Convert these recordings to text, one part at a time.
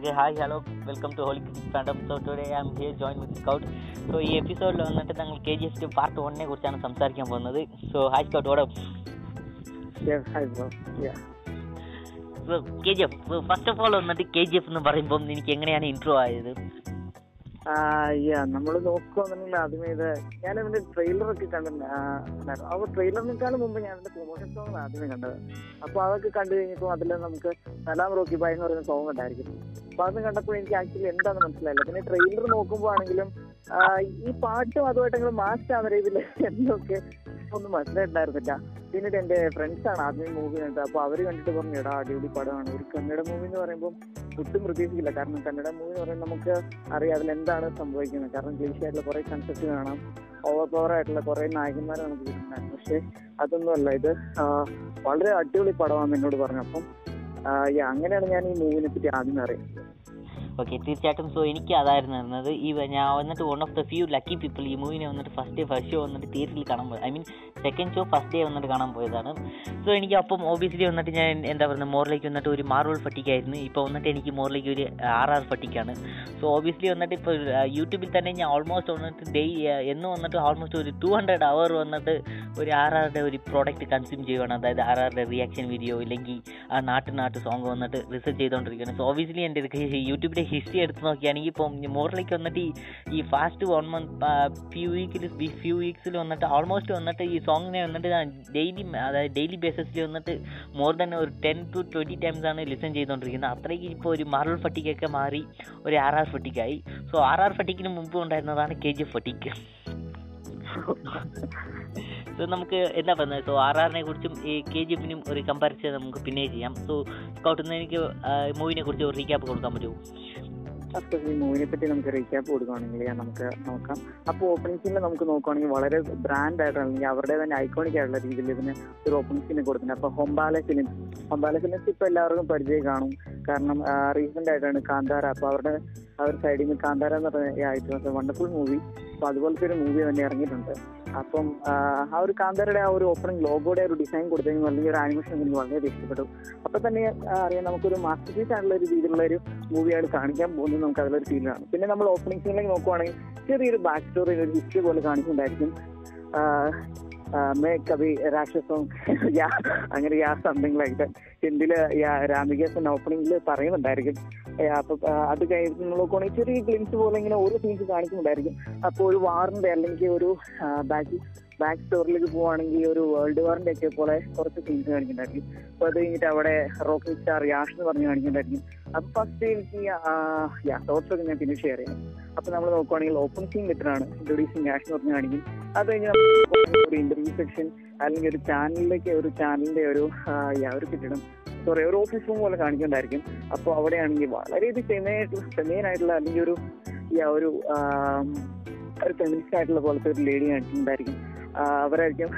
Okay, hi, hello, welcome to Holy Critic Phantom. So today I am here joined with Scout. So ഈ എപ്പിസോഡിൽ വന്നിട്ട് ഞങ്ങൾ K G F part വണ്ണിനെ കുറിച്ചാണ് സംസാരിക്കാൻ പോകുന്നത് സോ ഹായ് സ്കൗട്ട് ഓടെ Yeah, hi bro. Yeah. So K G F first of all വന്നിട്ട് കെ ജി എഫ് എന്ന് പറയുമ്പോൾ എനിക്ക് എങ്ങനെയാണ് ഇൻട്രോ ആയത് നമ്മൾ നോക്കുകയാണെന്നുണ്ടെങ്കിൽ ആദ്യമേ ഇത് ഞാൻ അവന്റെ ട്രെയിലർ ഒക്കെ കണ്ടിട്ടുണ്ടായിരുന്നു അപ്പൊ ട്രെയിലറിനേക്കാളും മുമ്പ് ഞാൻ അതിന്റെ പ്രൊമോഷൻ സോങ് ആദ്യമേ കണ്ടത് അപ്പൊ അതൊക്കെ കണ്ടു കഴിഞ്ഞപ്പോൾ അതിൽ നമുക്ക് സലാം റോക്കി ബായ് എന്ന് പറയുന്ന സോങ് ഉണ്ടായിരിക്കും അത് കണ്ടപ്പോൾ എനിക്ക് ആക്ച്വലി എന്താണെന്ന് മനസ്സിലായില്ല. പിന്നെ ട്രെയിലർ നോക്കുമ്പോഴാണെങ്കിലും ഈ പാട്ടും അതുമായിട്ടെങ്കിലും മാച്ച് ആവുന്ന രീതിയിൽ എന്തൊക്കെ ഒന്നും മനസ്സിലായിട്ടുണ്ടായിരുന്നില്ല. പിന്നീട് എന്റെ ഫ്രണ്ട്സ് ആണ് ആദ്യം മൂവി കണ്ടത്. അപ്പൊ അവർ കണ്ടിട്ട് പറഞ്ഞു എടാ അടിപൊളി പടമാണ്. ഒരു കന്നഡ മൂവി എന്ന് പറയുമ്പോൾ ഒട്ടും പ്രതീക്ഷിക്കില്ല. കാരണം കന്നഡ മൂവി എന്ന് പറയുമ്പോൾ നമുക്ക് അറിയാം അതിൽ എന്താണ് സംഭവിക്കുന്നത്. കാരണം ക്ലീഷ ആയിട്ടുള്ള കുറെ കൺസെപ്റ്റ് കാണാം. ഓവർ പവർ ആയിട്ടുള്ള കുറെ നായകന്മാരെ നമുക്ക് കിട്ടുന്നുണ്ടായിരുന്നു പക്ഷെ അതൊന്നുമല്ല. ഇത് വളരെ അടിപൊളി പടമാണെന്ന് എന്നോട് പറഞ്ഞു. അപ്പം അങ്ങനെയാണ് ഞാൻ ഈ മൂവിനെ പറ്റി ആദ്യം അറിയുന്നത്. ഓക്കെ തീർച്ചയായിട്ടും സോ എനിക്ക് അതായിരുന്നു വരുന്നത് ഈ ഞാൻ വന്നിട്ട് one of the few lucky people ഈ മൂവിനെ വന്നിട്ട് ഫസ്റ്റ് ഡേ ഫസ്റ്റ് ഷോ വന്നിട്ട് തിയേറ്ററിൽ കാണാൻ പോയത് I mean second show first day വന്നിട്ട് കാണാൻ പോയതാണ്. സോ എനിക്ക് അപ്പം ഓബിയസ്ലി വന്നിട്ട് ഞാൻ എന്താ പറയുന്നത് മോറിലേക്ക് വന്നിട്ട് ഒരു മാർവൽ ഫട്ടിക്കായിരുന്നു ഇപ്പോൾ വന്നിട്ട് എനിക്ക് മോറിലേക്ക് ഒരു ആർ ആർ ഫട്ടിക്കാണ് സോ ഓബിയസ്ലി വന്നിട്ട് ഇപ്പോൾ യൂട്യൂബിൽ തന്നെ ഞാൻ ഓൾമോസ്റ്റ് വന്നിട്ട് ഡേ എന്ന് വന്നിട്ട് ഓൾമോസ്റ്റ് ഒരു ടു ഹൺഡ്രഡ് അവർ വന്നിട്ട് ഒരു ആർ ആറുടെ ഒരു പ്രോഡക്റ്റ് കൺസ്യൂം ചെയ്യുവാണ്. അതായത് ആർ ആറുടെ റിയാക്ഷൻ വീഡിയോ ഇല്ലെങ്കിൽ ആ നാട്ടു നാട്ടു സോങ് വന്നിട്ട് റിസർച്ച് ചെയ്തുകൊണ്ടിരിക്കുകയാണ് സോ ഓബിയസ്ലി എന്റെ യൂട്യൂബിന്റെ ഹിസ്റ്ററി എടുത്ത് നോക്കുകയാണെങ്കിൽ ഇപ്പം മോറിലേക്ക് വന്നിട്ട് ഈ ഈ ഫാസ്റ്റ് വൺ മന്ത് ഫ്യൂ വീക്കിൽ ഫ്യൂ വീക്സിൽ വന്നിട്ട് ഓൾമോസ്റ്റ് വന്നിട്ട് ഈ സോങ്ങിനെ വന്നിട്ട് ഞാൻ ഡെയിലി അതായത് ഡെയിലി ബേസിസിൽ വന്നിട്ട് മോർ ദാൻ ഒരു ടെൻ ടു ട്വന്റി ടൈംസ് ആണ് ലിസൺ ചെയ്തുകൊണ്ടിരിക്കുന്നത് അത്രയ്ക്ക് ഇപ്പോൾ ഒരു മാർവൽ ഫട്ടിക്കൊക്കെ മാറി ഒരു ആർ ആർ ഫട്ടിക്കായി സോ ആർ ആർ ഫട്ടിക്കിന് മുമ്പ് ഉണ്ടായിരുന്നതാണ് കെ ജി ഫട്ടിക്ക് സോ നമുക്ക് എന്താ പറയുന്നത് സോ ആർ ആറിനെ കുറിച്ചും ഈ കെ ജി എഫിനും ഒരു കമ്പാരിസൺ നമുക്ക് പിന്നെ ചെയ്യാം. സോ സ്കൗട്ടിൽ നിന്ന് എനിക്ക് മൂവിനെ കുറിച്ച് റീക്യാപ്പ് കൊടുക്കാൻ പറ്റുമോ? അഫ്കോഴ്സ് ഈ മൂവിനെ പറ്റി നമുക്ക് റീക്യാപ്പ് കൊടുക്കുകയാണെങ്കിൽ നമുക്ക് നോക്കാം. അപ്പോൾ ഓപ്പണിംഗ് സീനിൽ നമുക്ക് നോക്കുകയാണെങ്കിൽ വളരെ ബ്രാൻഡ് ആയിട്ട് അല്ലെങ്കിൽ അവരുടെ തന്നെ ഐക്കോണിക് ആയിട്ടുള്ള രീതിയിൽ ഇതിന് ഒരു ഓപ്പണിംഗ് സീനെ കൊടുക്കുന്നത് അപ്പോൾ ഹൊമ്പാല ഫിലിംസ്. ഹൊമ്പാല ഫിലിംസ് ഇപ്പോൾ എല്ലാവർക്കും പരിചയം കാണും. കാരണം റീസെന്റ് ആയിട്ടാണ് കാന്താര. അപ്പോൾ അവരുടെ അവരുടെ സൈഡിൽ നിന്ന് കാന്താര എന്ന് പറഞ്ഞ വണ്ടർഫുൾ മൂവി അപ്പോൾ അതുപോലത്തെ ഒരു മൂവി തന്നെ ഇറങ്ങിയിട്ടുണ്ട്. അപ്പം ആ, ഒരു കാന്തരുടെ ആ ഒരു ഓപ്പണിംഗ് ലോഗോയുടെ ഒരു ഡിസൈൻ കൊടുത്തെങ്കിൽ അല്ലെങ്കിൽ ഒരു ആനിമേഷൻ എനിക്ക് വളരെ ഇഷ്ടപ്പെട്ടു. അപ്പൊ തന്നെ അറിയാം നമുക്കൊരു മാസ്റ്റർ പീസ് ആയിട്ടുള്ള ഒരു രീതിയിലുള്ള ഒരു മൂവിയാണ് കാണിക്കാൻ പോകുന്നത് നമുക്ക് അതിലൊരു ഫീലാണ് പിന്നെ നമ്മൾ ഓപ്പണിംഗ് സീനിലേക്ക് നോക്കുവാണെങ്കിൽ ചെറിയൊരു ബാക്ക് സ്റ്റോറി ഒരു ഹിസ്റ്ററി പോലെ കാണിക്കുന്നുണ്ടായിരിക്കും. മേ കവി രാക്ഷസം യാ അങ്ങനെ യാ സംതിങ് ലൈക്ക് ദാറ്റ് ഹിന്ദിയിൽ രാമികേസൻ ഓപ്പണിംഗിൽ പറയുന്നുണ്ടായിരിക്കും. അപ്പൊ അത് കഴിഞ്ഞ് ചെറിയ ഗ്ലിംസ് പോലെ ഇങ്ങനെ ഓരോ സീൻസ് കാണിക്കുന്നുണ്ടായിരിക്കും. അപ്പോൾ ഒരു വാറിന്റെ അല്ലെങ്കിൽ ഒരു ബാക്ക് ബാക്ക് സ്റ്റോറിലേക്ക് പോവാണെങ്കിൽ ഒരു വേൾഡ് വാറിന്റെ ഒക്കെ പോലെ കുറച്ച് സീൻസ് കാണിക്കുന്നുണ്ടായിരിക്കും. അപ്പൊ അത് കഴിഞ്ഞിട്ട് അവിടെ റോക്കിംഗ് സ്റ്റാർ യാഷ് എന്ന് പറഞ്ഞ് കാണിക്കുന്നുണ്ടായിരിക്കും. അപ്പൊ ഫസ്റ്റ് എനിക്ക് യാ തോട്ട്സ് ഒക്കെ ഞാൻ പിന്നെ ഷെയർ ചെയ്യാം. അപ്പൊ നമ്മൾ നോക്കുവാണെങ്കിൽ ഓപ്പൺ സീൻ ലെറ്ററാണ് ഇൻട്രൊഡ്യൂസിങ് യാഷ് എന്ന് പറഞ്ഞ് കാണിക്കും. അത് കഴിഞ്ഞ് നമ്മൾ ഒരു ഇന്റർവ്യൂ സെക്ഷൻ അല്ലെങ്കിൽ ഒരു ചാനലിലേക്ക് ഒരു ചാനലിന്റെ ഒരു ഒരു കെട്ടിടം സോറി ഒരു ഓഫീസ് റൂം പോലെ കാണിക്കുന്നുണ്ടായിരിക്കും. അപ്പോൾ അവിടെയാണെങ്കിൽ വളരെ ഇത് ഫെമൈനായിട്ടുള്ള ഫെമൈൻ ആയിട്ടുള്ള അല്ലെങ്കിൽ ഒരു ഒരു ഒരു ഫെമിനിസ്റ്റ് ആയിട്ടുള്ള പോലത്തെ ഒരു ലേഡി കാണിക്കുന്നുണ്ടായിരിക്കും. അവരായിരിക്കും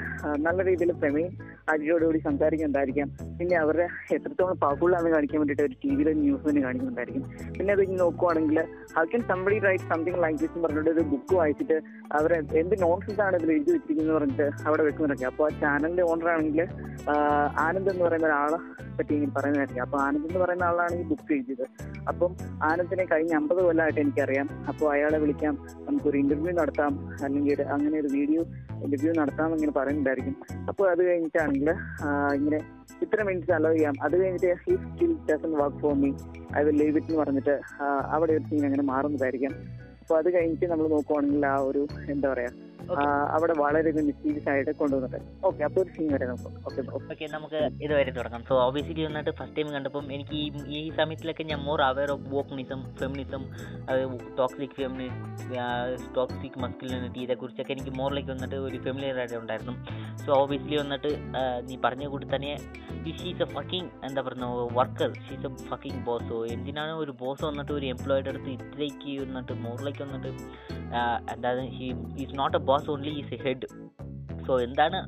നല്ല രീതിയിൽ ഫെമൈൻ അടിയോടുകൂടി സംസാരിക്കുന്നുണ്ടായിരിക്കാം. പിന്നെ അവരുടെ എത്രത്തോളം പവർഫുൾ ആണെന്ന് കാണിക്കാൻ വേണ്ടിയിട്ട് ഒരു ടി വിയിലെ ന്യൂസ് തന്നെ കാണിക്കുന്നുണ്ടായിരിക്കും. പിന്നെ അത് നോക്കുവാണെങ്കിൽ how can somebody write something like this എന്ന് പറഞ്ഞിട്ട് ഒരു ബുക്ക് വായിച്ചിട്ട് അവർ എന്ത് നോൺസെൻസ് ആണ് ഇതിൽ എഴുതി വെച്ചിരിക്കുന്നത് പറഞ്ഞിട്ട് അവിടെ വെക്കുന്നുണ്ടൊക്കെ അപ്പോൾ ആ ചാനലിന്റെ ഓണർ ആണെങ്കിൽ ആനന്ദ് എന്ന് പറയുന്ന ഒരാളെ പറ്റി ഇങ്ങനെ പറയുന്നതായിരിക്കും. അപ്പോൾ ആനന്ദ് എന്ന് പറയുന്ന ആളാണ് ഈ ബുക്ക് എഴുതിയത്. അപ്പം ആനന്ദിനെ കഴിഞ്ഞ അമ്പത് കൊല്ലമായിട്ട് എനിക്കറിയാം. അപ്പോൾ അയാളെ വിളിക്കാം. നമുക്കൊരു ഇന്റർവ്യൂ നടത്താം. അല്ലെങ്കിൽ അങ്ങനെ ഒരു വീഡിയോ ഇന്റർവ്യൂ നടത്താം ഇങ്ങനെ പറയുന്നുണ്ടായിരിക്കും. അപ്പോൾ അത് കഴിഞ്ഞിട്ടാണെങ്കിൽ ഇങ്ങനെ ഇത്ര മിനിറ്റ്സ് അലോ ചെയ്യാം. അത് കഴിഞ്ഞിട്ട് he still doesn't work for me I will leave it എന്ന് പറഞ്ഞിട്ട് അവിടെ ഒരു സീൻ അങ്ങനെ മാറുന്നതായിരിക്കും. അപ്പോൾ അത് കഴിഞ്ഞിട്ട് നമ്മൾ നോക്കുവാണെങ്കിൽ ആ ഒരു എന്താ പറയുക അവിടെ വളരെ മിസ്റ്റീരിയസ് ആയിട്ട് കൊണ്ടുവന്നിട്ട്. ഓക്കെ അപ്പൊ ഒരു സീൻ വരെ നമുക്ക് ഓക്കെ നമുക്ക് ഇതുവരെ തുടങ്ങാം. സോ ഓബിയസ്ലി വന്നിട്ട് ഫസ്റ്റ് ടൈം കണ്ടപ്പം എനിക്ക് ഈ ഈ സമയത്തിലൊക്കെ ഞാൻ more aware of wokeism feminism toxic ഫെമിനി toxic masculinity ഇതേക്കുറിച്ചൊക്കെ എനിക്ക് മോറിലേക്ക് വന്നിട്ട് ഒരു ഫെമിലിയർ ആയിട്ട് ഉണ്ടായിരുന്നു. സോ ഓബിയസ്ലി വന്നിട്ട് നീ പറഞ്ഞ കൂടി തന്നെ ഷീസ് എ ഫക്കിങ് എന്താ പറയുക worker she's a fucking boss എന്തിനാണ് ഒരു ബോസ് വന്നിട്ട് ഒരു എംപ്ലോയിയുടെ അടുത്ത് ഇത്രയ്ക്ക് വന്നിട്ട് മോറിലേക്ക് വന്നിട്ട് എന്താ he is not a boss only is a head so എന്താണ്?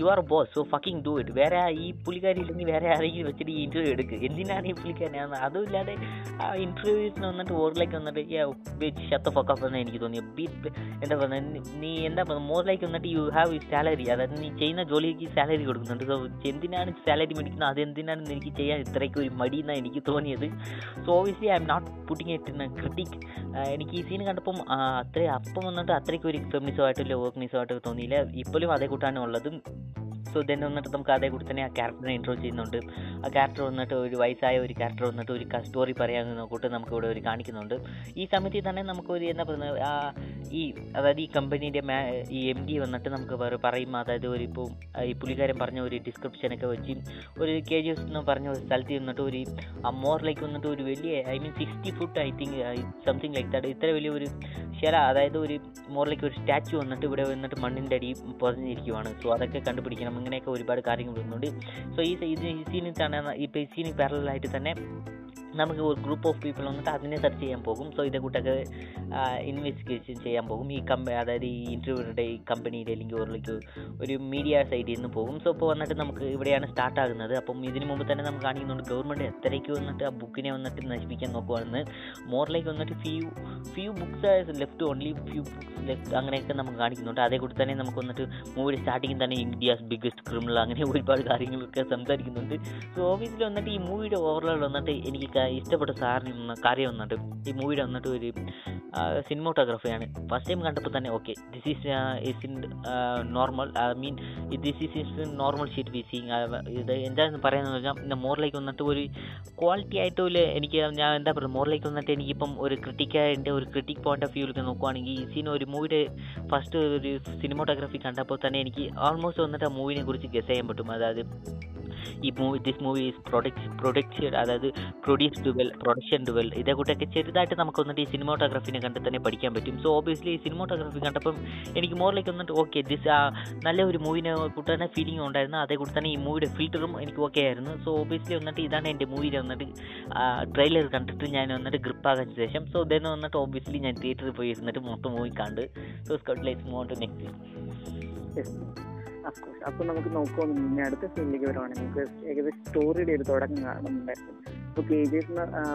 You are boss so fucking do it വേറെ ഈ പുള്ളിക്കാരി ഇല്ലെങ്കിൽ വേറെ ആരെങ്കിലും വെച്ചിട്ട് ഈ ഇന്റർവ്യൂ എടുക്കുക എന്തിനാണ് ഈ പുള്ളിക്കാരനെ അതും ഇല്ലാതെ ആ ഇന്റർവ്യൂസിന് വന്നിട്ട് ഓറിലേക്ക് വന്നിട്ട് ഷത്ത ഫക്കപ്പ് എനിക്ക് തോന്നി. ബീറ്റ് എന്താ പറയുക നീ എന്താ പറയുക മോറിലേക്ക് വന്നിട്ട് യു ഹാവ് സാലറി അതായത് നീ ചെയ്യുന്ന ജോലിക്ക് സാലറി കൊടുക്കുന്നുണ്ട്. സോ എന്തിനാണ് സാലറി മേടിക്കുന്നത്? അതെന്തിനാണ് എനിക്ക് ചെയ്യാൻ ഇത്രയ്ക്ക് ഒരു മടി എന്നാണ് എനിക്ക് തോന്നിയത്? So obviously I'm not putting it in critic എനിക്ക് ഈ സീൻ കണ്ടപ്പം അത്രയും അത്ര അപ്പം വന്നിട്ട് അത്രയ്ക്ക് ഒരു ഫെമിനിസമായിട്ടില്ല വർക്കിനിസമായിട്ട് തോന്നിയില്ല. ഇപ്പോഴും അതേ കൂട്ടാണ് ഉള്ളതും സോ ദെൻ വന്നിട്ട് നമുക്ക് അതേ കൂടി തന്നെ ആ ക്യാരക്ടറിനെ ഇൻട്രോ ചെയ്യുന്നുണ്ട്. ആ ക്യാരക്ടർ വന്നിട്ട് ഒരു വയസ്സായ ഒരു ക്യാരക്ടർ വന്നിട്ട് ഒരു സ്റ്റോറി പറയാമെന്ന് കൂട്ട് നമുക്കിവിടെ ഒരു കാണിക്കുന്നുണ്ട്. ഈ സമയത്ത് തന്നെ നമുക്ക് ഒരു എന്താ പറയുന്നത് ആ ഈ അതായത് ഈ കമ്പനീന്റെ മാ ഈ എം ഡി വന്നിട്ട് നമുക്ക് പറയും. അതായത് ഒരു ഇപ്പോൾ ഈ പുള്ളിക്കാരൻ പറഞ്ഞ ഒരു ഡിസ്ക്രിപ്ഷനൊക്കെ വെച്ച് ഒരു കെ ജി എസ് എന്ന് പറഞ്ഞ ഒരു സ്ഥലത്ത് വന്നിട്ട് ഒരു ആ മോറിലേക്ക് വന്നിട്ട് ഒരു വലിയ I mean sixty foot I think something like that ഇത്ര വലിയ ഒരു ശില അതായത് ഒരു മോറിലേക്ക് ഒരു സ്റ്റാച്ചു വന്നിട്ട് ഇവിടെ വന്നിട്ട് മണ്ണിന്റെ അടി പുറഞ്ഞിരിക്കുവാണ് സോ അതൊക്കെ കണ്ടുപിടിക്കണം ഇങ്ങനെയൊക്കെ ഒരുപാട് കാര്യങ്ങൾ വരുന്നുണ്ട്. സോ ഈ ഇത് ഈ സീനിൽ തന്നെ ഇപ്പോൾ ഈ സീനിൽ പാരലായിട്ട് തന്നെ നമുക്ക് ഒരു ഗ്രൂപ്പ് ഓഫ് പീപ്പിൾ വന്നിട്ട് അതിനെ സെർച്ച് ചെയ്യാൻ പോകും. സോ ഇതേ കൂട്ടൊക്കെ ഇൻവെസ്റ്റിഗേഷൻ ചെയ്യാൻ പോകും. ഈ കമ്പ അതായത് ഈ ഇന്റർവ്യൂടെ ഈ കമ്പനിയുടെ അല്ലെങ്കിൽ ഒരു ഒരു മീഡിയ സൈഡിൽ നിന്ന് പോകും. സോ ഇപ്പോൾ വന്നിട്ട് നമുക്ക് ഇവിടെയാണ് സ്റ്റാർട്ട് ആകുന്നത്. അപ്പം ഇതിനു മുമ്പ് തന്നെ നമുക്ക് കാണിക്കുന്നുണ്ട്. ഗവൺമെന്റ് എത്രയ്ക്ക് വന്നിട്ട് ആ ബുക്കിനെ വന്നിട്ട് നശിപ്പിക്കാൻ നോക്കുവാണെന്ന്. മോറിലേക്ക് വന്നിട്ട് few few books left only few books left അങ്ങനെയൊക്കെ നമുക്ക് കാണിക്കുന്നുണ്ട്. അതേ കൂടി തന്നെ നമുക്ക് വന്നിട്ട് മൂവിയുടെ സ്റ്റാർട്ടിങ്ങിൽ തന്നെ ഇന്ത്യസ് ബിഗ്ഗസ്റ്റ് ക്രിമിനൽ അങ്ങനെ ഒരുപാട് കാര്യങ്ങളൊക്കെ സംസാരിക്കുന്നുണ്ട്. സോ ഓഫീസിൽ വന്നിട്ട് ഈ മൂവിയുടെ ഓവറോൾ വന്നിട്ട് എനിക്ക് ക- ഇഷ്ടപ്പെട്ട സാറിന് കാര്യം വന്നിട്ട് ഈ മൂവിയുടെ വന്നിട്ട് ഒരു സിനിമോട്ടോഗ്രാഫിയാണ്. ഫസ്റ്റ് ടൈം കണ്ടപ്പോൾ തന്നെ okay this is is in normal I mean this is is normal shit we seeing ഇത് എന്താണെന്ന് പറയുന്നത് വെച്ചാൽ ഇന്ന് മോറിലേക്ക് വന്നിട്ട് ഒരു ക്വാളിറ്റി ആയിട്ട് എനിക്ക് ഞാൻ എന്താ പറയുക മോറിലേക്ക് വന്നിട്ട് എനിക്കിപ്പം ഒരു ക്രിട്ടിക്കായിട്ട് ഒരു ക്രിട്ടിക് പോയിന്റ് ഓഫ് വ്യൂവിലേക്ക് നോക്കുവാണെങ്കിൽ ഈ സീൻ ഒരു മൂവിയുടെ ഫസ്റ്റ് ഒരു സിനിമോട്ടോഗ്രാഫി കണ്ടപ്പോൾ തന്നെ എനിക്ക് ഓൾമോസ്റ്റ് വന്നിട്ട് ആ മൂവിനെ കുറിച്ച് ഗസ് ചെയ്യാൻ പറ്റും. അതായത് ഈ movie this movie is product product അതായത് പ്രൊഡ്യൂസ് വെൽ പ്രൊഡക്ഷൻ ഡുവൽ ഇതേ കൂട്ടൊക്കെ ചെറുതായിട്ട് നമുക്ക് വന്നിട്ട് ഈ സിനിമോട്ടോഗ്രാഫിനെ കണ്ട് തന്നെ പഠിക്കാൻ പറ്റും. സോ ഓബിയസ്ലി ഈ സിനിമോട്ടോഗ്രാഫി കണ്ടപ്പം എനിക്ക് മോറിലേക്ക് വന്നിട്ട് ഓക്കെ ദിസ് നല്ല ഒരു മൂവിനെ കൂട്ടി തന്നെ ഫീലിംഗ് ഉണ്ടായിരുന്നു. അതേ കൂടി തന്നെ ഈ മൂവിയുടെ ഫിൽറ്ററും എനിക്ക് ഓക്കെ ആയിരുന്നു. സോ ഓബിയസ്ലി വന്നിട്ട് ഇതാണ് എന്റെ മൂവിയിൽ വന്നിട്ട് ട്രെയിലർ കണ്ടിട്ട് ഞാൻ വന്നിട്ട് ഗ്രിപ്പാകാൻ ശേഷം. സോ ദെൻ വന്നിട്ട് ഓബിയസ്ലി ഞാൻ തിയേറ്ററിൽ പോയി ഇരുന്നിട്ട് മൊത്തം മൂവി കണ്ട്. So Scout life to next of course അപ്പൊ നമുക്ക് നോക്കുവാണെങ്കിൽ അടുത്ത സീനിലേക്ക് വരുവാണെങ്കിൽ നമുക്ക് ഏകദേശം സ്റ്റോറിയുടെ ഒരു തുടക്കം കാണുന്നുണ്ടായിരുന്നു. അപ്പൊ കെ ജി എസ്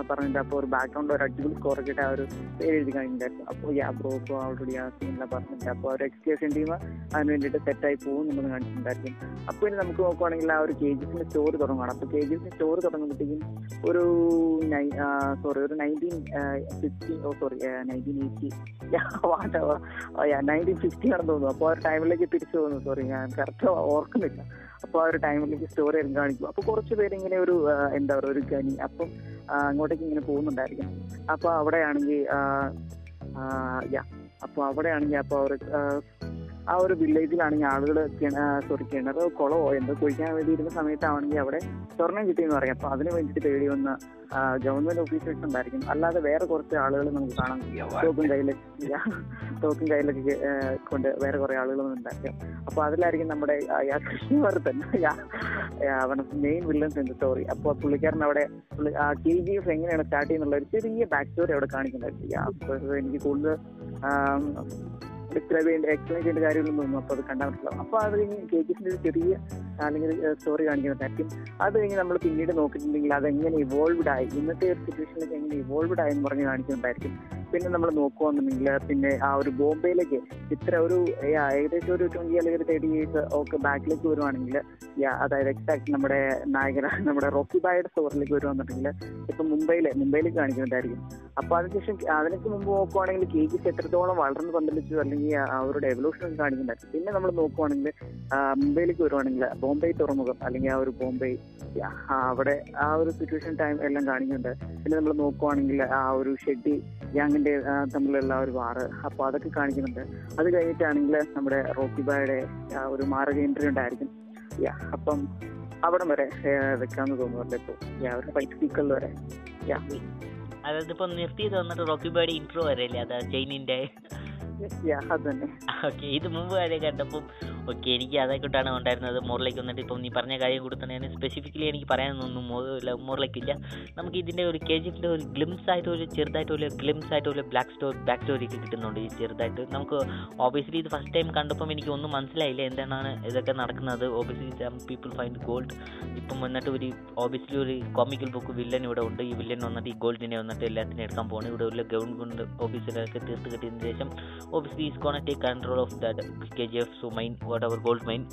പറഞ്ഞിട്ട് അപ്പോൾ ഒരു ബാക്ക്ഗ്രൗണ്ട് ഒരു അടിപൊളി സ്കോർ ഒക്കെ ആ ഒരു പേര് എഴുതി കഴിഞ്ഞിട്ടുണ്ടായിരുന്നു അപ്പോൾ ഈ ബ്രോ ഇപ്പോൾ ഓൾറെഡി ആ സീനിലെ പറഞ്ഞിട്ട് അപ്പോൾ ഒരു എക്സ്പ്ലേഷൻ ടീം അതിന് വേണ്ടിയിട്ട് സെറ്റായി പോകും എന്നുള്ളത് കാണിച്ചിട്ടുണ്ടായിരിക്കും അപ്പോൾ ഇനി നമുക്ക് നോക്കുവാണെങ്കിൽ ആ ഒരു കെ ജി എസിന്റെ സ്റ്റോറി തുടങ്ങുകയാണ് അപ്പോൾ കെ ജി എസിന്റെ സ്റ്റോറി തുടങ്ങുമ്പോഴത്തേക്കും ഒരു നൈ സോറി ഒരു nineteen fifty oh sorry nineteen eighty nineteen fifty ആണെന്ന് തോന്നുന്നു. അപ്പോൾ ആ ഒരു ടൈമിലേക്ക് തിരിച്ചു പോകുന്നു. സോറി ഞാൻ കറക്റ്റ് ഓർക്കുന്നില്ല. അപ്പോൾ ആ ഒരു ടൈമിലേക്ക് സ്റ്റോറി എല്ലാം കാണിക്കും അപ്പോൾ കുറച്ച് പേര് ഇങ്ങനെ ഒരു എന്താ പറയുക ഒരു കനി അപ്പം അങ്ങോട്ടേക്ക് ഇങ്ങനെ പോകുന്നുണ്ടായിരിക്കും. അപ്പോൾ അവിടെയാണെങ്കിൽ യാ. അപ്പോൾ അവിടെയാണെങ്കിൽ അപ്പോൾ അവർ ആ ഒരു വില്ലേജിലാണെങ്കിൽ ആളുകൾ സോറി കിണറോ കുളമോ എന്തോ കുഴിക്കാൻ വേണ്ടിയിരുന്ന സമയത്താണെങ്കിൽ അവിടെ സ്വർണം കിട്ടിയെന്ന് പറയാം. അപ്പൊ അതിന് വേണ്ടിയിട്ട് തേടി വന്ന ഗവൺമെന്റ് ഓഫീസേഴ്സ് ഉണ്ടായിരിക്കും. അല്ലാതെ വേറെ കുറച്ച് ആളുകൾ നമുക്ക് കാണാം ടോക്കൺ കയ്യിൽ ടോക്കൺ കയ്യിലൊക്കെ കൊണ്ട് വേറെ കുറെ ആളുകൾ ഉണ്ടായിരിക്കും അപ്പൊ അതിലായിരിക്കും നമ്മുടെ Krishnavardhan main villains in story അപ്പോൾ പുള്ളിക്കാരൻ അവിടെ കെ ജി എഫ് എങ്ങനെയാണ് സ്റ്റാർട്ട് ചെയ്യുന്നുള്ള ഒരു ചെറിയ ബാക്ക് സ്റ്റോറി അവിടെ കാണിക്കുന്നുണ്ടായിരുന്നു എനിക്ക് കൂടുതൽ ഡിസ്ക്രൈബ് ചെയ്യേണ്ട എക്സ്പ്ലെയിൻ ചെയ്യേണ്ട കാര്യങ്ങളൊന്നും തോന്നും അപ്പോൾ അത് കണ്ടാൽ മനസ്സിലാവും. അപ്പോൾ അത് കഴിഞ്ഞ് കെ ഒരു ചെറിയ അല്ലെങ്കിൽ സ്റ്റോറി കാണിക്കുന്നതായിരിക്കും അത് കഴിഞ്ഞ് നമ്മൾ പിന്നീട് നോക്കിയിട്ടുണ്ടെങ്കിൽ അതെങ്ങനെ ഇവോൾവ്ഡ് ആയി ഇന്നത്തെ ഒരു സിറ്റുവേഷനിലേക്ക് എങ്ങനെ ഇവോൾവ്ഡ് ആയി എന്ന് പറഞ്ഞ് കാണിക്കുന്നുണ്ടായിരിക്കും പിന്നെ നമ്മൾ നോക്കുകയാണെന്നുണ്ടെങ്കിൽ പിന്നെ ആ ഒരു ബോംബെയിലേക്ക് ഇത്ര ഒരു ഏകദേശം ഒരു ട്വന്റി അല്ലെങ്കിൽ ഒരു തേർട്ടി ഇയേഴ്സ് ഒക്കെ ബാക്കിലേക്ക് വരുവാണെങ്കിൽ അതായത് എക്സാക്ട് നമ്മുടെ നായകൻ നമ്മുടെ റോക്കി ബായുടെ സ്റ്റോറിലേക്ക് വരുവാന്നുണ്ടെങ്കിൽ ഇപ്പൊ മുംബൈയിലെ മുംബൈയിലേക്ക് കാണിക്കുന്നുണ്ടായിരിക്കും അപ്പൊ അതിനുശേഷം അതിനൊക്കെ മുമ്പ് നോക്കുവാണെങ്കിൽ കെ ജിസ് എത്രത്തോളം വളർന്നു പന്തലിച്ചു അല്ലെങ്കിൽ ആ ഒരു ഡെവലൂഷൻ കാണിക്കുന്നുണ്ട്. പിന്നെ നമ്മൾ നോക്കുവാണെങ്കിൽ മുംബൈയിലേക്ക് വരുവാണെങ്കിൽ ബോംബെ തുറമുഖം അല്ലെങ്കിൽ ആ ഒരു ബോംബെ അവിടെ ആ ഒരു സിറ്റുവേഷൻ ടൈം എല്ലാം കാണിക്കുന്നുണ്ട്. പിന്നെ നമ്മൾ നോക്കുവാണെങ്കിൽ ആ ഒരു ഷെഡി യാങ്ങിന്റെ ആ, തമ്മിലുള്ള ഒരു വാറ് അപ്പൊ അതൊക്കെ കാണിക്കുന്നുണ്ട്. അത് കഴിഞ്ഞിട്ടാണെങ്കിൽ നമ്മുടെ റോക്കി ബായുടെ ഒരു മാരക എൻട്രി ഉണ്ടായിരിക്കും. യാ അപ്പം അവിടം വരെ വെക്കാന്ന് തോന്നുന്നുണ്ട് ഇപ്പൊ. യാ ഒരു ഫൈറ്റ് സീക്വൽ വരെ. യാ. അതായത് ഇപ്പൊ നിർത്തി വന്നിട്ട് റോക്കി ബേയുടെ ഇൻട്രോ വരെയല്ലേ? അതാ ജെയിനിന്റെ. ഓക്കെ ഇത് മുമ്പ് വരെ കണ്ടപ്പം ഓക്കെ എനിക്ക് അതായിക്കോട്ടാണ് ഉണ്ടായിരുന്നത്. മോറിലേക്ക് വന്നിട്ട് ഇപ്പം നീ പറഞ്ഞ കാര്യം കൂടി തന്നെ സ്പെസിഫിക്കലി എനിക്ക് പറയാനൊന്നും മോറിലേക്ക് ഇല്ല നമുക്ക് ഇതിന്റെ ഒരു കെ ജി എഫിന്റെ ഒരു ഗ്ലിംസ് ആയിട്ട് ഒരു ചെറുതായിട്ട് ഒരു ഗ്ലിംസ് ആയിട്ട് ഒരു ബ്ലാക്ക് സ്റ്റോറി ബാക്ക് സ്റ്റോറി ഒക്കെ കിട്ടുന്നുണ്ട് ഈ ചെറുതായിട്ട്. നമുക്ക് ഓബിയസ്ലി ഇത് ഫസ്റ്റ് ടൈം കണ്ടപ്പം എനിക്ക് ഒന്നും മനസ്സിലായില്ല എന്താണ് ഇതൊക്കെ നടക്കുന്നത്. ഓബിയസ്ലി പീപ്പിൾ ഫൈൻഡ് ഗോൾഡ് ഇപ്പം വന്നിട്ട് ഒരു ഓബിയസ്ലി ഒരു കോമിക്കൽ ബുക്ക് വില്ലൻ ഇവിടെ ഉണ്ട്. ഈ വില്ലൻ വന്നിട്ട് ഈ ഗോൾഡിനെ വന്നിട്ട് എല്ലാത്തിനും എടുക്കാൻ പോകുന്നത് ഇവിടെ ഉള്ള ഗവൺമെന്റ് ഓഫീസിലൊക്കെ തീർത്ത് കിട്ടിയതിന് ശേഷം office is cone take control of that K G F സു mine what our gold mine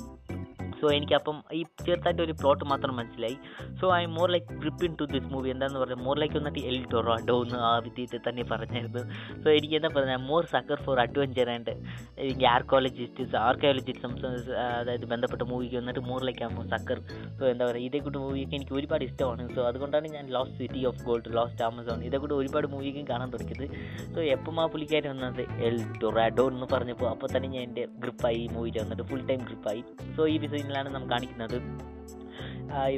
so എനിക്കപ്പം ഈ ചെറുതായിട്ട് ഒരു പ്ലോട്ട് മാത്രം മനസ്സിലായി. So I more like grip into this movie എന്താണെന്ന് പറഞ്ഞാൽ മോർ ലൈക്ക് വന്നിട്ട് എൽ ടൊറാഡോ എന്ന് ആ വിദ്യത്തിൽ തന്നെ പറഞ്ഞായിരുന്നു. സോ എനിക്ക് എന്താ പറഞ്ഞാൽ more sucker for adventure and എനിക്ക് ആർക്കോളജിസ്റ്റ് ആർക്കോളജിസം അതായത് ബന്ധപ്പെട്ട മൂവിക്ക് വന്നിട്ട് മോർ ലൈക്ക് ആകുമ്പോൾ സക്കർ സോ എന്താ പറയുക ഇതേ കൂട്ട് മൂവിയൊക്കെ എനിക്ക് ഒരുപാട് ഇഷ്ടമാണ്. സോ അതുകൊണ്ടാണ് ഞാൻ lost city of gold lost Amazon ഇതേ കൂട്ട് ഒരുപാട് മൂവിക്കും കാണാൻ തുടങ്ങിയത്. സോ എപ്പം ആ പുള്ളിക്കാരൻ വന്നത്? എൽ ടൊറാഡോ എന്ന് പറഞ്ഞപ്പോൾ അപ്പോൾ തന്നെ ഞാൻ എന്റെ ഗ്രിപ്പായി ഈ മൂവിയിൽ വന്നിട്ട് ഫുൾ ടൈം ഗ്രിപ്പായി സോ ഈ വിസയിലാണ് നാം കാണിക്കുന്നത്.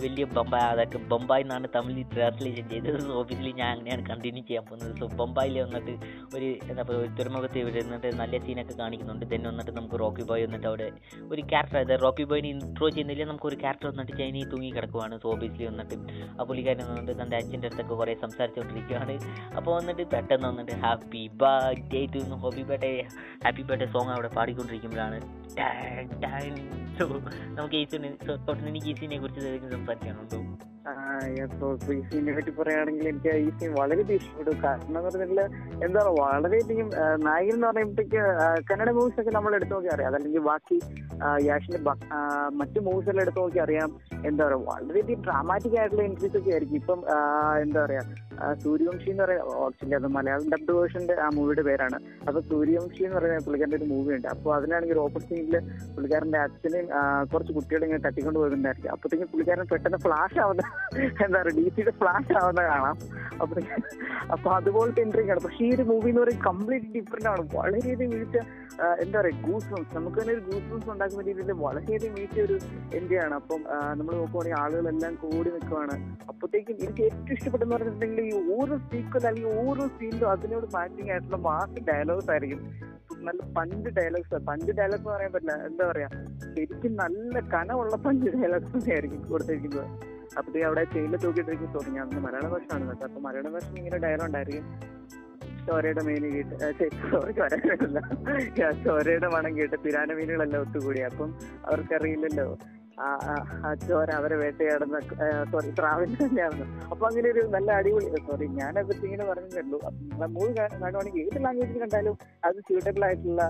വലിയ ബൊമ്പായ് അതൊക്കെ ബൊമ്പായി എന്നാണ് തമിഴിൽ ട്രാൻസ്ലേഷൻ ചെയ്തത്. സോ ഓബിയസ്ലി ഞാൻ അങ്ങനെയാണ് കണ്ടിന്യൂ ചെയ്യാൻ പോകുന്നത്. സോ ബൊമ്പായിൽ വന്നിട്ട് ഒരു എന്താ പറയുക ഒരു തുറമുഖത്ത് ഇവിടെ നിന്നിട്ട് നല്ല സീനൊക്കെ കാണിക്കുന്നുണ്ട്. ദെൻ വന്നിട്ട് നമുക്ക് റോക്കി ബോയ് വന്നിട്ട് അവിടെ ഒരു ക്യാരക്ടർ അതായത് റോക്കി ബോയിനെ ഇൻട്രോ ചെയ്യുന്നില്ല നമുക്ക് ഒരു ക്യാരക്ടർ വന്നിട്ട് ചൈനയിൽ തൂങ്ങി കിടക്കുവാണ്. സോ ഓബിയസ്ലി വന്നിട്ട് ആ പുള്ളിക്കാരൻ വന്നിട്ട് തന്റെ അച്ഛന്റെ അടുത്തൊക്കെ കുറേ സംസാരിച്ചുകൊണ്ടിരിക്കുകയാണ് അപ്പോൾ വന്നിട്ട് പെട്ടെന്ന് വന്നിട്ട് happy birthday to hobby birthday happy birthday song അവിടെ പാടിക്കൊണ്ടിരിക്കുമ്പോഴാണ് നമുക്ക് ഈ തൊട്ട് എനിക്ക് ഈ സീനെ കുറിച്ച് എന്തെങ്കിലും ഈ സീനെ പറ്റി പറയുകയാണെങ്കിൽ എനിക്ക് ഈ സീൻ വളരെയധികം ഇഷ്ടപ്പെട്ടു കാരണം എന്ന് പറഞ്ഞാൽ എന്താ പറയുക വളരെയധികം നായകൻ എന്ന് പറയുമ്പോഴത്തേക്ക് കന്നഡ മൂവീസ് ഒക്കെ നമ്മൾ എടുത്തു നോക്കി അറിയാം. അതല്ലെങ്കിൽ ബാക്കി യാഷിന്റെ മറ്റു മൂവീസ് എല്ലാം എടുത്തു നോക്കി അറിയാം. എന്താ പറയുക വളരെയധികം ഡ്രാമാറ്റിക് ആയിട്ടുള്ള എൻട്രീസ് ഒക്കെ ആയിരിക്കും. ഇപ്പം എന്താ പറയാ സൂര്യവംശി എന്ന് പറയുന്ന ആക്ച്വലി അത് മലയാളം ഡബ്ഡ് വേർഷന്റെ ആ മൂവിയുടെ പേരാണ്. അപ്പൊ സൂര്യവംശി എന്ന് പറയുന്ന പുള്ളിക്കാരന്റെ ഒരു മൂവി ഉണ്ട്. അപ്പോൾ അതിനാണെങ്കിൽ ഓപ്പൺ സിംഗിൽ പുള്ളിക്കാരന്റെ അച്ഛനെയും കുറച്ച് കുട്ടികളെ ഇങ്ങനെ തട്ടിക്കൊണ്ട് പോകുന്നുണ്ടായിരിക്കും അപ്പോഴത്തേക്കും പുള്ളിക്കാരൻ പെട്ടെന്ന് ഫ്ലാഷ് ആവുന്ന എന്താ പറയുക ഡി സിയുടെ ഫ്ലാഷ് ആവുന്ന കാണാം. അപ്പൊ അപ്പൊ അതുപോലത്തെ എൻട്രിങ് ആണ് പക്ഷേ ഈ ഒരു മൂവി എന്ന് പറയുന്നത് കംപ്ലീറ്റ് ഡിഫറെന്റ് ആണ്. വളരെയധികം മികച്ച എന്താ പറയുക ഗൂസ്ബംസ് നമുക്ക് തന്നെ ഒരു ഗൂസ്ബംസ് ഉണ്ടാക്കുന്ന രീതിയിൽ വളരെയധികം മികച്ച ഒരു എൻട്രി ആണ്. അപ്പം നമ്മൾ നോക്കുവാണെങ്കിൽ ആളുകളെല്ലാം കൂടി നിൽക്കുവാണ്. അപ്പോഴത്തേക്കും എനിക്ക് ഏറ്റവും ഇഷ്ടപ്പെട്ടെന്ന് പറഞ്ഞിട്ടുണ്ടെങ്കിൽ ഈ ഓരോ സീക്വൽ അല്ലെങ്കിൽ ഓരോ സീനിലും അതിനോട് മാച്ചിങ് ആയിട്ടുള്ള മാസ് ഡയലോഗ്സ് ആയിരിക്കും. നല്ല പഞ്ച് ഡയലോഗ്സ് പഞ്ച് ഡയലോഗ്സ് എന്ന് പറയാൻ പറ്റില്ല. എന്താ പറയാ? ശരിക്കും നല്ല കനമുള്ള പഞ്ച് ഡയലോഗ്സ് ആയിരിക്കും കൊടുത്തിരിക്കുന്നത്. അപ്പോഴത്തേക്ക് അവിടെ ചെയിലിൽ തൂക്കിയിട്ടിരിക്കും സോറി ഞാൻ മലയാള ഭാഷ ആണ് കേട്ടോ. അപ്പൊ മലയാള ഭാഷ ഇങ്ങനെ ഡയലോഗ് ഉണ്ടായിരിക്കും. ചോരയുടെ മീന് കേട്ട് ചോരയല്ല ചോരയുടെ മണം കേട്ട് പിരാന മീനുകളെല്ലാം ഒത്തുകൂടി. അപ്പം അവർക്കറിയില്ലല്ലോ. ചോര അവരെ വേട്ടയാടുന്ന സോറി ട്രാവലിംഗ് തന്നെയാണ് അപ്പൊ അങ്ങനെ ഒരു നല്ല അടിപൊളി സോറി പറ്റി ഇങ്ങനെ പറഞ്ഞു ഉള്ളൂ മൂന്ന് കാണുവാണെങ്കിൽ ഏത് ലാംഗ്വേജിൽ കണ്ടാലും അത് സ്യൂട്ടബിൾ ആയിട്ടുള്ള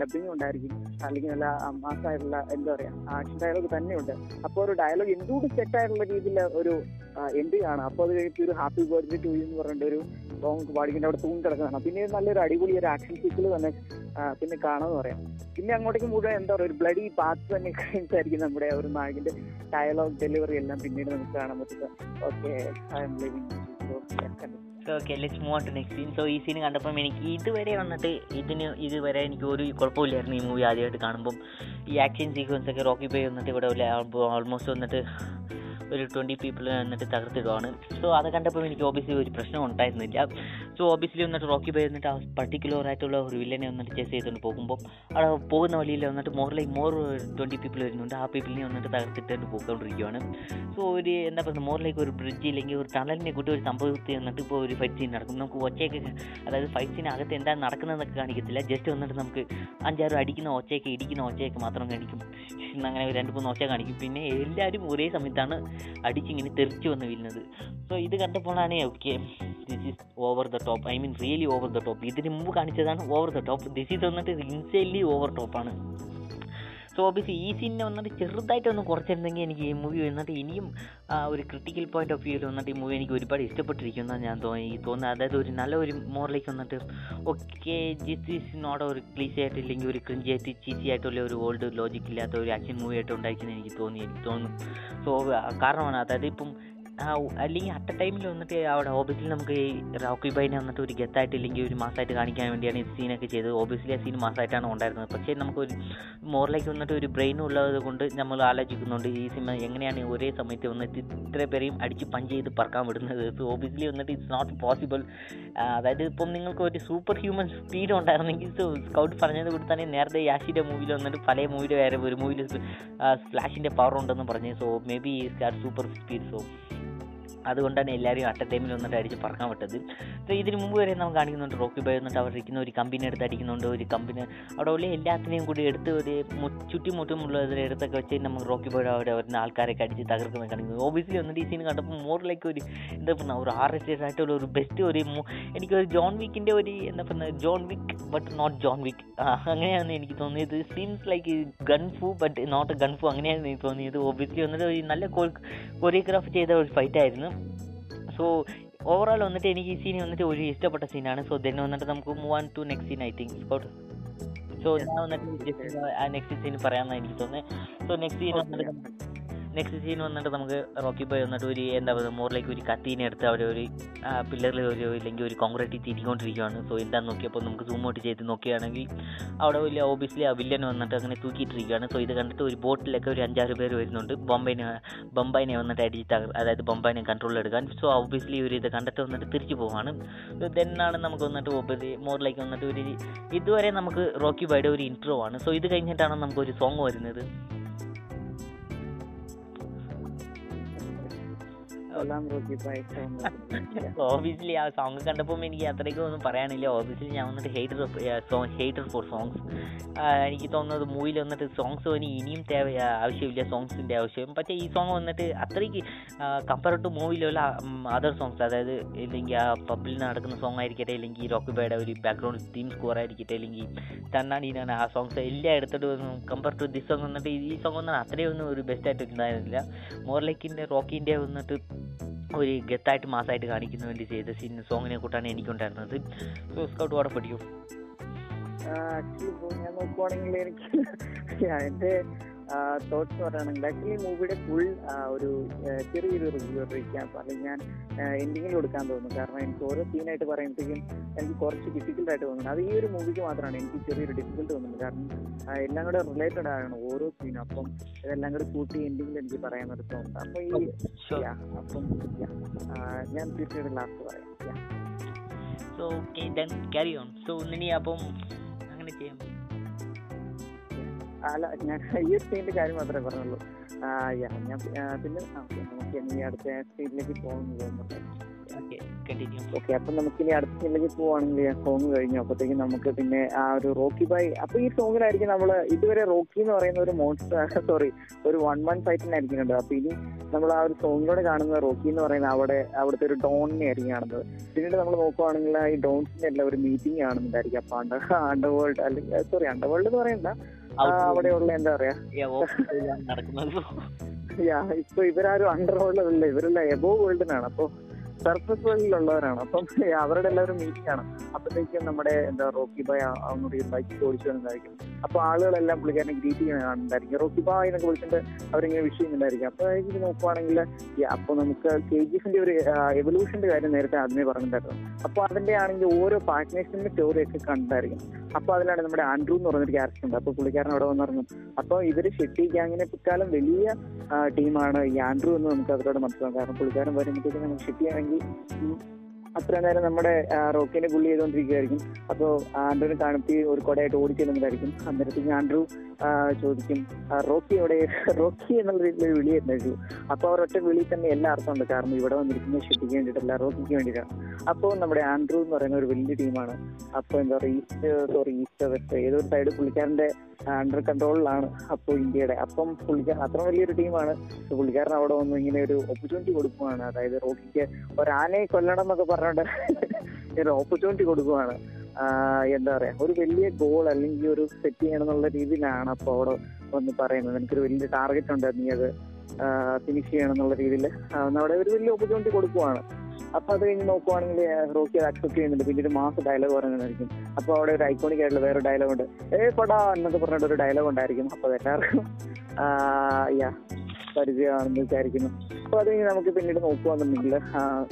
ഡബിങ് ഉണ്ടായിരിക്കും. അല്ലെങ്കിൽ നല്ല മാസമായിട്ടുള്ള എന്താ പറയാ ആക്ഷൻ ഡയലോഗ് തന്നെയുണ്ട്. അപ്പോൾ ഒരു ഡയലോഗ് എന്തുകൊണ്ട് സെറ്റ് ആയിട്ടുള്ള രീതിയിൽ ഒരു എൻഡ് കാണാം അപ്പോൾ അത് കഴിഞ്ഞിട്ട് ഒരു ഹാപ്പി ബർത്ത്ഡേ ടു എന്ന് പറഞ്ഞിട്ട് ഒരു സോങ് പാടിക്കേണ്ട അവിടെ തൂങ്ങി കിടക്കുന്നതാണ്. പിന്നെ നല്ലൊരു അടിപൊളി ഒരു ആക്ഷൻ സീക്കിൾ തന്നെ പിന്നെ കാണാമെന്ന് പറയാം. പിന്നെ അങ്ങോട്ടേക്ക് മുഴുവൻ എന്താ പറയുക ഒരു ബ്ലഡി പാത്ത് തന്നെ കഴിഞ്ഞായിരിക്കും നമ്മുടെ ആ ഒരു നായകന്റെ ഡയലോഗ് ഡെലിവറി എല്ലാം പിന്നീട് നമുക്ക് കാണാൻ പറ്റുന്നത്. Okay let's move to next scene so ഈ സീൻ കണ്ടപ്പം എനിക്ക് ഇതുവരെ വന്നിട്ട് ഇതിന് ഇതുവരെ എനിക്ക് ഒരു കുഴപ്പമില്ലായിരുന്നു ഈ മൂവി ആദ്യമായിട്ട് കാണുമ്പം. ഈ ആക്ഷൻ സീക്വൻസ് ഒക്കെ റോക്കി പേ വന്നിട്ട് ഇവിടെ ഓൾമോസ്റ്റ് വന്നിട്ട് ഒരു ട്വന്റി പീപ്പിൾ വന്നിട്ട് തകർത്തിടുവാണ്. സോ അത് കണ്ടപ്പോൾ എനിക്ക് ഓബിയസ്ലി ഒരു പ്രശ്നം ഉണ്ടായിരുന്നില്ല. സോ ഓബിയസ്ലി വന്നിട്ട് റോക്കി ബൈ വന്നിട്ട് ആ പർട്ടിക്കുലർ ആയിട്ടുള്ള ഒരു വില്ലനെ വന്നിട്ട് ചേസ് ചെയ്തുകൊണ്ട് പോകുമ്പോൾ അവിടെ പോകുന്ന വഴിയിൽ വന്നിട്ട് more like more twenty people വരുന്നുണ്ട്. ആ പീപ്പിളിനെ വന്നിട്ട് തകർത്തിട്ട് പോയിക്കൊണ്ടിരിക്കുകയാണ് സോ ഒരു എന്താ പറയുക മോർ ലൈക്ക് ഒരു ബ്രിഡ്ജ് ഇല്ലെങ്കിൽ ഒരു ടണലിനെ കൂട്ടി ഒരു സംഭവത്തിൽ വന്നിട്ട് ഇപ്പോൾ ഒരു ഫൈറ്റ് സീൻ നടക്കും. നമുക്ക് ഒച്ചയൊക്കെ അതായത് ഫൈറ്റ് സീൻ അകത്ത് എന്താ നടക്കുന്നതെന്നൊക്കെ കാണിക്കത്തില്ല. ജസ്റ്റ് വന്നിട്ട് നമുക്ക് അഞ്ചാറ് അടിക്കുന്ന ഒച്ചയൊക്കെ ഇടിക്കുന്ന ഒച്ചയൊക്കെ മാത്രം കാണിക്കും. അങ്ങനെ രണ്ട് മൂന്ന് ഒച്ച കാണിക്കും. പിന്നെ എല്ലാവരും ഒരേ സമയത്താണ് അടിച്ചിങ്ങനെ തെറിച്ച് വന്ന് വീഴുന്നത്. സോ ഇത് കണ്ടപ്പോഴാണ് okay this is over the top I mean really over the top ഇതിന് മുമ്പ് കാണിച്ചതാണ് over the top this is വന്നിട്ട് ഇൻസൈലി ഓവർ ടോപ്പാണ് സോ ഓബിയസ്ലി ഈ സീനിനെ വന്നിട്ട് ചെറുതായിട്ടൊന്ന് കുറച്ചിരുന്നെങ്കിൽ എനിക്ക് ഈ മൂവി വന്നിട്ട് ഇനിയും ഒരു ക്രിട്ടിക്കൽ പോയിന്റ് ഓഫ് വ്യൂവിൽ വന്നിട്ട് ഈ മൂവി എനിക്ക് ഒരുപാട് ഇഷ്ടപ്പെട്ടിരിക്കുന്ന ഞാൻ തോന്നി തോന്നുന്നത്. അതായത് ഒരു നല്ല ഒരു മോറിലേക്ക് വന്നിട്ട് ഓക്കെ ജിസ് ഈസ് നോട്ട് ഒരു ക്ലീസി ആയിട്ട് ഇല്ലെങ്കിൽ ഒരു ക്രിഞ്ചി ആയിട്ട് ചീസി ആയിട്ടുള്ള ഒരു ഓൾഡ് ലോജിക് ഇല്ലാത്ത ഒരു ആക്ഷൻ മൂവി ആയിട്ട് ഉണ്ടായിരിക്കുന്നത് എനിക്ക് തോന്നി എനിക്ക് തോന്നുന്നു. സോ കാരണമാണ്. അതായത് ഇപ്പം ആ അല്ലെങ്കിൽ അറ്റ ടൈമിൽ വന്നിട്ട് അവിടെ ഓബിയസ്ലി നമുക്ക് ഈ റോക്കി ബൈനെ വന്നിട്ട് ഒരു ഗത്തായിട്ട് ഇല്ലെങ്കിൽ ഒരു മാസമായിട്ട് കാണിക്കാൻ വേണ്ടിയാണ് ഈ സീനൊക്കെ ചെയ്തത്. ഓബിയസ്ലി ആ സീൻ മാസമായിട്ടാണ് ഉണ്ടായിരുന്നത്. പക്ഷേ നമുക്കൊരു മോറിലേക്ക് വന്നിട്ട് ഒരു ബ്രെയിൻ ഉള്ളത് കൊണ്ട് നമ്മൾ ആലോചിക്കുന്നുണ്ട് ഈ സിനിമ എങ്ങനെയാണ് ഒരേ സമയത്ത് വന്നിട്ട് ഇത്ര പേരെയും അടിച്ച് പഞ്ച് ചെയ്ത് പറക്കാൻ വിടുന്നത്. സോ ഓബിയസ്ലി വന്നിട്ട് ഇറ്റ്സ് നോട്ട് പോസിബിൾ അതായത് ഇപ്പം നിങ്ങൾക്ക് ഒരു സൂപ്പർ ഹ്യൂമൻ സ്പീഡ് ഉണ്ടായിരുന്നെങ്കിൽ സോ സ്കൗട്ട് പറഞ്ഞത് കൂടി തന്നെ നേരത്തെ യാഷിന്റെ മൂവിയിൽ വന്നിട്ട് പല മൂവിയിൽ വേറെ ഒരു മൂവിയിൽ ഫ്ലാഷിന്റെ പവർ ഉണ്ടെന്ന് പറഞ്ഞു. So maybe super speed so അതുകൊണ്ടാണ് എല്ലാവരെയും അറ്റ ടൈമിൽ വന്നിട്ട് അടിച്ച് പറക്കാൻ വിട്ടത്. ഇതിന് മുമ്പ് വരെ നമ്മൾ കാണിക്കുന്നുണ്ട് റോക്കി ബൈ വന്നിട്ട് അവർ ഇരിക്കുന്ന ഒരു കമ്പനി എടുത്ത് അടിക്കുന്നുണ്ട് ഒരു കമ്പനി അവിടെ ഉള്ള എല്ലാത്തിനെയും കൂടി എടുത്ത് ഒരു ചുറ്റിമുറ്റുമുള്ളതിൽ എടുത്തൊക്കെ വെച്ച് നമുക്ക് റോക്കി ബോയ് അവിടെ വരുന്ന ആൾക്കാരൊക്കെ അടിച്ച് തകർക്കുന്ന കാണിക്കുന്നത് ഓബിയസ്ലി വന്നിട്ട് ഈ സീൻ കണ്ടപ്പോൾ മോർ ലൈക്ക് ഒരു എന്താ പറയുക ഒരു ആർ എസ് ആയിട്ടുള്ള ഒരു ബെസ്റ്റ് ഒരു എനിക്കൊരു ജോൺ വിക്കിന്റെ ഒരു എന്താ പറയുക John Wick but not John വിക്ക് അങ്ങനെയാണ് എനിക്ക് തോന്നിയത്. Scenes like gun fu but not gun fu അങ്ങനെയാണ് എനിക്ക് തോന്നിയത്. ഓബിയസ്ലി വന്നിട്ട് ഒരു നല്ല കൊറിയോഗ്രാഫ് ചെയ്ത ഒരു ഫൈറ്റ് ആയിരുന്നു. സോ ഓവറോൾ വന്നിട്ട് എനിക്ക് ഈ സീൻ വന്നിട്ട് ഒരു ഇഷ്ടപ്പെട്ട സീനാണ് സോ ദെൻ വന്നിട്ട് നമുക്ക് move on to next scene I think Scout so ഞാൻ വന്നിട്ട് ആ നെക്സ്റ്റ് സീൻ പറയാമെന്നാണ് എനിക്ക് തോന്നുന്നത് സോ നെക്സ്റ്റ് സീൻ വന്നിട്ട് നെക്സ്റ്റ് സീൻ വന്നിട്ട് നമുക്ക് റോക്കി ബോയ് വന്നിട്ട് ഒരു എന്താ പറയുക മോറിലേക്ക് ഒരു കത്തീനെ എടുത്ത് അവർ ഒരു പില്ലറിൽ ഒരു ഇല്ലെങ്കിൽ ഒരു കോൺക്രീറ്റ് തിരികൊണ്ടിരിക്കുകയാണ് സോ എന്താണെന്ന് നോക്കിയപ്പോൾ നമുക്ക് സൂം ഔട്ട് ചെയ്ത് നോക്കുകയാണെങ്കിൽ അവിടെ വലിയ ഓബിയസ്ലി ആ വില്ലൻ വന്നിട്ട് അങ്ങനെ തൂക്കിയിട്ടിരിക്കുകയാണ്. സോ ഇത് കണ്ടിട്ട് ഒരു ബോട്ടിലൊക്കെ ഒരു അഞ്ചാറ് പേര് വരുന്നുണ്ട്. ബോംബൈനെ ബൊംബൈനെ വന്നിട്ട് അടിച്ച് അതായത് ബൊംബൈനെ കൺട്രോളിൽ എടുക്കാൻ. സോ ഓബിയസ്ലി ഒരു ഇത് കണ്ടിട്ട് വന്നിട്ട് തിരിച്ചു പോവാണ് സോ ദെന്നാണ് നമുക്ക് വന്നിട്ട് ഓബിയസ്ലി മോറിലേക്ക് വന്നിട്ട് ഒരു ഇതുവരെ നമുക്ക് റോക്കി ബൈഡ് ഒരു ഇൻട്രോ ആണ്. സോ ഇത് കഴിഞ്ഞിട്ടാണ് നമുക്ക് ഒരു സോങ് വരുന്നത്. ഓബിയസ്ലി ആ സോങ് കണ്ടപ്പോൾ എനിക്ക് അത്രയ്ക്കും ഒന്നും പറയാനില്ല. ഓബിയസ്ലി ഞാൻ വന്നിട്ട് ഹേറ്റർ ഹേറ്റർ ഫോർ സോങ്സ് എനിക്ക് തോന്നുന്നത് മൂവിയിൽ വന്നിട്ട് സോങ്സ് ഇനി ഇനിയും ആവശ്യമില്ല സോങ്സിന്റെ ആവശ്യം. പക്ഷേ ഈ സോങ് വന്നിട്ട് അത്രയ്ക്ക് കമ്പയർ ടു മൂവിയിലുള്ള അതർ സോങ്സ് അതായത് ഇല്ലെങ്കിൽ ആ പബ്ലിൽ നടക്കുന്ന സോങ് ആയിരിക്കട്ടെ ഇല്ലെങ്കിൽ റോക്കി ബൈയുടെ ഒരു ബാക്ക്ഗ്രൗണ്ട് തീം സ്കോർ ആയിരിക്കട്ടെ ഇല്ലെങ്കിൽ തന്നാടിനാണ് ആ സോങ്സ് എല്ലാം എടുത്തിട്ട് കമ്പയർ ടു ദിസ് സോങ് വന്നിട്ട് ഈ സോങ് ഒന്നും അത്രയൊന്നും ഒരു ബെസ്റ്റായിട്ട് ഉണ്ടായിരുന്നില്ല. മോർലൈക്കിന്റെ റോക്കിന്റെ വന്നിട്ട് ഒരു ഗത്തായിട്ട് മാസമായിട്ട് കാണിക്കുന്ന വേണ്ടി ചെയ്ത സീൻ സോങ്ങിനെ കൂട്ടാണ് എനിക്കുണ്ടായിരുന്നത്. സോ സ്കൗട്ട് വാടെ പഠിക്കും. ഞാൻ നോക്കുവാണെങ്കിൽ എനിക്ക് എന്റെ തോട്ട്സ് പറയുകയാണെങ്കിൽ ആക്ച്വലി മൂവിയുടെ ഫുൾ ഒരു ചെറിയൊരു റിവ്യൂ റീക്യാപ്പ് അല്ലെങ്കിൽ ഞാൻ എൻഡിങ്ങിൽ കൊടുക്കാൻ തോന്നുന്നു. കാരണം എനിക്ക് ഓരോ സീനായിട്ട് പറയുമ്പോഴത്തേക്കും എനിക്ക് കുറച്ച് ഡിഫിക്കൽട്ട് ആയിട്ട് തോന്നുന്നു. അത് ഈ ഒരു മൂവിക്ക് മാത്രമാണ് എനിക്ക് ചെറിയൊരു ഡിഫിക്കൽട്ട് തോന്നുന്നത്. കാരണം എല്ലാം കൂടെ റിലേറ്റഡ് ആണ് ഓരോ സീനും അപ്പം ഇതെല്ലാം കൂടെ കൂട്ടി എൻഡിങ്ങിൽ എനിക്ക് പറയാൻ നിർത്തുന്നുണ്ട് അപ്പൊ ഈ അപ്പം ഞാൻ തീർച്ചയായിട്ടും ലാസ്റ്റ് പറയാം. So done carry on so ഇനി അപ്പം അങ്ങനെ ചെയ്യാം. അല്ല ഞാൻ ഈ എസ് സിന്റെ കാര്യം മാത്രമേ പറഞ്ഞുള്ളൂ. ഞാൻ പിന്നെ നമുക്ക് ഇനി അടുത്ത സീനിലേക്ക് പോകുന്നത് ഓക്കെ അപ്പൊ നമുക്ക് ഇനി അടുത്ത സീനിലേക്ക് പോവാണെങ്കിൽ സോങ് കഴിഞ്ഞു. അപ്പത്തേക്കും നമുക്ക് പിന്നെ ആ ഒരു റോക്കി ബൈ അപ്പൊ ഈ സോങ്ങിലായിരിക്കും നമ്മൾ ഇതുവരെ റോക്കി എന്ന് പറയുന്ന ഒരു മോൺസ്റ്റർ സോറി ഒരു വൺ വൺ ഫൈറ്റിനെ ആയിരിക്കുന്നുണ്ട് അപ്പൊ ഇനി നമ്മൾ ആ ഒരു സോങ്ങിലൂടെ കാണുന്ന റോക്കി എന്ന് പറയുന്ന അവിടെ അവിടുത്തെ ഒരു ഡോണിനെ ആയിരിക്കും കാണുന്നത്. പിന്നീട് നമ്മൾ നോക്കുവാണെങ്കിൽ ഈ ഡോൺസിന്റെ എല്ലാം ഒരു മീറ്റിംഗ് കാണുന്നുണ്ടായിരിക്കും. അപ്പൊ അണ്ടർ അണ്ടർ വേൾഡ് അല്ലെങ്കിൽ സോറി അണ്ടർ വേൾഡ് എന്ന് പറയണ്ട. അവിടെയുള്ള എന്താ പറയാ? ഇപ്പൊ ഇവരാരും അണ്ടർ വേൾഡിലല്ല ഇവരെല്ലാം എബോ വേൾഡിനാണ് അപ്പൊ സർഫസ് വേൾഡിലുള്ളവരാണ് അപ്പം അവരുടെ എല്ലാവരും മീറ്റിംഗ് ആണ്. അപ്പോഴത്തേക്കും നമ്മുടെ എന്താ റോക്കി ബൈ അങ്ങോട്ട് ബൈക്ക് ഓടിച്ചു വന്നതായിരിക്കും അപ്പൊ ആളുകളെല്ലാം പുള്ളിക്കാരനെ ഗ്രീറ്റ് ചെയ്യുന്നുണ്ടായിരിക്കും റോക്കി ബായ് എന്നൊക്കെ വിളിച്ചിട്ട് അവരിങ്ങനെ വിഷ് ചെയ്യുന്നുണ്ടായിരിക്കും അപ്പൊ ഇത് നോക്കുവാണെങ്കിൽ അപ്പൊ നമുക്ക് കെ ജി എഫിന്റെ ഒരു എവല്യൂഷന്റെ കാര്യം നേരത്തെ ആദ്യമേ പറഞ്ഞിട്ടുണ്ടായിരുന്നു. അപ്പൊ അതിന്റെ ആണെങ്കിൽ ഓരോ പാർട്ട്നേഴ്സിന്റെ സ്റ്റോറിയൊക്കെ കണ്ടായിരിക്കും. അപ്പൊ അതിലാണ് നമ്മുടെ ആൻഡ്രൂ എന്ന് പറഞ്ഞൊരു ക്യാരക്ടർ ഉണ്ട്. അപ്പൊ പുള്ളിക്കാരൻ അവിടെ വന്നിറങ്ങും അപ്പൊ ഇവർ ഷെട്ടി ഗ്യാങ്ങിനെ പിക്കാലം വലിയ ടീമാണ് ഈ ആൻഡ്രൂ എന്ന് നമുക്ക് അതിലൂടെ മനസ്സിലാവും. കാരണം പുള്ളിക്കാരൻ വരുമ്പോഴത്തേക്കും നമുക്ക് ഷെട്ടി അത്ര നേരം നമ്മുടെ റോക്കിന്റെ റോക്കിനെ പുള്ളി ചെയ്തുകൊണ്ടിരിക്കുകയായിരിക്കും അപ്പോൾ ആൻഡ്രുവിനെ കാണിച്ച് ഒരു കൊടയായിട്ട് ഓടിച്ചെല്ലുന്നതായിരിക്കും ഞാൻ ആ, ചോദിക്കും റോക്കി എവിടെ? റോക്കി എന്നുള്ള രീതിയിൽ ഒരു വിളിയായിരുന്നു അപ്പോൾ അവരൊറ്റ വിളി തന്നെ എല്ലാ അർത്ഥമുണ്ട്. കാരണം ഇവിടെ വന്നിരിക്കുന്ന ഷെട്ടിക്ക് വേണ്ടിയിട്ടല്ല റോക്കിക്ക് വേണ്ടിയിട്ടാണ്. അപ്പോൾ നമ്മുടെ ആൻഡ്രു എന്ന് പറയുന്ന ഒരു വലിയ ടീമാണ്. അപ്പോൾ എന്താ പറയുക ഈസ്റ്റ് സോറി ഈസ്റ്റ് വെസ്റ്റ് ഏതൊരു സൈഡ് പുള്ളിക്കാരന്റെ അണ്ടർ കൺട്രോളിലാണ് അപ്പോൾ ഇന്ത്യയുടെ. അപ്പം പുള്ളിക്കാരൻ അത്ര വലിയൊരു ടീമാണ്. പുള്ളിക്കാരൻ അവിടെ വന്ന് ഇങ്ങനെ ഒരു ഓപ്പർച്യൂണിറ്റി കൊടുക്കുവാണ്. അതായത് റോക്കിക്ക് ഒരാനയെ കൊല്ലണം എന്നൊക്കെ പറഞ്ഞുകൊണ്ട് ഒരു ഓപ്പർച്യൂണിറ്റി കൊടുക്കുവാണ്. എന്താ പറയാ ഒരു വലിയ ഗോൾ അല്ലെങ്കിൽ ഒരു സെറ്റ് ചെയ്യണം എന്നുള്ള രീതിയിലാണ് അപ്പോൾ അവിടെ വന്ന് പറയുന്നത്. എനിക്കൊരു വലിയ ടാർഗറ്റ് ഉണ്ട് നീ അത് ഫിനിഷ് ചെയ്യണം എന്നുള്ള രീതിയിൽ അവിടെ ഒരു വലിയ ഓപ്പർച്യൂണിറ്റി കൊടുക്കുവാണ്. അപ്പൊ അത് കഴിഞ്ഞ് നോക്കുവാണെങ്കിൽ റോക്കി അത് അക്സെപ്റ്റ് ചെയ്യുന്നുണ്ട്. പിന്നീട് മാസ് ഡയലോഗ് പറയുന്നതായിരിക്കും. അപ്പൊ അവിടെ ഒരു ഐക്കോണിക് ആയിട്ടുള്ള വേറെ ഡയലോഗ് ഉണ്ട്. ഏ പടാ എന്നൊക്കെ പറഞ്ഞിട്ട് ഒരു ഡയലോഗ് ഉണ്ടായിരിക്കും. അപ്പൊ എല്ലാവർക്കും യാ പരിചയമാണെന്ന് വിചാരിക്കുന്നു. അപ്പൊ അത് കഴിഞ്ഞ് നമുക്ക് പിന്നീട് നോക്കുകയാണെന്നുണ്ടെങ്കിൽ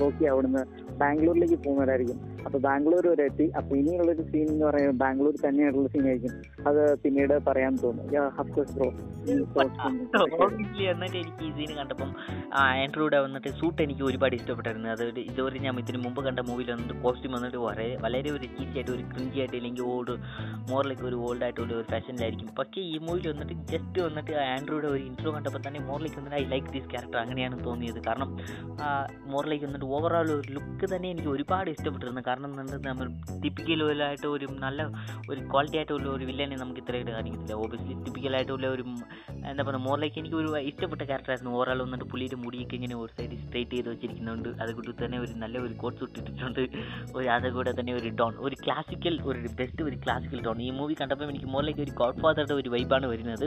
റോക്കി അവിടുന്ന് ബാംഗ്ലൂരിലേക്ക് പോകുന്നവരായിരിക്കും. അപ്പൊ ബാംഗ്ലൂർ വരെ എത്തി. അപ്പൊ ഇനിയുള്ള ഒരു സീൻ എന്ന് പറയുന്നത് ബാംഗ്ലൂർ തന്നെയായിട്ടുള്ള സീൻ ആയിരിക്കും. അത് പിന്നീട് പറയാൻ തോന്നുന്നു എനിക്ക് ഈ സീൻ കണ്ടപ്പം ആൻഡ്രോയുടെ വന്നിട്ട് സൂട്ട് എനിക്ക് ഒരുപാട് ഇഷ്ടപ്പെട്ടായിരുന്നു. അത് ഇതുവരെ ഞാൻ ഇതിന് മുമ്പ് കണ്ട മൂവിയിൽ വന്നിട്ട് കോസ്റ്റ്യൂം വന്നിട്ട് വളരെ വളരെ ഒരു ചീസി ആയിട്ട് ഒരു ക്രിഞ്ചി ആയിട്ട് അല്ലെങ്കിൽ ഓൾഡ് മോറിലേക്ക് ഒരു ഓൾഡ് ആയിട്ടുള്ള ഒരു ഫാഷനിലായിരിക്കും പക്ഷേ ഈ മൂവിൽ വന്നിട്ട് ജസ്റ്റ് വന്നിട്ട് ആൻഡ്രോയുടെ ഒരു ഇൻട്രോ കണ്ടപ്പോൾ തന്നെ മോറിലേക്ക് വന്നിട്ട് ഐ ലൈക്ക് ദിസ് ക്യാരക്ടർ അങ്ങനെയാണ് തോന്നിയത്. കാരണം മോറിലേക്ക് വന്നിട്ട് ഓവറോൾ ഒരു ലുക്ക് തന്നെ എനിക്ക് ഒരുപാട് ഇഷ്ടപ്പെട്ടിരുന്നു. കാരണം എന്താണ് നമ്മൾ ടിപ്പിക്കലായിട്ട് ഒരു നല്ല ഒരു ക്വാളിറ്റി ആയിട്ടുള്ള ഒരു വില്ലനെ നമുക്ക് ഇത്രയായിട്ട് കാണിക്കത്തില്ല ഓബിയസ്ലി ടിപ്പിക്കലായിട്ടുള്ള ഒരു എന്താ പറയുക മോറിലേക്ക് എനിക്ക് ഒരു ഇഷ്ടപ്പെട്ട ക്യാരക്ടറായിരുന്നു ഓവറോൾ വന്നിട്ട് പുള്ളിയുടെ മുടിയൊക്കെ ഇങ്ങനെ ഒരു സൈഡ് സ്ട്രൈറ്റ് ചെയ്ത് വെച്ചിരിക്കുന്നുണ്ട്. അതുകൊണ്ട് തന്നെ ഒരു നല്ല ഒരു കോട്ട് സൂട്ട് ഇട്ടിട്ടുണ്ട്. ഒരു അതുകൂടെ തന്നെ ഒരു ഡോൺ ഒരു ക്ലാസിക്കൽ ഒരു ബെസ്റ്റ് ഒരു ക്ലാസിക്കൽ ഡോൺ ഈ മൂവി കണ്ടപ്പോൾ എനിക്ക് മോറിലേക്ക് ഒരു ഗോഡ് ഫാദറുടെ ഒരു വൈബാണ് വരുന്നത്.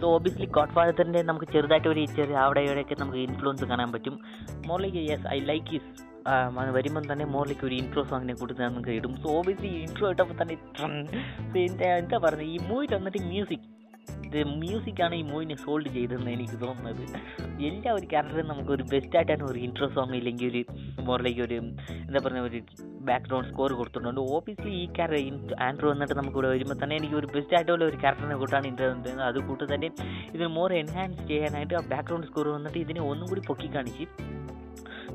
സോ ഓബിയസ്ലി ഗോഡ് ഫാദറിന്റെ നമുക്ക് ചെറുതായിട്ട് ഒരു ചെറിയ അവിടെ ഇവിടെയൊക്കെ നമുക്ക് ഇൻഫ്ലുവൻസ് കാണാൻ പറ്റും. മോറിലേക്ക് യെസ് ഐ ലൈക്ക് ഹിസ് വരുമ്പം തന്നെ മോറിലേക്ക് ഒരു ഇൻട്രോ സോങ്ങിനെ കൊടുത്ത് നമുക്ക് ഇടും സോ ഓബിയസ്ലി ഇൻട്രോ ഇട്ടപ്പോൾ തന്നെ. So എന്താ പറയുന്നത് ഈ മൂവി തന്നിട്ട് മ്യൂസിക് ഇത് മ്യൂസിക്കാണ് ഈ മൂവിനെ സോൾഡ് ചെയ്തതെന്ന് എനിക്ക് തോന്നുന്നത്. എല്ലാ ഒരു ക്യാരക്ടറും നമുക്ക് ഒരു ബെസ്റ്റ് ആയിട്ടാണ് ഒരു ഇൻട്രോ സോങ് ഇല്ലെങ്കിൽ ഒരു മോറിലേക്ക് ഒരു എന്താ പറയുക ഒരു ബാക്ക്ഗ്രൗണ്ട് സ്കോർ കൊടുത്തിട്ടുണ്ട്. ഓബിയസ്ലി ഈ ക്യാരക്ടർ ആൻഡ്രോ വന്നിട്ട് നമുക്ക് ഇവിടെ വരുമ്പോൾ തന്നെ എനിക്ക് ഒരു ബെസ്റ്റ് ആയിട്ടുള്ള ഒരു ക്യാരക്ടറിനെ കൂട്ടാണ് ഇൻട്രോ അത് കൂട്ട് തന്നെ ഇതിന് മോർ എൻഹാൻസ് ചെയ്യാനായിട്ട് ആ ബാക്ക്ഗ്രൗണ്ട് സ്കോർ വന്നിട്ട് ഇതിനെ ഒന്നും കൂടി പൊക്കി കാണിച്ച്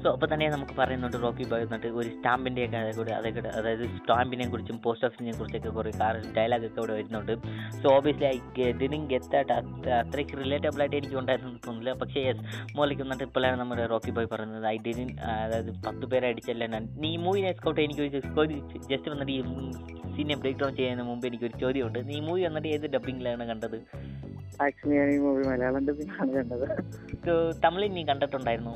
സോ അപ്പോൾ തന്നെ നമുക്ക് പറയുന്നുണ്ട് റോക്കി ബോയ് എന്നിട്ട് ഒരു സ്റ്റാമ്പിന്റെ ഒക്കെ കൂടെ അതൊക്കെ അതായത് സ്റ്റാമ്പിനെ കുറിച്ചും പോസ്റ്റ് ഓഫീസിനെ കുറിച്ചൊക്കെ കുറേ ഡയലോഗ് ഒക്കെ ഇവിടെ വരുന്നുണ്ട്. So obviously I didn't get അത്രയ്ക്ക് റിലേറ്റബിൾ ആയിട്ട് എനിക്ക് ഉണ്ടായിരുന്നു തോന്നുന്നില്ല. പക്ഷേ യെസ് മോളിക്ക് വന്നിട്ട് ഇപ്പോഴാണ് നമ്മുടെ റോക്കി ബോയ് പറയുന്നത് ഐ ഡിനിൻ അതായത് പത്ത് പേരെ അടിച്ചല്ല ഞാൻ നീ മൂവി മൂവിനെ സ്കൗട്ട് എനിക്ക് ജസ്റ്റ് വന്നിട്ട് ഈ സീനെ ബ്രേക്ക് ഡൗൺ ചെയ്യുന്നതിന് മുമ്പ് എനിക്കൊരു ചോദ്യമുണ്ട്. നീ മൂവി വന്നിട്ട് ഏത് ഡബിങ്ങിലാണ് കണ്ടത്? ആക്ച്വലി ഞാൻ ഈ മൂവി മലയാളം ഡബിങ്ങാണ് കണ്ടത്. തമിഴിൽ നീ കണ്ടിട്ടുണ്ടായിരുന്നു?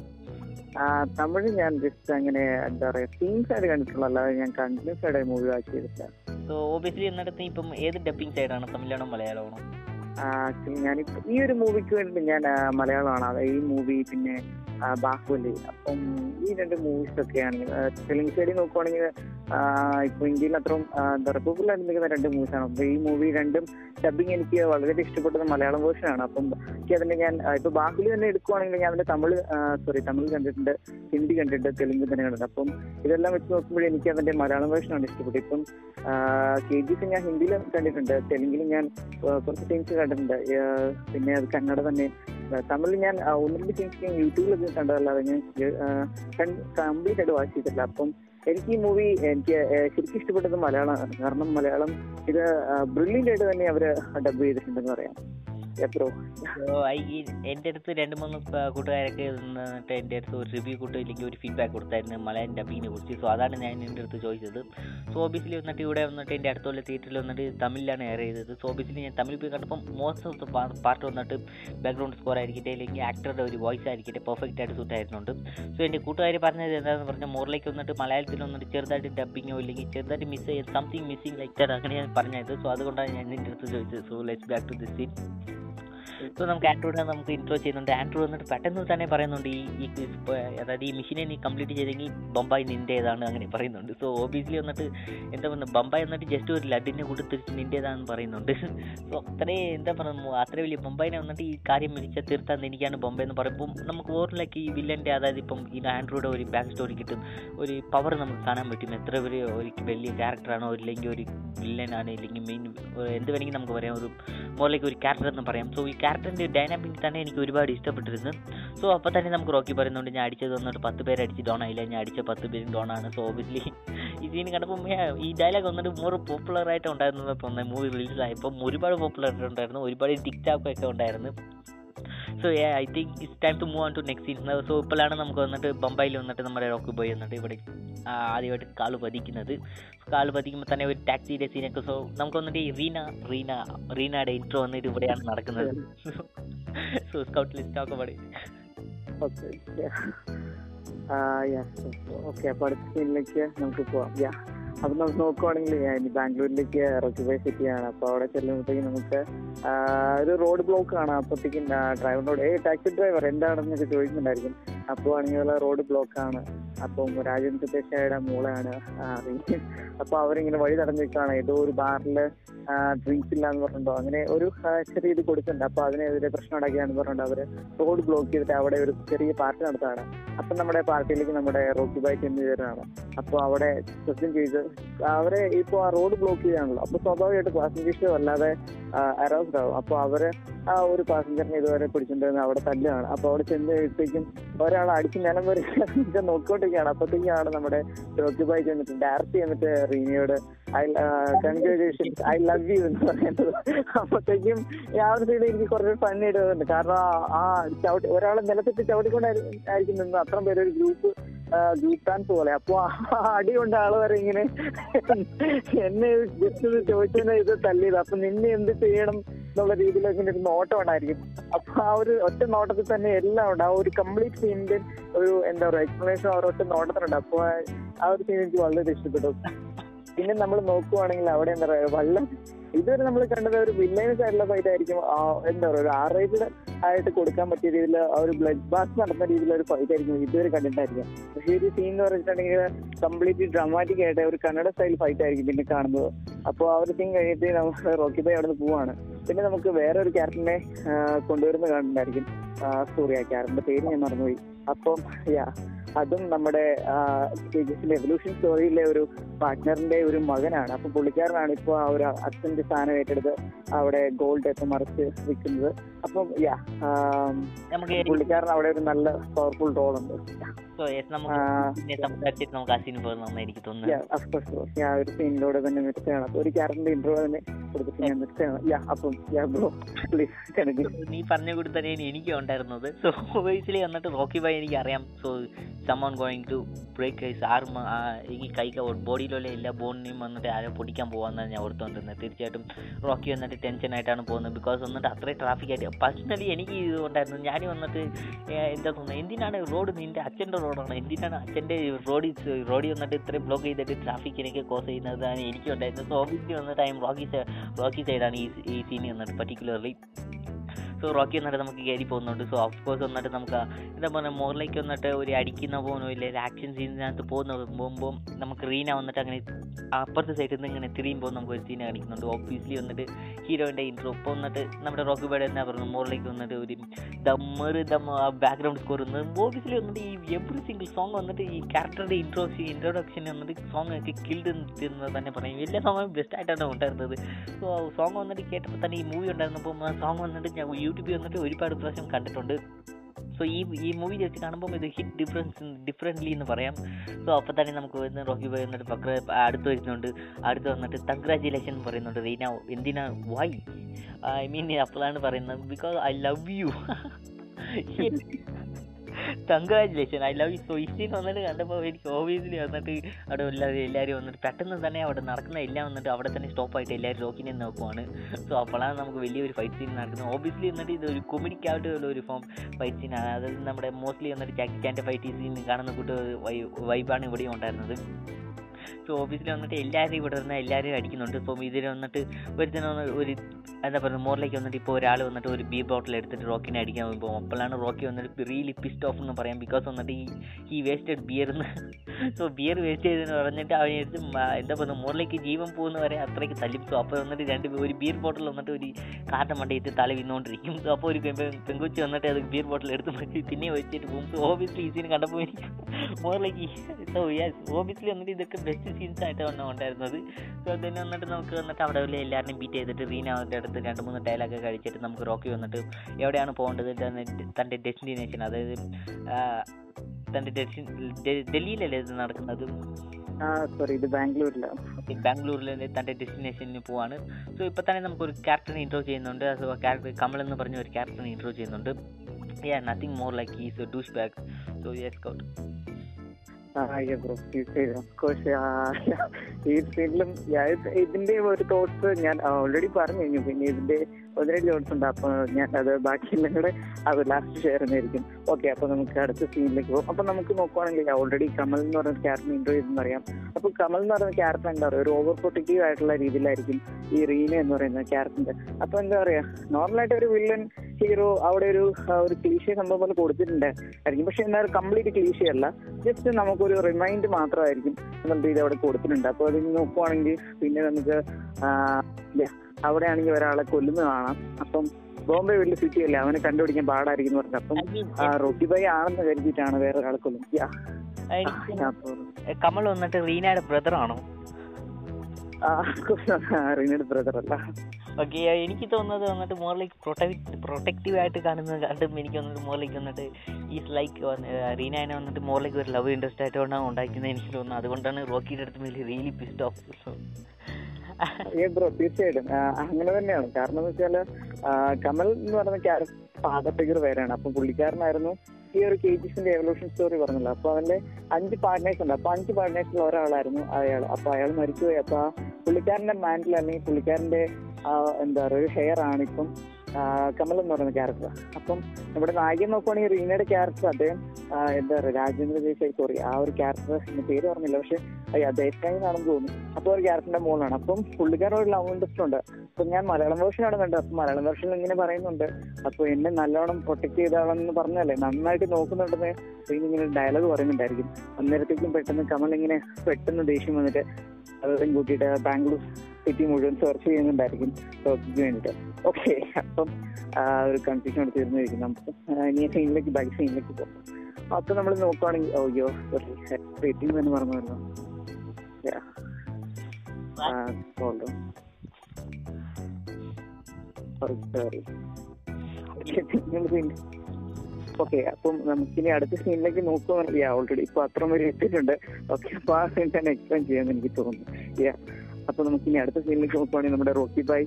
തമിഴ് ഞാൻ ജസ്റ്റ് അങ്ങനെ എന്താ പറയാ സീൻസ് ആയിട്ട് കണ്ടിട്ടുള്ള അല്ലാതെ ഞാൻ കണ്ടിന്യൂസ് ആയിട്ട് മൂവി വാച്ച് ചെയ്തിട്ടില്ല സോ ഓബിയസ്ലി എന്നിട്ട് നീ ഇപ്പം ഏത് ഡബിങ് സൈഡാണ് തമിഴാണോ മലയാളമാണോ? ആക്ച്വലി ഞാൻ ഈ ഒരു മൂവിക്ക് വേണ്ടി ഞാൻ മലയാളമാണ്. അതായത് ഈ മൂവി പിന്നെ ആ, ബാഹുബലി. അപ്പം ഈ രണ്ട് മൂവീസ് ഒക്കെയാണ്. ഫിലിം സൈഡിൽ നോക്കുവാണെങ്കിൽ ഇപ്പൊ ഇന്ത്യയിൽ അത്രയും പോപ്പുലർ നിൽക്കുന്ന രണ്ട് മൂവീസാണ് അപ്പൊ ഈ മൂവി രണ്ടും ഡബിങ് എനിക്ക് വളരെ ഇഷ്ടപ്പെട്ടത് മലയാളം വേർഷൻ ആണ്. അപ്പം എനിക്ക് അതിന്റെ ഞാൻ ഇപ്പൊ ബാഹുലി തന്നെ എടുക്കുവാണെങ്കിൽ ഞാൻ അതിന്റെ തമിഴ് സോറി തമിഴ് കണ്ടിട്ടുണ്ട് ഹിന്ദി കണ്ടിട്ടുണ്ട് തെലുങ്ക് തന്നെ കണ്ടിട്ടുണ്ട്. അപ്പം ഇതെല്ലാം വെച്ച് നോക്കുമ്പോഴേ എനിക്ക് അതിന്റെ മലയാളം വേർഷൻ ആണ് ഇഷ്ടപ്പെട്ടത്. ഇപ്പം കെ ജി എഫ് ഞാൻ ഹിന്ദിയിൽ കണ്ടിട്ടുണ്ട് തെലുങ്കിലും ഞാൻ കുറച്ച് സീൻസ് കണ്ടിട്ടുണ്ട്. പിന്നെ അത് കന്നഡ തന്നെ. തമിഴിൽ ഞാൻ ഒന്നിന്റെ ഒന്ന് രണ്ട് യൂട്യൂബിലൊക്കെ കണ്ടതല്ലാതെ ഞാൻ കംപ്ലീറ്റ് ആയിട്ട് വാച്ച് ചെയ്തിട്ടില്ല അപ്പം എനിക്ക് ഈ മൂവി എനിക്ക് ശരിക്കും ഇഷ്ടപ്പെട്ടത് മലയാളമാണ് കാരണം മലയാളം ഇത് ബ്രില്യന്റ് ആയിട്ട് തന്നെ അവർ ഡബ് ചെയ്തിട്ടുണ്ടെന്ന് പറയാം. എന്റെ അടുത്ത് രണ്ട് മൂന്ന് കൂട്ടുകാരൊക്കെ നിന്നിട്ട് എന്റെ അടുത്ത് ഒരു റിവ്യൂ കൊടുത്തില്ലെങ്കിൽ ഒരു ഫീഡ്ബാക്ക് കൊടുത്തായിരുന്നു മലയാളം ഡബിങ്ങിനെ കുറിച്ച്. സോ അതാണ് ഞാൻ എന്റെ അടുത്ത് ചോദിച്ചത്. സോ ഓബിയസ്ലി വന്നിട്ട് ഇവിടെ വന്നിട്ട് എന്റെ അടുത്തുള്ള തിയേറ്ററിൽ വന്നിട്ട് തമിഴിലാണ് എയർ ചെയ്തത്. സോ ഓബിയസ്ലി ഞാൻ തമിഴ് പോയി കണ്ടപ്പോൾ മോസ്റ്റ് ഓഫ് ദ പാർട്ട് വന്നിട്ട് ബാക്ക്ഗ്രൗണ്ട് സ്കോർ ആയിരിക്കട്ടെ അല്ലെങ്കിൽ ആക്ടറുടെ ഒരു വോയിസ് ആയിരിക്കട്ടെ പെർഫെക്റ്റ് ആയിട്ട് സൂട്ട് ആയിരുന്നുണ്ട്. സോ എന്റെ കൂട്ടുകാർ പറഞ്ഞത് എന്താണെന്ന് പറഞ്ഞാൽ മോറിലേക്ക് വന്നിട്ട് മലയാളത്തിൽ വന്നിട്ട് ചെറുതായിട്ട് ഡബിങ്ങോ ഇല്ലെങ്കിൽ ചെറുതായിട്ട് മിസ് ചെയ്ത് സംതിങ് മിസ്സിങ് ലൈക്ക് ദാറ്റ് അങ്ങനെയാണ് പറഞ്ഞത്. സോ അതുകൊണ്ടാണ് ഞാൻ നിന്റെ അടുത്ത് ചോദിച്ചത്. So let's back to this scene so നമുക്ക് ആൻഡ്രോയിഡ് നമുക്ക് ഇൻട്രോ ചെയ്യുന്നുണ്ട്. ആൻഡ്രോയിഡ് വന്നിട്ട് പെട്ടെന്ന് തന്നെ പറയുന്നുണ്ട് ഈ ഈ അതായത് ഈ മെഷീനെ നീ കംപ്ലീറ്റ് ചെയ്തെങ്കിൽ ബൊമ്പായി നിന്റേതാണ് അങ്ങനെ പറയുന്നുണ്ട്. സോ ഓബിയസ്ലി വന്നിട്ട് എന്താ പറയുക ബൊമ്പായി വന്നിട്ട് ജസ്റ്റ് ഒരു ലഡിനെ കൂട്ടി തിരിച്ച് നിന്റേതാണെന്ന് പറയുന്നുണ്ട്. സോ അത്രയും എന്താ പറയുക അത്ര വലിയ ബൊമ്പായിനെ വന്നിട്ട് ഈ കാര്യം മികച്ച തീർത്താൻ എനിക്കാണ് ബൊമ്പെ എന്ന് പറയുമ്പോൾ നമുക്ക് ഓർമ്മയിലേക്ക് ഈ വില്ലന്റെ അതായത് ഇപ്പം ഈ ആൻഡ്രോയിഡ് ഒരു ബാക്ക് സ്റ്റോറി കിട്ടും. ഒരു പവർ നമുക്ക് കാണാൻ പറ്റും. എത്ര വലിയ ഒരു വലിയ ക്യാരക്ടറാണോ ഇല്ലെങ്കിൽ ഒരു വില്ലനാണ് ഇല്ലെങ്കിൽ മെയിൻ എന്ത് വേണമെങ്കിൽ നമുക്ക് പറയാം. ഒരു മോറിലേക്ക് ഒരു ക്യാരക്ടർ എന്ന് പറയാം. സോ ഈ ക്യാരക്ടറിന്റെ ഡൈനാമിക് തന്നെ എനിക്ക് ഒരുപാട് ഇഷ്ടപ്പെട്ടിരുന്നു. സോ അപ്പോൾ തന്നെ നമുക്ക് റോക്കി പറയുന്നുണ്ട് ഞാൻ അടിച്ചത് വന്നിട്ട് പത്ത് പേര് അടിച്ച് ഡോൺ ആയില്ല. ഞാൻ അടിച്ച പത്ത് പേരും ഡോൺ ആണ്. സോ ഓബിയസ്ലി ഈ സീൻ കണ്ടപ്പോൾ ഈ ഡയലോഗ് വന്നിട്ട് മോർ പോപ്പുലർ ആയിട്ട് ഉണ്ടായിരുന്നു മൂവി റിലീസായപ്പോൾ ഒരുപാട് പോപ്പുലർ ഉണ്ടായിരുന്നു. ഒരുപാട് ടിക്ടോക്കൊക്കെ ഉണ്ടായിരുന്നു. So I think it's time to move on to next scene so ഇപ്പോഴാണ് നമുക്ക് വന്നിട്ട് ബംബൈയിൽ വന്നിട്ട് നമ്മുടെ റോക്കി ബോയ് വന്നിട്ട് ഇവിടെ ആദ്യമായിട്ട് കാൽ പതിക്കുന്നത്. കാൽ പതിക്കുമ്പോൾ തന്നെ ഒരു ടാക്സിയുടെ സീനൊക്കെ സോ നമുക്ക് വന്നിട്ട് ഈ റീന റീന റീനയുടെ ഇൻട്രോ വന്നിട്ട് ഇവിടെയാണ് നടക്കുന്നത്. സോ സ്കൗട്ട് ലിസ്റ്റ് ഒക്കെ പാടി. ഓക്കെ ഓക്കെ അപ്പോൾ അടുത്ത സീനിലേക്ക് നമുക്ക് പോവാം. അപ്പൊ നമുക്ക് നോക്കുവാണെങ്കിൽ ഞാൻ ബാംഗ്ലൂരിലേക്ക് റെക്യുബൈ സിറ്റിയാണ്. അപ്പൊ അവിടെ ചെല്ലുമ്പോഴത്തേക്കും നമുക്ക് ഒരു റോഡ് ബ്ലോക്ക് ആണ് അപ്പോഴത്തേക്കും ഡ്രൈവറിനോട് ഏ ടാക്സി ഡ്രൈവർ എന്താണെന്നൊക്കെ ചോദിക്കുന്നുണ്ടായിരിക്കും അപ്പോൾ ആണെങ്കിൽ റോഡ് ബ്ലോക്ക് ആണ്. അപ്പം രാജൻ ദേശായിയുടെ മോളാണ്. അപ്പൊ അവരിങ്ങനെ വഴി തടഞ്ഞിട്ടാണ് ഏതോ ഒരു ബാറിൽ ഡ്രിങ്ക്സ് ഇല്ല എന്ന് പറഞ്ഞിട്ടോ. അങ്ങനെ ഒരു ചെറിയ ഇത് കൊടുക്കുന്നുണ്ട് അപ്പൊ അതിനെതിരെ പ്രശ്നം ഉണ്ടാക്കിയാന്ന് പറഞ്ഞിട്ട് അവർ റോഡ് ബ്ലോക്ക് ചെയ്തിട്ട് അവിടെ ഒരു ചെറിയ പാർട്ടി നടത്താണ് അപ്പൊ നമ്മുടെ പാർട്ടിയിലേക്ക് നമ്മുടെ റോക്കി ബൈക്ക് എന്നിവരാണ് അപ്പൊ അവിടെ ചോദ്യം ചെയ്ത് അവരെ ഇപ്പൊ ആ റോഡ് ബ്ലോക്ക് ചെയ്യാണല്ലോ. അപ്പൊ സ്വാഭാവികമായിട്ട് പാസഞ്ചേഴ്സ് വല്ലാതെ അറൗസ്ഡ് ആവും. അപ്പൊ അവരെ ആ ഒരു പാസഞ്ചറിനെ ഇതുവരെ പിടിച്ചിട്ടുണ്ടെന്ന് അവിടെ തല്ലാണ് അപ്പൊ അവിടെ ചെന്ന് കഴിയുമ്പോഴേക്കും ഒരാൾ അടിച്ച് നിലം വരെ നോക്കിക്കൊണ്ടിരിക്കുകയാണ്. അപ്പത്തേക്കാണ് നമ്മുടെ റോക്കി ബൈ ചെന്നിട്ട് ഡയറക്റ്റ് ചെന്നിട്ട് റീനയോട് I congratulation I love you എന്ന് പറയുന്നത്. അപ്പത്തേക്കും ആ ഒരു സൈഡ് എനിക്ക് കുറച്ച് ഫണ്ണി ഇടുന്നുണ്ട് കാരണം ആ- ചവിട്ടി ഒരാളെ നിലത്തിട്ട് ചവിട്ടിക്കൊണ്ടായിരിക്കും നിന്ന് അത്രയും പേര് ഒരു ഗ്രൂപ്പ് ഗ്രൂപ്പ് ഡാൻസ് പോലെ. അപ്പൊ അടി കൊണ്ട് ആൾ വരെ ഇങ്ങനെ എന്നെ ജസ്റ്റ് ഒന്ന് ഇത് തല്ലിയത്. അപ്പൊ നിന്നെ എന്ത് ചെയ്യണം എന്നുള്ള രീതിയിലൊക്കെ ഒരു നോട്ടം ഉണ്ടായിരിക്കും. അപ്പൊ ആ ഒരു ഒറ്റ നോട്ടത്തിൽ തന്നെ എല്ലാം ഉണ്ട്. ആ ഒരു കംപ്ലീറ്റ് സീനിന്റെ ഒരു എന്താ പറയുക എക്സ്പ്ലനേഷൻ ആ ഒറ്റ നോട്ടത്തിലുണ്ട്. അപ്പൊ ആ ഒരു സീൻ എനിക്ക് വളരെ ഇഷ്ടപ്പെട്ടു. പിന്നെ നമ്മൾ നോക്കുവാണെങ്കിൽ അവിടെ എന്താ പറയുക വല്ല ഇതുവരെ നമ്മൾ കണ്ടത് ഒരു വില്ലേജ് ആയിട്ടുള്ള ഫൈറ്റ് ആയിരിക്കും. എന്താ പറയുക ഒരു ആർ ആയിട്ട് കൊടുക്കാൻ പറ്റിയ രീതിയിൽ ആ ഒരു ബ്ലഡ് ബാസ് നടന്ന രീതിയിലുള്ള ഒരു ഫൈറ്റ് ആയിരിക്കും ഇതുവരെ കണ്ടിട്ടായിരിക്കും പക്ഷേ ഒരു സീൻ എന്ന് പറഞ്ഞിട്ടുണ്ടെങ്കിൽ കംപ്ലീറ്റ്ലി ഡ്രാമാറ്റിക് ആയിട്ട് ഒരു കന്നഡ സ്റ്റൈൽ ഫൈറ്റ് ആയിരിക്കും പിന്നെ കാണുന്നത്. അപ്പോൾ ആ ഒരു സീൻ കഴിഞ്ഞിട്ട് നമ്മൾ റോക്കി ബൈ അവിടെ നിന്ന് പോവാണ്. പിന്നെ നമുക്ക് വേറെ ഒരു ക്യാരക്ടറിനെ കൊണ്ടുവരുന്ന കാണുന്നുണ്ടായിരിക്കും സോറി ആ ക്യാരക്ടറിന്റെ പേര് ഞാൻ മറന്നുപോയി. അപ്പം യാ അതും നമ്മുടെ തേജസിലെ എവല്യൂഷൻ സ്റ്റോറിയിലെ ഒരു പാർട്ട്ണറിന്റെ ഒരു മകനാണ്. അപ്പൊ പുള്ളിക്കാരനാണ് ഇപ്പോൾ ആ ഒരു അച്ഛന്റെ സ്ഥാനം ഏറ്റെടുത്ത് അവിടെ ഗോൾഡ് ഒക്കെ അപ്പം യാ നമുക്ക് പുള്ളിക്കാരൻ അവിടെ ഒരു നല്ല പവർഫുൾ റോൾ ഉണ്ട്. ഞാൻ ഒരു സീനിലൂടെ തന്നെ നിർത്തുകയാണ് അപ്പൊ ഒരു ക്യാരക്ടറിന്റെ ഇന്റർവ്യൂ തന്നെ കൊടുത്തിട്ട് ഞാൻ നിർത്തുകയാണ് യാ അപ്പം യാ ബ്രോ പ്ലീസ് കണക്ക് നീ പറഞ്ഞ കൂടി തന്നെയാണ് എനിക്ക് ഉണ്ടായിരുന്നത്. സോ വന്നിട്ട് റോക്കി ബൈ എനിക്ക് അറിയാം so someone going to break his arm ഈ കൈ ബോഡിയിലുള്ള എല്ലാ ബോണിനെയും വന്നിട്ട് ആരോ പൊടിക്കാൻ പോകാന്നാണ് ഞാൻ ഓർത്തുകൊണ്ടിരുന്നത്. തീർച്ചയായിട്ടും റോക്കി വന്നിട്ട് ടെൻഷൻ ആയിട്ടാണ് പോകുന്നത്. ബിക്കോസ് വന്നിട്ട് അത്രയും ട്രാഫിക് ആയിട്ട് പേഴ്സണലി എനിക്ക് ഇത് ഉണ്ടായിരുന്നു ഞാൻ വന്നിട്ട് എന്താ തോന്നുന്നത് എന്തിനാണ് റോഡ് നിന്റെ അച്ഛന്റെ റോഡാണ് എന്തിനാണ് അച്ഛന്റെ റോഡിൽ റോഡിൽ വന്നിട്ട് ഇത്രയും ബ്ലോക്ക് ചെയ്തിട്ട് ട്രാഫിക്കിനൊക്കെ കോസ് ചെയ്യുന്നതാണ് എനിക്ക് ഉണ്ടായിരുന്നത് സോ ഓബിയസ്ലി വന്നിട്ട് ടൈം റോക്കി റോക്കി സൈഡാണ് ഈ ഈ സീനി വന്നിട്ട് പർട്ടിക്കുലർലി സോ റോക്കി വന്നിട്ട് നമുക്ക് കയറി പോകുന്നുണ്ട്. സോ ഓഫ് കോഴ്സ് വന്നിട്ട് നമുക്ക് എന്താ പറയുക മോറിലേക്ക് വന്നിട്ട് ഒരു അടിക്കുന്ന പോകുന്നോ ഇല്ല. ആക്ഷൻ സീനിനകത്ത് പോകുന്ന പോകുമ്പോൾ നമുക്ക് റീന വന്നിട്ട് അങ്ങനെ അപ്പുറത്തെ സൈഡിൽ നിന്ന് ഇങ്ങനെ തിരിയുമ്പോൾ നമുക്ക് ഒരു സീന കാണിക്കുന്നുണ്ട്. ഓബ്വിയസ്ലി വന്നിട്ട് ഹീറോയിന്റെ ഇൻട്രോ ഇപ്പോൾ വന്നിട്ട് നമ്മുടെ റോക്കി ബേഡ് എന്നാ പറയുന്നത്? മോറിലേക്ക് വന്നിട്ട് ഒരു ദമ്മറ് ദമ്മ ബാക്ക്ഗ്രൗണ്ട് സ്കോർ വന്നത് ഓബ്വിയസ്ലി വന്നിട്ട് ഈ എവറി സിംഗിൾ സോങ് വന്നിട്ട് ഈ ക്യാരക്ടറുടെ ഇൻട്രോ ഇൻട്രോഡക്ഷൻ വന്നിട്ട് സോങ് ഒക്കെ കിൽഡ് തരുന്നത് തന്നെ പറയും. എല്ലാ സോങ്ങും ബെസ്റ്റ് ആയിട്ടാണ് ഉണ്ടായിരുന്നത്. സോ സോങ് വന്നിട്ട് കേട്ടപ്പോൾ തന്നെ ഈ മൂവി ഉണ്ടായിരുന്നപ്പോൾ സോങ് വന്നിട്ട് ഞാൻ യൂട്യൂബിൽ വന്നിട്ട് ഒരുപാട് പ്രാവശ്യം കണ്ടിട്ടുണ്ട്. സോ ഈ ഈ മൂവി വെച്ച് കാണുമ്പോൾ ഇത് ഹിറ്റ് ഡിഫറൻസ് ഡിഫറെന്റ്ലി എന്ന് പറയാം. സോ അപ്പോൾ തന്നെ നമുക്ക് വരുന്ന റോക്കി ബോയ് വന്നിട്ട് പക്ര അടുത്ത് വരുന്നുണ്ട്. അടുത്ത് വന്നിട്ട് കൺഗ്രാജുലേഷൻ പറയുന്നുണ്ട്. റീന എന്തിനാ? വൈ ഐ മീൻ അപ്പോഴാണ് പറയുന്നത്. Because I love you congratulation I love you so scene വന്നിട്ട് കണ്ടപ്പോൾ എനിക്ക് ഓബിയസ്ലി വന്നിട്ട് അവിടെ എല്ലാവരും എല്ലാവരും വന്നിട്ട് പെട്ടെന്ന് തന്നെ അവിടെ നടക്കുന്ന എല്ലാം വന്നിട്ട് അവിടെ തന്നെ സ്റ്റോപ്പ് ആയിട്ട് എല്ലാവരും റോക്കിനെ നോക്കുവാണ്. സോ അപ്പോഴാണ് നമുക്ക് വലിയൊരു ഫൈറ്റ് സീൻ നടക്കുന്നത്. ഓബിയസ്ലി വന്നിട്ട് ഇതൊരു കൊമഡിക്കായിട്ടുള്ള ഒരു ഫോം ഫൈറ്റ് സീനാണ് അതായത് നമ്മുടെ മോസ്റ്റ്ലി വന്നിട്ട് ജാക്കി ചാന്റെ ഫൈറ്റ് സീൻ കാണുന്ന കൂട്ട് വൈബാണ് ഇവിടെയും ഉണ്ടായിരുന്നത്. സോ ഓഫീസിൽ വന്നിട്ട് എല്ലാവരും ഇവിടെ നിന്ന് എല്ലാവരും അടിക്കുന്നുണ്ട്. സോ ഇതിൽ വന്നിട്ട് ഒരുത്തന ഒരു എന്താ പറയുക മോറിലേക്ക് വന്നിട്ട് ഇപ്പോൾ ഒരാൾ വന്നിട്ട് ഒരു ബി ബോട്ടിൽ എടുത്തിട്ട് റോക്കിനെ അടിക്കാൻ പോകുമ്പോൾ അപ്പോഴാണ് റോക്കി വന്നിട്ട് റിയലി പിസ്റ്റ് ഓഫ് എന്ന് പറയാം. ബിക്കോസ് വന്നിട്ട് ഈ ഈ വേസ്റ്റഡ് ബിയർ എന്ന് സോ ബിയർ വേസ്റ്റ് ചെയ്തെന്ന് പറഞ്ഞിട്ട് അവനെ എടുത്ത് എന്താ പറയുക മോറിലേക്ക് ജീവൻ പോകുന്ന വരെ അത്രയ്ക്ക് തല്ലും. സോ അപ്പോൾ വന്നിട്ട് രണ്ട് ഒരു ബിയർ ബോട്ടിൽ വന്നിട്ട് ഒരു കാറിന്റെ മണ്ടയിട്ട് തല വിന്നുകൊണ്ടിരിക്കും സോ അപ്പോൾ ഒരു പെങ്കുച്ചി വന്നിട്ട് അത് ബിയർ ബോട്ടിൽ എടുത്ത് മാറ്റി പിന്നെ വെച്ചിട്ട് പോകും. സോ ഓബിയസ്ലി ഈ സീൻ മോറിലേക്ക് സോ യെസ് ഓബിയസ്ലി വന്നിട്ട് ഇതൊക്കെ ബെസ്റ്റ് സീൻസ് ആയിട്ട് വന്നു കൊണ്ടായിരുന്നത് സോ അതിന് വന്നിട്ട് നമുക്ക് വന്നിട്ട് അവിടെ ഉള്ള എല്ലാവരും ബീറ്റ് ചെയ്തിട്ട് റീനാവിന്റെ അവരുടെ അടുത്ത് രണ്ട് മൂന്ന് ഡയലോഗ് കഴിച്ചിട്ട് നമുക്ക് റോക്കി വന്നിട്ട് എവിടെയാണ് പോകേണ്ടത്? തന്റെ ഡെസ്റ്റിനേഷൻ അതായത് തന്റെ ഡെസ്റ്റിൻ ഡൽഹിയിലല്ലേ ഇത് നടക്കുന്നത്? സോറി ഇത് ബാംഗ്ലൂരിലാണ് ബാംഗ്ലൂരിൽ തന്റെ ഡെസ്റ്റിനേഷനിൽ പോവാണ്. സോ ഇപ്പോൾ തന്നെ നമുക്കൊരു ക്യാരക്ടറിനെ ഇൻട്രോ ചെയ്യുന്നുണ്ട്. സോ ക്യാരക്ടർ കമൽ എന്ന് പറഞ്ഞ ഒരു ക്യാരക്ടറിനെ ഇൻട്രോ ചെയ്യുന്നുണ്ട്. Yeah nothing more like is douche back so yes caught bro ഇതിന്റെ ഒരു തോട്ട്സ് ഞാൻ ഓൾറെഡി പറഞ്ഞു കഴിഞ്ഞു. പിന്നെ ഇതിന്റെ ഒന്ന് ജോൺസ് ഉണ്ട്. അപ്പൊ ഞാൻ അത് ബാക്കിയെല്ലാം കൂടെ അത് ലാസ്റ്റ് ഷെയർ ചെയ്യുന്നതായിരിക്കും ഓക്കെ അപ്പൊ നമുക്ക് അടുത്ത സീനിലേക്ക് പോകും. അപ്പൊ നമുക്ക് നോക്കുവാണെങ്കിൽ ഓൾറെഡി കമൽ എന്ന് പറയുന്ന ക്യാരക്ടർ ഇൻട്രോ ചെയ്തെന്ന് അറിയാം. അപ്പൊ കമൽ എന്ന് പറയുന്ന ക്യാരക്ടർ എന്താ പറയുക? ഒരു ഓവർ പ്രൊട്ടക്റ്റീവ് ആയിട്ടുള്ള രീതിയിലായിരിക്കും ഈ റീന എന്ന് പറയുന്ന ക്യാരക്ടറിന്റെ അപ്പൊ എന്താ പറയാ നോർമലായിട്ട് ഒരു വില്ലൻ ഹീറോ അവിടെ ഒരു ഒരു ക്ലീഷ്യ സംഭവം പോലെ കൊടുത്തിട്ടുണ്ടായിരിക്കും പക്ഷെ എന്നാൽ കംപ്ലീറ്റ് ക്ലീഷ്യ അല്ല. ജസ്റ്റ് നമുക്കൊരു റിമൈൻഡ് മാത്രമായിരിക്കും എന്നുള്ള രീതി അവിടെ കൊടുത്തിട്ടുണ്ട്. അപ്പോൾ അത് നോക്കുവാണെങ്കിൽ പിന്നെ നമുക്ക് അവിടെയാണെങ്കിൽ ഒരാളെ കൊല്ലുന്നത് കാണാം. അപ്പം ബോംബെ വലിയ സിറ്റി അല്ലേ അവനെ കണ്ടുപിടിക്കാൻ പാടായിരിക്കും പറഞ്ഞു അപ്പം റോക്കി ബൈ ആണെന്ന് കരുതിയിട്ടാണ് വേറെ ഒരാളെ കൊല്ലുന്നത് കമൽ വന്നിട്ട് റീനയുടെ ബ്രദർ ആണോ? റീനയുടെ ബ്രദർ അല്ല. ഓക്കെ എനിക്ക് തോന്നുന്നത് വന്നിട്ട് മോർ ലൈക്ക് പ്രൊട്ടക്ട് പ്രൊട്ടക്റ്റീവ് ആയിട്ട് കാണുന്നത് കണ്ടും എനിക്ക് വന്നിട്ട് മോർ ലൈക്ക് വന്നിട്ട് ഈസ് ലൈക്ക് റീനാനെ വന്നിട്ട് മോർ ലൈക്ക് ഒരു ലവ് ഇൻട്രസ്റ്റ് ആയിട്ടാണ് ഉണ്ടാക്കുന്നത് എനിക്ക് തോന്നുന്നത് അതുകൊണ്ടാണ് റോക്കിയുടെ അടുത്ത് മേലെ റിയലി പിസ്റ്റ് ഓഫ് ബ്രോ തീർച്ചയായിട്ടും. അങ്ങനെ തന്നെയാണ്. കാരണം വെച്ചാൽ കമൽ എന്ന് പറയുന്ന ക്യാരക്ടർ ഫാദർ ഫിഗർ വേറെയാണ് അപ്പൊ പുള്ളിക്കാരനായിരുന്നു ഈ ഒരു കേജിസിന്റെ എവല്യൂഷൻ സ്റ്റോറി പറഞ്ഞല്ലോ. അപ്പൊ അവന്റെ അഞ്ച് പാർട്ട്നേഴ്സ് ഉണ്ട്. അപ്പൊ അഞ്ച് പാർട്ട്നേഴ്സിൽ ഒരാളായിരുന്നു അയാൾ. അപ്പൊ അയാൾ മരിച്ചുപോയി. അപ്പൊ പുള്ളിക്കാരന്റെ മാൻഡിൽ അല്ലെങ്കിൽ പുള്ളിക്കാരന്റെ എന്താ പറയുക ഹെയർ ആണ് ഇപ്പം കമൽ എന്ന് പറയുന്ന ക്യാരക്ടർ അപ്പം നമ്മുടെ നായികൻ നോക്കുവാണെങ്കിൽ റീനയുടെ ക്യാരക്ടർ അദ്ദേഹം എന്താ പറയുക രാജേന്ദ്ര ദേശായി സോറി ആ ഒരു ക്യാരക്ടർ എന്റെ പേര് പറഞ്ഞില്ല പക്ഷെ ദേശായിന്നാണെന്ന് തോന്നുന്നു. അപ്പൊ ഒരു ക്യാരക്ടറിന്റെ മോളാണ്. അപ്പം പുള്ളിക്കാരോട് ലവ് ഇൻട്രസ്റ്റ് ഉണ്ട്. അപ്പൊ ഞാൻ മലയാളം വേർഷനാണ് കണ്ടത്. അപ്പൊ മലയാളം വേർഷനിൽ ഇങ്ങനെ പറയുന്നുണ്ട്. അപ്പൊ എന്നെ നല്ലോണം പ്രൊട്ടക്ട് ചെയ്താളെന്ന് പറഞ്ഞല്ലേ നന്നായിട്ട് നോക്കുന്നുണ്ടെന്ന് ഇങ്ങനെ ഡയലോഗ് പറയുന്നുണ്ടായിരിക്കും. അന്നേരത്തേക്കും പെട്ടെന്ന് കമൽ ഇങ്ങനെ പെട്ടെന്ന് ദേഷ്യം വന്നിട്ട് അതെല്ലാം കൂട്ടിയിട്ട് ബാംഗ്ലൂർ സിറ്റി മുഴുവൻ സെർച്ച് ചെയ്യുന്നുണ്ടായിരിക്കും. ടോപ്പിക്ക് വേണ്ടിയിട്ട്. ഓക്കെ അപ്പം ഒരു കൺഫ്യൂഷൻ അവിടെ തീർന്നിരിക്കും നമുക്ക് ഇനി സീനിലേക്ക് ബാക്ക് സീനിലേക്ക് പോകും. അപ്പൊ നമ്മൾ നോക്കുവാണെങ്കിൽ ഓയ്യോ റേറ്റിംഗ് തന്നെ പറഞ്ഞു സോറി ഓക്കെ അപ്പം നമുക്കിനി അടുത്ത സീനിലേക്ക് നോക്കുകയാണെങ്കിൽ ഓൾറെഡി ഇപ്പൊ അത്ര വരെ എത്തിയിട്ടുണ്ട്. ഓക്കെ അപ്പൊ ആ സീൻ തന്നെ എക്സ്പ്ലെയിൻ ചെയ്യാന്ന് എനിക്ക് തോന്നുന്നു. Yeah. അപ്പൊ നമുക്ക് ഇനി അടുത്ത സീനിലേക്ക് നോക്കുവാണെങ്കിൽ നമ്മുടെ റോക്കി ബായ്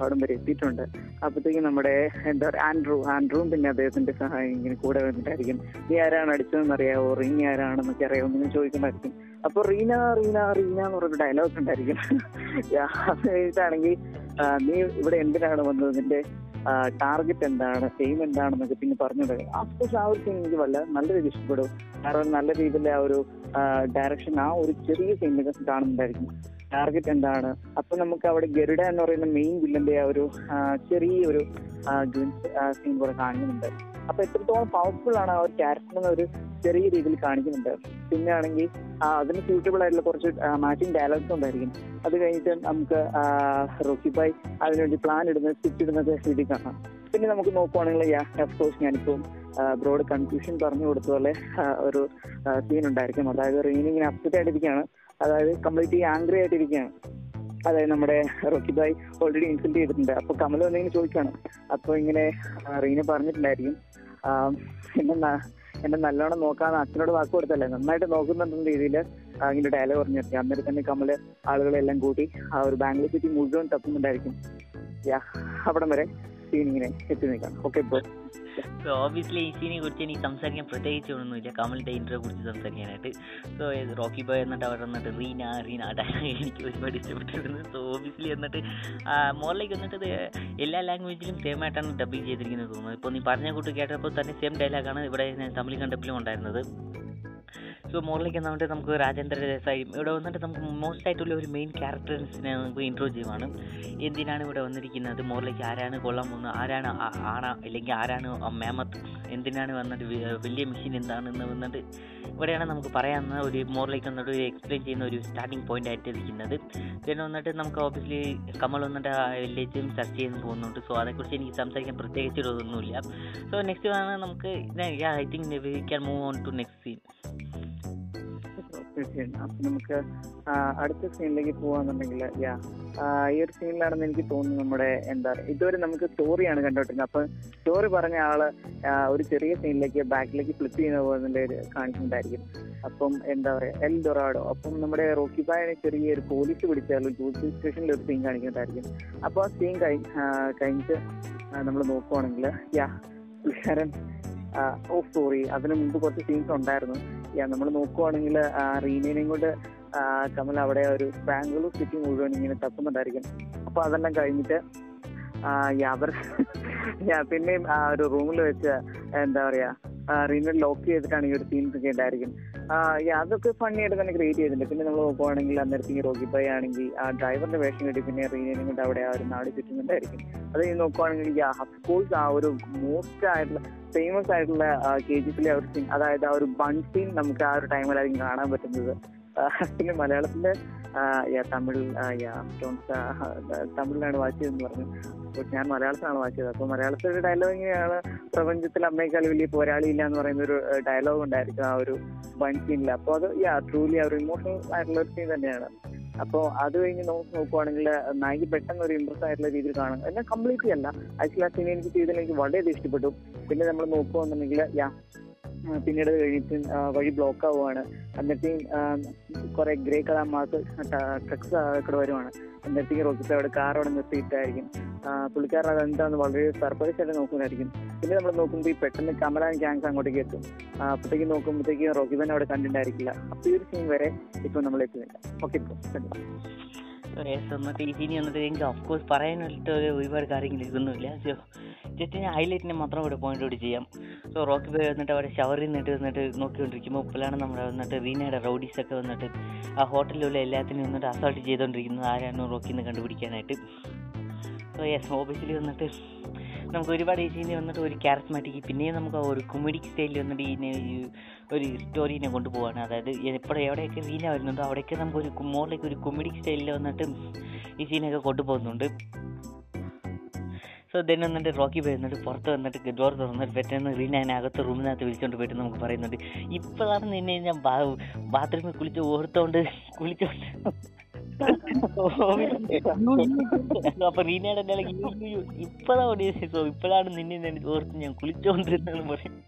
അവിടം വരെ എത്തിയിട്ടുണ്ട്. അപ്പത്തേക്കും നമ്മുടെ എന്താ പറയുക ആൻഡ്രൂ ആൻഡ്രൂവും പിന്നെ അദ്ദേഹത്തിന്റെ സഹായം ഇങ്ങനെ കൂടെ വന്നിട്ടായിരിക്കും. നീ ആരാണ് അടിച്ചതെന്ന് അറിയാവോ റിങ് ആരാണെന്നൊക്കെ അറിയാമോ എന്ന് ചോദിക്കണ്ടായിരിക്കും അപ്പൊ റീന റീന റീന എന്ന് പറഞ്ഞൊരു ഡയലോഗ് ഉണ്ടായിരിക്കും. അത് കഴിഞ്ഞിട്ടാണെങ്കിൽ നീ ഇവിടെ എന്തിനാണ് വന്നത്? നിന്റെ ടാർഗറ്റ് എന്താണ് എയിം എന്താണെന്നൊക്കെ പിന്നെ പറഞ്ഞത്. അഫ്കോഴ്സ് ആ ഒരു സീൻ എനിക്ക് വല്ല നല്ല രീതിയിൽ ഇഷ്ടപ്പെടും. കാരണം നല്ല രീതിയിലെ ആ ഒരു ഡയറക്ഷൻ ആ ഒരു ചെറിയ സീനിലൊക്കെ കാണുന്നുണ്ടായിരിക്കും. ടാർഗറ്റ് എന്താണ്? അപ്പൊ നമുക്ക് അവിടെ ഗരുഡ എന്ന് പറയുന്ന മെയിൻ വില്ലന്റെ ആ ഒരു ചെറിയൊരു സീൻ കൂടെ കാണുന്നുണ്ട്. അപ്പൊ എത്രത്തോളം പവർഫുൾ ആണ് ആ ഒരു ക്യാരക്ടർ ഒരു ചെറിയ രീതിയിൽ കാണിക്കുന്നുണ്ട്. പിന്നെ ആണെങ്കിൽ അതിന് സ്യൂട്ടബിൾ ആയിട്ടുള്ള കുറച്ച് മാച്ചിങ് ഡയലോഗ്സ് ഉണ്ടായിരിക്കും. അത് കഴിഞ്ഞിട്ട് നമുക്ക് റോക്കി ബായ് അതിനുവേണ്ടി പ്ലാൻ ഇടുന്നത് സ്റ്റിച്ച് ഇടുന്നത് രീതി കാണാം. പിന്നെ നമുക്ക് നോക്കുവാണെങ്കിൽ അഫ്കോഴ്സ് ഞാനിപ്പം ബ്രോഡ് കൺഫ്യൂഷൻ പറഞ്ഞു കൊടുത്ത പോലെ ഒരു സീൻ ഉണ്ടായിരിക്കും. അതായത് റീനി ഇങ്ങനെ അപ്സെറ്റ് ആയിട്ടിരിക്കുകയാണ്. അതായത് കംപ്ലീറ്റ്ലി ആംഗ്രി ആയിട്ടിരിക്കുകയാണ്. അതായത് നമ്മുടെ റോക്കി ബായ് ഓൾറെഡി ഇൻസൾട്ട് ചെയ്തിട്ടുണ്ട്. അപ്പൊ കമൽ വന്നിങ്ങനെ ചോദിക്കുകയാണ്. അപ്പൊ ഇങ്ങനെ റീന പറഞ്ഞിട്ടുണ്ടായിരിക്കും. ആ, എന്നെ നല്ലോണം നോക്കാന്ന് അച്ഛനോട് വാക്ക് കൊടുത്തല്ലേ? നന്നായിട്ട് നോക്കുന്നുണ്ടെന്ന രീതിയിൽ അങ്ങനെ ഡയലോഗ് പറഞ്ഞു പറഞ്ഞിരിക്കും അന്നേരം തന്നെ കമൽ ആളുകളെല്ലാം കൂട്ടി ആ ഒരു ബാംഗ്ലൂർ സിറ്റി മുഴുവൻ തപ്പുന്നുണ്ടായിരിക്കും. അവിടം വരെ. സീൻ ഇങ്ങനെ എത്തി നിൽക്കാം ഓക്കെ ഇപ്പോൾ സോ ഓബിയസ്ലി ഈ സീനെ കുറിച്ച് എനിക്ക് സംസാരിക്കാൻ പ്രത്യേകിച്ച് ഒന്നുമില്ല കമലിന്റെ ഇന്റർവ്യൂ കുറിച്ച് സംസാരിക്കാനായിട്ട്. സോ റോക്കി ബോയ് എന്നിട്ട് അവർ വന്നിട്ട് റീന റീന ഡയലോഗ് എനിക്ക് ഒരുപാട് ഇഷ്ടപ്പെട്ടിരുന്നു സോ ഓബിയസ്ലി എന്നിട്ട് മോറിലേക്ക് വന്നിട്ട് എല്ലാ ലാംഗ്വേജിലും സെയിം ആയിട്ടാണ് ഡബിങ് ചെയ്തിരിക്കുന്നത് തോന്നുന്നു ഇപ്പോൾ നീ പറഞ്ഞ കൂട്ട് കേട്ടപ്പോൾ തന്നെ സെയിം ഡയലോഗാണ് ഇവിടെ തമിഴ് കണ്ടപ്പിലും ഉണ്ടായിരുന്നത്. സോ മോറിലേക്ക് വന്നിട്ട് നമുക്ക് രാജേന്ദ്ര ദേശായും ഇവിടെ വന്നിട്ട് നമുക്ക് മോസ്റ്റ് ആയിട്ടുള്ള ഒരു മെയിൻ ക്യാരക്ടേഴ്സിനെ നമുക്ക് ഇൻട്രോ ചെയ്യുവാണ്. എന്തിനാണ് ഇവിടെ വന്നിരിക്കുന്നത്? മോറിലേക്ക് ആരാണ് കൊള്ളാൻ പോകുന്നത്? ആരാണ് ആണ ഇല്ലെങ്കിൽ ആരാണ് മേമത്ത് എന്തിനാണ് വന്നിട്ട് വലിയ മെഷീൻ എന്താണെന്ന് വന്നിട്ട് ഇവിടെയാണ് നമുക്ക് പറയാവുന്ന ഒരു മോറിലേക്ക് വന്നിട്ട് ഒരു എക്സ്പ്ലെയിൻ ചെയ്യുന്ന ഒരു സ്റ്റാർട്ടിംഗ് പോയിന്റ് ആയിട്ട് ഇരിക്കുന്നത് പിന്നെ വന്നിട്ട് നമുക്ക് ഓബിയസ്ലി കമൽ വന്നിട്ട് ആ വില്ലേജും ചർച്ച ചെയ്ത് പോകുന്നുണ്ട്. സോ അതേക്കുറിച്ച് എനിക്ക് സംസാരിക്കാൻ പ്രത്യേകിച്ച് ഒന്നുമില്ല സോ നെക്സ്റ്റ് നമുക്ക് I think we can move on to next scene തീർച്ചയായും അപ്പൊ നമുക്ക് അടുത്ത സീനിലേക്ക് പോവാന്നുണ്ടെങ്കിൽ യാ ഈ ഒരു സീനിലാണെന്ന് എനിക്ക് തോന്നുന്നു നമ്മുടെ എന്താ ഇതുവരെ നമുക്ക് സ്റ്റോറിയാണ് കണ്ടോണ്ടിരുന്നത് അപ്പൊ സ്റ്റോറി പറഞ്ഞ ആൾ ഒരു ചെറിയ സീനിലേക്ക് ബാക്കിലേക്ക് ഫ്ലിപ്പ് ചെയ്യുന്ന പോലെ കാണിച്ചിട്ടുണ്ടായിരിക്കും. അപ്പം എന്താ പറയാ എൽ ഡൊറാഡോ. അപ്പം നമ്മുടെ റോക്കി ബായ ചെറിയൊരു പോലീസ് പിടിച്ചാലും പോലീസ് സ്റ്റേഷനിൽ ഒരു സീൻ കാണിക്കുന്നുണ്ടായിരിക്കും അപ്പൊ ആ സീൻ കഴി കഴിഞ്ഞിട്ട് നമ്മൾ നോക്കുവാണെങ്കിൽ യാ പുള്ളിക്കാരൻ ഓ സോറി അതിന് മുമ്പ് കുറച്ച് സീൻസ് ഉണ്ടായിരുന്നു. നമ്മൾ നോക്കുവാണെങ്കിൽ റീനേനെയും കൊണ്ട് കമൽ അവിടെ ഒരു ബാംഗ്ലൂർ സിറ്റി മുഴുവൻ ഇങ്ങനെ തപ്പുന്നുണ്ടായിരിക്കും. അപ്പൊ അതെല്ലാം കഴിഞ്ഞിട്ട് അവർ പിന്നെയും ആ ഒരു റൂമിൽ വെച്ച് എന്താ പറയാ റീനെ ലോക്ക് ചെയ്തിട്ടാണ് ഈ ഒരു സീൻസ് ഒക്കെ ഉണ്ടായിരിക്കും. അതൊക്കെ ഫണ്ണി ആയിട്ട് തന്നെ ക്രിയേറ്റ് ചെയ്തിട്ടുണ്ട്. പിന്നെ നമ്മൾ നോക്കുവാണെങ്കിൽ അന്നേരത്തെ ഈ റോഗി ബൈ ആണെങ്കിൽ ആ ഡ്രൈവറിന്റെ വേഷം കിട്ടി പിന്നെ റീനേനും കൊണ്ട് അവിടെ ആ ഒരു നാട് ചുറ്റുന്നുണ്ടായിരിക്കും. അത് നോക്കുവാണെങ്കിൽ അഫ്കോഴ്സ് ആ ഒരു മോസ്റ്റ് ആയിട്ടുള്ള ഫേമസ് ആയിട്ടുള്ള കെ ജി എഫിലെ ഒരു സീൻ അതായത് ആ ഒരു ബൺ സീൻ നമുക്ക് ആ ഒരു ടൈമിലായിരിക്കും കാണാൻ പറ്റുന്നത്. പിന്നെ yeah, തമിഴ് തമിഴിലാണ് വാച്ച് വായിച്ചതെന്ന് പറഞ്ഞു. ഞാൻ മലയാളത്തിലാണ് വായിച്ചത്? അപ്പോൾ ഒരു ഡയലോഗ് ഇങ്ങനെയാണ്. പ്രപഞ്ചത്തിൽ അമ്മയേക്കാൾ വലിയ പോരാളി ഇല്ല എന്ന് പറയുന്ന ഒരു ഡയലോഗ് ഉണ്ടായിരിക്കും ആ ഒരു വൺ സീനിൽ അപ്പോൾ അത് യാ ട്രൂലി ആ ഒരു ഇമോഷണൽ ആയിട്ടുള്ള ഒരു സീൻ തന്നെയാണ്. അപ്പോൾ അത് കഴിഞ്ഞ് നോക്കി നോക്കുവാണെങ്കിൽ നായിക പെട്ടെന്ന് ഒരു ഇമ്പ്രസ് ആയിട്ടുള്ള രീതിയിൽ കാണും. എന്നാൽ കംപ്ലീറ്റ് അല്ല. ആക്ച്വലി ആ സീൻ എനിക്ക് ചെയ്തതിൽ എനിക്ക് വളരെയധികം ഇഷ്ടപ്പെട്ടു. പിന്നെ നമ്മൾ നോക്കുകയാണെന്നുണ്ടെങ്കിൽ യാ പിന്നീട് കഴിഞ്ഞിട്ട് വഴി ബ്ലോക്ക് ആവുകയാണ് എന്നിട്ടും കുറെ ഗ്രേ കളർ മാർക്ക് ട്രക്സ് ഇവിടെ വരുവാണ്. എന്നിട്ടും റോക്കിട്ട് അവിടെ കാർ അവിടെ നിർത്തിയിട്ടായിരിക്കും. പുള്ളിക്കാരൻ അത് എന്താന്ന് വളരെ സർപ്രൈസ് ആയിട്ട് നോക്കുന്നതായിരിക്കും. പിന്നെ നമ്മൾ നോക്കുമ്പോൾ ഈ പെട്ടെന്ന് കമലാൻ ഗ്യാങ്സ് അങ്ങോട്ടേക്ക് എത്തും. അപ്പോഴത്തേക്ക് നോക്കുമ്പോഴത്തേക്ക് തന്നെ അവിടെ കണ്ടിട്ടുണ്ടായിരിക്കില്ല. അപ്പോൾ ഈ ഒരു സീൻ വരെ ഇപ്പൊ നമ്മൾ എത്തുന്നില്ല. ഓക്കെ വന്നിട്ട് ഓഫ് ഓഫ്കോഴ്സ് പറയാനായിട്ട് ഒരു ഒരുപാട് കാര്യങ്ങൾ ഇതൊന്നുമില്ല സോ ജസ്റ്റ് ഞാൻ ഹൈലൈറ്റിനെ മാത്രം ഇവിടെ പോയിന്റ് ഔട്ട് ചെയ്യാം. സോ റോക്കി ബോയ് വന്നിട്ട് അവിടെ ഷവറിൽ നിന്നിട്ട് വന്നിട്ട് നോക്കിക്കൊണ്ടിരിക്കുമ്പോൾ ഇപ്പോഴാണ് നമ്മുടെ വന്നിട്ട് റീനയുടെ റൗഡീസ് ഒക്കെ വന്നിട്ട് ആ ഹോട്ടലിലുള്ള എല്ലാത്തിനും വന്നിട്ട് അസോൾട്ട് ചെയ്തുകൊണ്ടിരിക്കുന്നത് ആരാണ് റോക്കിന്ന് കണ്ടുപിടിക്കാനായിട്ട്. സോ യെസ് ഓബിയസ്ലി വന്നിട്ട് നമുക്ക് ഒരുപാട് സീനിൽ വന്നിട്ട് ഒരു ക്യാരസ്മാറ്റിക് പിന്നെയും നമുക്ക് ഒരു കൊമഡിക് സ്റ്റൈലിൽ വന്നിട്ട് ഇതിനെ ഒരു സ്റ്റോറീനെ കൊണ്ടുപോവാണ്. അതായത് എപ്പോഴും എവിടെയൊക്കെ റീന വരുന്നുണ്ടോ അവിടെയൊക്കെ നമുക്ക് ഒരു മോറിലേക്ക് ഒരു കൊമഡിക് സ്റ്റൈലിൽ വന്നിട്ട് ഈ സീനൊക്കെ കൊണ്ടുപോകുന്നുണ്ട്. സോ ദെൻ വന്നിട്ട് റോക്കി വന്നിട്ട് പുറത്ത് വന്നിട്ട് ഡോർ തുറന്നിട്ട് പെട്ടെന്ന് റീനാനെ അകത്ത് റൂമിനകത്ത് വിളിച്ചുകൊണ്ട് പോയിട്ട് നമുക്ക് പറയുന്നുണ്ട്. ഇപ്പോഴാണ് നിന്നെ ഞാൻ ബാത്റൂമിൽ കുളിച്ച് ഓർത്തോണ്ട് കുളിച്ചോണ്ട് ഇപ്പോഴാണ് നിന്നെ ഓർത്ത് ഞാൻ കുളിച്ചോണ്ടിരുന്നെന്ന് പറയുന്നത്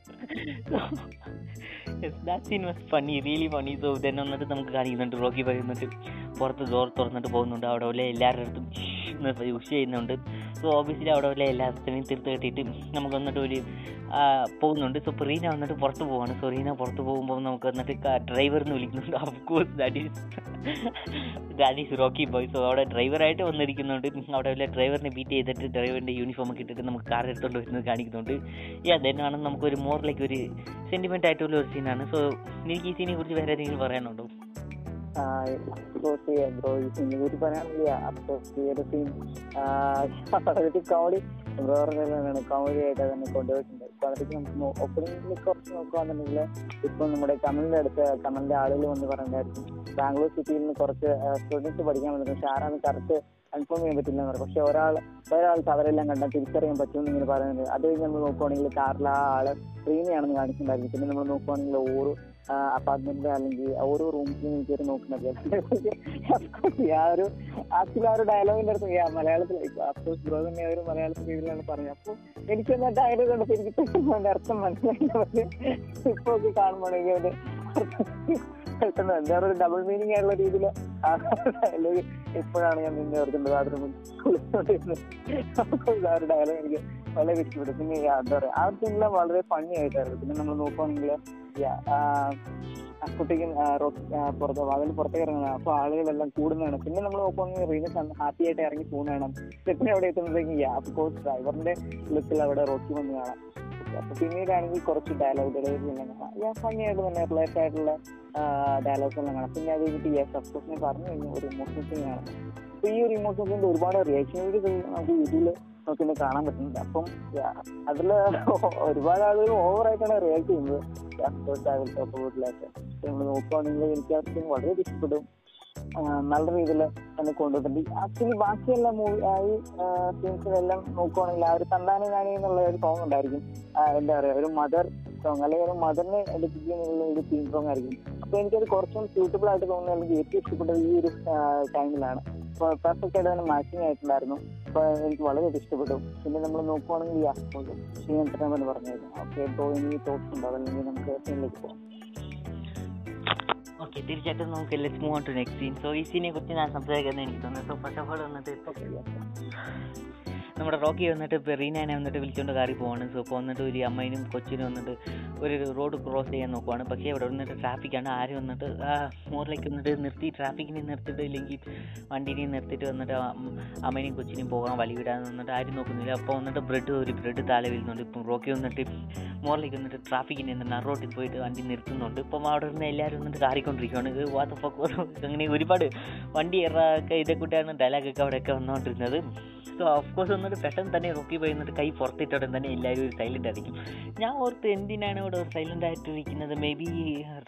ദാറ്റ് സീൻ വാസ് റിയലി നമുക്ക് കാണിക്കുന്നുണ്ട്. റോക്കി പറയുന്നുണ്ട് പുറത്ത് ഡോർ തുറന്നിട്ട് പോകുന്നുണ്ട്. അവിടെ എല്ലാവരുടെ അടുത്തും ഉഷ് ചെയ്യുന്നുണ്ട്. സോ ഓബിയസ്ലി അവിടെ ഉള്ള എല്ലാത്തിനെയും തീർത്ത് കെട്ടിയിട്ട് നമുക്ക് വന്നിട്ട് ഒരു പോകുന്നുണ്ട്. സോ പ്രീന വന്നിട്ട് പുറത്ത് പോവാണ്. സോ റീന പുറത്ത് പോകുമ്പോൾ നമുക്ക് വന്നിട്ട് ഡ്രൈവർ എന്ന് വിളിക്കുന്നുണ്ട്. Of course that is that is Rocky boy so അവിടെ ഡ്രൈവറായിട്ട് വന്നിരിക്കുന്നുണ്ട്. അവിടെ ഉള്ള ഡ്രൈവറിനെ ബീറ്റ് ചെയ്തിട്ട് ഡ്രൈവറിന്റെ യൂണിഫോം ഒക്കെ ഇട്ടിട്ട് നമുക്ക് കാർ എടുത്തുകൊണ്ട് വരുന്നത് കാണിക്കുന്നുണ്ട്. ഈ ആണ് നമുക്കൊരു മോറിലേക്ക് ഒരു സെന്റിമെന്റ് ആയിട്ടുള്ള ഒരു സീനാണ് സോ എനിക്ക് ഈ സീനെ കുറിച്ച് വേറെ എന്തെങ്കിലും പറയാനുണ്ടോ? ഇപ്പൊ നമ്മുടെ കമലിന്റെ അടുത്ത് കമലിന്റെ ആളുകൾ വന്ന് പറയുന്നതായിരിക്കും ബാംഗ്ലൂർ സിറ്റിയിൽ നിന്ന് കുറച്ച് സ്റ്റുഡൻസ് പഠിക്കാൻ വന്നിട്ടുണ്ട്. പക്ഷെ ആരാണ് കറക്റ്റ് കൺഫേം ചെയ്യാൻ പറ്റില്ല എന്ന് പറയും പക്ഷെ ഒരാൾ ഒരാൾക്ക് അവരെല്ലാം കണ്ടാൽ തിരിച്ചറിയാൻ പറ്റുമെന്ന് ഇങ്ങനെ പറയുന്നുണ്ട്. അത് കഴിഞ്ഞ് നമ്മൾ നോക്കുവാണെങ്കിൽ കാറിൽ ആ ആൾ ശ്രീനിയാണെന്ന് കാണിച്ചിട്ടുണ്ടായിരുന്നു. പിന്നെ നമ്മൾ നോക്കുവാണെങ്കിൽ ഓരോ അപ്പാർട്ട്മെന്റിൽ അല്ലെങ്കിൽ ഓരോ റൂംസിലും കയറി നോക്കുന്നത്. ആ ഒരു ആക്ച്വലി ആ ഒരു ഡയലോഗിന്റെ അടുത്ത് മലയാളത്തിൽ അഫ്കോഴ്സ് ബ്രോ തന്നെ ഒരു മലയാളത്തിൽ രീതിയിലാണ് പറഞ്ഞത്. അപ്പോൾ എനിക്ക് ആ ഡയലോഗ് കണ്ടപ്പോൾ എനിക്ക് അർത്ഥം മനസ്സിലായി ഇപ്പൊ ഒക്കെ അർത്ഥം പെട്ടെന്ന് എന്താ ഡബിൾ മീനിങ് ആയിട്ടുള്ള രീതിയിൽ ഡയലോഗ് എപ്പോഴാണ് ഞാൻ നിന്നെ ഓർക്കുന്നത്. ബാത്റൂമിൽ കുളിച്ചോണ്ടിരുന്നത് ആ ഒരു ഡയലോഗ് എനിക്ക് വളരെ ഇഷ്ടപ്പെട്ടു. പിന്നെ എന്താ പറയാ ആ സീനിലെ വളരെ ഫണ്ണി ആയിട്ടായിരുന്നു. പിന്നെ നമ്മൾ നോക്കുവാണെങ്കിൽ കുട്ടിക്കും പുറത്ത് വാതിൽ പുറത്തേക്ക് ഇറങ്ങണം അപ്പൊ ആളുകളെല്ലാം കൂടുന്നതാണ്. പിന്നെ നമ്മൾ നോക്കുവാണെങ്കിൽ റീന ഹാപ്പി ആയിട്ട് ഇറങ്ങി പോകുന്നതാണ്. സ്റ്റെപ്പിന് അവിടെ എത്തുമ്പോഴത്തേക്കും കോച്ച് ഡ്രൈവറിന്റെ ലുക്കിൽ അവിടെ റോക്കി വന്ന് കാണാം. അപ്പൊ പിന്നീടാണെങ്കിൽ കുറച്ച് ഡയലോഗ് കാണാം ഞാൻ ആയിട്ട് തന്നെ റിലേറ്റ് ആയിട്ടുള്ള ഡയലോഗ്സ് എല്ലാം കാണാം. പിന്നെ അത് കഴിഞ്ഞിട്ട് യെസ് അഫ്കോഴ്സ് ഞാൻ പറഞ്ഞു കഴിഞ്ഞാൽ ഒരു ഇമോഷണൽ സീൻ കാണാം. അപ്പൊ ഈ ഒരു ഇമോഷണൽ സീന്റെ ഒരുപാട് നമുക്ക് ഇതിൽ നമുക്ക് ഇന്ന് കാണാൻ പറ്റുന്നുണ്ട്. അപ്പം അതിൽ ഒരുപാട് ആളുകൾ ഓവറായിട്ടാണ് റിയാക്ട് ചെയ്യുന്നത്. സപ്പോർട്ടിലൊക്കെ നമ്മൾ നോക്കുകയാണെങ്കിൽ എനിക്ക് ആ സീൻ വളരെ ഇഷ്ടപ്പെടും. നല്ല രീതിയിൽ തന്നെ കൊണ്ടുവന്നിട്ടുണ്ട്. ആക്ച്വലി ബാക്കിയെല്ലാം മൂവി ഈ സീൻസിലെല്ലാം നോക്കുവാണെങ്കിൽ ആ ഒരു തന്താനി നാനി എന്നുള്ള ഒരു സോങ് ഉണ്ടായിരിക്കും. എന്താ പറയാ ഒരു മദർ സോങ് അല്ലെങ്കിൽ ഒരു മദറിനെ എടുപ്പിക്കുന്ന ഒരു തീം സോങ് ആയിരിക്കും. അപ്പൊ എനിക്കത് കുറച്ചും സ്യൂട്ടബിൾ ആയിട്ട് തോന്നുന്നത് അല്ലെങ്കിൽ ഏറ്റവും ഇഷ്ടപ്പെട്ടത് ഈ ഒരു ടൈമിലാണ് പെർഫെക്റ്റ് ആയിട്ട് തന്നെ മാച്ചിങ് ആയിട്ടുണ്ടായിരുന്നു. അപ്പൊ എനിക്ക് വളരെ ഇഷ്ടപ്പെട്ടു. പിന്നെ നമ്മൾ നോക്കുവാണെങ്കിൽ ശ്രീ എന്റർടൈൻമെന്റ് പറഞ്ഞായിരുന്നു ഓക്കെ ബ്രോ ഇനി തോട്ട്സ് ഉണ്ടോ? അതല്ലെങ്കിൽ നമുക്ക് സീനിലേക്ക് പോകാം ഓക്കെ തീർച്ചയായിട്ടും നമുക്ക് let's move on to next scene so ഈ സീനെ കുറിച്ച് ഞാൻ സംസാരിക്കുന്നത് എനിക്ക് തോന്നുന്നു സോ ഫസ്റ്റ് ഓഫ് ഓൾ വന്നിട്ട് നമ്മുടെ റോക്കി വന്നിട്ട് ഇപ്പോൾ റീനാനെ വന്നിട്ട് വിളിച്ചുകൊണ്ട് കാറി പോവാണ്. സോ ഇപ്പോൾ വന്നിട്ട് ഒരു അമ്മയിനും കൊച്ചിനും വന്നിട്ട് ഒരു റോഡ് ക്രോസ് ചെയ്യാൻ നോക്കുവാണ്. പക്ഷേ ഇവിടെ വന്നിട്ട് ട്രാഫിക്കാണ് ആരും വന്നിട്ട് മോറിലേക്ക് വന്നിട്ട് നിർത്തി ട്രാഫിക്കിനെ നിർത്തിയിട്ട് ഇല്ലെങ്കിൽ വണ്ടീനെ നിർത്തിയിട്ട് വന്നിട്ട് അമ്മേനെയും കൊച്ചിനെയും പോകാൻ വഴി വിടാൻ വന്നിട്ട് ആരും നോക്കുന്നില്ല. അപ്പോൾ വന്നിട്ട് ബ്രെഡ് ഒരു ബ്രെഡ് താഴെ വരുന്നുണ്ട് ഇപ്പം റോക്കി വന്നിട്ട് മോറിലേക്ക് വന്നിട്ട് ട്രാഫിക്കിനെ റോഡിൽ പോയിട്ട് വണ്ടി നിർത്തുന്നുണ്ട്. ഇപ്പം അവിടെ നിന്ന് എല്ലാവരും വന്നിട്ട് കാറിക്കൊണ്ടിരിക്കുകയാണ് വാത്ത അങ്ങനെ ഒരുപാട് വണ്ടി ഇറക്കെ ഇതേ കൂട്ടിയാണ് ഡയലോഗൊക്കെ അവിടെയൊക്കെ വന്നുകൊണ്ടിരുന്നത് സോ ഓഫ് കോഴ്സ് പെട്ടെന്ന് തന്നെ റോക്കി പോയി കൈ പുറത്തിട്ടോടെ തന്നെ എല്ലാവരും ഒരു സൈലന്റ് ആയിരിക്കും. ഞാൻ ഓർത്ത് എന്തിനാണ് ഇവിടെ സൈലന്റ് ആയിട്ടിരിക്കുന്നത് മേ ബി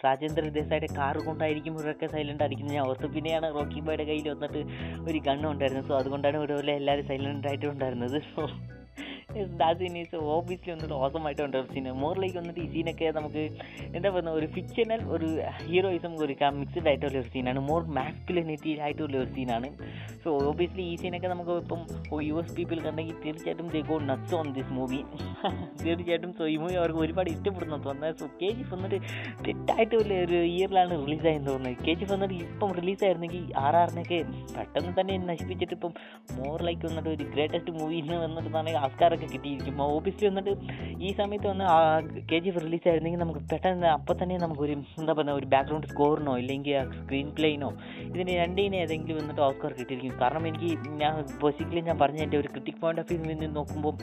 രാജേന്ദ്ര ദേശായിയുടെ കാർ കൊണ്ടായിരിക്കും ഇവരൊക്കെ സൈലന്റ് ആയിരിക്കുന്നത്. ഞാൻ ഓർത്ത് പിന്നെയാണ് റോക്കി ബോയുടെ കയ്യിൽ വന്നിട്ട് ഒരു ഗണ്ണുണ്ടായിരുന്നത് സോ അതുകൊണ്ടാണ് ഇവിടെ എല്ലാവരും സൈലന്റ് ആയിട്ട് ഉണ്ടായിരുന്നത്. സോ ദാറ്റ് സീൻ ഓബിയസ്ലി വന്നിട്ട് ഓസമായിട്ട് ഉണ്ട് സീൻ മോറിലേക്ക് വന്നിട്ട് ഈ സീനൊക്കെ നമുക്ക് എന്താ പറയുക ഒരു ഫിക്ഷണൽ ഒരു ഹീറോയിസം ഒരു മിക്സ്ഡ് ആയിട്ടുള്ള ഒരു സീനാണ് മോർ മാസ്കുലിനിറ്റി ആയിട്ടുള്ള ഒരു സീനാണ് സോ ഓബിയസ്ലി ഈ സീനൊക്കെ നമുക്ക് ഇപ്പം യു എസ് പീപ്പിൾ കണ്ടെങ്കിൽ തീർച്ചയായിട്ടും they go nuts on this movie തീർച്ചയായിട്ടും സോ ഈ മൂവി അവർക്ക് ഒരുപാട് ഇഷ്ടപ്പെടുന്നു. തോന്നുന്നത് സോ കെ ജി എഫ് വന്നിട്ട് തെറ്റായിട്ട് ഒരു ഇയറിലാണ് റിലീസായെന്ന് തോന്നുന്നത് കെ ജി എഫ് വന്നിട്ട് ഇപ്പം റിലീസായിരുന്നെങ്കിൽ ആർ ആറിനൊക്കെ പെട്ടെന്ന് തന്നെ നശിപ്പിച്ചിട്ട് ഇപ്പം മോർ ലൈക്ക് വന്നിട്ട് ഒരു ഗ്രേറ്റസ്റ്റ് മൂവി എന്ന് വന്നിട്ട് ആസ്കാറൊക്കെ കിട്ടിയിരിക്കും. ഓബിയസ്ലി വന്നിട്ട് ഈ സമയത്ത് വന്ന് കെ ജി എഫ് റിലീസായിരുന്നെങ്കിൽ നമുക്ക് പെട്ടെന്ന് അപ്പം തന്നെ നമുക്കൊരു എന്താ പറയുക ഒരു ബാക്ക്ഗ്രൗണ്ട് സ്കോറിനോ ഇല്ലെങ്കിൽ സ്ക്രീൻ പ്ലേനോ ഇതിന് രണ്ടിനെ ഏതെങ്കിലും വന്നിട്ട് ഓസ്കാർ കിട്ടിയിരിക്കും. കാരണം എനിക്ക് ഞാൻ ബേസിക്കലി ഞാൻ പറഞ്ഞ എന്റെ ഒരു ക്രിട്ടിക് പോയിന്റ് ഓഫ് വ്യൂവിൽ നിന്ന് നോക്കുമ്പോൾ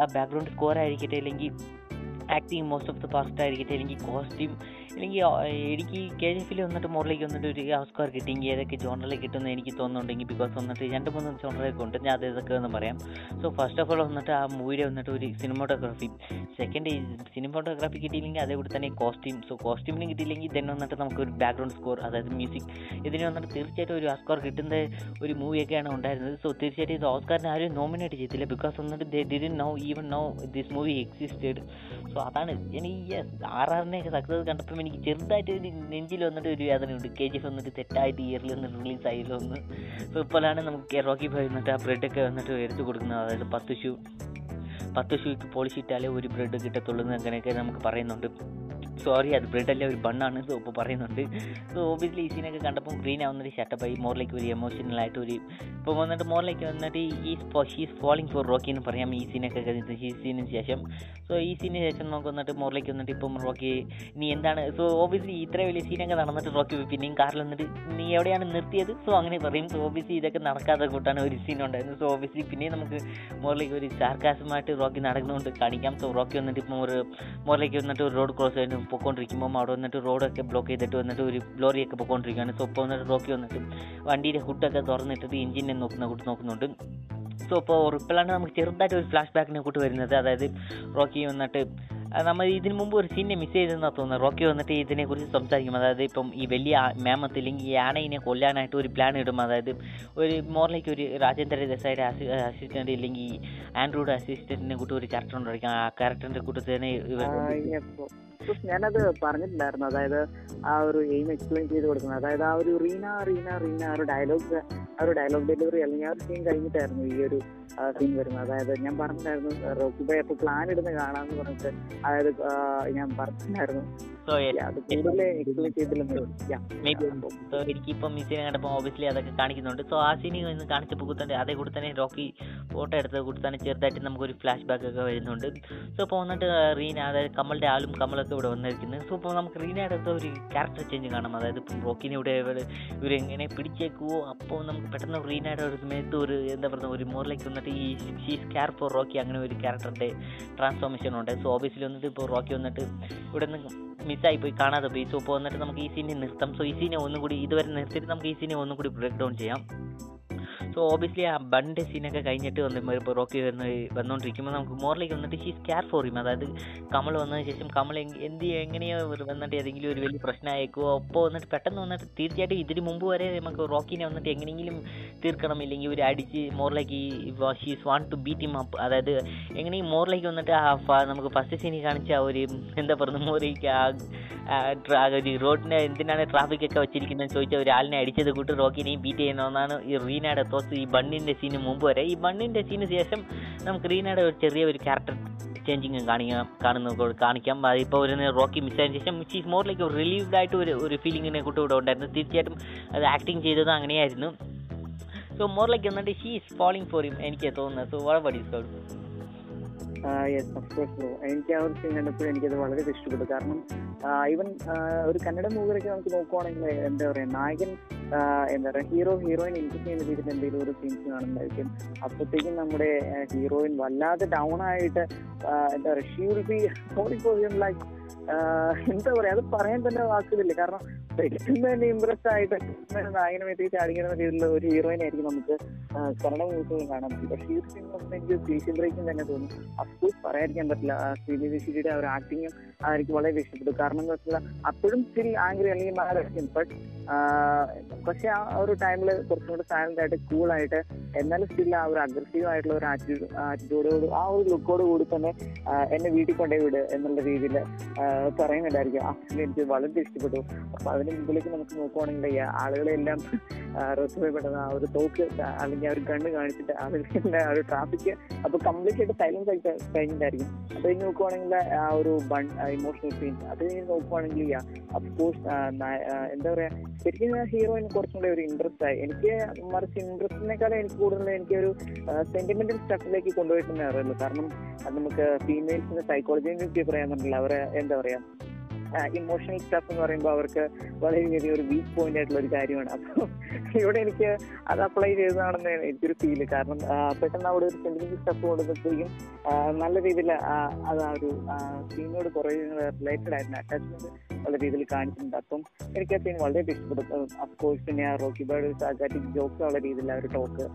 ആ ബാക്ക്ഗ്രൗണ്ട് സ്കോർ ആയിരിക്കട്ടെ അല്ലെങ്കിൽ acting most of the past ആയിരിക്കട്ടെ അല്ലെങ്കിൽ കോസ്റ്റ്യൂം അല്ലെങ്കിൽ എനിക്ക് കെ ജി എഫിൽ വന്നിട്ട് മോറിലേക്ക് വന്നിട്ട് ഒരു ഓസ്കാർ കിട്ടിയെങ്കിൽ ഏതൊക്കെ ജോണറിൽ കിട്ടുമെന്ന് എനിക്ക് തോന്നുന്നുണ്ടെങ്കിൽ ബിക്കോസ് വന്നിട്ട് രണ്ട് മൂന്ന് ജോണറൊക്കെ ഉണ്ട്. ഞാൻ അത് ഒന്ന് പറയാം. സോ ഫസ്റ്റ് ഓഫ് ഓൾ വന്നിട്ട് ആ മൂവിയുടെ വന്നിട്ട് ഒരു സിനിമോട്ടോഗ്രാഫി സെക്കൻഡ് സിനിമോട്ടോഗ്രാഫി കിട്ടിയില്ലെങ്കിൽ അതേപോലെ തന്നെ കോസ്റ്റ്യൂം സോ കോസ്റ്റ്യൂമിന് കിട്ടിയില്ലെങ്കിൽ ദെൻ വന്നിട്ട് നമുക്കൊരു ബാക്ക്ഗ്രൗണ്ട് സ്കോർ അതായത് മ്യൂസിക് ഇതിന് വന്നിട്ട് തീർച്ചയായിട്ടും ഒരു ഓസ്കാർ കിട്ടുന്ന ഒരു മൂവിയൊക്കെയാണ് ഉണ്ടായിരുന്നത്. സോ തീർച്ചയായിട്ടും ഇത് ഓസ്കാറിന് ആരും നോമിനേറ്റ് ചെയ്തില്ല. ബിക്കോസ് വന്നിട്ട് they didn't know even know this movie existed so അതാണ്. എനിക്ക് ആർ ആറിനെയൊക്കെ സക്സസ് കണ്ടപ്പോൾ എനിക്ക് ചെറുതായിട്ട് ഒരു നെഞ്ചിൽ വന്നിട്ട് ഒരു വേദനയുണ്ട്. കെ ജി എഫ് വന്നിട്ട് തെറ്റായിട്ട് ഇയറിൽ വന്നിട്ട് റിലീസ് ആയല്ലോ ഒന്ന് ഇപ്പോൾ ഇപ്പോഴാണ് നമുക്ക് റോക്കി ഭായ് വന്നിട്ട് ആ ബ്രെഡൊക്കെ വന്നിട്ട് എടുത്തു കൊടുക്കുന്നത്. അതായത് പത്ത് ഷൂ പത്ത് ഷൂക്ക് പോളിഷ് ഇട്ടാലേ ഒരു ബ്രെഡ് കിട്ടത്തുള്ളൂ അങ്ങനെയൊക്കെ നമുക്ക് പറയുന്നുണ്ട്. സോറി അത് ബ്രെഡ് അല്ല ഒരു ബണ്ണാണ് സോ ഇപ്പോൾ പറയുന്നുണ്ട്. സോ ഓബിയസ്ലി ഈ സീനൊക്കെ കണ്ടപ്പോൾ ഗ്രീൻ ആവുന്നൊരു ഷട്ടപ്പായി മോറിലേക്ക് ഒരു എമോഷണൽ ആയിട്ട് ഒരു ഇപ്പോൾ വന്നിട്ട് മോറിലേക്ക് വന്നിട്ട് ഈ ഷീസ് ഫോളിങ് ഫോർ റോക്കി എന്ന് പറയാം ഈ സീനൊക്കെ കഴിഞ്ഞിട്ട്. ഈ സീനിന് ശേഷം. സോ ഈ സീനിന് ശേഷം നമുക്ക് വന്നിട്ട് മോറിലേക്ക് വന്നിട്ട് ഇപ്പം റോക്കി നീ എന്താണ് സോ ഓബിയസ്ലി ഇത്ര വലിയ സീനൊക്കെ നടന്നിട്ട് റോക്കി പിന്നെയും കാറിൽ വന്നിട്ട് നീ എവിടെയാണ് നിർത്തിയത്? സോ അങ്ങനെ പറയും. സോ ഓബിയസ്ലി ഇതൊക്കെ നടക്കാതെ കൂട്ടാണ് ഒരു സീൻ ഉണ്ടായിരുന്നത്. സോ ഓബിയസ്ലി പിന്നെയും നമുക്ക് മോറിലേക്ക് ഒരു സാർക്കാസമായിട്ട് റോക്കി നടക്കുന്നതുകൊണ്ട് കാണിക്കാം. സോ റോക്കി വന്നിട്ട് ഇപ്പം ഒരു മോറിലേക്ക് വന്നിട്ട് ഒരു റോഡ് ക്രോസ് ചെയ്ത് പൊക്കോണ്ടിരിക്കുമ്പോൾ അവിടെ വന്നിട്ട് റോഡൊക്കെ ബ്ലോക്ക് ചെയ്തിട്ട് വന്നിട്ട് ഒരു ലോറിയൊക്കെ പോയിക്കൊണ്ടിരിക്കുകയാണ് സോ ഇപ്പോൾ വന്നിട്ട് റോക്കി വന്നിട്ട് വണ്ടിയുടെ ഹുഡൊക്കെ തുറന്നിട്ടിട്ട് എഞ്ചിനെ നോക്കുന്ന കൂട്ട് നോക്കുന്നുണ്ട്. സോ ഇപ്പോൾ ഇപ്പോഴാണ് നമുക്ക് ചെറുതായിട്ട് ഒരു ഫ്ലാഷ് ബാക്കിനെ കൂട്ട് വരുന്നത്. അതായത് റോക്കി വന്നിട്ട് നമ്മൾ ഇതിന് മുമ്പ് ഒരു സീനെ മിസ് ചെയ്തെന്നാണ് തോന്നുന്നത്. റോക്കി വന്നിട്ട് ഇതിനെക്കുറിച്ച് സംസാരിക്കും. അതായത് ഇപ്പം ഈ വലിയ മേമത്ത് ഇല്ലെങ്കിൽ ഈ ആനയിനെ കൊല്ലാനായിട്ട് ഒരു പ്ലാൻ ഇടും. അതായത് ഒരു മോറിലേക്ക് ഒരു രാജേന്ദ്ര ദേശായിയുടെ അസിസ്റ്റന്റ് ഇല്ലെങ്കിൽ ആൻഡ്രോയുടെ അസിസ്റ്റന്റിനെ കൂട്ടി ഒരു ക്യാരക്ടർ ഉണ്ടായിരിക്കും ആ ക്യാരക്ടറിന്റെ കൂട്ടത്തിൽ ഇവർ ഞാനത് പറഞ്ഞിട്ടുണ്ടായിരുന്നു അതായത് ആ ഒരു എയിം എക്സ്പ്ലെയിൻ ചെയ്ത് കൊടുക്കുന്നത്. അതായത് ആ ഒരു റീന റീന റീന ആ ഒരു ഡയലോഗ് ആ ഒരു ഡയലോഗ് ഡെലിവറി അല്ലെങ്കിൽ ആ ഒരു സീൻ കഴിഞ്ഞിട്ടായിരുന്നു ഈ ഒരു സീൻ വരുന്നത്. അതായത് ഞാൻ പറഞ്ഞിട്ടുണ്ടായിരുന്നു റോക്കി ബൈ അപ്പൊ പ്ലാൻ ഇടുന്ന കാണാന്ന് പറഞ്ഞിട്ട് അതായത് ഞാൻ പറഞ്ഞിട്ടുണ്ടായിരുന്നു സോ എനിക്കിപ്പം ഈ സീൻ കണ്ടപ്പോൾ ഓബിയസ്ലി അതൊക്കെ കാണിക്കുന്നുണ്ട്. സോ ആ സീനി നിന്ന് കാണിച്ചപ്പോൾ കുത്തന്നെ അതേ കൂടെ തന്നെ റോക്കി ഫോട്ടോ എടുത്തത് കൂടി തന്നെ ചെറുതായിട്ട് നമുക്കൊരു ഫ്ലാഷ് ബാക്ക് ഒക്കെ വരുന്നുണ്ട്. സോ ഇപ്പോൾ വന്നിട്ട് റീന അതായത് കമലിന്റെ ആളും കമലൊക്കെ ഇവിടെ വന്നിരിക്കുന്നത്. സോ ഇപ്പോൾ നമുക്ക് റീനയുടെ ഒരു ക്യാരക്ടർ ചേഞ്ച് കാണാം. അതായത് ഇപ്പം റോക്കിനെ ഇവിടെ ഇവരെങ്ങനെ പിടിച്ചേക്കുവോ അപ്പോൾ നമുക്ക് പെട്ടെന്ന് റീനയുടെ ഒരു സമയത്ത് ഒരു എന്താ പറയുക ഒരു മോറിലേക്ക് വന്നിട്ട് ഈ ഷീസ് കെയർ ഫോർ റോക്കി അങ്ങനെ ഒരു ക്യാരക്ടറിന്റെ ട്രാൻസ്ഫോർമേഷൻ ഉണ്ട്. സോ ഓബിയസ്ലി വന്നിട്ട് ഇപ്പോൾ റോക്കി വന്നിട്ട് ഇവിടെ നിന്ന് മിസ്സായി പോയി കാണാതെ പോയി. സോ ഇപ്പോൾ വന്നിട്ട് നമുക്ക് ഈ സീനെ നിർത്താം. സോ ഈ സീനെ ഒന്നും കൂടി ഇതുവരെ നിർത്തിയിട്ട് നമുക്ക് ഈ സീനെ ഒന്നും കൂടി ബ്രേക്ക് ഡൗൺ ചെയ്യാം. സോ ഓബിയസ്ലി ആ ബണ്ട് സീനൊക്കെ കഴിഞ്ഞിട്ട് വന്ന് ഇപ്പോൾ റോക്കി വന്ന് വന്നുകൊണ്ടിരിക്കുമ്പോൾ നമുക്ക് മോറിലേക്ക് വന്നിട്ട് ഷീസ് കെയർ ഫോർ ഹിം അതായത് കമൽ വന്നതിന് ശേഷം കമൽ എന്ത് എങ്ങനെയോ വന്നിട്ട് ഏതെങ്കിലും ഒരു വലിയ പ്രശ്നമായേക്കോ അപ്പോൾ വന്നിട്ട് പെട്ടെന്ന് വന്നിട്ട് തീർച്ചയായിട്ടും ഇതിന് മുമ്പ് വരെ നമുക്ക് റോക്കിനെ വന്നിട്ട് എങ്ങനെയെങ്കിലും തീർക്കണം. ഇല്ലെങ്കിൽ ഒരു അടിച്ച് മോറിലേക്ക് she's want to beat him up അതായത് എങ്ങനെയും മോറിലേക്ക് വന്നിട്ട് ആ നമുക്ക് ഫസ്റ്റ് സീനിൽ കാണിച്ച ആ ഒരു എന്താ പറയുക മോറിലേക്ക് ആ ഒരു റോഡിനെ എന്തിനാണ് ട്രാഫിക് ഒക്കെ വെച്ചിരിക്കുന്നത് ചോദിച്ച ഒരാളിനെ അടിച്ചത് കൂട്ട് റോക്കിനെയും ബീറ്റ് ചെയ്യുന്നതെന്നാണ് ഈ റീനയുടെ തോസ് ഈ ബണ്ണിന്റെ സീന് മുമ്പ് വരെ. ഈ ബണ്ണിന്റെ സീന് ശേഷം നമുക്ക് റീനയുടെ ഒരു ചെറിയ ഒരു ക്യാരക്ടർ ചേഞ്ചിങ് കാണിക്കാം കാണുന്ന കാണിക്കാം. അതിപ്പോൾ ഒരു റോക്കി മിസ്സായതിനു ശേഷം ഷീസ് മോർ ലൈക്ക് റിലീവ്ഡ് ആയിട്ട് ഒരു ഒരു ഫീലിങ്ങിനെ കൂട്ടി ഇവിടെ ഉണ്ടായിരുന്നു. തീർച്ചയായിട്ടും അത് ആക്ടിങ് ചെയ്തത് അങ്ങനെയായിരുന്നു. സോ മോർ ലൈക്ക് എന്നിട്ട് she is falling for him എനിക്ക് തോന്നുന്നത്. സോ വളരെ you yes of course bro എനിക്ക് ആ ഒരു സീൻ കണ്ടപ്പോൾ എനിക്കത് വളരെ ഇഷ്ടപ്പെട്ടു. കാരണം ഈവൻ ഒരു കന്നഡ മൂവിയിലൊക്കെ നമുക്ക് നോക്കുവാണെങ്കിൽ എന്താ പറയുക നായകൻ എന്താ പറയുക ഹീറോ ഹീറോയിൻ ഇൻട്രസ്റ്റ് ചെയ്യുന്ന രീതിയിൽ എന്തെങ്കിലും ഒരു സീൻസ് കാണുന്നതായിരിക്കും. അപ്പോഴത്തേക്കും നമ്മുടെ ഹീറോയിൻ വല്ലാതെ ഡൗൺ ആയിട്ട് എന്താ പറയുക she will be for like എന്താ പറയാ അത് പറയാൻ തന്നെ വാക്കുകളില്ല. കാരണം പെട്ടെന്ന് തന്നെ ഇമ്പ്രസ് ആയിട്ട് നായകനെ വെച്ച് ചാടിക്കുന്ന രീതിയിലുള്ള ഒരു ഹീറോയിൻ ആയിരിക്കും നമുക്ക് കന്നഡ മൂവീസിൽ കാണാൻ പറ്റും. പക്ഷേ ഈ സിനിമ എനിക്ക് സ്റ്റേഷൻ ബ്രേക്കും തന്നെ തോന്നും. അഫ്കോഴ്സ് പറയാതിരിക്കാൻ പറ്റില്ല. ശ്രീദേവി ശിരിയുടെ ആ ഒരു ആക്ടിങ്ങും എനിക്ക് വളരെ ഇഷ്ടപ്പെട്ടു കാരണം എന്താ വെച്ചാൽ അപ്പോഴും സ്റ്റിൽ ആംഗ്രി അല്ലെങ്കിൽ മാറായിരിക്കും ബട്ട് പക്ഷെ ആ ഒരു ടൈമിൽ കുറച്ചും കൂടെ സൈലന്റ് ആയിട്ട് കൂൾ ആയിട്ട് എന്നാലും സ്റ്റിൽ ആ ഒരു അഗ്രസീവ് ആയിട്ടുള്ള ഒരു ആറ്റിറ്റ്യൂഡ് ആറ്റിറ്റ്യൂഡോട് ആ ഒരു ലുക്കോട് കൂടി തന്നെ എന്നെ വീട്ടിൽ കൊണ്ടേ വിട് എന്നുള്ള രീതിയിൽ പറയുന്നുണ്ടായിരിക്കും ആ film എനിക്ക് വളരെ ഇഷ്ടപ്പെട്ടു. അപ്പൊ അതിന് മുമ്പിലേക്ക് നമുക്ക് നോക്കുവാണെങ്കിൽ ആളുകളെ ആളുകളെല്ലാം റെസ്പോയപ്പെട്ടത് ആ ഒരു തോക്ക് അല്ലെങ്കിൽ ആ ഒരു കണ്ണ് കാണിച്ചിട്ട് ആളുകളുടെ ആ ഒരു ട്രാഫിക് അപ്പൊ കംപ്ലീറ്റ് ആയിട്ട് സൈലൻസ് ആയി കഴിഞ്ഞിട്ടായിരിക്കും. അത് കഴിഞ്ഞ് നോക്കുവാണെങ്കിൽ ആ ഒരു ബൺ ഇമോഷണൽ സീൻ അത് കഴിഞ്ഞ് നോക്കുവാണെങ്കിൽ അഫ്കോഴ്സ് എന്താ പറയാ ശരിക്കും ഹീറോയിന് കുറച്ചും കൂടെ ഒരു ഇൻട്രസ്റ്റ് ആയി. എനിക്ക് മറിച്ച് ഇൻട്രസ്റ്റിനേക്കാളും എനിക്ക് കൂടുതൽ എനിക്ക് ഒരു സെന്റിമെന്റൽ സ്റ്റഫിലേക്ക് കൊണ്ടുപോയിട്ടുണ്ടെന്ന് അറിയുള്ളൂ. കാരണം അത് നമുക്ക് ഫീമെയിൽസിന്റെ സൈക്കോളജിയെ പറ്റി പറയാന്നുണ്ടല്ലോ അവരെ എന്താ പറയാ. ഇമോഷണൽ സ്റ്റഫ് എന്ന് പറയുമ്പോൾ അവർക്ക് വളരെയധികം ഒരു വീക്ക് പോയിന്റ് ആയിട്ടുള്ള ഒരു കാര്യമാണ്. അപ്പോൾ ഇവിടെ എനിക്ക് അത് അപ്ലൈ ചെയ്തതാണെന്ന് എനിക്കൊരു ഫീൽ കാരണം പെട്ടെന്ന് അവിടെ ഒരു സെന്റിമെന്റൽ സ്റ്റഫ് കൊടുത്തപ്പോഴേക്കും നല്ല രീതിയിൽ അത് ആ ഒരു സീനോട് കുറേ റിലേറ്റഡ് ആയിരുന്നു. അറ്റാച്ച്മെന്റ് വളരെ രീതിയിൽ കാണിച്ചിട്ടുണ്ട്. അപ്പം എനിക്ക് ആ സീൻ വളരെ ഇഷ്ടപ്പെട്ടു. അഫ്കോഴ്സ് പിന്നെ ആ റോക്കി ബേർഡ് സാഗാറ്റിക് ജോക്സ് ഉള്ള രീതിയിൽ ആ ഒരു ടോക്ക്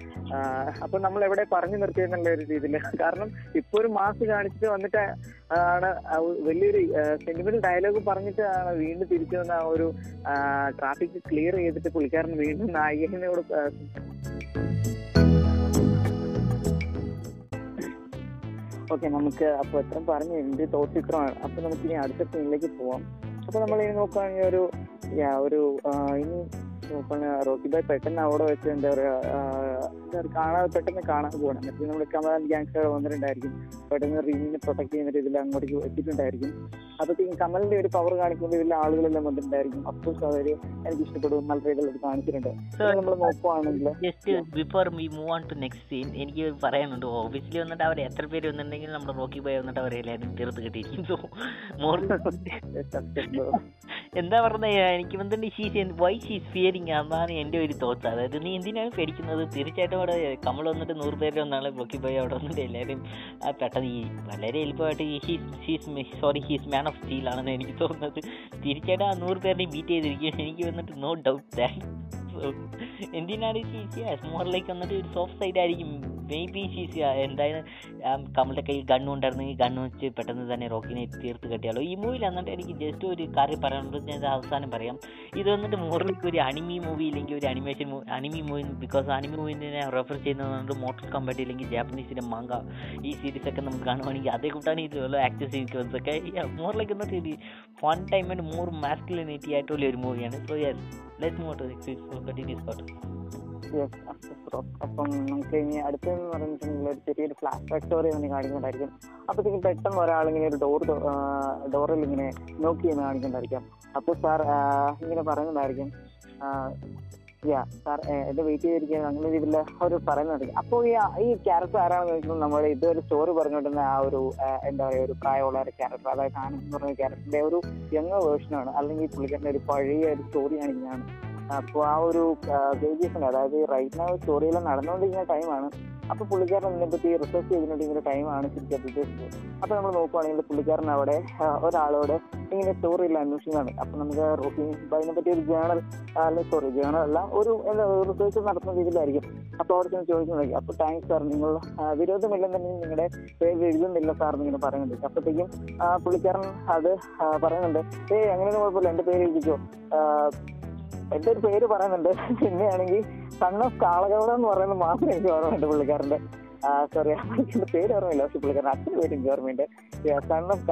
അപ്പൊ നമ്മൾ എവിടെ പറഞ്ഞു നിർത്തിയെന്നുള്ള ഒരു രീതിയിൽ. കാരണം ഇപ്പൊ ഒരു മാസ് കാണിച്ചിട്ട് വന്നിട്ട് ആണ്. വലിയൊരു സെന്റിമെന്റൽ ഡയലോഗ് പറഞ്ഞിട്ട് ആണ് വീണ്ടും തിരിച്ചു വന്ന ആ ഒരു ട്രാഫിക് ക്ലിയർ ചെയ്തിട്ട് പുള്ളിക്കാരൻ വീണ്ടും നായികനോട് ഓക്കെ നമുക്ക് അപ്പൊ എത്ര പറഞ്ഞു എന്റെ തോട്ട് ഇത്രയാണ് അപ്പൊ നമുക്ക് ഇനി അടുത്ത സീനിലേക്ക് പോവാം. അപ്പൊ നമ്മൾ ഇനി നോക്കുകയാണെങ്കിൽ ഒരു ഒരു ഇനി നോക്കുകയാണെങ്കിൽ റോക്കി പെട്ടെന്ന് അവിടെ വെച്ച് എന്താ പറയാ കാണാതെ പെട്ടെന്ന് കാണാൻ പോകണം എന്നിട്ട് നമ്മൾ കമലാൻ ഗ്യാങ്സ്റ്റർ വന്നിട്ടുണ്ടായിരിക്കും. പെട്ടെന്ന് റീമിനെ പ്രൊട്ടക്ട് ചെയ്യുന്ന രീതിയിൽ അങ്ങോട്ടേക്ക് എത്തിയിട്ടുണ്ടായിരിക്കും. അപ്പോഴത്തേക്കും കമലിന്റെ ഒരു പവർ കാണിക്കുന്ന ഇതിലെ ആളുകളെല്ലാം വന്നിട്ടുണ്ടായിരിക്കും. അഫ്കോഴ്സ് അവർ എനിക്ക് ഇഷ്ടപ്പെടും. നല്ല രീതിയിൽ അത് കാണിച്ചിട്ടുണ്ട്. നമ്മൾ നോക്കുവാണെങ്കിൽ just before we move on to next scene എനിക്ക് പറയാനുണ്ട്. ഓഫീസിൽ വന്നിട്ട് അവർ എത്ര പേര് വന്നിട്ടുണ്ടെങ്കിൽ നമ്മുടെ റോക്കി ബോയ് വന്നിട്ട് അവരെല്ലാവരും തീർത്ത് കിട്ടിയിരിക്കും സോ മോർ എന്താ പറഞ്ഞ? എനിക്ക് വന്നിട്ട് ഷീസ് വൈ ഷീസ് ഫിയറിങ് അതാണ് എന്റെ ഒരു തോട്ട് അതായത് നീ എന്തിനാണ് പേടിക്കുന്നത്? തീർച്ചയായിട്ടും അവിടെ കമൽ വന്നിട്ട് നൂറ് പേര് വന്നാണ് പൊക്കി പോയി അവിടെ വന്നിട്ട് എല്ലാവരും പെട്ടെന്ന് ഈ വളരെ എളുപ്പമായിട്ട് he's he's sorry he's man of steel ആണെന്ന് എനിക്ക് തോന്നുന്നത്. തീർച്ചയായിട്ടും ആ നൂറ് പേരിനെ ബീറ്റ് ചെയ്തിരിക്കും എനിക്ക് വന്നിട്ട് നോ ഡൗട്ട് ദാറ്റ് എന്തിനാണ് മോറിലേക്ക് വന്നിട്ട് ഒരു സോഫ്റ്റ് സൈഡ് ആയിരിക്കും. മേ ബി ഷീസ് എന്തായാലും കമലിന്റെ കയ്യിൽ ഗണ്ണു ഉണ്ടായിരുന്നെങ്കിൽ ഗണ്ണ് വെച്ച് പെട്ടെന്ന് തന്നെ റോക്കിനെ തീർത്ത് കെട്ടിയാലോ. ഈ മൂവിയിൽ എന്നിട്ട് എനിക്ക് ജസ്റ്റ് ഒരു കാര്യം പറയാനുള്ളത് ഞാൻ അവസാനം പറയാം. ഇത് വന്നിട്ട് മോറിലേക്ക് ഒരു അനിമി മൂവി ഇല്ലെങ്കിൽ ഒരു animation anime movie because anime മൂവിനെ refer ചെയ്യുന്നതുകൊണ്ട് മോട്ടോർ കമ്പാറ്റ് ഇല്ലെങ്കിൽ ജാപ്പനീസിന്റെ മാങ്ക ഈ സീരീസ് ഒക്കെ നമുക്ക് കാണുവാണെങ്കിൽ അതേ കൂട്ടാണ് ഇതുപോലെ ആക്ടർ സീക്വൻസ് ഒക്കെ. മോറിലേക്ക് എന്ന series fun time and more masculinity ആയിട്ടുള്ള ഒരു മൂവിയാണ് so yes let next continues bro അപ്പം നമുക്ക് ഇനി അടുത്തെന്ന് പറഞ്ഞിട്ടുണ്ടെങ്കിൽ ഒരു ചെറിയൊരു ഫ്ലാഷ് ബാക്ക് സ്റ്റോറി തന്നെ കാണിക്കുന്നുണ്ടായിരിക്കും അപ്പോഴത്തേക്കും പെട്ടെന്ന് ഒരാളിങ്ങനെ ഒരു ഡോർ ഡോറിൽ ഇങ്ങനെ നോക്കി ചെയ്യുന്ന കാണിക്കുന്നുണ്ടായിരിക്കാം അപ്പോൾ സാർ ഇങ്ങനെ പറയുന്നതായിരിക്കും. യാ സാർ എന്റെ വെയിറ്റ് ചെയ്തിരിക്കുന്നത് അങ്ങനെ രീതിയിൽ അവർ പറയുന്നുണ്ട് അപ്പോൾ ഈ ഈ ക്യാരക്ടർ ആരാണെന്ന് വെച്ചാൽ നമ്മൾ ഇതുവരെ സ്റ്റോറി പറഞ്ഞുകൊണ്ടിരുന്ന ആ ഒരു ആ, എന്താ പറയുക ഒരു പ്രായമുള്ള ഒരു ക്യാരക്ടർ അതായത് ആനന്ദ് എന്ന് പറഞ്ഞ ക്യാരക്ടറിന്റെ ഒരു യങ് വേർഷനാണ് അല്ലെങ്കിൽ പുള്ളിക്കാരന്റെ ഒരു പഴയ ഒരു സ്റ്റോറിയാണ് ഇങ്ങനെയാണ്. അപ്പോൾ ആ ഒരു വേരിയേഷൻ അതായത് റൈറ്റ് നാ സ്റ്റോറിയെല്ലാം നടന്നുകൊണ്ടിരിക്കുന്ന ടൈമാണ് അപ്പൊ പുള്ളിക്കാരൻ ഇതിനെ പറ്റി റിസർച്ച് ടൈം ടൈമാണ് ശരിക്കും ഉദ്ദേശിച്ചത് അപ്പൊ നമ്മൾ നോക്കുവാണെങ്കിൽ പുള്ളിക്കാരൻ അവിടെ ഒരാളോട് ഇങ്ങനെ സ്റ്റോറി ഇല്ല അന്വേഷിക്കുന്നതാണ് അപ്പൊ നമുക്ക് അതിനെപ്പറ്റി അതിനെ പറ്റി ഒരു ജേണൽ അല്ലെങ്കിൽ സോറി ജേണൽ അല്ല ഒരു റിസർച്ച് നടത്തുന്ന രീതിയിലായിരിക്കും. അപ്പൊ അവിടെ ചെന്ന് ചോദിക്കുന്നതായിരിക്കും അപ്പൊ താങ്ക്സ് സാർ നിങ്ങൾ വിരോധമില്ലെന്നുണ്ടെങ്കിൽ നിങ്ങളുടെ പേര് എഴുതുന്നില്ല സാർ എന്നിങ്ങനെ പറയുന്നുണ്ട്. അപ്പോഴത്തേക്കും പുള്ളിക്കാരൻ അത് പറയുന്നുണ്ട്. ഏയ് അങ്ങനെയൊന്നും കുഴപ്പമില്ല എന്റെ പേര് എഴുതിക്കോ. എന്റെ ഒരു പേര് പറയുന്നുണ്ട്. പിന്നെയാണെങ്കിൽ സൺ ഓഫ് കാളകൗട എന്ന് പറയുന്നത് മാത്രമേ എനിക്ക് ഓർമ്മയുണ്ട് പുള്ളിക്കാരന്റെ സോറി അമ്മയുടെ പേര് ഓർമ്മയില്ല. പക്ഷെ പുള്ളിക്കാരൻ അച്ഛന്റെ പേര് എനിക്ക് ഓർമ്മയുണ്ട്. സൺ ഓഫ്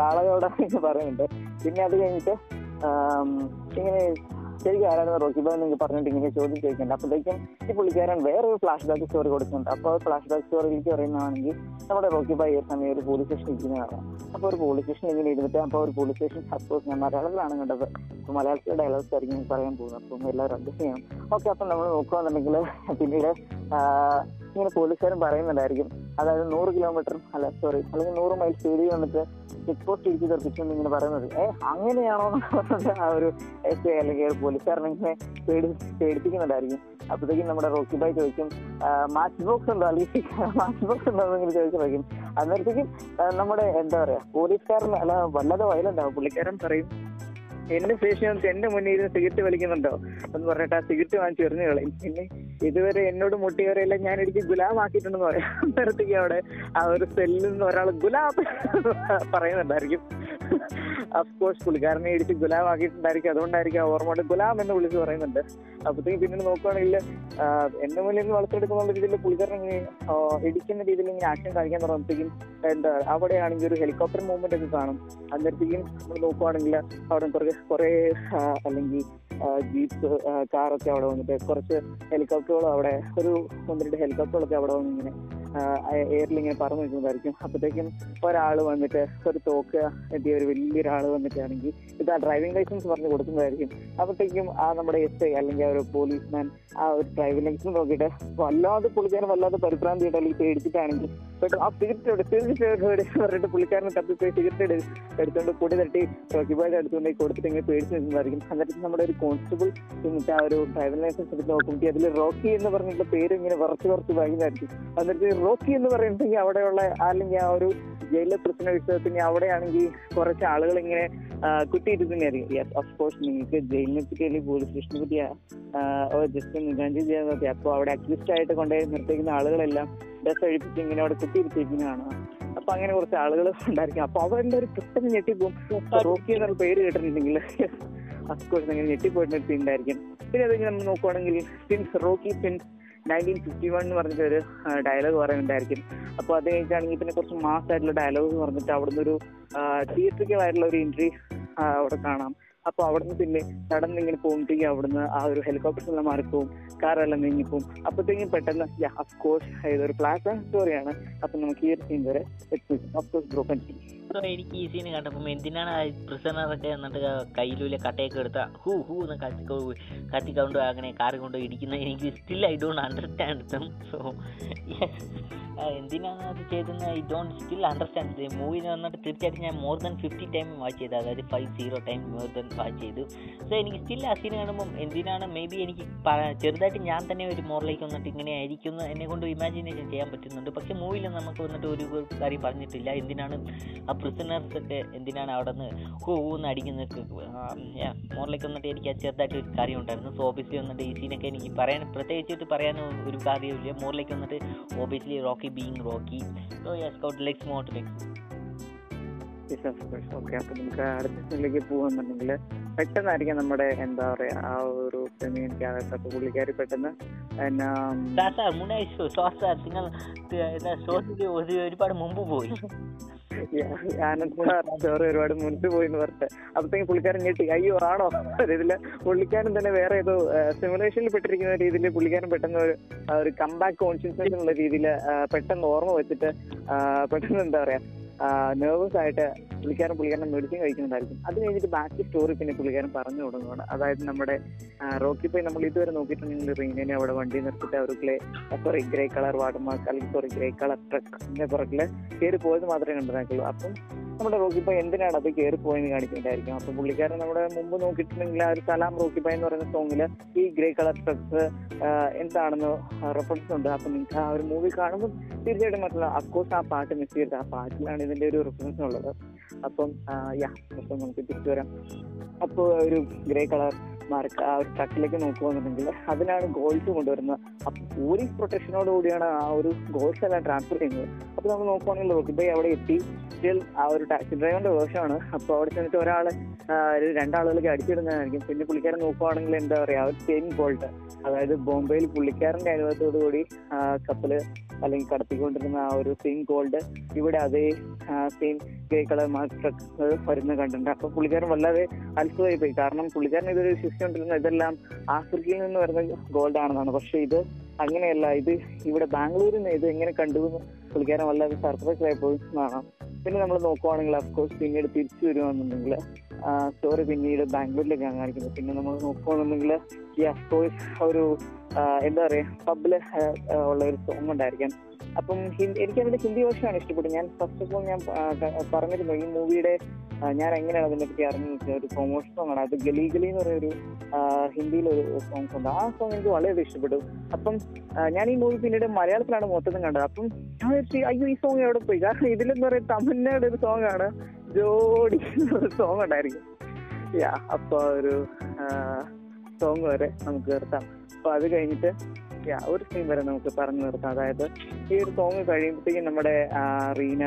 എന്ന് പറയുന്നുണ്ട്. പിന്നെ അത് കഴിഞ്ഞിട്ട് ഇങ്ങനെ ശരിക്കും ആരാണ് റോക്കി ബാബു നിങ്ങൾക്ക് പറഞ്ഞിട്ട് ഇങ്ങനെ ചോദ്യം ചോദിക്കുന്നുണ്ട് അപ്പോഴത്തേക്കും ഈ പുള്ളിക്കാരൻ വേറൊരു ഫ്ലാഷ് ബാക്ക് സ്റ്റോറി കൊടുക്കുന്നുണ്ട്. അപ്പോൾ ഫ്ലാഷ് ബാക്ക് സ്റ്റോറിയിലേക്ക് പറയുന്നതാണെങ്കിൽ നമ്മുടെ റോക്കി ബായി ഈ സമയം ഒരു പോലീസ് സ്റ്റേഷൻ ഇരിക്കുന്നതാണ് അപ്പോൾ ഒരു പോലീസ് സ്റ്റേഷൻ ഇങ്ങനെ ഇരുന്നിട്ട് അപ്പോൾ ഒരു പോലീസ് സ്റ്റേഷൻ സപ്പോസ് ഞാൻ മലയാളത്തിലാണ് കണ്ടത്. അപ്പൊ മലയാളത്തിലെ ഡയലോഗ്സ് ആയിരിക്കും പറയാൻ പോകുന്നത്. അപ്പം എല്ലാവരും അഡ്ജസ്റ്റ് ചെയ്യണം. ഓക്കെ അപ്പം നമ്മൾ നോക്കുകയാണെന്നുണ്ടെങ്കിൽ പിന്നീട് ഇങ്ങനെ പോലീസുകാരും പറയുന്നുണ്ടായിരിക്കും. അതായത് നൂറ് കിലോമീറ്ററും അല്ല സോറി അല്ലെങ്കിൽ നൂറ് മൈൽ സ്പീഡിൽ വന്നിട്ട് ചെക്ക് പോസ്റ്റ് ഇടിച്ച് തെറിപ്പിച്ചു ഇങ്ങനെ പറയുന്നത്. ഏ അങ്ങനെയാണോ എന്ന് പറഞ്ഞിട്ട് ആ ഒരു എസ് ഐ അല്ലെങ്കിൽ പോലീസുകാരനെ ഇങ്ങനെ പേടി പേടിപ്പിക്കുന്നുണ്ടായിരിക്കും. അപ്പോഴത്തേക്കും നമ്മുടെ റോക്കി ബായ് ചോദിക്കും മാച്ച് ബോക്സ് ഉണ്ടോ? അല്ലെങ്കിൽ മാച്ച് ബോക്സ് ഉണ്ടോ എന്നിങ്ങനെ ചോദിച്ചു അന്നേരത്തേക്കും നമ്മുടെ എന്താ പറയാ പോലീസുകാരൻ അല്ല വല്ലാതെ വയലുണ്ടാവും പുള്ളിക്കാരൻ പറയും എന്റെ ശേഷി എന്റെ മുന്നിൽ ഇരുന്ന് സിഗരറ്റ് വലിക്കുന്നുണ്ടോ? എന്ന് പറഞ്ഞിട്ട് ആ സിഗരറ്റ് വാങ്ങിച്ച് എറിഞ്ഞു കളയും. പിന്നെ ഇതുവരെ എന്നോട് മുട്ടിയവരെല്ലാം ഞാൻ എനിക്ക് ഗുലാബ് ആക്കിയിട്ടുണ്ടെന്ന് പറയാം. അന്നേരത്തേക്ക് അവിടെ ആ ഒരു സെല്ലിൽ നിന്ന് ഒരാൾ ഗുലാബ് പറയുന്നുണ്ടായിരിക്കും. അഫ്കോഴ്സ് പുള്ളിക്കാരനെ ഇടിച്ച് ഗുലാബ് ആക്കിയിട്ടുണ്ടായിരിക്കും അതുകൊണ്ടായിരിക്കും ആ ഓർമ്മ ഗുലാം എന്ന് വിളിച്ച് പറയുന്നുണ്ട്. അപ്പത്തേക്ക് പിന്നെ നോക്കുകയാണെങ്കിൽ എന്റെ മുന്നിൽ നിന്ന് വളർത്തിയെടുക്കുന്ന രീതിയിൽ പുള്ളിക്കാരൻ ഇങ്ങനെ ഇടിക്കുന്ന രീതിയിൽ ഇങ്ങനെ ആക്ഷൻ കാണിക്കാൻ തുടങ്ങുമ്പോഴത്തേക്കും എന്താ അവിടെയാണെങ്കിൽ ഒരു ഹെലികോപ്റ്റർ മൂവ്മെന്റ് ഒക്കെ കാണും. അന്നേരത്തേക്കും നമ്മൾ നോക്കുവാണെങ്കിൽ അവിടെ കുറെ കുറെ അല്ലെങ്കിൽ ജീപ്പ് കാറൊക്കെ അവിടെ വന്നിട്ട് കുറച്ച് ഹെലികോപ്റ്ററുകളും അവിടെ ഒരു ഒന്ന് രണ്ട് ഹെലികോപ്റ്ററുകളൊക്കെ അവിടെ വന്ന് ഇങ്ങനെ എയറിൽ ഇങ്ങനെ പറന്നു നിൽക്കുന്നതായിരിക്കും. അപ്പോഴത്തേക്കും ഒരാൾ വന്നിട്ട് ഒരു തോക്ക് എത്തിയ ഒരു വലിയൊരാൾ വന്നിട്ടാണെങ്കിൽ ഇത് ആ ഡ്രൈവിംഗ് ലൈസൻസ് പറഞ്ഞ് കൊടുക്കുന്നതായിരിക്കും. അപ്പോഴത്തേക്കും ആ നമ്മുടെ എസ് ഐ അല്ലെങ്കിൽ ആ ഒരു പോലീസ്മാൻ ആ ഒരു ഡ്രൈവിംഗ് ലൈസൻസ് നോക്കിയിട്ട് വല്ലാതെ പുള്ളിക്കാരൻ വല്ലാതെ പരിഭ്രാന്തി അല്ലെങ്കിൽ പേടിച്ചിട്ടാണെങ്കിൽ പെട്ടെന്ന് ആ സിഗരറ്റ് എടുത്ത് സിഗരറ്റ് പറഞ്ഞിട്ട് പുള്ളിക്കാരനെ തപ്പിപ്പോയി സിഗരറ്റ് എടു എടുത്തുകൊണ്ട് പൊടി തട്ടി റോക്കിബായുടെ അടുത്തുകൊണ്ട് പോയി കൊടുത്തിട്ട് ഇങ്ങനെ പേടിച്ച് നിൽക്കുന്നതായിരിക്കും. എന്നിട്ട് നമ്മുടെ ഒരു കോൺസ്റ്റബിൾ എന്നിട്ട് ആ ഒരു ഡ്രൈവിംഗ് ലൈസൻസ് എടുത്ത് നോക്കുമ്പോൾ അതിൽ റോക്കി എന്ന് പറഞ്ഞിട്ടുള്ള പേര് ഇങ്ങനെ വറച്ച് വറച്ച് വാങ്ങുന്നതായിരിക്കും റോക്കി എന്ന് പറയുന്നുണ്ടെങ്കിൽ അവിടെയുള്ള അല്ലെങ്കിൽ ആ ഒരു ജയിലിലെ പ്രശ്ന പിന്നെ അവിടെയാണെങ്കിൽ കുറച്ച് ആളുകൾ ഇങ്ങനെ കുട്ടിയിരുത്തുന്നതായിരിക്കും യെസ് ഓഫ് കോഴ്സ് നിങ്ങൾക്ക് ജയിലിനെ പറ്റി അല്ലെങ്കിൽ പോലീസ് സ്റ്റേഷനെ പറ്റി ജസ്റ്റ് നിഗാഞ്ചി ചെയ്യാൻ നോക്കി അപ്പോൾ അവിടെ അക്യൂസ്ഡ് ആയിട്ട് കൊണ്ടുപോയി നിർത്തിക്കുന്ന ആളുകളെല്ലാം ഡ്രസ് അഴിപ്പിച്ച് ഇങ്ങനെ അവിടെ കുത്തിയിരുത്തിയിരിക്കുന്നതാണ് അപ്പൊ അങ്ങനെ കുറച്ച് ആളുകൾ ഉണ്ടായിരിക്കും. അപ്പൊ അവരുടെ ഒരു പെട്ടെന്ന് ഞെട്ടിപ്പോ റോക്കി എന്ന പേര് കേട്ടിട്ടുണ്ടെങ്കിൽ അഫ്കോഴ്സ് അങ്ങനെ ഞെട്ടിപ്പോയിട്ടുണ്ടായിരിക്കും പിന്നെ അത് നമ്മൾ നോക്കുവാണെങ്കിൽ since Rocky since nineteen fifty one എന്ന് പറഞ്ഞിട്ട് ഒരു ഡയലോഗ് പറയുന്നുണ്ടായിരിക്കും. അപ്പോൾ അത് കഴിഞ്ഞിട്ടാണെങ്കിൽ പിന്നെ കുറച്ച് മാസ് ആയിട്ടുള്ള ഡയലോഗ് പറഞ്ഞിട്ട് അവിടുന്ന് ഒരു തിയേറ്ററിക്കൽ ആയിട്ടുള്ള ഒരു എൻട്രി അവിടെ കാണാം. അപ്പോൾ അവിടുന്ന് പിന്നെ നടന്നിങ്ങനെ പോകുമ്പോഴത്തേക്കും അവിടുന്ന് ആ ഒരു ഹെലികോപ്റ്റർ എല്ലാം മാറിപ്പോവും കാറെല്ലാം നീങ്ങിപ്പോവും. അപ്പോഴത്തേക്കും പെട്ടെന്ന് അഫ്കോഴ്സ് ഇതൊരു ഫ്ലാഷ് സ്റ്റോറിയാണ് അപ്പം നമുക്ക് ഈ ഒരു സീൻ വരെ ഓഫ് കോഴ്സ് ബ്രോക്കൻ സോ എനിക്ക് ഈ സീൻ കണ്ടപ്പം എന്തിനാണ് പ്രിസണറൊക്കെ എന്നിട്ട് കയ്യിലൂല കട്ടയൊക്കെ എടുത്ത? ഹൂ ഹൂ എന്ന് കത്തി കത്തി കൊണ്ട് അങ്ങനെ കാറ് കൊണ്ട് ഇടിക്കുന്ന എനിക്ക് still I don't understand them so എന്തിനാണ് അത് ചെയ്തെന്ന് I don't still understand movie വന്നിട്ട് തീർച്ചയായിട്ടും ഞാൻ more than fifty time watch ചെയ്തത് അതായത് five zero time more than watch ചെയ്തു. സോ എനിക്ക് സ്റ്റിൽ ആ സീൻ കാണുമ്പം എന്തിനാണ് മേ ബി എനിക്ക് ചെറുതായിട്ട് ഞാൻ തന്നെ ഒരു മോറിലേക്ക് വന്നിട്ട് ഇങ്ങനെ ആയിരിക്കും എന്നെ കൊണ്ട് ഇമാജിനേഷൻ ചെയ്യാൻ പറ്റുന്നുണ്ട്. പക്ഷേ മൂവിയിൽ നമുക്ക് വന്നിട്ട് ഒരു കാര്യം പറഞ്ഞിട്ടില്ല. എന്തിനാണ് ആ പ്രിസണേഴ്സ് എന്തിനാണ് അവിടെ നിന്ന് ഹൂ എന്ന് അടിക്കുന്നത് മോറിലേക്ക് വന്നിട്ട് എനിക്ക് ചെറുതായിട്ട് ഒരു കാര്യം ഉണ്ടായിരുന്നു. സോ ഓബിയസ്ലി വന്നിട്ട് ഈ സീനൊക്കെ എനിക്ക് പറയാൻ പ്രത്യേകിച്ചിട്ട് പറയാൻ ഒരു കാര്യമില്ല മോറിലേക്ക് വന്നിട്ട് obviously Rocky being Rocky so yes caught Lex മോട്ട് ലെക്സ് ഓക്കെ അപ്പൊ നമുക്ക് അടുത്ത സീനിലേക്ക് പോകുന്നുണ്ടെങ്കിൽ പെട്ടെന്നായിരിക്കും നമ്മുടെ എന്താ പറയാ ആ ഒരു കമ്മ്യൂണിറ്റി അപ്പൊ പുള്ളിക്കാരി പെട്ടെന്ന് ഒരുപാട് മുമ്പ് പോയി. ഒരുപാട് മുൻപ് പോയി എന്ന് പറഞ്ഞത് അപ്പത്തേക്കും പുള്ളിക്കാരൻ ഞെട്ടി അയ്യോ ആണോ? ഇതിൽ പുള്ളിക്കാരൻ തന്നെ വേറെ ഏതോ സിമുലേഷനിൽ പെട്ടിരിക്കുന്ന രീതിയിൽ പുള്ളിക്കാരൻ പെട്ടെന്ന് ഒരു ഒരു കംബാക്ക് കോൺഷ്യസ്നെസ് എന്നുള്ള രീതിയിൽ പെട്ടെന്ന് ഓർമ്മ വെച്ചിട്ട് പെട്ടെന്ന് എന്താ പറയാ നെർവസ് ആയിട്ട് പുള്ളിക്കാരൻ പുള്ളിക്കാരൻ മെഡിസിൻ കഴിക്കുന്നുണ്ടായിരിക്കും. അത് കഴിഞ്ഞിട്ട് ബാക്കി സ്റ്റോറി പിന്നെ പുള്ളിക്കാരൻ പറഞ്ഞു തുടങ്ങുകയാണ് അതായത് നമ്മുടെ റോക്കി പോയി നമ്മൾ ഇതുവരെ നോക്കിയിട്ടുണ്ടെങ്കിൽ റീനേനെ അവിടെ വണ്ടി നിർത്തിയിട്ട് അവർക്കിലെ sorry grey colour water mark അല്ലെങ്കിൽ സോറി ഗ്രേ കളർ ട്രക്കിന്റെ പുറകിൽ കയറി പോയത് മാത്രമേ കണ്ടതാക്കുള്ളൂ അപ്പം നമ്മുടെ റോക്കി പോയി എന്തിനാണ് അത് കയറി പോയെന്ന് കാണിക്കേണ്ടായിരിക്കും അപ്പൊ പുള്ളിക്കാരൻ നമ്മുടെ മുമ്പ് നോക്കിയിട്ടുണ്ടെങ്കിൽ ആ ഒരു സലാം റോക്കി പോയി എന്ന് പറയുന്ന സോങ്ങിൽ ഈ ഗ്രേ കളർ ട്രക്സ് എന്താണെന്ന് റെഫറൻസ് ഉണ്ട്. അപ്പൊ നിങ്ങൾക്ക് ആ ഒരു മൂവി കാണുമ്പോൾ തീർച്ചയായിട്ടും മറ്റുള്ള അഫ്കോഴ്സ് ആ പാട്ട് മിസ് ചെയ്ത് ആ പാട്ടിലാണ് ഇതിന്റെ ഒരു റെഫറൻസ് ഉള്ളത്. അപ്പം യാ അപ്പം നമുക്ക് തിരിച്ചു വരാം. അപ്പോൾ ഒരു ഗ്രേ കളർ മാർക്ക് ആ ഒരു ട്രക്കിലേക്ക് നോക്കുകയാണെന്നുണ്ടെങ്കിൽ അതിനാണ് ഗോൾസ് കൊണ്ടുവരുന്നത്. അപ്പൊ പോലീസ് പ്രൊട്ടക്ഷനോട് കൂടിയാണ് ആ ഒരു ഗോൾസ് എല്ലാം ട്രാൻസ്ഫർ ചെയ്യുന്നത്. അപ്പൊ നമ്മൾ നോക്കുവാണെങ്കിൽ റോക്കിബൈ അവിടെ എത്തി. സ്റ്റിൽ ആ ഒരു ടാക്സി ഡ്രൈവറിന്റെ വേഷമാണ് അപ്പൊ അവിടെ ചെന്നിട്ട് ഒരു രണ്ടാളുകളൊക്കെ അടിച്ചിടുന്നതായിരിക്കും. പിന്നെ പുള്ളിക്കാരൻ നോക്കുവാണെങ്കിൽ എന്താ പറയാ ഒരു സെയിം ഗോൾട്ട് അതായത് ബോംബെയിൽ പുള്ളിക്കാരന്റെ അനുഭവത്തോടു കൂടി കപ്പൽ അല്ലെങ്കിൽ കടത്തിക്കൊണ്ടിരുന്ന ആ ഒരു സെയിം ഗോൾഡ് ഇവിടെ അതേ സെയിം ഗ്രേ കളർ ട്രക്ക് വരുന്ന കണ്ടിട്ടുണ്ട്. അപ്പൊ പുള്ളിക്കാരൻ വല്ലാതെ അത്ഭുതമായി പോയി. കാരണം പുള്ളിക്കാരൻ ഇതൊരു വിശ്വസിച്ചുകൊണ്ടിരുന്ന ഇതെല്ലാം ആഫ്രിക്കയിൽ നിന്ന് വരുന്ന ഗോൾഡ് ആണെന്നാണ്. പക്ഷെ ഇത് അങ്ങനെയല്ല. ഇത് ഇവിടെ ബാംഗ്ലൂരിൽ നിന്ന് ഇത് എങ്ങനെ കണ്ടു എന്ന് പുള്ളിക്കാരൻ വല്ലാതെ സർപ്രൈസ് ആയി പോയി എന്നാണ്. പിന്നെ നമ്മൾ നോക്കുവാണെങ്കിൽ അഫ്കോഴ്സ് പിന്നീട് തിരിച്ചു വരുവാണെന്നുണ്ടെങ്കിൽ സ്റ്റോറി പിന്നീട് ബാംഗ്ലൂരിലേക്കാണ് കാണിക്കുന്നത് പിന്നെ നമ്മൾ നോക്കുകയാണെന്നുണ്ടെങ്കിൽ ഈ അഫ്കോഴ്സ് ഒരു എന്താ പറയുക പബ്ബിൽ ഉള്ള ഒരു സോങ് ഉണ്ടായിരിക്കാം. അപ്പം ഹിന്ദി എനിക്ക് അതിന്റെ ഹിന്ദി വേർഷനാണ് ഇഷ്ടപ്പെട്ടത്. ഞാൻ ഫസ്റ്റ് ഓഫ് ഓൾ ഞാൻ പറഞ്ഞിരുന്നു ഈ മൂവിയുടെ ഞാൻ എങ്ങനെയാണ് അതിനെ പറ്റി അറിഞ്ഞു വെച്ചാൽ ഒരു പ്രൊമോഷൻ സോങ് ആണ്. അത് ഗലി ഗലി എന്ന് പറയുന്ന ഒരു ഹിന്ദിയിലൊരു സോങ്സ് ഉണ്ട്. ആ സോങ് എനിക്ക് വളരെ ഇഷ്ടപ്പെട്ടു. അപ്പം ഞാൻ ഈ മൂവി പിന്നീട് മലയാളത്തിലാണ് മൊത്തത്തിൽ കണ്ടത്. അപ്പം ഞാൻ അയ്യോ ഈ സോങ് എവിടെ പോയി? കാരണം ഇതിലെന്ന് പറയുന്നത് തമിഴ്നാട് ഒരു സോങ് ആണ്. ജോഡി സോങ് ഉണ്ടായിരിക്കും. യാ അപ്പൊ ഒരു സോങ് വരെ നമുക്ക് നിർത്താം. അപ്പൊ അത് കഴിഞ്ഞിട്ട് യാ ഒരു സീൻ വരെ നമുക്ക് പറഞ്ഞു നിർത്താം. അതായത് ഈ ഒരു സോങ് കഴിയുമ്പോഴത്തേക്കും നമ്മുടെ റീന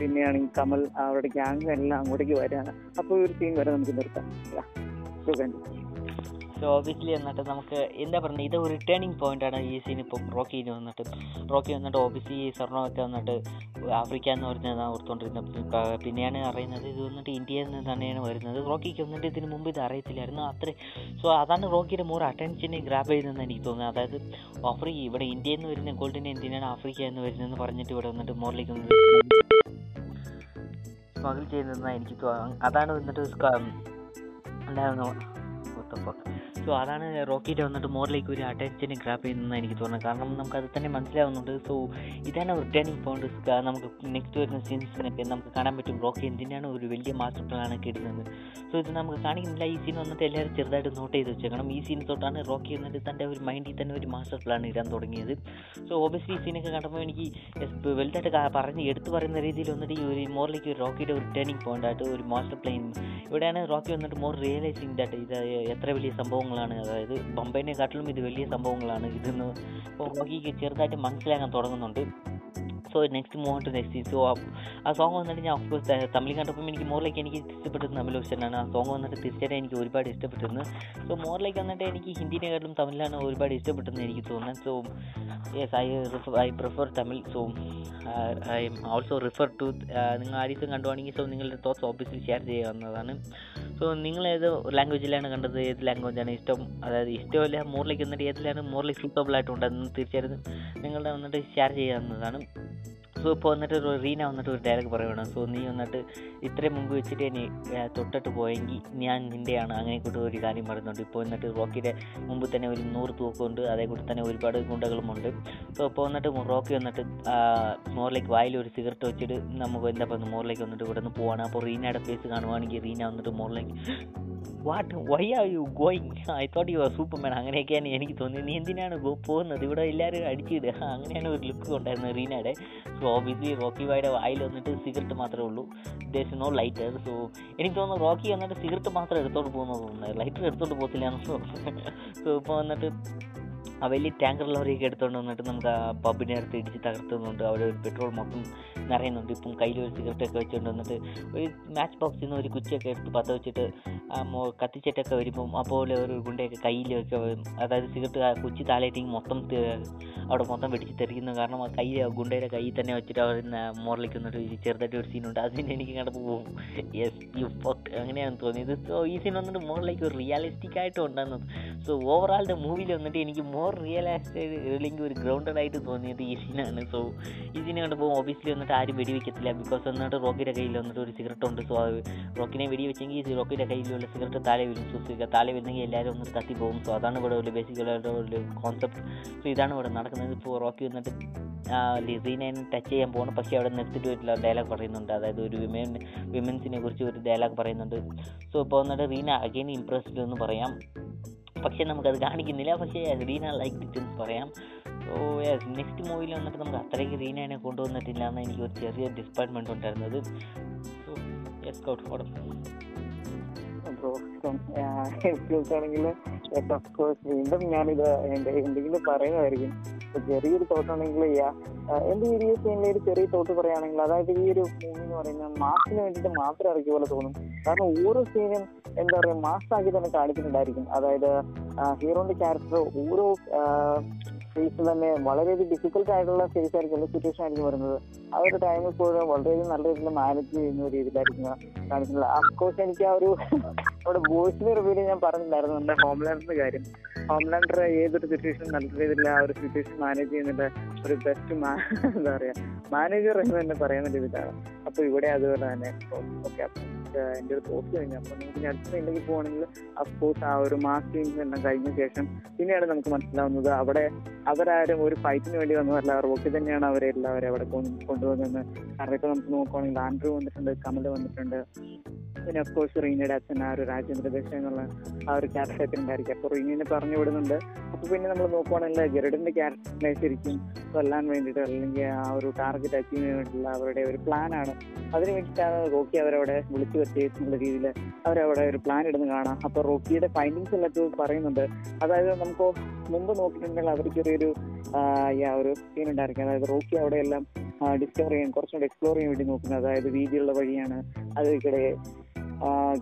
പിന്നെയാണെങ്കിൽ കമൽ അവരുടെ ഗ്യാങ് എല്ലാം അങ്ങോട്ടേക്ക് വരികയാണ്. അപ്പോൾ ഒരു സീൻ വരെ നമുക്ക് നിർത്താം. യാ സുഖം. സോ ഓബിയസ്ലി എന്നിട്ട് നമുക്ക് എന്താ പറയുക ഇത് ഒരു ടേണിംഗ് പോയിന്റ് ആണ് ഈ സീൻ ഇപ്പം റോക്കിന് വന്നിട്ട്. റോക്കി വന്നിട്ട് ഓബിയസ്ലി സ്വർണമൊക്കെ വന്നിട്ട് ആഫ്രിക്ക എന്ന് പറഞ്ഞതാണ് ഓർത്തുകൊണ്ടിരുന്നത് പ- പിന്നെയാണ് അറിയുന്നത് ഇത് വന്നിട്ട് ഇന്ത്യയിൽ നിന്ന് തന്നെയാണ് വരുന്നത്. റോക്കിക്ക് വന്നിട്ട് ഇതിന് മുമ്പ് ഇത് അറിയത്തില്ലായിരുന്നു അത്രേ. സോ അതാണ് റോക്കിയുടെ മോർ അറ്റൻഷനെ ഗ്രാബ് ചെയ്തതെന്ന് എനിക്ക് തോന്നുന്നത്. അതായത് ആഫ്രിക്ക ഇവിടെ ഇന്ത്യയിൽ നിന്ന് വരുന്ന ഗോൾഡിനെ എന്തിനാണ് ആഫ്രിക്ക എന്ന് വരുന്നതെന്ന് പറഞ്ഞിട്ട് ഇവിടെ വന്നിട്ട് മോറിലേക്ക് വന്നത് സ്മഗിൾ ചെയ്യുന്നതെന്നാണ് എനിക്ക് അതാണ് വന്നിട്ട് എന്താണെന്ന് എന്തായിരുന്നു സോ അതാണ് റോക്കറ്റ് വന്നിട്ട് മോറിലേക്ക് ഒരു അറ്റൻഷനെ ഗ്രാപ്പ് ചെയ്യുന്നതെന്ന് എനിക്ക് തോന്നുന്നത്. കാരണം നമുക്ക് അത് തന്നെ മനസ്സിലാവുന്നുണ്ട്. സോ ഇതാണ് റിട്ടേണിംഗ് പോയിന്റ് നമുക്ക് നെക്സ്റ്റ് വരുന്ന സീൻസിനൊക്കെ നമുക്ക് കാണാൻ പറ്റും. റോക്കി എന്തിനാണ് ഒരു വലിയ മാസ്റ്റർ പ്ലാനൊക്കെ ഇടുന്നത് സോ ഇത് നമുക്ക് കാണിക്കുന്നില്ല. ഈ സീൻ വന്നിട്ട് എല്ലാവരും ചെറുതായിട്ട് നോട്ട് ചെയ്ത് വെച്ചേക്കണം. ഈ സീൻ തൊട്ടാണ് റോക്കി വന്നിട്ട് തന്റെ ഒരു മൈൻഡിൽ തന്നെ ഒരു മാസ്റ്റർ പ്ലാൻ ഇടാൻ തുടങ്ങിയത്. സോ ഓബിയസ്ലി ഈ സീനൊക്കെ കണ്ടപ്പോൾ എനിക്ക് വലുതായിട്ട് പറഞ്ഞ് എടുത്തു പറയുന്ന രീതിയിൽ വന്നിട്ട് ഈ ഒരു മോറിലേക്ക് ഒരു റോക്കിയുടെ ഒരു ടേണിംഗ് പോയിന്റ് ആയിട്ട് ഒരു മാസ്റ്റർ പ്ലാൻ ഇവിടെയാണ് റോക്കി വന്നിട്ട് മോർ റിയലൈസിങ് ദാറ്റ് ഇത് എത്ര വലിയ സംഭവങ്ങളാണ്. അതായത് ബൊംബൈനെക്കാട്ടിലും ഇത് വലിയ സംഭവങ്ങളാണ്. ഇതെന്ന് ഇപ്പോൾ നമുക്ക് ചെറുതായിട്ട് മനസ്സിലാക്കാൻ തുടങ്ങുന്നുണ്ട്. So next move to next so ആ സോങ് വന്നിട്ട് ഞാൻ ഓഫ്കോഴ്സ് തമിഴ് കണ്ടപ്പോൾ എനിക്ക് മോറിലേക്ക് എനിക്ക് ഇഷ്ടപ്പെട്ടത് തമിഴ് ഓപ്ഷനാണ് ആ സോങ് വന്നിട്ട് തീർച്ചയായിട്ടും എനിക്ക് ഒരുപാട് ഇഷ്ടപ്പെട്ടിരുന്നു. സോ മോറിലേക്ക് വന്നിട്ട് എനിക്ക് ഹിന്ദിനെക്കാട്ടിലും തമിഴിലാണ് ഒരുപാട് ഇഷ്ടപ്പെട്ടെന്ന് എനിക്ക് തോന്നുന്നത്. So yes I I prefer Tamil. So I am also refer to നിങ്ങൾ ആദ്യത്തെ കണ്ടുവാണെങ്കിൽ സോ നിങ്ങളുടെ തോട്ട്സ് ഓബിയസ്ലി ഷെയർ ചെയ്യാവുന്നതാണ് സോ നിങ്ങൾ ഏത് ലാംഗ്വേജിലാണ് കണ്ടത്? ഏത് ലാംഗ്വേജാണ് ഇഷ്ടം? അതായത് ഇഷ്ടമല്ല മോറിലേക്ക് വന്നിട്ട് ഏതിലാണ്? മോറിലേക്ക് സൂട്ടബിൾ ആയിട്ടുണ്ടെന്ന് തീർച്ചയായിട്ടും നിങ്ങളുടെ വന്നിട്ട് ഷെയർ ചെയ്യാവുന്നതാണ് സോ ഇപ്പോൾ വന്നിട്ട് ഒരു റീന വന്നിട്ട് ഒരു ഡയലോഗ് പറയണം സോ നീ വന്നിട്ട് ഇത്രയും മുമ്പ് വെച്ചിട്ട് നീ തൊട്ടിട്ട് പോയെങ്കിൽ ഞാൻ നിന്റെയാണ് അങ്ങനെ കൂട്ട് ഒരു കാര്യം പറയുന്നുണ്ട്. ഇപ്പോൾ വന്നിട്ട് റോക്കിയുടെ മുമ്പ് തന്നെ ഒരു നൂറ് തൂക്കമുണ്ട്. അതേ കൂടി തന്നെ ഒരുപാട് ഗുണ്ടകളുമുണ്ട്. സോ ഇപ്പോൾ വന്നിട്ട് റോക്കി വന്നിട്ട് മോറിലേക്ക് വായിൽ ഒരു സിഗരറ്റ് വെച്ചിട്ട് നമുക്ക് എന്താ പറയുന്നത്? മോറിലേക്ക് വന്നിട്ട് ഇവിടെ നിന്ന് പോവാണ്. അപ്പോൾ റീനയുടെ ഫേസ് കാണുവാണെങ്കിൽ റീന വന്നിട്ട് മോറിലേക്ക് what why are you going I thought you are Superman അങ്ങനെയൊക്കെയാണ് എനിക്ക് തോന്നിയത്. നീ എന്തിനാണ് പോകുന്നത്? ഇവിടെ എല്ലാവരും അടിച്ചിടുക അങ്ങനെയാണ് ഒരു ലുക്ക് ഉണ്ടായിരുന്നത് റീനയുടെ. സോ ഓബിയസ്ലി റോക്കി വായുടെ വായിൽ വന്നിട്ട് സിഗരറ്റ് മാത്രമേ ഉള്ളൂ. ദേസ് നോ ലൈറ്റർ സോ എനിക്ക് തോന്നുന്നു റോക്കി വന്നിട്ട് സിഗരറ്റ് മാത്രം എടുത്തോണ്ട് പോകുന്നത് ലൈറ്റർ എടുത്തോണ്ട് പോകത്തില്ല സോ ഇപ്പോൾ വന്നിട്ട് ആ വലിയ ടാങ്കർ ലോറിയൊക്കെ എടുത്തുകൊണ്ട് വന്നിട്ട് നമുക്ക് ആ പബിനെ അടുത്ത് ഇടിച്ച് തകർത്തുന്നുണ്ട്. അവിടെ ഒരു പെട്രോൾ മൊത്തം നിറയുന്നുണ്ട്. ഇപ്പം കയ്യിൽ ഒരു സിഗരറ്റ് ഒക്കെ വെച്ചുകൊണ്ട് വന്നിട്ട് ഒരു മാച്ച് ബോക്സിൽ നിന്ന് ഒരു കുച്ചിയൊക്കെ എടുത്ത് പത്ത് വെച്ചിട്ട് കത്തിച്ചിട്ടൊക്കെ വരുമ്പം അപ്പോൾ ഒരു ഗുണ്ടയൊക്കെ കയ്യിലൊക്കെ. അതായത് സിഗരറ്റ് കുച്ചി താലേറ്റിങ് മൊത്തം അവിടെ മൊത്തം വെടിച്ച് തെറിക്കുന്നു കാരണം ആ കൈ ഗുണ്ടയുടെ കയ്യിൽ തന്നെ വെച്ചിട്ട് അവർ മോറിലേക്ക് വന്നിട്ട് ചെറുതായിട്ട് ഒരു സീനുണ്ട് അതിന് എനിക്ക് കണ്ടപ്പോൾ പോകും യെസ് യു ഫോട്ട് അങ്ങനെയാണ് തോന്നിയത്. സോ ഈ സീൻ വന്നിട്ട് മോറിലേക്ക് ഒരു റിയാലിസ്റ്റിക് ആയിട്ട് ഉണ്ടാകുന്നത് സോ ദ മൂവിയിൽ വന്നിട്ട് എനിക്ക് മോർ റിയലിസ്റ്റിക് അല്ലെങ്കിൽ ഒരു ഗ്രൗണ്ടഡ് ആയിട്ട് തോന്നിയത് ഈ സീനാണ്. സോ ഈ സീനെ കണ്ടപ്പോൾ ഓബിയസ്ലി വന്നിട്ട് ആരും വെടിവെക്കത്തില്ല. ബിക്കോസ് വന്നിട്ട് റോക്കിയുടെ കയ്യിൽ വന്നിട്ട് ഒരു സിഗരറ്റ് ഉണ്ട്. സോ റോക്കിനെ വെടിവെച്ചെങ്കിൽ റോക്കിയുടെ കയ്യിലുള്ള സിഗരറ്റ് താഴെ വീഴും. സോ താഴെ വീഴുന്നെങ്കിൽ എല്ലാവരും ഒന്ന് കത്തി പോകും. സോ അതാണ് ഇവിടെ ഒരു ബേസിക്കലായിട്ട് ഒരു കോൺസെപ്റ്റ് സോ ഇതാണ് ഇവിടെ നടക്കുന്നത്. ഇപ്പോൾ റോക്കി വന്നിട്ട് ലിസീനെ ടച്ച് ചെയ്യാൻ പോകണം പക്ഷേ അവിടെ നിർത്തിയിട്ട് ഒരു ഡയലോഗ് പറയുന്നുണ്ട്. അതായത് ഒരു വിമൻ വിമൻസിനെ കുറിച്ച് ഒരു ഡയലോഗ് പറയുന്നുണ്ട്. സോ ഇപ്പോൾ വന്നിട്ട് റീന അഗെയിൻ ഇംപ്രസ്ഡ് എന്ന് പറയാം. പക്ഷേ നമുക്കത് കാണിക്കുന്നില്ല. പക്ഷേ റീന ലൈക്ക് എന്ന് പറയാം. സോ യെസ് നെക്സ്റ്റ് മൂവിയിൽ വന്നിട്ട് നമുക്ക് അത്രയ്ക്ക് റീനയെ കൊണ്ടുവന്നിട്ടില്ല എന്ന് എനിക്ക് ഒരു ചെറിയ ഡിസപ്പോയിൻമെന്റ് ഉണ്ടായിരുന്നത്. സോ യെസ് കൗട്ട് ഫോർ വീണ്ടും ഞാനിത് എന്തെങ്കിലും പറയുന്നതായിരിക്കും. ചെറിയൊരു ചെറിയൊരു തോട്ടാണെങ്കിൽ എന്റെ ഈ ഒരു സീനിലെ ഒരു ചെറിയ തോട്ട് പറയുകയാണെങ്കിൽ അതായത് ഈ ഒരു മൂവി എന്ന് പറയുന്നത് മാസിന് വേണ്ടിയിട്ട് മാത്രം ഇറക്കിയ പോലെ തോന്നും. കാരണം ഓരോ സീനും എന്താ പറയുക മാസ്സാക്കി തന്നെ കാണിക്കുന്നുണ്ടായിരിക്കും. അതായത് ഹീറോന്റെ ക്യാരക്ടർ ഓരോ ഫേസ് തന്നെ വളരെയധികം ഡിഫിക്കൽട്ട് ആയിട്ടുള്ള ഫേസ് ആയിരിക്കും അല്ലെങ്കിൽ സിറ്റുവേഷൻ ആയിരിക്കും വരുന്നത്. ആ ഒരു ടൈമിൽ പോലും വളരെയധികം നല്ല രീതിയിൽ മാനേജ് ചെയ്യുന്ന രീതിയിലായിരിക്കും കാണിക്കുന്നത്. അഫ്കോഴ്സ് എനിക്ക് ആ ഒരു നമ്മുടെ ബോയ്സിന്റെ റിവ്യൂൽ ഞാൻ പറഞ്ഞിട്ടുണ്ടായിരുന്നു നമ്മുടെ ഹോംലാൻഡറിന്റെ കാര്യം. ഹോംലാൻഡർ ഏതൊരു സിറ്റുവേഷൻ നല്ല രീതിയിൽ ആ ഒരു സിറ്റുവേഷൻ മാനേജ് ചെയ്യുന്നതിന്റെ ഒരു ബെസ്റ്റ് എന്താ പറയാ മാനേജർ എന്ന് തന്നെ പറയുന്ന രീതിയിലാണ് അപ്പൊ ഇവിടെ അതുപോലെ തന്നെ. ഓക്കെ അപ്പൊ എന്റെ ഒരു കോഴ്സ് കഴിഞ്ഞു. അപ്പൊ നമുക്ക് അടുത്ത സീനിലേക്ക് പോകണമെങ്കിൽ അഫ്കോഴ്സ് ആ ഒരു മാസ് സീൻസ് എല്ലാം കഴിഞ്ഞ ശേഷം പിന്നെയാണ് നമുക്ക് മനസ്സിലാവുന്നത്. അവിടെ അവരാരും ഒരു ഫൈറ്റിന് വേണ്ടി വന്നതല്ല. റോക്കി തന്നെയാണ് അവരെ എല്ലാവരും അവിടെ കൊണ്ട് കൊണ്ടുവന്നത്. കാരണം ഇപ്പൊ നമുക്ക് നോക്കുവാണെങ്കിൽ ആൻഡ്രൂ വന്നിട്ടുണ്ട് കമൽ വന്നിട്ടുണ്ട്. പിന്നെ ഓഫ് കോഴ്സ് റീനയുടെ അച്ഛൻ ആ ഒരു രാജേന്ദ്ര ദേശം എന്നുള്ള ആ ഒരു ക്യാരക്ടർ ഉണ്ടായിരിക്കും. അപ്പൊ റീനിനെ പറഞ്ഞു വിടുന്നുണ്ട് അപ്പൊ പിന്നെ നമ്മൾ നോക്കുവാണെങ്കിൽ ഗരുഡിന്റെ ക്യാരക്ടറിനെ ശരിക്കും കൊല്ലാൻ വേണ്ടിയിട്ട് അല്ലെങ്കിൽ ആ ഒരു ടാർഗറ്റ് അച്ചീവ് ചെയ്യാൻ വേണ്ടിയിട്ടുള്ള അവരുടെ ഒരു പ്ലാനാണ് അതിന് വേണ്ടിയിട്ടാണ് റോക്കി അവരവിടെ വിളിച്ചു വരുത്തിയെന്നുള്ള രീതിയിൽ അവരവിടെ ഒരു പ്ലാൻ ഇടുന്നു കാണാം. അപ്പൊ റോക്കിയുടെ ഫൈൻഡിങ്സ് എല്ലാം പറയുന്നുണ്ട്. അതായത് നമുക്ക് മുമ്പ് നോക്കിയിട്ടുണ്ടെങ്കിൽ അവർ ചെറിയൊരു ആ, ഒരു സീൻ ഉണ്ടായിരിക്കും. അതായത് റോക്കി അവിടെ എല്ലാം ഡിസ്കവർ ചെയ്യാൻ കുറച്ചുകൂടെ എക്സ്പ്ലോർ ചെയ്യാൻ വേണ്ടി നോക്കുന്നത്. അതായത് വീതിയുള്ള വഴിയാണ്. അതിൽക്കിടെ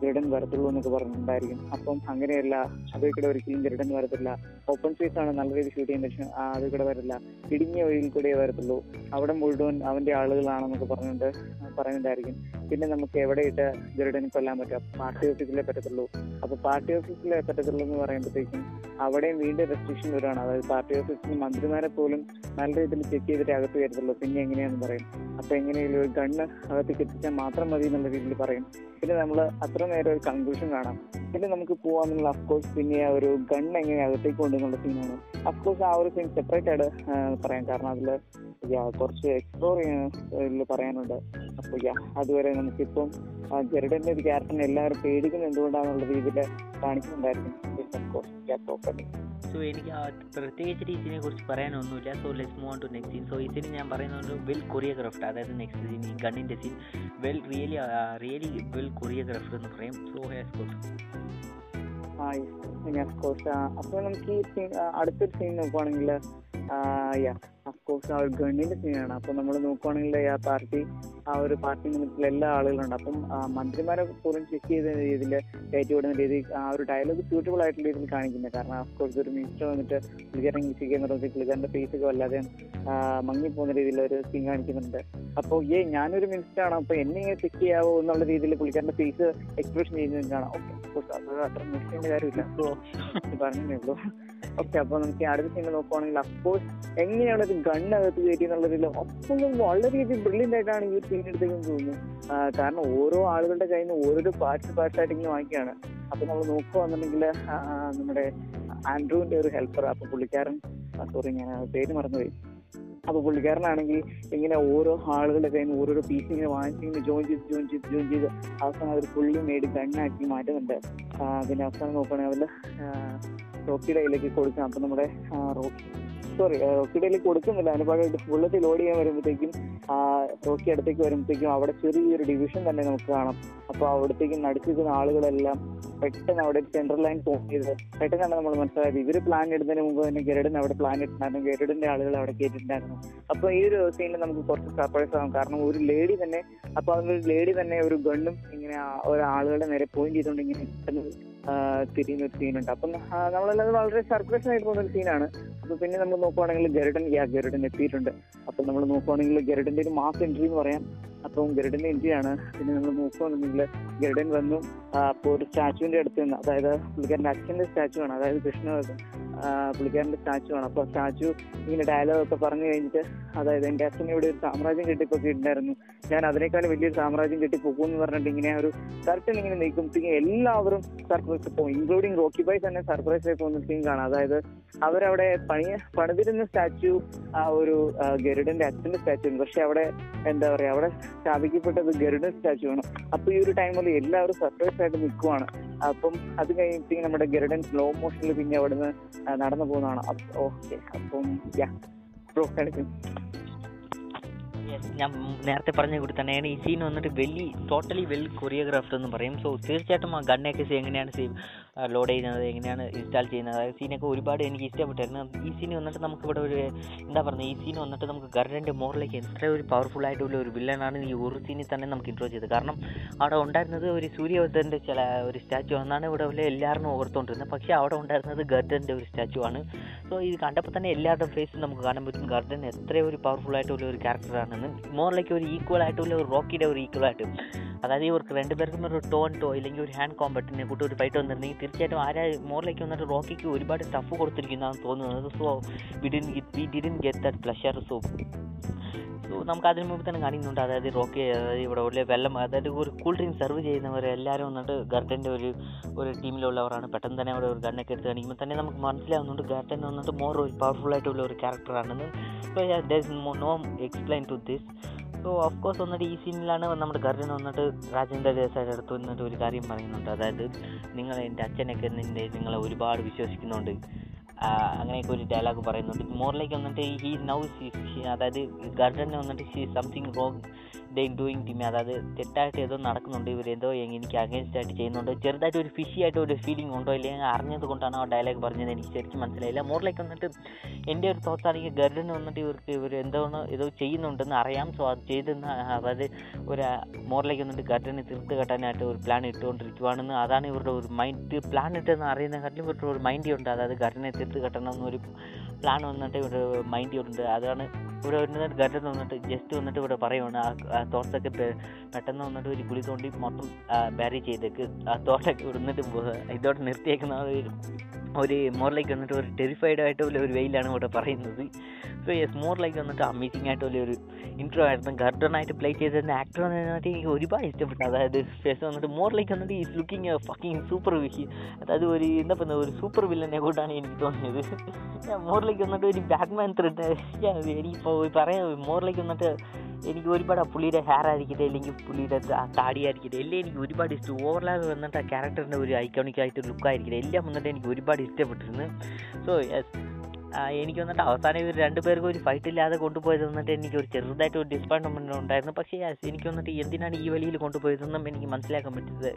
ഗരുഡൻ വരത്തുള്ളൂ എന്നൊക്കെ പറഞ്ഞിട്ടുണ്ടായിരിക്കും. അപ്പം അങ്ങനെയല്ല അതിൽക്കിടെ ഒരിക്കലും ഗരുഡൻ വരത്തില്ല. ഓപ്പൺ സ്പേസ് ആണ് നല്ല രീതിയിൽ ഷൂട്ട് ചെയ്യുന്ന പക്ഷേ കൂടെ വരില്ല ഇടുങ്ങിയ വഴിയിൽ കൂടെ വരത്തുള്ളൂ. അവിടെ മുഴുവൻ അവന്റെ ആളുകളാണെന്നൊക്കെ പറഞ്ഞുകൊണ്ട് പറയുന്നുണ്ടായിരിക്കും പിന്നെ നമുക്ക് എവിടെയിട്ട് ഗരുഡനെ കൊല്ലാൻ പറ്റും പാർട്ടി ഓഫീസിലേ പറ്റത്തുള്ളൂ. അപ്പൊ പാർട്ടി ഓഫീസിലേ പറ്റത്തുള്ളൂ എന്ന് പറയുമ്പോഴത്തേക്കും അവിടെയും വീണ്ടും റെസ്ട്രിക്ഷൻ വരുവാണ് അതായത് പാർട്ടി ഓഫീസിൽ മന്ത്രിമാരെ പോലും നല്ല രീതിയിൽ ചെക്ക് ചെയ്തിട്ട് അകത്ത് വരത്തുള്ളൂ. പിന്നെ എങ്ങനെയാന്ന് പറയും. അപ്പൊ എങ്ങനെയെങ്കിലും ഒരു ഗണ്ണ് അകത്തേക്ക് എത്തിച്ചാൽ മാത്രം മതി എന്നുള്ള രീതിയിൽ പറയും. പിന്നെ നമ്മൾ അത്ര നേരം ഒരു കൺക്ലൂഷൻ കാണാം. പിന്നെ നമുക്ക് പോവാന്നുള്ള അഫ്കോഴ്സ് പിന്നെ ആ ഒരു ഗൺ എങ്ങനെ അകത്തേക്ക് കൊണ്ടുവന്നുള്ള സീനാണ് അഫ്കോഴ്സ് ആ ഒരു സീൻ സെപ്പറേറ്റ് ആയിട്ട് പറയാം കാരണം അതിൽ കുറച്ച് എക്സ്പ്ലോർ ചെയ്യാൻ പറയാനുണ്ട്. അപ്പൊ യാ അതുവരെ നമുക്കിപ്പം ജെറിഡന്റെ ഒരു ക്യാരക്ടറിനെ എല്ലാവരും പേടിക്കുന്നത് എന്തുകൊണ്ടാണെന്നുള്ള രീതിയിൽ കാണിക്കുന്നുണ്ടായിരിക്കും പ്രോപ്പർട്ടി സോ എനിക്ക് പ്രത്യേകിച്ച് രീതിയെ കുറിച്ച് പറയാനൊന്നുമില്ല. So let's move on to next scene so ഇതിന് ഞാൻ പറയുന്നത് വെൽ കൊറിയോഗ്രാഫ്ഡ് അതായത് നെക്സ്റ്റ് സീൻ ഈ ഗണ്ണിന്റെ scene well really really well choreographed എന്ന് പറയും. സോ ഹാസ് ഗുഡ് ആ അഫ്കോഴ്സ് അപ്പൊ നമുക്ക് ഈ അടുത്തൊരു സീൻ നോക്കുവാണെങ്കിൽ യാ അഫ്കോഴ്സ് ആ ഒരു ഗവൺമെന്റ് സീനാണ് അപ്പൊ നമ്മൾ നോക്കുവാണെങ്കിൽ ആ പാർട്ടി ആ ഒരു പാർട്ടി നിമിഷത്തിൽ എല്ലാ ആളുകളുണ്ട്. അപ്പം മന്ത്രിമാരെ പോലും ചെക്ക് ചെയ്ത രീതിയിൽ കയറ്റിവിടുന്ന രീതി ആ ഒരു ഡയലോഗ് സ്യൂട്ടബിൾ ആയിട്ടുള്ള രീതിയിൽ കാണിക്കുന്നത് കാരണം അഫ്കോഴ്സ് ഒരു മിനിസ്റ്റർ വന്നിട്ട് പുള്ളിക്കാരൻ ഇംഗ്ലീഷ് പറഞ്ഞാൽ പുള്ളിക്കാരന്റെ ഫേസ് ഒക്കെ വല്ലാതെ മങ്ങിപ്പോകുന്ന രീതിയിൽ ഒരു സീൻ കാണിക്കുന്നുണ്ട്. അപ്പോൾ ഏ ഞാനൊരു മിനിസ്റ്റർ ആണ്. അപ്പൊ എന്നെ ഇങ്ങനെ ചെക്ക് ചെയ്യാവോ എന്നുള്ള രീതിയിൽ പുള്ളിക്കാരന്റെ ഫേസ് എക്സ്പ്രഷൻ ചെയ്യുന്നത് കാണാം. അത്ര നിൽക്കേണ്ട കാര്യമില്ല. സോ പറഞ്ഞേ ഉള്ളൂ. ഓക്കെ അപ്പൊ നമുക്ക് അടുത്ത സിനിമ നോക്കുവാണെങ്കിൽ അഫ്കോഴ്സ് എങ്ങനെയാണ് ഒരു ഗണ്ണകത്ത് കയറ്റി എന്നുള്ളതിൽ ഒപ്പം വളരെയധികം ബ്രില്യന്റ് ആയിട്ടാണ് ഈ സീൻ എടുത്തേക്കും തോന്നുന്നു. കാരണം ഓരോ ആളുകളുടെ കയ്യിൽ നിന്ന് ഓരോരോ പാർട്സ് പാർട്സ് ഇങ്ങനെ വാങ്ങിക്കുകയാണ്. അപ്പൊ നമ്മൾ നോക്കുകയാണെന്നുണ്ടെങ്കിൽ നമ്മുടെ ആൻഡ്രൂവിന്റെ ഒരു ഹെൽപ്പർ അപ്പൊ പുള്ളിക്കാരൻ സോറി ഞാൻ പേര് മറന്നുപോയി. അപ്പൊ പുള്ളിക്കാരനാണെങ്കിൽ ഇങ്ങനെ ഓരോ ആളുകളുടെ കയ്യിൽ നിന്ന് ഓരോരോ പീസ് ഇങ്ങനെ വാങ്ങിച്ച് ഇങ്ങനെ ജോയിൻ ചെയ്ത് ജോയിൻ ചെയ്ത് ജോയിൻ ചെയ്ത് അവസാനം അവർ ഫുള്ളി മേടി ഗണ്ണാക്കി മാറ്റുന്നുണ്ട്. പിന്നെ അവസാനം നോക്കുകയാണെങ്കിൽ അതിൽ റോക്കിയുടെ കയ്യിലേക്ക് കൊടുക്കാം. അപ്പൊ നമ്മുടെ റോക്കി സോറി റോക്കി കയ്യിലേക്ക് കൊടുക്കുന്നില്ല. അതിന് ബുള്ളറ്റ് ലോഡ് ചെയ്യാൻ വരുമ്പോഴത്തേക്കും റോക്കി അടുത്തേക്ക് വരുമ്പോഴത്തേക്കും അവിടെ ചെറിയൊരു ഡിവിഷൻ തന്നെ നമുക്ക് കാണാം. അപ്പൊ അവിടത്തേക്ക് നടിച്ചിരുന്ന ആളുകളെല്ലാം പെട്ടെന്ന് അവിടെ സെൻട്രൽ ലൈൻ ഫോം ചെയ്ത് പെട്ടെന്നാണ് നമ്മൾ മനസ്സിലായത്. ഇവർ പ്ലാൻ ഇടുന്നതിന് മുമ്പ് തന്നെ ഗരുഡൻ അവിടെ പ്ലാൻ ഇട്ടിട്ടുണ്ടായിരുന്നു. ഗരുഡിന്റെ ആളുകൾ അവിടെ കേട്ടിട്ടുണ്ടായിരുന്നു. അപ്പൊ ഈ ഒരു സീനിൽ നമുക്ക് കുറച്ച് സർപ്രൈസ് ആകും. കാരണം ഒരു ലേഡി തന്നെ അപ്പൊ ഒരു ലേഡി തന്നെ ഒരു ഗണ്ണും ഇങ്ങനെ ഒരാളുകളുടെ നേരെ പോയിന്റ് ചെയ്തുകൊണ്ട് ഇങ്ങനെ തിരിയുന്ന ഒരു സീനുണ്ട് അപ്പം നമ്മളെല്ലാം വളരെ സർക്കുലേഷൻ ആയിട്ട് പോകുന്ന ഒരു സീനാണ് അപ്പൊ പിന്നെ നമ്മൾ നോക്കുവാണെങ്കിൽ ഗരുഡൻ യാ ഗരുഡൻ എത്തിയിട്ടുണ്ട്. അപ്പൊ നമ്മൾ നോക്കുവാണെങ്കിൽ ഗരുഡന്റെ ഒരു മാസ് എൻട്രി എന്ന് പറയാം. അപ്പം ഗരുഡന്റെ എൻട്രി ആണ്. പിന്നെ നമ്മൾ നോക്കുവാണെന്നുണ്ടെങ്കിൽ ഗരുഡൻ വന്നു അപ്പോൾ അപ്പൊ ഒരു സ്റ്റാച്ചുവിന്റെ അടുത്ത് നിന്ന് അതായത് പുള്ളിക്കാരന്റെ അച്ഛന്റെ സ്റ്റാച്ചു ആണ്. അതായത് കൃഷ്ണ പുള്ളിക്കാരന്റെ സ്റ്റാച്ചു ആണ്. അപ്പൊ സ്റ്റാച്ചു ഇങ്ങനെ ഡയലോഗ് ഒക്കെ പറഞ്ഞു കഴിഞ്ഞിട്ട് അതായത് എന്റെ അച്ഛൻ ഇവിടെ ഒരു സാമ്രാജ്യം കെട്ടിപ്പൊക്കിയിട്ടുണ്ടായിരുന്നു. ഞാൻ അതിനേക്കാൾ വലിയൊരു സാമ്രാജ്യം കെട്ടിപ്പോകും എന്ന് പറഞ്ഞിട്ട് ഇങ്ങനെ ഒരു കറക്റ്റ് ഇങ്ങനെ നീക്കുമ്പോഴത്തേക്കും എല്ലാവരും സർപ്രൈസ് പോകും ഇൻക്ലൂഡിങ് റോക്കി ബൈ തന്നെ സർപ്രൈസ് ആയി പോകുന്നിട്ടും കാണാം. അതായത് അവരവിടെ പണി പണിതിരുന്ന സ്റ്റാച്യു ആ ഒരു ഗരുഡന്റെ അച്ഛന്റെ സ്റ്റാച്യു ആണ്. പക്ഷെ അവിടെ എന്താ പറയാ അവിടെ സ്ഥാപിക്കപ്പെട്ടത് ഗരുഡൻ സ്റ്റാച്യു ആണ്. അപ്പൊ ഈ ഒരു ടൈമിൽ എല്ലാവരും സർപ്രൈസ് ആയിട്ട് നിൽക്കുവാണ്. അപ്പം അത് കഴിഞ്ഞിട്ട് നമ്മുടെ ഗരുഡൻ സ്ലോ മോഷനിൽ പിന്നെ അവിടുന്ന് നടന്നു പോകുന്നതാണ്. ഓക്കെ. അപ്പം ഞാൻ നേരത്തെ പറഞ്ഞു കൊടുത്തതാണ് ഈ സീൻ വന്നിട്ട് വെല്ലി ടോട്ടലി വെൽ കൊറിയോഗ്രാഫ്ഡ് എന്ന് പറയും. സോ തീർച്ചയായിട്ടും ആ ഗണ്ണൊക്കെ എങ്ങനെയാണ് സേവ് ലോഡ് ചെയ്യുന്നത് എങ്ങനെയാണ് ഇൻസ്റ്റാൾ ചെയ്യുന്നത്. സീനൊക്കെ ഒരുപാട് എനിക്ക് ഇഷ്ടപ്പെട്ടായിരുന്നു ഈ സീൻ വന്നിട്ട് നമുക്കിവിടെ ഒരു എന്താ പറയുക ഈ സീൻ വന്നിട്ട് നമുക്ക് ഗർഡന്റെ മോറിലേക്ക് എത്ര ഒരു പവർഫുൾ ആയിട്ടുള്ള ഒരു വില്ലനാണ് ഈ ഒരു സീനിൽ തന്നെ നമുക്ക് ഇൻട്രോ ചെയ്തത്. കാരണം അവിടെ ഉണ്ടായിരുന്നത് ഒരു സൂര്യവർദ്ധന്റെ ചില ഒരു സ്റ്റാച്ചു എന്നാണ് ഇവിടെ ഉള്ള എല്ലാവരും ഓർത്തുകൊണ്ടിരുന്നത് പക്ഷേ അവിടെ ഉണ്ടായിരുന്നത് ഗർഡന്റെ ഒരു സ്റ്റാച്ചു ആണ്. സോ ഇത് കണ്ടപ്പോൾ തന്നെ എല്ലാവരുടെയും ഫേസ് നമുക്ക് കാണാൻ പറ്റും. ഗർഡൻ എത്ര ഒരു പവർഫുൾ ആയിട്ടുള്ള ഒരു ക്യാരക്ടറാണെന്ന് മോറിലേക്ക് ഒരു ഈക്വൽ ആയിട്ടുള്ള ഒരു റോക്കിയുടെ ഒരു ഈക്വൽ ആയിട്ട്. അതായത് ഇവർക്ക് രണ്ടുപേർക്കും ഒരു ടോൺ ടോ ഇല്ലെങ്കിൽ ഒരു ഹാൻഡ് കോമ്പറ്റിനെ കൂട്ടി ഒരു ഫൈറ്റ് വന്നിരുന്നെങ്കിൽ തീർച്ചയായിട്ടും ആരാ മോറിലേക്ക് വന്നിട്ട് റോക്കിക്ക് ഒരുപാട് ടഫ് കൊടുത്തിരിക്കുന്നതാണ് തോന്നുന്നത്. So we didn't we didn't get that pleasure so so നമുക്ക് അതിന് മുമ്പ് തന്നെ കാണിക്കുന്നുണ്ട്. അതായത് റോക്കി അതായത് ഇവിടെ ഉള്ള വെള്ളം അതായത് ഒരു കൂൾ ഡ്രിങ്ക് സെർവ് ചെയ്യുന്നവർ എല്ലാവരും വന്നിട്ട് ഗർട്ടന്റെ ഒരു ഒരു ടീമിലുള്ളവരാണ്. പെട്ടെന്ന് തന്നെ അവിടെ ഒരു ഗണ്ണൊക്കെ എടുത്ത് കാണിക്കുമ്പോൾ തന്നെ നമുക്ക് മനസ്സിലാവുന്നുണ്ട് ഗർട്ടൻ വന്നിട്ട് മോർ ഒരു പവർഫുൾ ആയിട്ടുള്ള ഒരു ക്യാരക്ടറാണെന്ന് so there no explain to this so of course വന്നിട്ട് ഈ സീനിലാണ് നമ്മുടെ ഗർജൻ വന്നിട്ട് രാജേന്ദ്ര ദേശായി അടുത്ത് വന്നിട്ട് ഒരു കാര്യം പറയുന്നുണ്ട്. അതായത് നിങ്ങൾ എന്റെ അച്ഛനൊക്കെ നിന്റെ നിങ്ങളെ ഒരുപാട് വിശ്വസിക്കുന്നുണ്ട്. അങ്ങനെയൊക്കെ ഒരു ഡയലോഗ് പറയുന്നുണ്ട്. മോറിലേക്ക് വന്നിട്ട് ഹീ നൗ അതായത് ഗർജനെ വന്നിട്ട് she something wrong they doing team അതായത് തെറ്റായിട്ട് ഏതോ നടക്കുന്നുണ്ട്. ഇവർ എന്തോ എനിക്ക് അഗേൻസ്റ്റ് ആയിട്ട് ചെയ്യുന്നുണ്ട്. ചെറുതായിട്ട് ഒരു ഫിഷി ആയിട്ട് ഒരു ഫീലിംഗ് ഉണ്ടോ ഇല്ലെങ്കിൽ അറിഞ്ഞത് കൊണ്ടാണ് ആ ഡയലോഗ് പറഞ്ഞത്. എനിക്ക് ശരിക്കും മനസ്സിലായില്ല. മോറിലേക്ക് വന്നിട്ട് എന്റെ ഒരു തോട്ട്സ് ആണെങ്കിൽ ഗർഡന് വന്നിട്ട് ഇവർക്ക് ഇവർ എന്തോന്ന് ഏതോ ചെയ്യുന്നുണ്ടെന്ന് അറിയാം. സോ അത് ചെയ്തെന്ന് അതായത് ഒരു മോറിലേക്ക് വന്നിട്ട് ഗർഡനെ തീർത്ത് കെട്ടാനായിട്ട് ഒരു പ്ലാൻ ഇട്ടുകൊണ്ടിരിക്കുവാണെന്ന് അതാണ് ഇവരുടെ ഒരു മൈൻഡ് പ്ലാൻ ഇട്ടെന്ന് അറിയുന്ന കാര്യം ഇവരുടെ ഒരു മൈൻഡ് ഉണ്ട്. അതായത് ഗർഡനെ തീർത്ത് കെട്ടണം പ്ലാൻ വന്നിട്ട് ഇവിടെ മൈൻഡ് ഉണ്ട് അതാണ് ഇവിടെ ഒരു ഗട്ടർ വന്നിട്ട് ജസ്റ്റ് വന്നിട്ട് ഇവിടെ പറയുവാണ്. ആ തോട്ട്സ് ഒക്കെ പെട്ടെന്ന് വന്നിട്ട് ഒരു കുളി തോണ്ടി മൊത്തം ബാരി ചെയ്തേക്ക്. ആ തോട്ടൊക്കെ ഇവിടുന്നിട്ട് ഇതോടെ നിർത്തിയേക്കുന്ന ഒരു ഒരു ലൈക്ക് വന്നിട്ട് ഒരു ടെറിഫൈഡ് ആയിട്ടുള്ള ഒരു വെയിലാണ് ഇവിടെ പറയുന്നത്. സോ യെസ് മോർ ലൈക്ക് വന്നിട്ട് അമേസിംഗ് ആയിട്ടുള്ള ഒരു ഇൻട്രോ ആയിരുന്നു. ഗർഡനായിട്ട് പ്ലേ ചെയ്തിരുന്ന ആക്ടർ എന്ന് പറഞ്ഞിട്ട് എനിക്ക് ഒരുപാട് ഇഷ്ടപ്പെട്ടു. അതായത് ഫേസ് വന്നിട്ട് മോർ ലൈക്ക് വന്നിട്ട് is looking a fucking super Vishy അതായത് ഒരു എന്താ പറയുക ഒരു സൂപ്പർ വില്ലനെ കൂട്ടാണ് എനിക്ക് തോന്നിയത്. മോറിലേക്ക് വന്നിട്ട് ഒരു ബാറ്റ്മാൻ ത്രെഡ് എനിക്കിപ്പോൾ പറയാം. മോറിലേക്ക് വന്നിട്ട് എനിക്ക് ഒരുപാട് ആ പുള്ളിയുടെ ഹെയർ ആയിരിക്കട്ടെ അല്ലെങ്കിൽ പുള്ളിയുടെ താടി ആയിരിക്കട്ടെ എല്ലാം എനിക്ക് ഒരുപാട് ഇഷ്ടം. ഓവർലാപ്പ് വന്നിട്ട് ആ ക്യാരക്ടറിന്റെ ഒരു ഐക്കോണിക് ആയിട്ട് ലുക്ക് ആയിരിക്കട്ടെ എല്ലാം വന്നിട്ട് എനിക്ക് ഒരുപാട് ഇഷ്ടപ്പെട്ടിരുന്നു. സോ യെസ് എനിക്ക് വന്നിട്ട് അവസാനം ഇവർ രണ്ടുപേർക്കും ഒരു ഫൈറ്റ് ഇല്ലാതെ കൊണ്ടുപോയത് വന്നിട്ട് എനിക്ക് ഒരു ചെറുതായിട്ട് ഒരു ഡിസപ്പോയിൻമെന്റ് ഉണ്ടായിരുന്നു. പക്ഷേ യെസ് എനിക്ക് വന്നിട്ട് എന്തിനാണ് ഈ വലിയിൽ കൊണ്ടുപോയതെന്നും എനിക്ക് മനസ്സിലാക്കാൻ പറ്റിയത്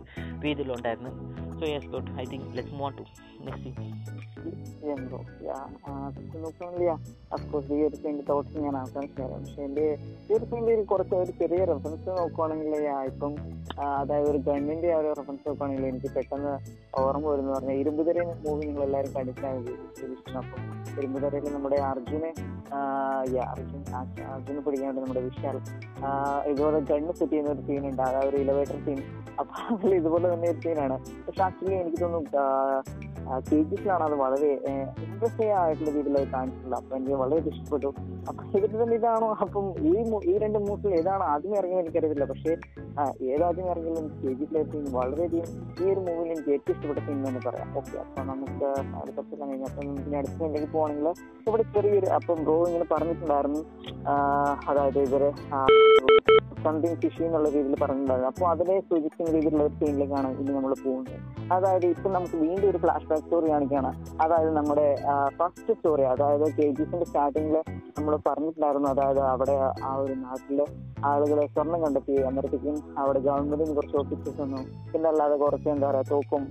രീതിയിലുണ്ടായിരുന്നു. So yes good I think let's move to next Yeah, uh, നോക്കുകയാണെങ്കിൽ അഫ്കോഴ്സ് ഈ ഒരു സീന്റെ തോട്ട്സ് ഞാൻ റെഫറൻസ് തരാം പക്ഷെ എന്റെ ഈ ഒരു സീന്റെ കുറച്ച് ഒരു ചെറിയ റെഫറൻസ് നോക്കുവാണെങ്കിൽ yeah, ഇപ്പം അതായത് ഒരു ഗവൺമെന്റ് ആ ഒരു റെഫറൻസ് നോക്കുവാണെങ്കിൽ എനിക്ക് പെട്ടെന്ന് ഓർമ്മ വരുന്ന. പറഞ്ഞാൽ ഇരുമ്പുതര മൂവി നിങ്ങൾ എല്ലാവരും കണ്ടിട്ടാണ് അപ്പം ഇരുമ്പുതരയിൽ നമ്മുടെ അർജുനെ അർജുൻ അർജുനെ പിടിക്കാൻ വേണ്ടി നമ്മുടെ വിശാൽ ഇതുപോലെ ഗണ്ണ് സെറ്റ് ചെയ്യുന്ന ഒരു സീനുണ്ട് അതായത് ഒരു ഇലവേറ്റർ സീൻ അപ്പൊ ഇതുപോലെ തന്നെ ഒരു സീനാണ് പക്ഷെ ആക്ച്വലി എനിക്ക് തോന്നുന്നു ആ, കേജിസിലാണ് അത് ഇൻട്രസ്റ്റിംഗ് ആയിട്ടുള്ള രീതിയിലായി കാണിച്ചിട്ടുള്ളത്. അപ്പൊ എനിക്ക് വളരെ ഇഷ്ടപ്പെട്ടു. അപ്പൊ ശരിക്കും തന്നെ ഇതാണോ? അപ്പം ഈ ഈ രണ്ട് മൂസിൽ ഏതാണ് ആദ്യം ഇറങ്ങിയത് എനിക്കറിയത്തില്ല. പക്ഷേ ഏതാദ്യം ഇറങ്ങിയാലും കേജിസിലെ സീൻ വളരെയധികം ഈ ഒരു മൂവിയിൽ എനിക്ക് ഏറ്റവും ഇഷ്ടപ്പെട്ട സീൻ എന്ന് പറയാം. ഓക്കെ അപ്പൊ നമുക്ക് അടുത്ത കഴിഞ്ഞാൽ അപ്പം ഇനി അടുത്ത സീനിലേക്ക് പോകണമെങ്കിൽ ഇവിടെ ചെറിയൊരു അപ്പം ബ്രോ ഇങ്ങനെ പറഞ്ഞിട്ടുണ്ടായിരുന്നു. അതായത് ഇവർ സംതിങ് ഫിഷി എന്നുള്ള രീതിയിൽ പറഞ്ഞിട്ടുണ്ടായിരുന്നു. അപ്പോൾ അതിനെ സൂചിപ്പിക്കുന്ന രീതിയിലുള്ള ഒരു സീനിലേക്കാണ് ഇനി നമ്മൾ പോകുന്നത്. അതായത് ഇപ്പം നമുക്ക് വീണ്ടും ഒരു ഫ്ലാഷ് ബാക്ക് സ്റ്റോറി കാണിക്കുകയാണ്. അതായത് നമ്മുടെ ഫസ്റ്റ് സ്റ്റോറി അതായത് കെ ജിസിന്റെ സ്റ്റാർട്ടിങ്ങിൽ നമ്മൾ പറഞ്ഞിട്ടുണ്ടായിരുന്നു. അതായത് അവിടെ ആ ഒരു നാട്ടിലെ ആളുകളെ സ്വർണം കണ്ടെത്തി അന്നേരത്തേക്കും അവിടെ ഗവൺമെന്റിന് കുറച്ച് ഓഫീസസ് വന്നു. പിന്നെ അല്ലാതെ കുറച്ച് എന്താ പറയാ തോക്കും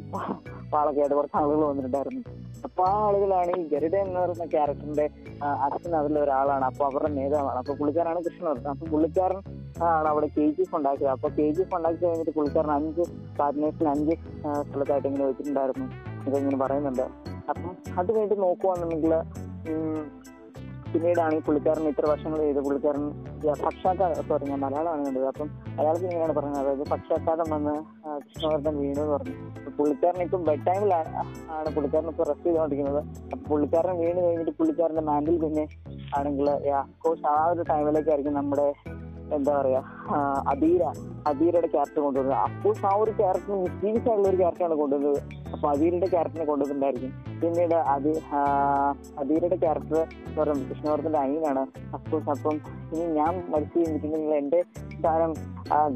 വാളൊക്കെ ആയിട്ട് കുറച്ച് ആളുകൾ വന്നിട്ടുണ്ടായിരുന്നു. അപ്പൊ ആ ആളുകളാണ് ഈ ഗരുഡ എന്ന് പറയുന്ന ക്യാരക്ടറിന്റെ അച്ഛൻ അതിലെ ഒരാളാണ്. അപ്പൊ അവരുടെ നേതാവാണ്. അപ്പൊ പുള്ളിക്കാരാണ് കൃഷ്ണവർദ്ധൻ അപ്പൊ പുള്ളിക്കാരൻ ആണ് അവിടെ കെ ജി എഫ് ഉണ്ടാക്കിയത്. അപ്പൊ കെ ജി എഫ് ഉണ്ടാക്കി കഴിഞ്ഞിട്ട് പുള്ളിക്കാരൻ അഞ്ച് പാർട്ട്നേഴ്സിന് അഞ്ച് സ്ഥലത്തായിട്ട് ഇങ്ങനെ വെച്ചിട്ടുണ്ടായിരുന്നു. ഇതിങ്ങനെ പറയുന്നുണ്ട്. അപ്പം അത് കഴിഞ്ഞിട്ട് നോക്കുവാണെന്നുണ്ടെങ്കിൽ പിന്നീടാണ് ഈ പുള്ളിക്കാരൻ ഇത്ര വർഷങ്ങൾ ചെയ്ത് പുള്ളിക്കാരൻ പക്ഷാഘാതം സോറി ഞാൻ മലയാളമാണ് കണ്ടത്. അപ്പം അയാൾക്ക് ഇങ്ങനെയാണ് പറഞ്ഞത് അതായത് പക്ഷാഘാതം വന്ന് കൃഷ്ണവർദ്ധൻ വീണു എന്ന് പറഞ്ഞു. പുള്ളിക്കാരൻ ഇപ്പം ബെഡ് ടൈമിലാണ് ആണ് പുള്ളിക്കാരൻ ഇപ്പൊ റെസ്റ്റ് ചെയ്തുകൊണ്ടിരിക്കുന്നത്. അപ്പൊ പുള്ളിക്കാരൻ വീണ് കഴിഞ്ഞിട്ട് പുള്ളിക്കാരന്റെ മാൻഡിൽ പിന്നെ ആണെങ്കിൽ ആ ഒരു ടൈമിലേക്കായിരിക്കും നമ്മുടെ എന്താ പറയാ അധീര അധീരയുടെ ക്യാരക്ടർ കൊണ്ടുവന്നത്. അപ്പോൾ ആ ഒരു ക്യാരക്ടർ മിസ്റ്റീരിയസ് ആയിട്ടുള്ള ഒരു ക്യാരക്ടറാണ് കൊണ്ടുവന്നത്. അപ്പൊ അധീരയുടെ ക്യാരക്ടറിനെ കൊണ്ടുവന്നിട്ടുണ്ടായിരിക്കും. പിന്നീട് അതി അബീരയുടെ ക്യാരക്ടർ പറയുമ്പോൾ കൃഷ്ണവർദ്ധന്റെ അനിയനാണ്. അഫ്കോഴ്സ് അപ്പം ഇനി ഞാൻ മരിച്ചു കഴിഞ്ഞിട്ടുണ്ടെങ്കിൽ എന്റെ സ്ഥാനം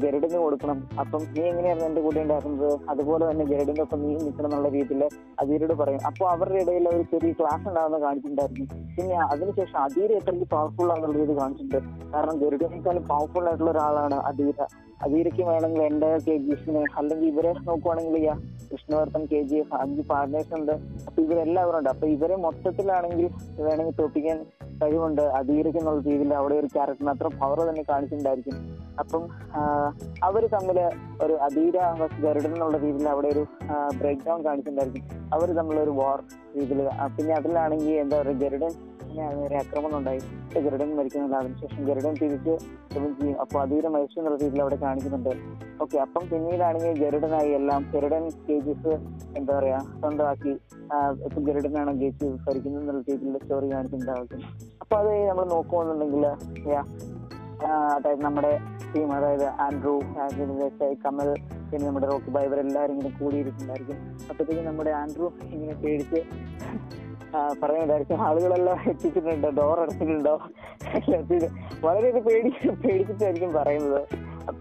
ഗരുഡിന് കൊടുക്കണം. അപ്പം നീ എങ്ങനെയായിരുന്നു എന്റെ കൂടെ ഉണ്ടായിരുന്നത് അതുപോലെ തന്നെ ഗരുഡിന്റെ ഒപ്പം നീ നിൽക്കണം എന്നുള്ള രീതിയിൽ അധീരോട് പറയും. അപ്പോൾ അവരുടെ ഇടയിൽ ഒരു ചെറിയ ക്ലാസ് ഉണ്ടാകുന്ന കാണിച്ചിട്ടുണ്ടായിരുന്നു. പിന്നെ അതിനുശേഷം അധീര എത്രയ്ക്ക് പവർഫുൾ ആണെന്നുള്ള രീതി കാണിച്ചിട്ടുണ്ട്. കാരണം ഗരുഡിനേക്കാളും പവർഫുൾ ആയിട്ടുള്ള ഒരാളാണ് അധീര അധീരയ്ക്ക് വേണമെങ്കിൽ എന്റെ കെ ജി എഫിന് അല്ലെങ്കിൽ ഇവരെ നോക്കുവാണെങ്കിൽ yeah Krishnavarthan K G F അഞ്ച് പാർട്ട്നേഴ്സ് ഉണ്ട്. അപ്പൊ ഇവരെല്ലാവരും ഉണ്ട്. അപ്പൊ ഇവരെ മൊത്തത്തിലാണെങ്കിൽ വേണമെങ്കിൽ തോപ്പിക്കാൻ കഴിവുണ്ട്. അധീരയ്ക്ക് എന്നുള്ള രീതിയിൽ അവിടെ ഒരു ക്യാരക്ടറിന് അത്ര പവർ തന്നെ കാണിച്ചിട്ടുണ്ടായിരിക്കും. അപ്പം അവർ തമ്മിൽ ഒരു അധീര ഗരുഡൻ എന്നുള്ള രീതിയിൽ അവിടെ ഒരു ബ്രേക്ക് ഡൗൺ കാണിച്ചിട്ടുണ്ടായിരിക്കും. അവർ തമ്മിലൊരു വാർ രീതിയിൽ പിന്നെ അതിലാണെങ്കിൽ എന്താ പറയുക ഗരുഡൻ നേരെ ആക്രമണം ഉണ്ടായി. ഗരുഡൻ മരിക്കുന്നുണ്ട്. അതിനുശേഷം ഗരുഡൻ തിരിച്ച് ചെയ്യും. അപ്പൊ അധീര മരിച്ചു എന്നുള്ള രീതിയിൽ അവിടെ കാണിക്കുന്നുണ്ട്. ഓക്കെ അപ്പം പിന്നീടാണെങ്കിൽ ഗരുഡനായി എല്ലാം ഗരുഡൻ കേജസ് എന്താ പറയാ സ്വന്തമാക്കി ഇപ്പൊ ഗരുഡനാണ് ഗേജ് ഭരിക്കുന്നത് എന്നുള്ള രീതിയിലുള്ള സ്റ്റോറി കാണിക്കുന്നുണ്ടാവും. അപ്പൊ അത് നമ്മൾ നോക്കുകയാണെന്നുണ്ടെങ്കിൽ അതായത് നമ്മുടെ ടീം അതായത് ആൻഡ്രൂ കമൽ പിന്നെ നമ്മുടെ റോക്കി ബൈബർ എല്ലാവരും ഇങ്ങനെ കൂടിയിരിക്കുന്നുണ്ടായിരിക്കും. അപ്പോഴത്തേക്കും നമ്മുടെ ആൻഡ്രൂ ഇങ്ങനെ പേടിച്ച് ആ, പറയുന്നുണ്ടായിരിക്കും ആളുകളെല്ലാം എത്തിച്ചിട്ടുണ്ടോ. ഡോർ അടച്ചിട്ടുണ്ടോ? ഇത് പേടി പേടിച്ചിട്ടായിരിക്കും പറയുന്നത്.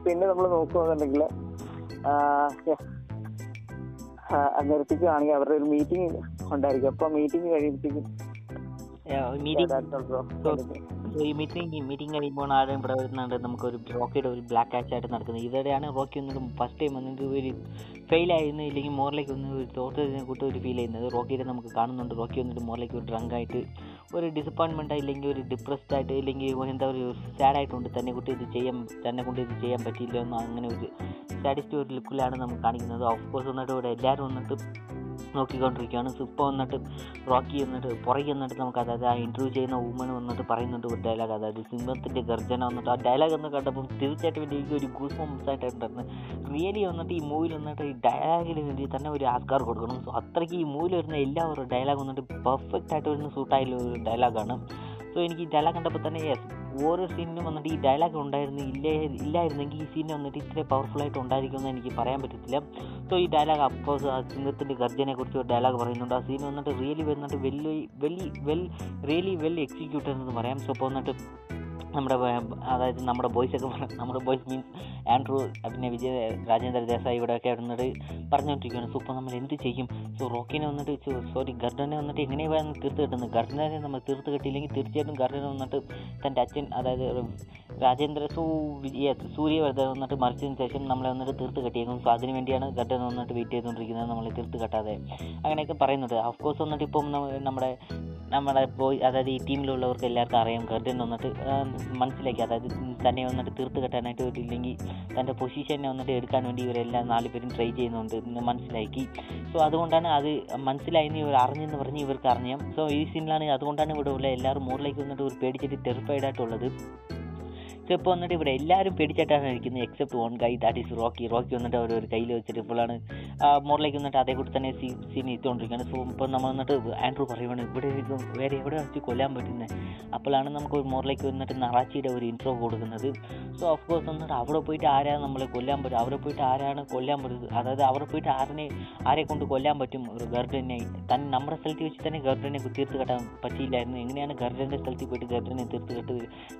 പിന്നെ നമ്മൾ നോക്കുകയാണെന്നുണ്ടെങ്കിൽ നിർത്തിക്കുകയാണെങ്കിൽ അവരുടെ ഒരു മീറ്റിംഗ് ഉണ്ടായിരിക്കും. അപ്പൊ മീറ്റിംഗ് കഴിയുമ്പോഴത്തേക്കും ഈ മീറ്റിംഗ് മീറ്റിംഗ് കഴിയുമ്പോൾ ആരും ഇവിടെ വരുന്നുണ്ട്. നമുക്കൊരു റോക്കിയുടെ ഒരു ബ്ലാക്ക് ആച്ച് ആയിട്ട് നടക്കുന്നത്. ഇതോടെയാണ് റോക്കി ഒന്നും ഫസ്റ്റ് ടൈം ഒന്നും ഒരു ഫെയിൽ ആയിരുന്നു ഇല്ലെങ്കിൽ മോറിലേക്ക് ഒന്ന് ഒരു തോർത്തതിനെ കൂട്ടി ഒരു ഫീൽ ചെയ്യുന്നത്. റോക്കിയുടെ നമുക്ക് കാണുന്നുണ്ട്. റോക്കി വന്നിട്ട് മോറിലേക്ക് ഒരു ഡ്രങ്ക് ആയിട്ട് ഒരു ഡിസപ്പോയിൻമെന്റ് ആയില്ലെങ്കിൽ ഒരു ഡിപ്രസ്ഡ് ആയിട്ട് ഇല്ലെങ്കിൽ എന്താ ഒരു സാഡ് ആയിട്ടുണ്ട്. തന്നെ കൂട്ടി ഇത് ചെയ്യാൻ തന്നെ കൊണ്ട് ഇത് ചെയ്യാൻ പറ്റിയില്ല എന്ന് അങ്ങനെ ഒരു സാഡിസ്റ്റ് ഒരു ലുക്കിലാണ് നമുക്ക് കാണിക്കുന്നത്. ഓഫ് കോഴ്സ് വന്നിട്ട് ഇവിടെ എല്ലാവരും വന്നിട്ട് നോക്കിക്കൊണ്ടിരിക്കുകയാണ്. സോ ഇപ്പോൾ വന്നിട്ട് റോക്കി എന്നിട്ട് പുറകെ വന്നിട്ട് നമുക്ക് അതായത് ആ ഇന്റർവ്യൂ ചെയ്യുന്ന വുമൺ വന്നിട്ട് പറയുന്നുണ്ട് ഒരു ഡയലോഗ് അതായത് സിംഹത്തിന്റെ ഗർജന വന്നിട്ട് ആ ഡയലോഗ് എന്ന് കണ്ടപ്പോൾ തീർച്ചയായിട്ടും എനിക്ക് ഒരു ഗൂസ് ആയിട്ടുണ്ടായിരുന്നു റിയലി വന്നിട്ട് ഈ മൂവിൽ വന്നിട്ട് ഈ ഡയലോഗിന് വേണ്ടി തന്നെ ഒരു ആസ്കാർ കൊടുക്കണം. സോ അത്രയ്ക്ക് ഈ മൂവിൽ വരുന്ന എല്ലാവരും ഡയലോഗ് വന്നിട്ട് പെർഫെക്റ്റ് ആയിട്ട് വരുന്ന സൂട്ടായുള്ള ഒരു ഡയലോഗാണ് സോ എനിക്ക് ഈ ഡയലോഗ് കണ്ടപ്പോൾ തന്നെ ഓരോ സീനിനും വന്നിട്ട് ഈ ഡയലോഗ് ഉണ്ടായിരുന്നു ഇല്ലേ ഇല്ലായിരുന്നെങ്കിൽ ഈ സീൻ വന്നിട്ട് ഇത്ര ഉണ്ടായിരിക്കും എന്ന് എനിക്ക് പറയാൻ പറ്റത്തില്ല. സോ ഈ ഡയലോഗ് അപ്പോസ് ആ സിംഹത്തിന്റെ ഗർജനെ കുറിച്ച് ഒരു ഡയലോഗ് പറയുന്നുണ്ട്. ആ സീൻ വന്നിട്ട് റിയലി വന്നിട്ട് welly welly well really well executed എന്ന് പറയാം. സോ അപ്പോൾ വന്നിട്ട് നമ്മുടെ അതായത് നമ്മുടെ ബോയ്സ് ഒക്കെ നമ്മുടെ ബോയ്സ് മീൻസ് ആൻഡ്രൂ പിന്നെ വിജയ രാജേന്ദ്ര ദേശായി ഇവിടെയൊക്കെ വന്നിട്ട് പറഞ്ഞുകൊണ്ടിരിക്കുകയാണ് സൂപ്പർ നമ്മൾ എന്ത് ചെയ്യും? സോ റോക്കിനെ വന്നിട്ട് സോറി ഗർഡനെ വന്നിട്ട് എങ്ങനെയാണ് തീർത്ത് കെട്ടുന്നത്? ഗർഡനെ നമ്മൾ തീർത്ത് കിട്ടിയില്ലെങ്കിൽ തീർച്ചയായിട്ടും ഗർഡനെ വന്നിട്ട് തന്റെ അച്ഛൻ അതായത് രാജേന്ദ്ര സൂ വിജയ സൂര്യവർദ്ധൻ വന്നിട്ട് മറിച്ചതിന് ശേഷം നമ്മളെ വന്നിട്ട് തീർത്ത് കെട്ടിയേക്കും. സോ അതിന് വേണ്ടിയാണ് ഗർഡൻ വന്നിട്ട് വെയിറ്റ് ചെയ്തുകൊണ്ടിരിക്കുന്നത് നമ്മൾ തീർത്ത് കെട്ടാതെ. അങ്ങനെയൊക്കെ പറയുന്നുണ്ട്. ഓഫ് കോഴ്സ് വന്നിട്ട് ഇപ്പം നമ്മ- നമ്മുടെ നമ്മുടെ ബോയ് അതായത് ഈ ടീമിലുള്ളവർക്ക് എല്ലാവർക്കും അറിയാം. ഗർഡൻ വന്നിട്ട് മനസ്സിലാക്കി. അതായത് തന്നെ വന്നിട്ട് തീർത്ത് കെട്ടാനായിട്ട് പറ്റിയില്ലെങ്കിൽ തന്റെ പൊസിഷനെ വന്നിട്ട് എടുക്കാൻ വേണ്ടി ഇവരെല്ലാം നാല് പേരും ട്രൈ ചെയ്യുന്നുണ്ട് എന്ന് മനസ്സിലാക്കി. സോ അതുകൊണ്ടാണ് അത് മനസ്സിലായെന്ന് ഇവർ അറിഞ്ഞെന്ന് പറഞ്ഞ് ഇവർക്ക് അറിയാം സോ ഈ സീനിലാണ് അതുകൊണ്ടാണ് ഇവിടെ ഉള്ള എല്ലാവരും മോറിലേക്ക് വന്നിട്ട് ഒരു പേടിച്ചിട്ട് ടെറിഫൈഡ് ഇപ്പോൾ വന്നിട്ട് ഇവിടെ എല്ലാവരും പേടിച്ചിട്ടാണ് ഇരിക്കുന്നത്. Except one guy that is Rocky Rocky വന്നിട്ട് അവർ ഒരു കയ്യിൽ വെച്ചിട്ട് ഇപ്പോഴാണ് മോറിലേക്ക് വന്നിട്ട് അതേ കൂടി തന്നെ സീ സീൻ ഇട്ടുകൊണ്ടിരിക്കുകയാണ് സോ ഇപ്പോൾ നമ്മൾ വന്നിട്ട് ആൻഡ്രൂ പറയുവാണ് ഇവിടെ വേറെ എവിടെ വെച്ച് കൊല്ലാൻ പറ്റുന്നത് അപ്പോഴാണ് നമുക്ക് മോറിലേക്ക് വന്നിട്ട് നറാച്ചിയുടെ ഒരു ഇൻട്രോ കൊടുക്കുന്നത്. സോ ഓഫ് കോഴ്സ് വന്നിട്ട് അവിടെ പോയിട്ട് ആരാണ് നമ്മളെ കൊല്ലാൻ പറ്റും അവിടെ പോയിട്ട് ആരാണ് കൊല്ലാൻ പറ്റുന്നത്? അതായത് അവിടെ പോയിട്ട് ആരനെ ആരെ കൊണ്ട് കൊല്ലാൻ പറ്റും? ഒരു ഗർഡനെ തൻ നമ്മുടെ സ്ഥലത്ത് വെച്ച് തന്നെ ഗർഡനെ തീർത്ത് കെട്ടാൻ പറ്റിയില്ലായിരുന്നു. എങ്ങനെയാണ് ഗർഡന്റെ സ്ഥലത്ത് പോയിട്ട് ഗർഡനെ തീർത്ത് കെട്ട്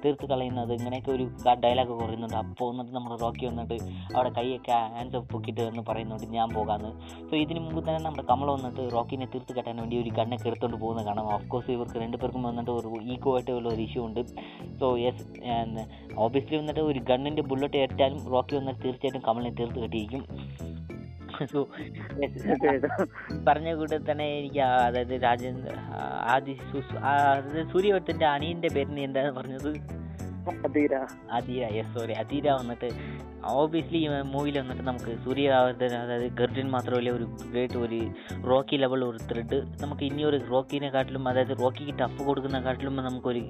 തീർത്ത് കളയുന്നത്? ഇങ്ങനെയൊക്കെ ഒരു ഡയലോഗ് പറയുന്നുണ്ട് അപ്പോൾ വന്നിട്ട് നമ്മുടെ റോക്കി വന്നിട്ട് അവിടെ കൈയൊക്കെ ഹാൻഡ്സ് ഓഫ് പൊക്കിയിട്ട് എന്ന് പറയുന്നുണ്ട് ഞാൻ പോകാമെന്ന് സോ ഇതിന് മുമ്പ് തന്നെ നമ്മുടെ കമൽ വന്നിട്ട് റോക്കിനെ തീർത്ത് കെട്ടാൻ വേണ്ടി ഒരു ഗണ്ണൊക്കെ എടുത്തുകൊണ്ട് പോകുന്ന കാണാം. ഓഫ് കോഴ്സ് ഇവർക്ക് രണ്ടുപേർക്കും വന്നിട്ട് ഒരു ഈഗോ ആയിട്ടുള്ള ഒരു ഇഷ്യൂ ഉണ്ട്. സോ യെസ് ഓബിയസ്ലി വന്നിട്ട് ഒരു ഗണ്ണിന്റെ ബുള്ളറ്റ് ഏറ്റാലും റോക്കി വന്നിട്ട് തീർച്ചയായിട്ടും കമലിനെ തീർത്ത് കെട്ടിയിരിക്കും. സോ. പറഞ്ഞ കൂടെ തന്നെ എനിക്ക് അതായത് രാജേന്ദ്ര ആദി അതായത് സൂര്യവട്ടന്റെ അനിയന്റെ പേരിന് എന്താണ് പറഞ്ഞത്? അധീര യെസ് സോറി അതീര വന്നിട്ട് ഓബിയസ്ലി ഈ മൂവിയിൽ വന്നിട്ട് നമുക്ക് സൂര്യവർദ്ധൻ അതായത് ഗർഡൻ മാത്രമല്ല ഒരു ഗ്രേറ്റ് ഒരു റോക്കി ലെവൽ ഒരു ത്രെഡ് നമുക്ക് ഇനി ഒരു റോക്കിനെ കാട്ടിലും അതായത് റോക്കിക്ക് ടഫ് കൊടുക്കുന്ന കാട്ടിലും നമുക്കൊരു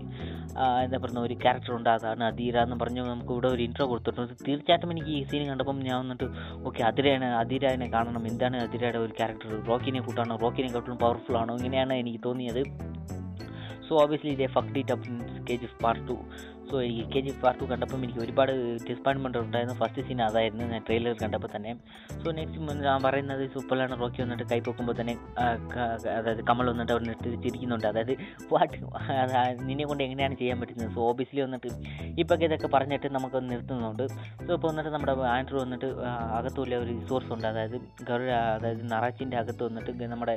എന്താ പറയുക ഒരു ക്യാരക്ടർ ഉണ്ട് അതാണ് അതീര എന്ന് പറഞ്ഞ് നമുക്ക് ഇവിടെ ഒരു ഇൻട്രോ കൊടുത്തിട്ടുണ്ട്. തീർച്ചയായിട്ടും എനിക്ക് ഈ സീൻ കണ്ടപ്പം ഞാൻ വന്നിട്ട് ഓക്കെ അതിരയാണ് അതിരനെ കാണണം. എന്താണ് അതിരയുടെ ഒരു ക്യാരക്ടർ റോക്കിനെ കൂട്ടാണോ? റോക്കിനെ കാട്ടിലും പവർഫുൾ ആണോ? ഇങ്ങനെയാണ് എനിക്ക് തോന്നിയത്. സോ ഓബിയസ്ലി ഇതേ ഫക്ടി tough K G part two so ഈ കെ ജി പാർട്ട് ടു കണ്ടപ്പം എനിക്ക് ഒരുപാട് ഡിസപ്പോയിൻമെന്റ് ഉണ്ടായിരുന്നു. ഫസ്റ്റ് സീൻ അതായിരുന്നു. ഞാൻ ട്രെയിലർ കണ്ടപ്പോൾ തന്നെ. സോ നെക്സ്റ്റ് ഞാൻ പറയുന്നത് സൂപ്പറിലാണ് റോക്കി വന്നിട്ട് കൈ പൊക്കുമ്പോൾ തന്നെ അതായത് കമൽ വന്നിട്ട് അവിടെ നിർത്തി ചിരിക്കുന്നുണ്ട് അതായത് വാട്ട് നിന്നെ കൊണ്ട് എങ്ങനെയാണ് ചെയ്യാൻ പറ്റുന്നത്? സോ ഓബിയസ്ലി വന്നിട്ട് ഇപ്പോൾ ഇതൊക്കെ പറഞ്ഞിട്ട് നമുക്ക് നിർത്തുന്നുണ്ട്. സോ ഇപ്പോൾ വന്നിട്ട് നമ്മുടെ ആൻഡ്രൂ വന്നിട്ട് അകത്തുള്ള ഒരു റിസോഴ്സ് ഉണ്ട്. അതായത് ഗൗരവ അതായത് നറാച്ചിന്റെ അകത്ത് വന്നിട്ട് നമ്മുടെ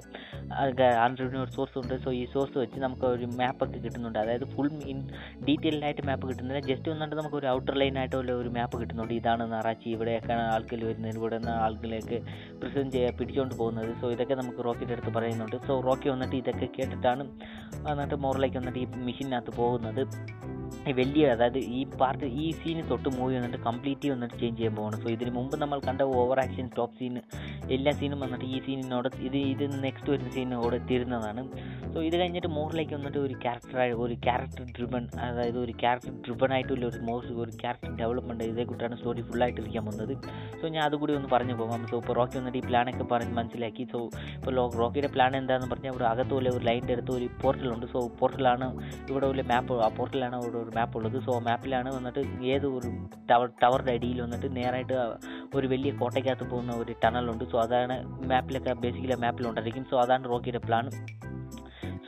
ആൻഡ്രൂവിന് ഒരു സോഴ്സ് ഉണ്ട്. സോ ഈ സോഴ്സ് വെച്ച് നമുക്ക് ഒരു മാപ്പൊക്കെ കിട്ടുന്നുണ്ട്. അതായത് ഫുൾ ഇൻ ഡീറ്റെയിൽഡ് ആയിട്ട് മാപ്പ് കിട്ടുന്നില്ല. ജസ്റ്റ് വന്നിട്ട് നമുക്ക് ഒരു ഔട്ടർ ലൈൻ ആയിട്ടുള്ള ഒരു മാപ്പ് കിട്ടുന്നുണ്ട്. ഇതാണ് നറാച്ചി. ഇവിടെയൊക്കെയാണ് ആൾക്കാർ വരുന്നത്. ഇവിടെ നിന്ന് ആളുകളെയൊക്കെ പ്രസന്റ് ചെയ്യാൻ പിടിച്ചുകൊണ്ട് പോകുന്നത്. സോ ഇതൊക്കെ നമുക്ക് റോക്കിന്റെ അടുത്ത് പറയുന്നുണ്ട്. സോ റോക്കി വന്നിട്ട് ഇതൊക്കെ കേട്ടിട്ടാണ് എന്നിട്ട് മോറിലേക്ക് വന്നിട്ട് ഈ മെഷീനകത്ത് പോകുന്നത്. വലിയ അതായത് ഈ പാർട്ട് ഈ സീന് തൊട്ട് മൂവി വന്നിട്ട് കംപ്ലീറ്റ്ലി വന്നിട്ട് ചേഞ്ച് ചെയ്യാൻ പോകണം സോ ഇതിന് മുമ്പ് നമ്മൾ കണ്ട ഓവർ ആക്ഷൻ ടോപ്പ് സീന് എല്ലാ സീനും വന്നിട്ട് ഈ സീനിനോട് ഇത് ഇത് നെക്സ്റ്റ് വരുന്ന സീനിനോട് തീരുന്നതാണ് സോ ഇത് കഴിഞ്ഞിട്ട് മോറിലേക്ക് വന്നിട്ട് ഒരു ക്യാരക്ടറായി ഒരു ക്യാരക്ടർ ഡ്രിബൺ അതായത് ഒരു ക്യാരക്ടർ ഡ്രിബൺ ആയിട്ടുള്ള ഒരു മോർ ഒരു ക്യാരക്ടർ ഡെവലപ്മെന്റ് ഇതേ കൂട്ടാണ് സ്റ്റോറി ഫുള്ളായിട്ട് ഇരിക്കാൻ പോകുന്നത്. സോ ഞാൻ അതുകൂടി ഒന്ന് പറഞ്ഞു പോകാം. സോ ഇപ്പോൾ റോക്കി വന്നിട്ട് ഈ പ്ലാനൊക്കെ പറഞ്ഞ് മനസ്സിലാക്കി. സോ ഇപ്പോൾ റോക്കിയുടെ പ്ലാൻ എന്താണെന്ന് പറഞ്ഞാൽ ഇവിടെ അകത്തുള്ള ഒരു ലൈന്റെ അടുത്ത് ഒരു പോർട്ടലുണ്ട് സോ പോർട്ടലാണ് ഇവിടെ ഉള്ള മാപ്പ് ആ പോർട്ടലാണ് ഇവിടെ ഒരു മാപ്പ് ഉള്ളത്. സോ മാപ്പിലാണ് വന്നിട്ട് ഏത് ഒരു ടവർ ടവറിന്റെ അടിയിൽ വന്നിട്ട് നേരായിട്ട് ഒരു വലിയ കോട്ടയ്ക്കകത്ത് പോകുന്ന ഒരു ടണലുണ്ട് സോ അതാണ് മാപ്പിലൊക്കെ ബേസിക്കലി മാപ്പിലുണ്ടായിരിക്കും സോ അതാണ് റോക്കിയുടെ പ്ലാൻ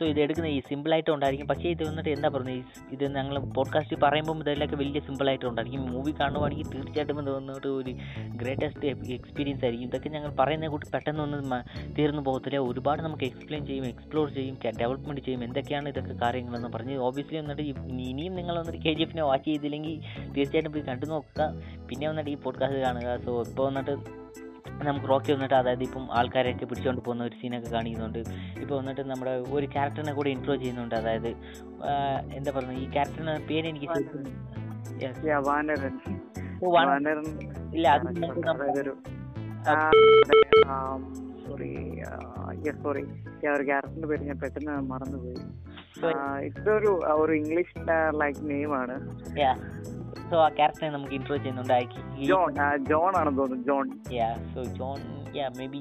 സോ ഇത് എടുക്കുന്ന ഈ സിമ്പിളായിട്ട് ഉണ്ടായിരിക്കും. പക്ഷേ ഇത് വന്നിട്ട് എന്താ പറയുന്നത് ഇത് ഞങ്ങൾ പോഡ്കാസ്റ്റിൽ പറയുമ്പോൾ ഇതെല്ലാം വലിയ സിമ്പിളായിട്ട് ഉണ്ടായിരിക്കും. മൂവി കാണുവാണെങ്കിൽ തീർച്ചയായിട്ടും ഇത് വന്നിട്ട് ഒരു ഗ്രേറ്റസ്റ്റ് എക്സ്പീരിയൻസ് ആയിരിക്കും. ഇതൊക്കെ ഞങ്ങൾ പറയുന്ന കൂട്ടി പെട്ടെന്നൊന്നും ഒന്ന് തീർന്നു പോകത്തില്ല. ഒരുപാട് നമുക്ക് എക്സ്പ്ലെയിൻ ചെയ്യും എക്സ്പ്ലോർ ചെയ്യും ഡെവലപ്മെന്റ് ചെയ്യും. എന്തൊക്കെയാണ് ഇതൊക്കെ കാര്യങ്ങളെന്ന് പറഞ്ഞ് ഓബിയസ്ലി വന്നിട്ട് ഇനിയും നിങ്ങൾ വന്നിട്ട് കെ ജി എഫിനെ വാച്ച് ചെയ്തില്ലെങ്കിൽ തീർച്ചയായിട്ടും പോയി കണ്ടു നോക്കുക. പിന്നെ വന്നിട്ട് ഈ പോഡ്കാസ്റ്റ് കാണുക. സോ ഇപ്പോൾ വന്നിട്ട് നമുക്ക് റോക്കി വന്നിട്ട് അതായത് ഇപ്പം ആൾക്കാരെയൊക്കെ പിടിച്ചുകൊണ്ട് പോകുന്ന ഒരു സീനൊക്കെ കാണിക്കുന്നുണ്ട്. ഇപ്പോൾ വന്നിട്ട് നമ്മുടെ ഒരു ക്യാരക്ടറിനെ കൂടെ ഇൻട്രോ ചെയ്യുന്നുണ്ട്. അതായത് എന്താ പറയുന്നത്? ഈ ക്യാരക്ടറിന് പേര് എനിക്ക് ഇല്ല സോറി സോറി ഒരു ക്യാരക്ടറിന്റെ പേര് ഞാൻ പെട്ടെന്ന് മറന്നുപോയി. ഇതൊരു ഒരു ഇംഗ്ലീഷ് ലൈക്ക് നെയിം ആണ്. Yeah. സോ ആ ക്യാരക്ടറെ നമുക്ക് ഇൻട്രോ ചെയ്യുന്നുണ്ട്. ജോൺ ആ, ജോൺ ആണെന്ന് തോന്നുന്നു John yeah so John yeah maybe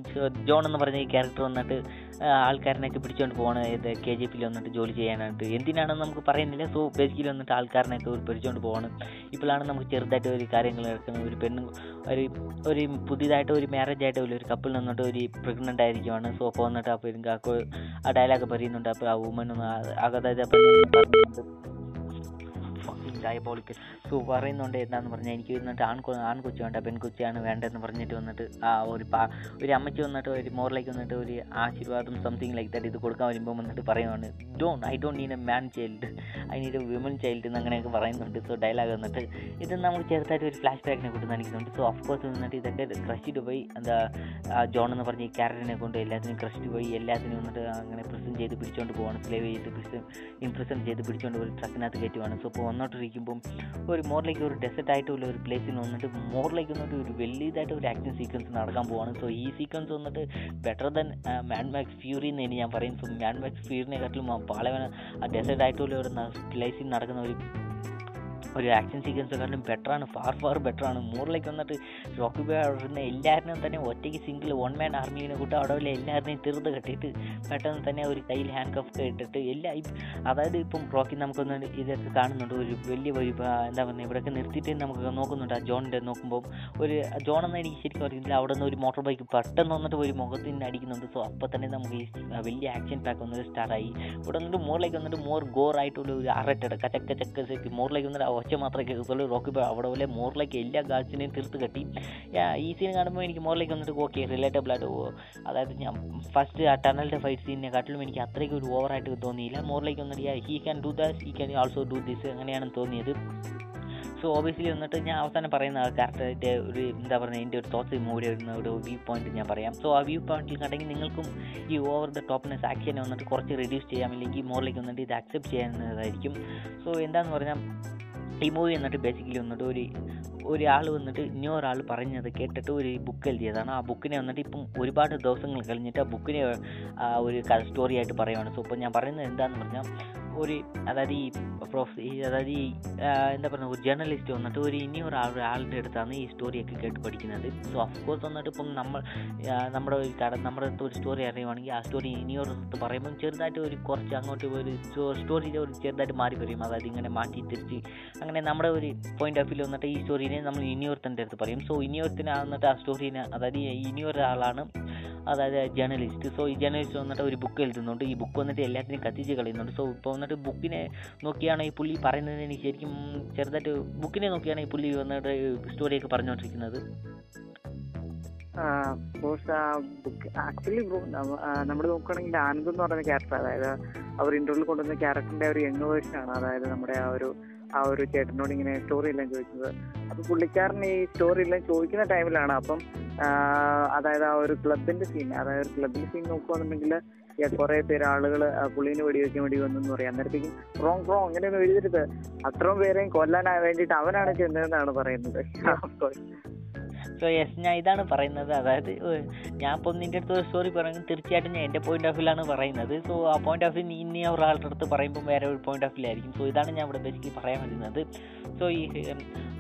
John എന്ന് പറഞ്ഞ ഈ ക്യാരക്ടർ വന്നിട്ട് ആൾക്കാരനെയൊക്കെ പിടിച്ചുകൊണ്ട് പോകണം ഇത് കെ ജി പിയിൽ വന്നിട്ട് ജോലി ചെയ്യാനായിട്ട്. എന്തിനാണെന്ന് നമുക്ക് പറയുന്നില്ല. സോ ബേസിക്കലി വന്നിട്ട് ആൾക്കാരനെയൊക്കെ ഒരു പിടിച്ചുകൊണ്ട് പോകണം ഇപ്പോഴാണ് നമുക്ക് ചെറുതായിട്ട് ഒരു കാര്യങ്ങൾ നടക്കുന്നത്. ഒരു പെണ്ണ് ഒരു ഒരു പുതിയതായിട്ട് ഒരു മാരേജ് ആയിട്ട് ഒരു കപ്പിൾ നിന്നിട്ട് ഒരു പ്രഗ്നന്റ് ആയിരിക്കുവാണ്. സോ അപ്പോൾ വന്നിട്ട് അപ്പോൾ എനിക്ക് ആ ഡയലോഗ് പറയുന്നുണ്ട്. അപ്പോൾ ആ വുമൻ അതായത് ഡയബോളിക്കൽ സോ പറയുന്നുണ്ട് എന്താന്ന് പറഞ്ഞാൽ എനിക്ക് വന്നിട്ട് ആൺ ആൺകൊച്ചു വേണ്ട പെൺകൊച്ചാണ് വേണ്ടതെന്ന് പറഞ്ഞിട്ട് വന്നിട്ട് ആ ഒരു പാ ഒരു അമ്മച്ചി വന്നിട്ട് ഒരു മോറിലേക്ക് വന്നിട്ട് ഒരു ആശീർവാദം സംതിങ് ലൈക്ക് ദാറ്റ് ഇത് കൊടുക്കാൻ വരുമ്പോൾ വന്നിട്ട് പറയുവാണ് don't I don't need a man child I need a women child എന്ന് അങ്ങനെയൊക്കെ പറയുന്നുണ്ട്. സോ ഡയലോഗ് വന്നിട്ട് ഇത് നമുക്ക് ചെറുതായിട്ട് ഒരു ഫ്ലാഷ് ബാക്കിനെ കൊണ്ട് കാണിക്കുന്നുണ്ട്. സോ ഓഫ് കോഴ്സ് വന്നിട്ട് ഇതൊക്കെ ക്രഷിഡ് പോയി എന്താ ജോൺ എന്ന് പറഞ്ഞ ഈ ക്യാരക്ടറിനെ കൊണ്ട് എല്ലാത്തിനും ക്രഷിഡ് പോയി എല്ലാത്തിനും വന്നിട്ട് അങ്ങനെ പ്രസന്റ് ചെയ്ത് പിടിച്ചുകൊണ്ട് പോവാണ്. സ്ലേവ് ചെയ്ത് പ്രിസം ചെയ്ത് പിടിച്ചുകൊണ്ട് പോയി ട്രക്കിനകത്ത് കയറ്റുവാണ്. സോ ഇപ്പോൾ വന്നോട്ടിരിക്കുമ്പം ഒരു മോറിലേക്ക് ഒരു ഡെസേർട്ട് ആയിട്ടുള്ള ഒരു പ്ലേസിൽ വന്നിട്ട് മോർ ലൈക്ക് വന്നിട്ട് ഒരു വലിയതായിട്ട് ഒരു ആക്ഷൻ സീക്വൻസ് നടക്കാൻ പോവാണ്. സോ ഈ സീക്വൻസ് വന്നിട്ട് better than Mad Max Fury എന്ന് തന്നെ ഞാൻ പറയും. സോ മാൻ മാക്സ് ഫ്യൂറിനെക്കാട്ടിലും പാളവന ആ ഡെസേർട്ട് ആയിട്ടുള്ള ഒരു പ്ലേസിൽ നടക്കുന്ന ഒരു ഒരു ആക്ഷൻ സീക്വൻസെക്കാളും ബെറ്ററാണ് ഫാർ ഫാർ ബെറ്ററാണ് മോറിലേക്ക് വന്നിട്ട് റോക്കി അവിടെ എല്ലാവരും തന്നെ ഒറ്റയ്ക്ക് സിംഗിൾ വൺ മാൻ ആർമീനെ കൂട്ടി അവിടെ എല്ലാവരുടെയും തീർത്ത് കെട്ടിയിട്ട് പെട്ടെന്ന് തന്നെ ഒരു കയ്യിൽ ഹാൻഡ് കഫ് കെട്ടിട്ട് എല്ലാ അതായത് ഇപ്പം റോക്കി നമുക്കൊന്ന് ഇതൊക്കെ കാണുന്നുണ്ട്. ഒരു വലിയ ഒരു എന്താ പറയുക ഇവിടെയൊക്കെ നിർത്തിയിട്ട് നമുക്ക് നോക്കുന്നുണ്ട് ആ ജോണിന്റെ നോക്കുമ്പോൾ ഒരു ജോൺ എന്ന് എനിക്ക് ശരിക്കും അറിയില്ല അവിടെ നിന്ന് ഒരു മോട്ടോർ ബൈക്ക് പെട്ടെന്ന് വന്നിട്ട് ഒരു മുഖത്ത് നിന്ന് അടിക്കുന്നുണ്ട്. സോ അപ്പോൾ തന്നെ നമുക്ക് ഈ വലിയ ആക്ഷൻ പാക്ക് വന്നിട്ട് സ്റ്റാർട്ടായി ഇവിടെ വന്നിട്ട് മോറിലേക്ക് വന്നിട്ട് മോർ ഗോർ ആയിട്ടുള്ള ഒരു അറട്ടട കച്ചക്ക ചക്ക മോറിലേക്ക് വന്നിട്ട് ഒച്ച മാത്രമേ കേൾക്കത്തുള്ളൂ റോക്കി ബോയ് അവിടെ പോലെ മോറിലേക്ക് എല്ലാ ഗാർഡ്സിനെയും തീർത്ത് കെട്ടി. ഈ സീൻ കാണുമ്പോൾ എനിക്ക് മോറിലേക്ക് വന്നിട്ട് ഓക്കെ റിലേറ്റബിൾ ആയിട്ട് ഓ, അതായത് ഞാൻ ഫസ്റ്റ് ആ ടണലിന്റെ ഫൈറ്റ് സീനിനെക്കാട്ടിലും എനിക്ക് അത്രയ്ക്ക് ഒരു ഓവറായിട്ട് തോന്നിയില്ല. മോറിലേക്ക് വന്നിട്ട് he can do this he can also do this അങ്ങനെയാണ് തോന്നിയത്. സോ ഓബിയസ്ലി വന്നിട്ട് ഞാൻ അവസാനം പറയുന്ന കറക്റ്റായിട്ട് ഒരു എന്താ പറയുക എന്റെ ഒരു തോട്ട്സ് മൂടി വരുന്ന ഒരു വ്യൂ പോയിന്റ് ഞാൻ പറയാം. സോ ആ വ്യൂ പോയിന്റിൽ കണ്ടെങ്കിൽ നിങ്ങൾക്കും ഈ ഓവർ ദ ടോപ്നെസ് ആക്ഷനെ വന്നിട്ട് കുറച്ച് റെഡ്യൂസ് ചെയ്യാം. അല്ലെങ്കിൽ മോറിലേക്ക് വന്നിട്ട് ഇത് അക്സെപ്റ്റ് ചെയ്യാവുന്നതായിരിക്കും. സോ എന്താണെന്ന് പറഞ്ഞാൽ മൂവി എന്നിട്ട് ബേസിക്കലി വന്നിട്ട് ഒരു ഒരാൾ വന്നിട്ട് ഇനിയൊരാൾ പറഞ്ഞത് കേട്ടിട്ട് ഒരു ബുക്ക് എഴുതിയതാണ്. ആ ബുക്കിനെ വന്നിട്ട് ഇപ്പം ഒരുപാട് ദിവസങ്ങൾ കഴിഞ്ഞിട്ട് ആ ബുക്കിനെ ഒരു സ്റ്റോറി ആയിട്ട് പറയുവാണ്. സോ ഇപ്പോൾ ഞാൻ പറയുന്നത് എന്താണെന്ന് പറഞ്ഞാൽ ഒരു അതായത് ഈ പ്രൊഫ അതായത് ഈ എന്താ പറയുക ഒരു ജേർണലിസ്റ്റ് വന്നിട്ട് ഒരു ഇനി ഒരാളുടെ അടുത്താണ് ഈ സ്റ്റോറിയൊക്കെ കേട്ട് പഠിക്കുന്നത്. സോ ഓഫ് കോഴ്സ് വന്നിട്ട് ഇപ്പം നമ്മൾ നമ്മുടെ ഒരു കട നമ്മുടെ അടുത്ത് ഒരു സ്റ്റോറി അറിയുവാണെങ്കിൽ ആ സ്റ്റോറി ഇനിയൊരു അടുത്ത് പറയുമ്പം ചെറുതായിട്ട് ഒരു കുറച്ച് അങ്ങോട്ട് ഒരു സ്റ്റോറിയിൽ ഒരു ചെറുതായിട്ട് മാറി പറയും. അതായത് ഇങ്ങനെ മാറ്റി തിരിച്ച് അങ്ങനെ നമ്മുടെ ഒരു പോയിന്റ് ഓഫ് വ്യൂ വന്നിട്ട് ഈ സ്റ്റോറീനെ നമ്മൾ ഇനിയൊരുത്തന്റെ അടുത്ത് പറയും. സോ ഇനിയൊരുത്തിന് വന്നിട്ട് ആ സ്റ്റോറീനെ അതായത് ഇനിയൊരാളാണ് അതായത് ജേർണലിസ്റ്റ് സോ ഈ ജേർണലിസ്റ്റ് വന്നിട്ട് ഒരു ബുക്ക് എഴുതുന്നുണ്ട്. ഈ ബുക്ക് വന്നിട്ട് എല്ലാത്തിനും കത്തിച്ച് കളയുന്നുണ്ട്. സോ ഇപ്പോൾ വന്നിട്ട് ബുക്കിനെ നോക്കിയാണ് ഈ പുള്ളി പറയുന്നത് എനിക്ക് ശരിക്കും ചെറുതായിട്ട് ബുക്കിനെ നോക്കിയാണ് ഈ പുള്ളി വന്നിട്ട് സ്റ്റോറിയൊക്കെ പറഞ്ഞുകൊണ്ടിരിക്കുന്നത്. കോഴ്സ് ബുക്ക് ആക്ച്വലി നമ്മൾ നോക്കുകയാണെങ്കിൽ ആനന്ദ് എന്ന് പറയുന്ന ക്യാരക്ടർ അതായത് അവർ ഇന്റർവ്യൂവിൽ കൊണ്ടുവന്ന ക്യാരക്ടറിന്റെ ഒരു യങ് വേർഷൻ ആണ്. അതായത് നമ്മുടെ ആ ഒരു ആ ഒരു ചേട്ടനോട് ഇങ്ങനെ സ്റ്റോറി എല്ലാം ചോദിച്ചത് അപ്പൊ പുള്ളിക്കാരൻ ഈ സ്റ്റോറി എല്ലാം ചോദിക്കുന്ന ടൈമിലാണ് അപ്പം അതായത് ആ ഒരു ക്ലബിന്റെ സീൻ അതായത് ക്ലബിന്റെ സീൻ നോക്കുകയാണെന്നുണ്ടെങ്കിൽ കുറെ പേര് ആളുകൾ പുള്ളീനെ വെടിവെക്കാൻ വേണ്ടി വന്നു എന്ന് പറയാം. അന്നേരത്തേക്കും റോങ് റോങ് അങ്ങനെയൊന്നും എഴുതരുത് അത്രയും പേരെയും കൊല്ലാൻ വേണ്ടിയിട്ട് അവനാണ് ചെന്നതെന്നാണ് പറയുന്നത്. സോ യെസ് ഞാൻ ഇതാണ് പറയുന്നത്. അതായത് ഞാൻ ഇപ്പം നിന്റെ അടുത്ത് ഒരു സ്റ്റോറി പറയുന്നത് തീർച്ചയായിട്ടും ഞാൻ എന്റെ പോയിന്റ് ഓഫ് വ്യൂലാണ് പറയുന്നത്. സോ ആ പോയിന്റ് ഓഫ് വ്യൂ നീ ഇനി ഒരാളുടെ അടുത്ത് പറയുമ്പോൾ വേറെ ഒരു പോയിന്റ് ഓഫ് വ്യൂ ആയിരിക്കും സോ ഇതാണ് ഞാൻ ഇവിടെ ബേസിക്കലി പറയാൻ വരുന്നത്. സോ ഈ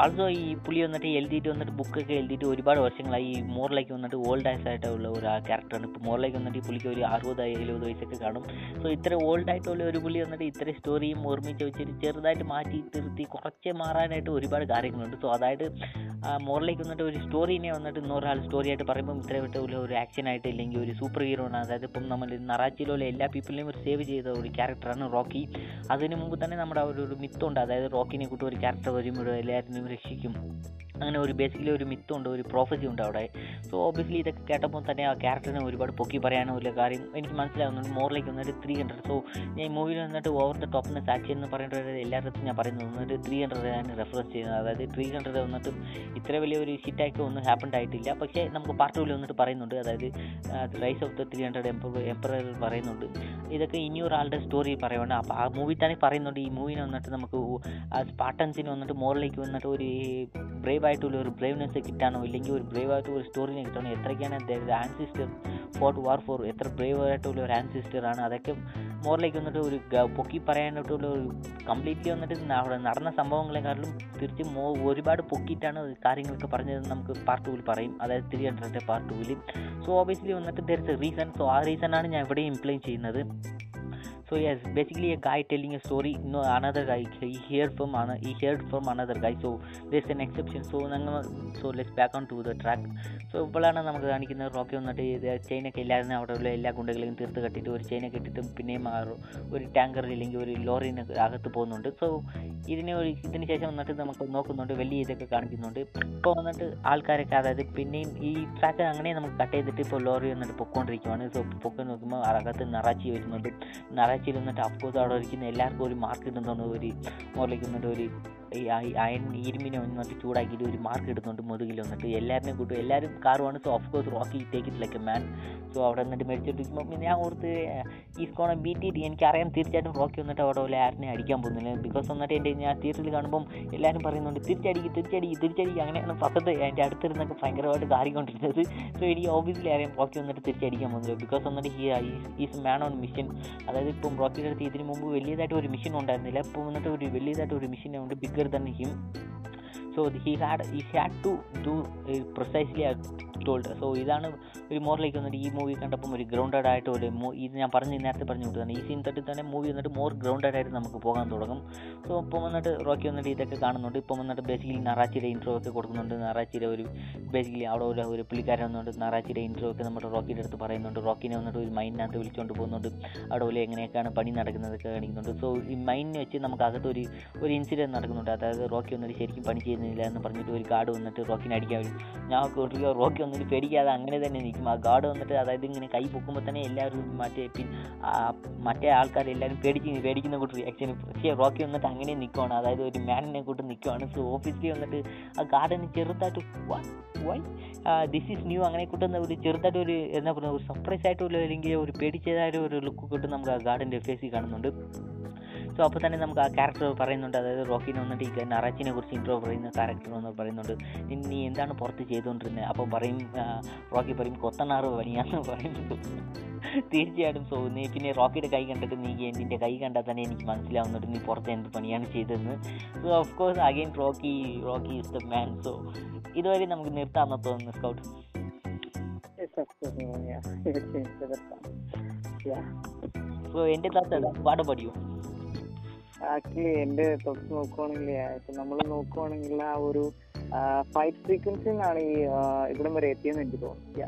ആൾസോ ഈ പുള്ളി വന്നിട്ട് എഴുതിയിട്ട് വന്നിട്ട് ബുക്കൊക്കെ എഴുതിയിട്ട് ഒരുപാട് വർഷങ്ങളായി ഈ മോറിലേക്ക് വന്നിട്ട് ഓൾഡ് ആയിട്ടുള്ള ഒരു ക്യാരക്ടറാണ് ഇപ്പോൾ മോറിലേക്ക് വന്നിട്ട് ഈ പുള്ളിക്ക് ഒരു അറുപത് എഴുപത് വയസ്സൊക്കെ കാണും. സോ ഇത്ര ഓൾഡ് ആയിട്ടുള്ള ഒരു പുള്ളി വന്നിട്ട് ഇത്ര സ്റ്റോറിയും ഓർമ്മിച്ച് വെച്ചിട്ട് ചെറുതായിട്ട് മാറ്റി തിരുത്തി കുറച്ച് മാറാനായിട്ട് ഒരുപാട് കാര്യങ്ങളുണ്ട്. സോ അതായത് മോറിലേക്ക് വന്നിട്ട് ഒരു സ്റ്റോറിനെ വന്നിട്ട് ഇന്നൊരാൾ സ്റ്റോറി ആയിട്ട് പറയുമ്പോൾ ഇത്ര വിട്ട് ഒരു ആക്ഷൻ ആയിട്ട് ഇല്ലെങ്കിൽ ഒരു സൂപ്പർ ഹീറോ ആണ്. അതായത് ഇപ്പം നമ്മൾ നറാച്ചിയിലുള്ള എല്ലാ പീപ്പിളിനെയും ഒരു സേവ് ചെയ്ത ഒരു ക്യാരക്ടറാണ് റോക്കി. അതിനു മുമ്പ് തന്നെ നമ്മുടെ ഒരു മിത്തുണ്ട് അതായത് റോക്കിനെ കൂട്ടി ഒരു ക്യാരക്ടർ വരുമ്പോഴും എല്ലാവരും രക്ഷിക്കും. അങ്ങനെ ഒരു ബേസിക്കലി ഒരു മിത്തുണ്ട് ഒരു പ്രോഫസി ഉണ്ട് അവിടെ. സോ ഓബിയസ്ലി ഇതൊക്കെ കേട്ടപ്പോൾ തന്നെ ആ ക്യാരക്ടറിനെ ഒരുപാട് പൊക്കി പറയാനോ ഇല്ല കാര്യം എനിക്ക് മനസ്സിലാവുന്നുണ്ട്. മോറിലേക്ക് വന്നിട്ട് ത്രീ ഹൺഡ്രഡ് സോ ഞാൻ ഈ മൂവിയിൽ വന്നിട്ട് ഓവർ ദ എന്ന് സാച്ചി എന്ന് പറയുന്നത് എല്ലായിടത്തും ഞാൻ പറയുന്നത് വന്നിട്ട് ത്രീ ഹൺഡ്രഡ് ഞാൻ റെഫറൻസ് ചെയ്യുന്നത്. അതായത് ത്രീ ഹൺഡ്രഡ് വന്നിട്ട് ഇത്ര വലിയ ഒരു ഹിറ്റാക്കി ഒന്നും ഹാപ്പൺ ആയിട്ടില്ല. പക്ഷേ നമുക്ക് പാർട്ട് ടൂവിൽ വന്നിട്ട് പറയുന്നുണ്ട്. അതായത് rise of the three hundred emperor പറയുന്നുണ്ട്. ഇതൊക്കെ ഇനി ഒരാളുടെ സ്റ്റോറി പറയുകയാണ് അപ്പോൾ ആ മൂവി തന്നെ പറയുന്നുണ്ട്. ഈ മൂവിനെ വന്നിട്ട് നമുക്ക് ആ സ്പാർട്ടൻസിന് വന്നിട്ട് മോറിലേക്ക് വന്നിട്ട് ഒരു ബ്രേവ് ആയിട്ടുള്ള ഒരു ബ്രേവ്നെസ് കിട്ടാനോ ഇല്ലെങ്കിൽ ഒരു ബ്രേവ് ആയിട്ട് ഒരു സ്റ്റോറിനെ കിട്ടാനോ എത്രയ്ക്കാണ് ആൻസിസ്റ്റർ ഫോർട്ട് വാർ ഫോർ എത്ര ബ്രേവ് ആയിട്ടുള്ള ഒരു ആൻസിസ്റ്റർ ആണ്. അതൊക്കെ മോറിലേക്ക് വന്നിട്ട് ഒരു പൊക്കി പറയാനായിട്ടുള്ള ഒരു കംപ്ലീറ്റ്ലി വന്നിട്ട് അവിടെ നടന്ന സംഭവങ്ങളെക്കാളും തിരിച്ച് മോ ഒരുപാട് പൊക്കിയിട്ടാണ് കാര്യങ്ങളൊക്കെ പറഞ്ഞത് നമുക്ക് പാർട്ട് ടൂവിൽ പറയും. അതായത് ത്രീ ഹൺഡ്രഡിന്റെ പാർട്ട് ടൂവിൽ സോ ഓബിയസ്ലി വന്നിട്ട് there is a reason so ആ റീസണാണ് ഞാൻ ഇവിടെ ഇംപ്ലൈൻ ചെയ്യുന്നത്. So yes, basically a guy telling a story. No, another guy he heard from another he heard from another guy. So there's an exception. So so let's back on to the track. So ഇപ്പോഴാണ് നമുക്ക് കാണിക്കുന്നത് Rocky വന്നിട്ട് ചെയിനൊക്കെ ഇല്ലായിരുന്നു അവിടെ ഉള്ള എല്ലാ ഗുണ്ടകളെയും തീർത്ത് കെട്ടിയിട്ട് ഒരു ചെയിനൊക്കെ ഇട്ടിട്ട് പിന്നെയും ഒരു- ടാങ്കറിൽ ഇല്ലെങ്കിൽ ഒരു ലോറിന് അകത്ത് പോകുന്നുണ്ട് സോ ഇതിന് ഒരു ഇതിന് ശേഷം വന്നിട്ട് നമുക്ക് നോക്കുന്നുണ്ട് വലിയ ഇതൊക്കെ കാണിക്കുന്നുണ്ട് ഇപ്പോൾ വന്നിട്ട് ആൾക്കാരൊക്കെ അതായത് പിന്നെയും ഈ ട്രാക്ക് അങ്ങനെ നമുക്ക് കട്ട് ചെയ്തിട്ട് ഇപ്പോൾ ലോറി വന്നിട്ട് പൊക്കോണ്ടിരിക്കുവാണ് സോ പൊക്കി നോക്കുമ്പോൾ അകത്ത് നിറാച്ചി വരുന്നുണ്ട് വന്നിട്ട് അഫ്കോഴ്സ് അവിടെ ഇരിക്കുന്ന എല്ലാവർക്കും ഒരു മാർക്ക് ഇടുന്നുണ്ട് ഒരു മുകളിലേക്ക് ഒരു അയൺ ഇരുമ്പിനെ വന്നിട്ട് ചൂടാക്കിയിട്ട് ഒരു മാർക്ക് ഇടുന്നുണ്ട് മുതുകിൽ വന്നിട്ട്. എല്ലാവരെയും കൂട്ടും എല്ലാവരും കാറുമാണ് so of course Rocky take it like man so അവിടെ വന്നിട്ട് മേടിച്ചിട്ടിരിക്കുമ്പോൾ ഞാൻ ഓർത്ത് ഈ സ്കോണ ബീറ്റ് ചെയ്ത് എനിക്കറിയാം തീർച്ചയായിട്ടും റോക്കി വന്നിട്ട് അവിടെ ഉള്ള ആരനെ അടിക്കാൻ പോകുന്നില്ല. ബിക്കോസ് വന്നിട്ട് എന്റെ ഞാൻ തിയേറ്ററിൽ കാണുമ്പം എല്ലാവരും പറയുന്നുണ്ട് തിരിച്ചടിക്ക് തിരിച്ചടിക്ക് തിരിച്ചടിക്ക്. അങ്ങനെയാണ് പക്കത്ത് എന്റെ അടുത്തിരുന്നൊക്കെ ഭയങ്കരമായിട്ട് കാറിക്കൊണ്ടിരുന്നത്. സോ എനിക്ക് ഓബിയസ്ലി അറിയാം റോക്കി വന്നിട്ട് തിരിച്ചടിക്കാൻ പോകുന്നില്ല. ബിക്കോസ് വന്നിട്ട് he is man on mission അതായത് ഇപ്പം റോക്കിയുടെ അടുത്ത് ഇതിന് മുമ്പ് വലിയതായിട്ട് ഒരു മിഷൻ ഉണ്ടായിരുന്നില്ല. ഇപ്പോൾ വന്നിട്ട് ഒരു വലിയതായിട്ട് ഒരു മിഷൻ ഉണ്ട്. Bigger than him so he had ഈ had to do precisely told so ഇതാണ് ഒരു മോറിലേക്ക് വന്നിട്ട് ഈ മൂവി കണ്ടപ്പം ഒരു ഗ്രൗണ്ടഡ് ആയിട്ട് ഒരു ഇത് ഞാൻ പറഞ്ഞ് നേരത്തെ പറഞ്ഞു വിട്ടതാണ്. ഈ സീൻ തട്ടി തന്നെ മൂവി വന്നിട്ട് മോർ ഗ്രൗണ്ടഡ് ആയിട്ട് നമുക്ക് പോകാൻ തുടങ്ങും. സോ ഇപ്പം വന്നിട്ട് റോക്കി വന്നിട്ട് ഇതൊക്കെ കാണുന്നുണ്ട്. ഇപ്പം വന്നിട്ട് ബേസിക്കലി നറാച്ചിയുടെ ഇൻട്രോ ഒക്കെ കൊടുക്കുന്നുണ്ട്. നറാച്ചിയുടെ ഒരു ബേസിക്കലി അവിടെ ഒരു ഒരു പുള്ളിക്കാരൻ വന്നുകൊണ്ട് നറാച്ചിയുടെ ഇൻട്രോ ഒക്കെ നമ്മുടെ റോക്കിയുടെ അടുത്ത് പറയുന്നുണ്ട്. റോക്കിനെ വന്നിട്ട് ഒരു മൈനിനകത്ത് വിളിച്ചുകൊണ്ട് പോകുന്നുണ്ട്. അവിടെ പോലെ എങ്ങനെയൊക്കെയാണ് പണി നടക്കുന്നതൊക്കെ കാണിക്കുന്നുണ്ട്. സോ ഈ മൈനിനെ വെച്ച് നമുക്ക് അകത്ത് ഒരു ഒരു ഇൻസിഡന്റ് നടക്കുന്നുണ്ട്. അതായത് റോക്കി വന്നിട്ട് ശരിക്കും പണി ചെയ്യുന്നില്ല എന്ന് പറഞ്ഞിട്ട് ഒരു ഗാർഡ് വന്നിട്ട് റോക്കിനെ അടിക്കാൻ വരും. ഞാൻ കൂട്ടുക റോക്കി വന്നിട്ട് പേടിക്കാതെ അങ്ങനെ തന്നെ നിൽക്കും. ആ ഗാർഡ് വന്നിട്ട് അതായത് ഇങ്ങനെ കൈ പൊക്കുമ്പോൾ തന്നെ എല്ലാവരും മറ്റേ മറ്റേ ആൾക്കാർ എല്ലാവരും പേടിച്ച് പേടിക്കുന്ന കൂട്ടി റിയാക്ഷൻ പക്ഷേ റോക്കി വന്നിട്ട് അങ്ങനെ നിൽക്കുവാണ് അതായത് ഒരു മാനിനെ കൂട്ട് നിൽക്കുവാണ് സോ ഓഫീസിൽ വന്നിട്ട് ആ ഗാർഡന് ചെറുതായിട്ട് വൈ ദിസ് ഈസ് ന്യൂ അങ്ങനെ കൂട്ടുന്ന ഒരു ചെറുതായിട്ട് ഒരു എന്താ പറയുക ഒരു സർപ്രൈസ് ആയിട്ടുള്ള അല്ലെങ്കിൽ ഒരു പേടിച്ചതായ ഒരു ലുക്ക് കിട്ടും നമുക്ക് ആ ഗാർഡന്റെ ഫേസിൽ കാണുന്നുണ്ട്. സോ അപ്പോൾ തന്നെ നമുക്ക് ആ ക്യാരക്ടർ പറയുന്നുണ്ട്. അതായത് റോക്കിനെ വന്നിട്ട് ഈ നറാച്ചിനെ കുറിച്ച് ഇൻട്രോ പറയുന്ന ക്യാരക്ടർ എന്ന് പറയുന്നുണ്ട്. "നീ- എന്താണ് പുറത്ത് ചെയ്തുകൊണ്ടിരുന്നത് അപ്പോൾ പറയും റോക്കി പറയും കൊത്തനാറ് പണിയാന്ന് പറയുന്നുണ്ട്. തീർച്ചയായിട്ടും സോ നീ പിന്നെ റോക്കിയുടെ കൈ കണ്ടിട്ട് നീ എന്റെ കൈ കണ്ടാൽ തന്നെ എനിക്ക് മനസ്സിലാവുന്നുണ്ട്. നീ പുറത്ത് എന്ത് പണിയാണ് ചെയ്തതെന്ന്. So of course again Rocky Rocky is the man so ഇതുവരെ നമുക്ക് നിർത്താമെന്ന് തോന്നുന്നു സ്കൗട്ട്. സോ എന്റെ താത്ത പാട്ട് പഠിയോ ആക്ച്വലി എന്റെ തൊട്ട് നോക്കുവാണെങ്കിൽ ഇപ്പൊ നമ്മൾ നോക്കുവാണെങ്കിൽ ആ ഒരു ഫൈറ്റ് സീക്വൻസിൽ നിന്നാണ് ഈ ഇവിടം വരെ എത്തിയെന്ന് എനിക്ക് തോന്നുന്നു.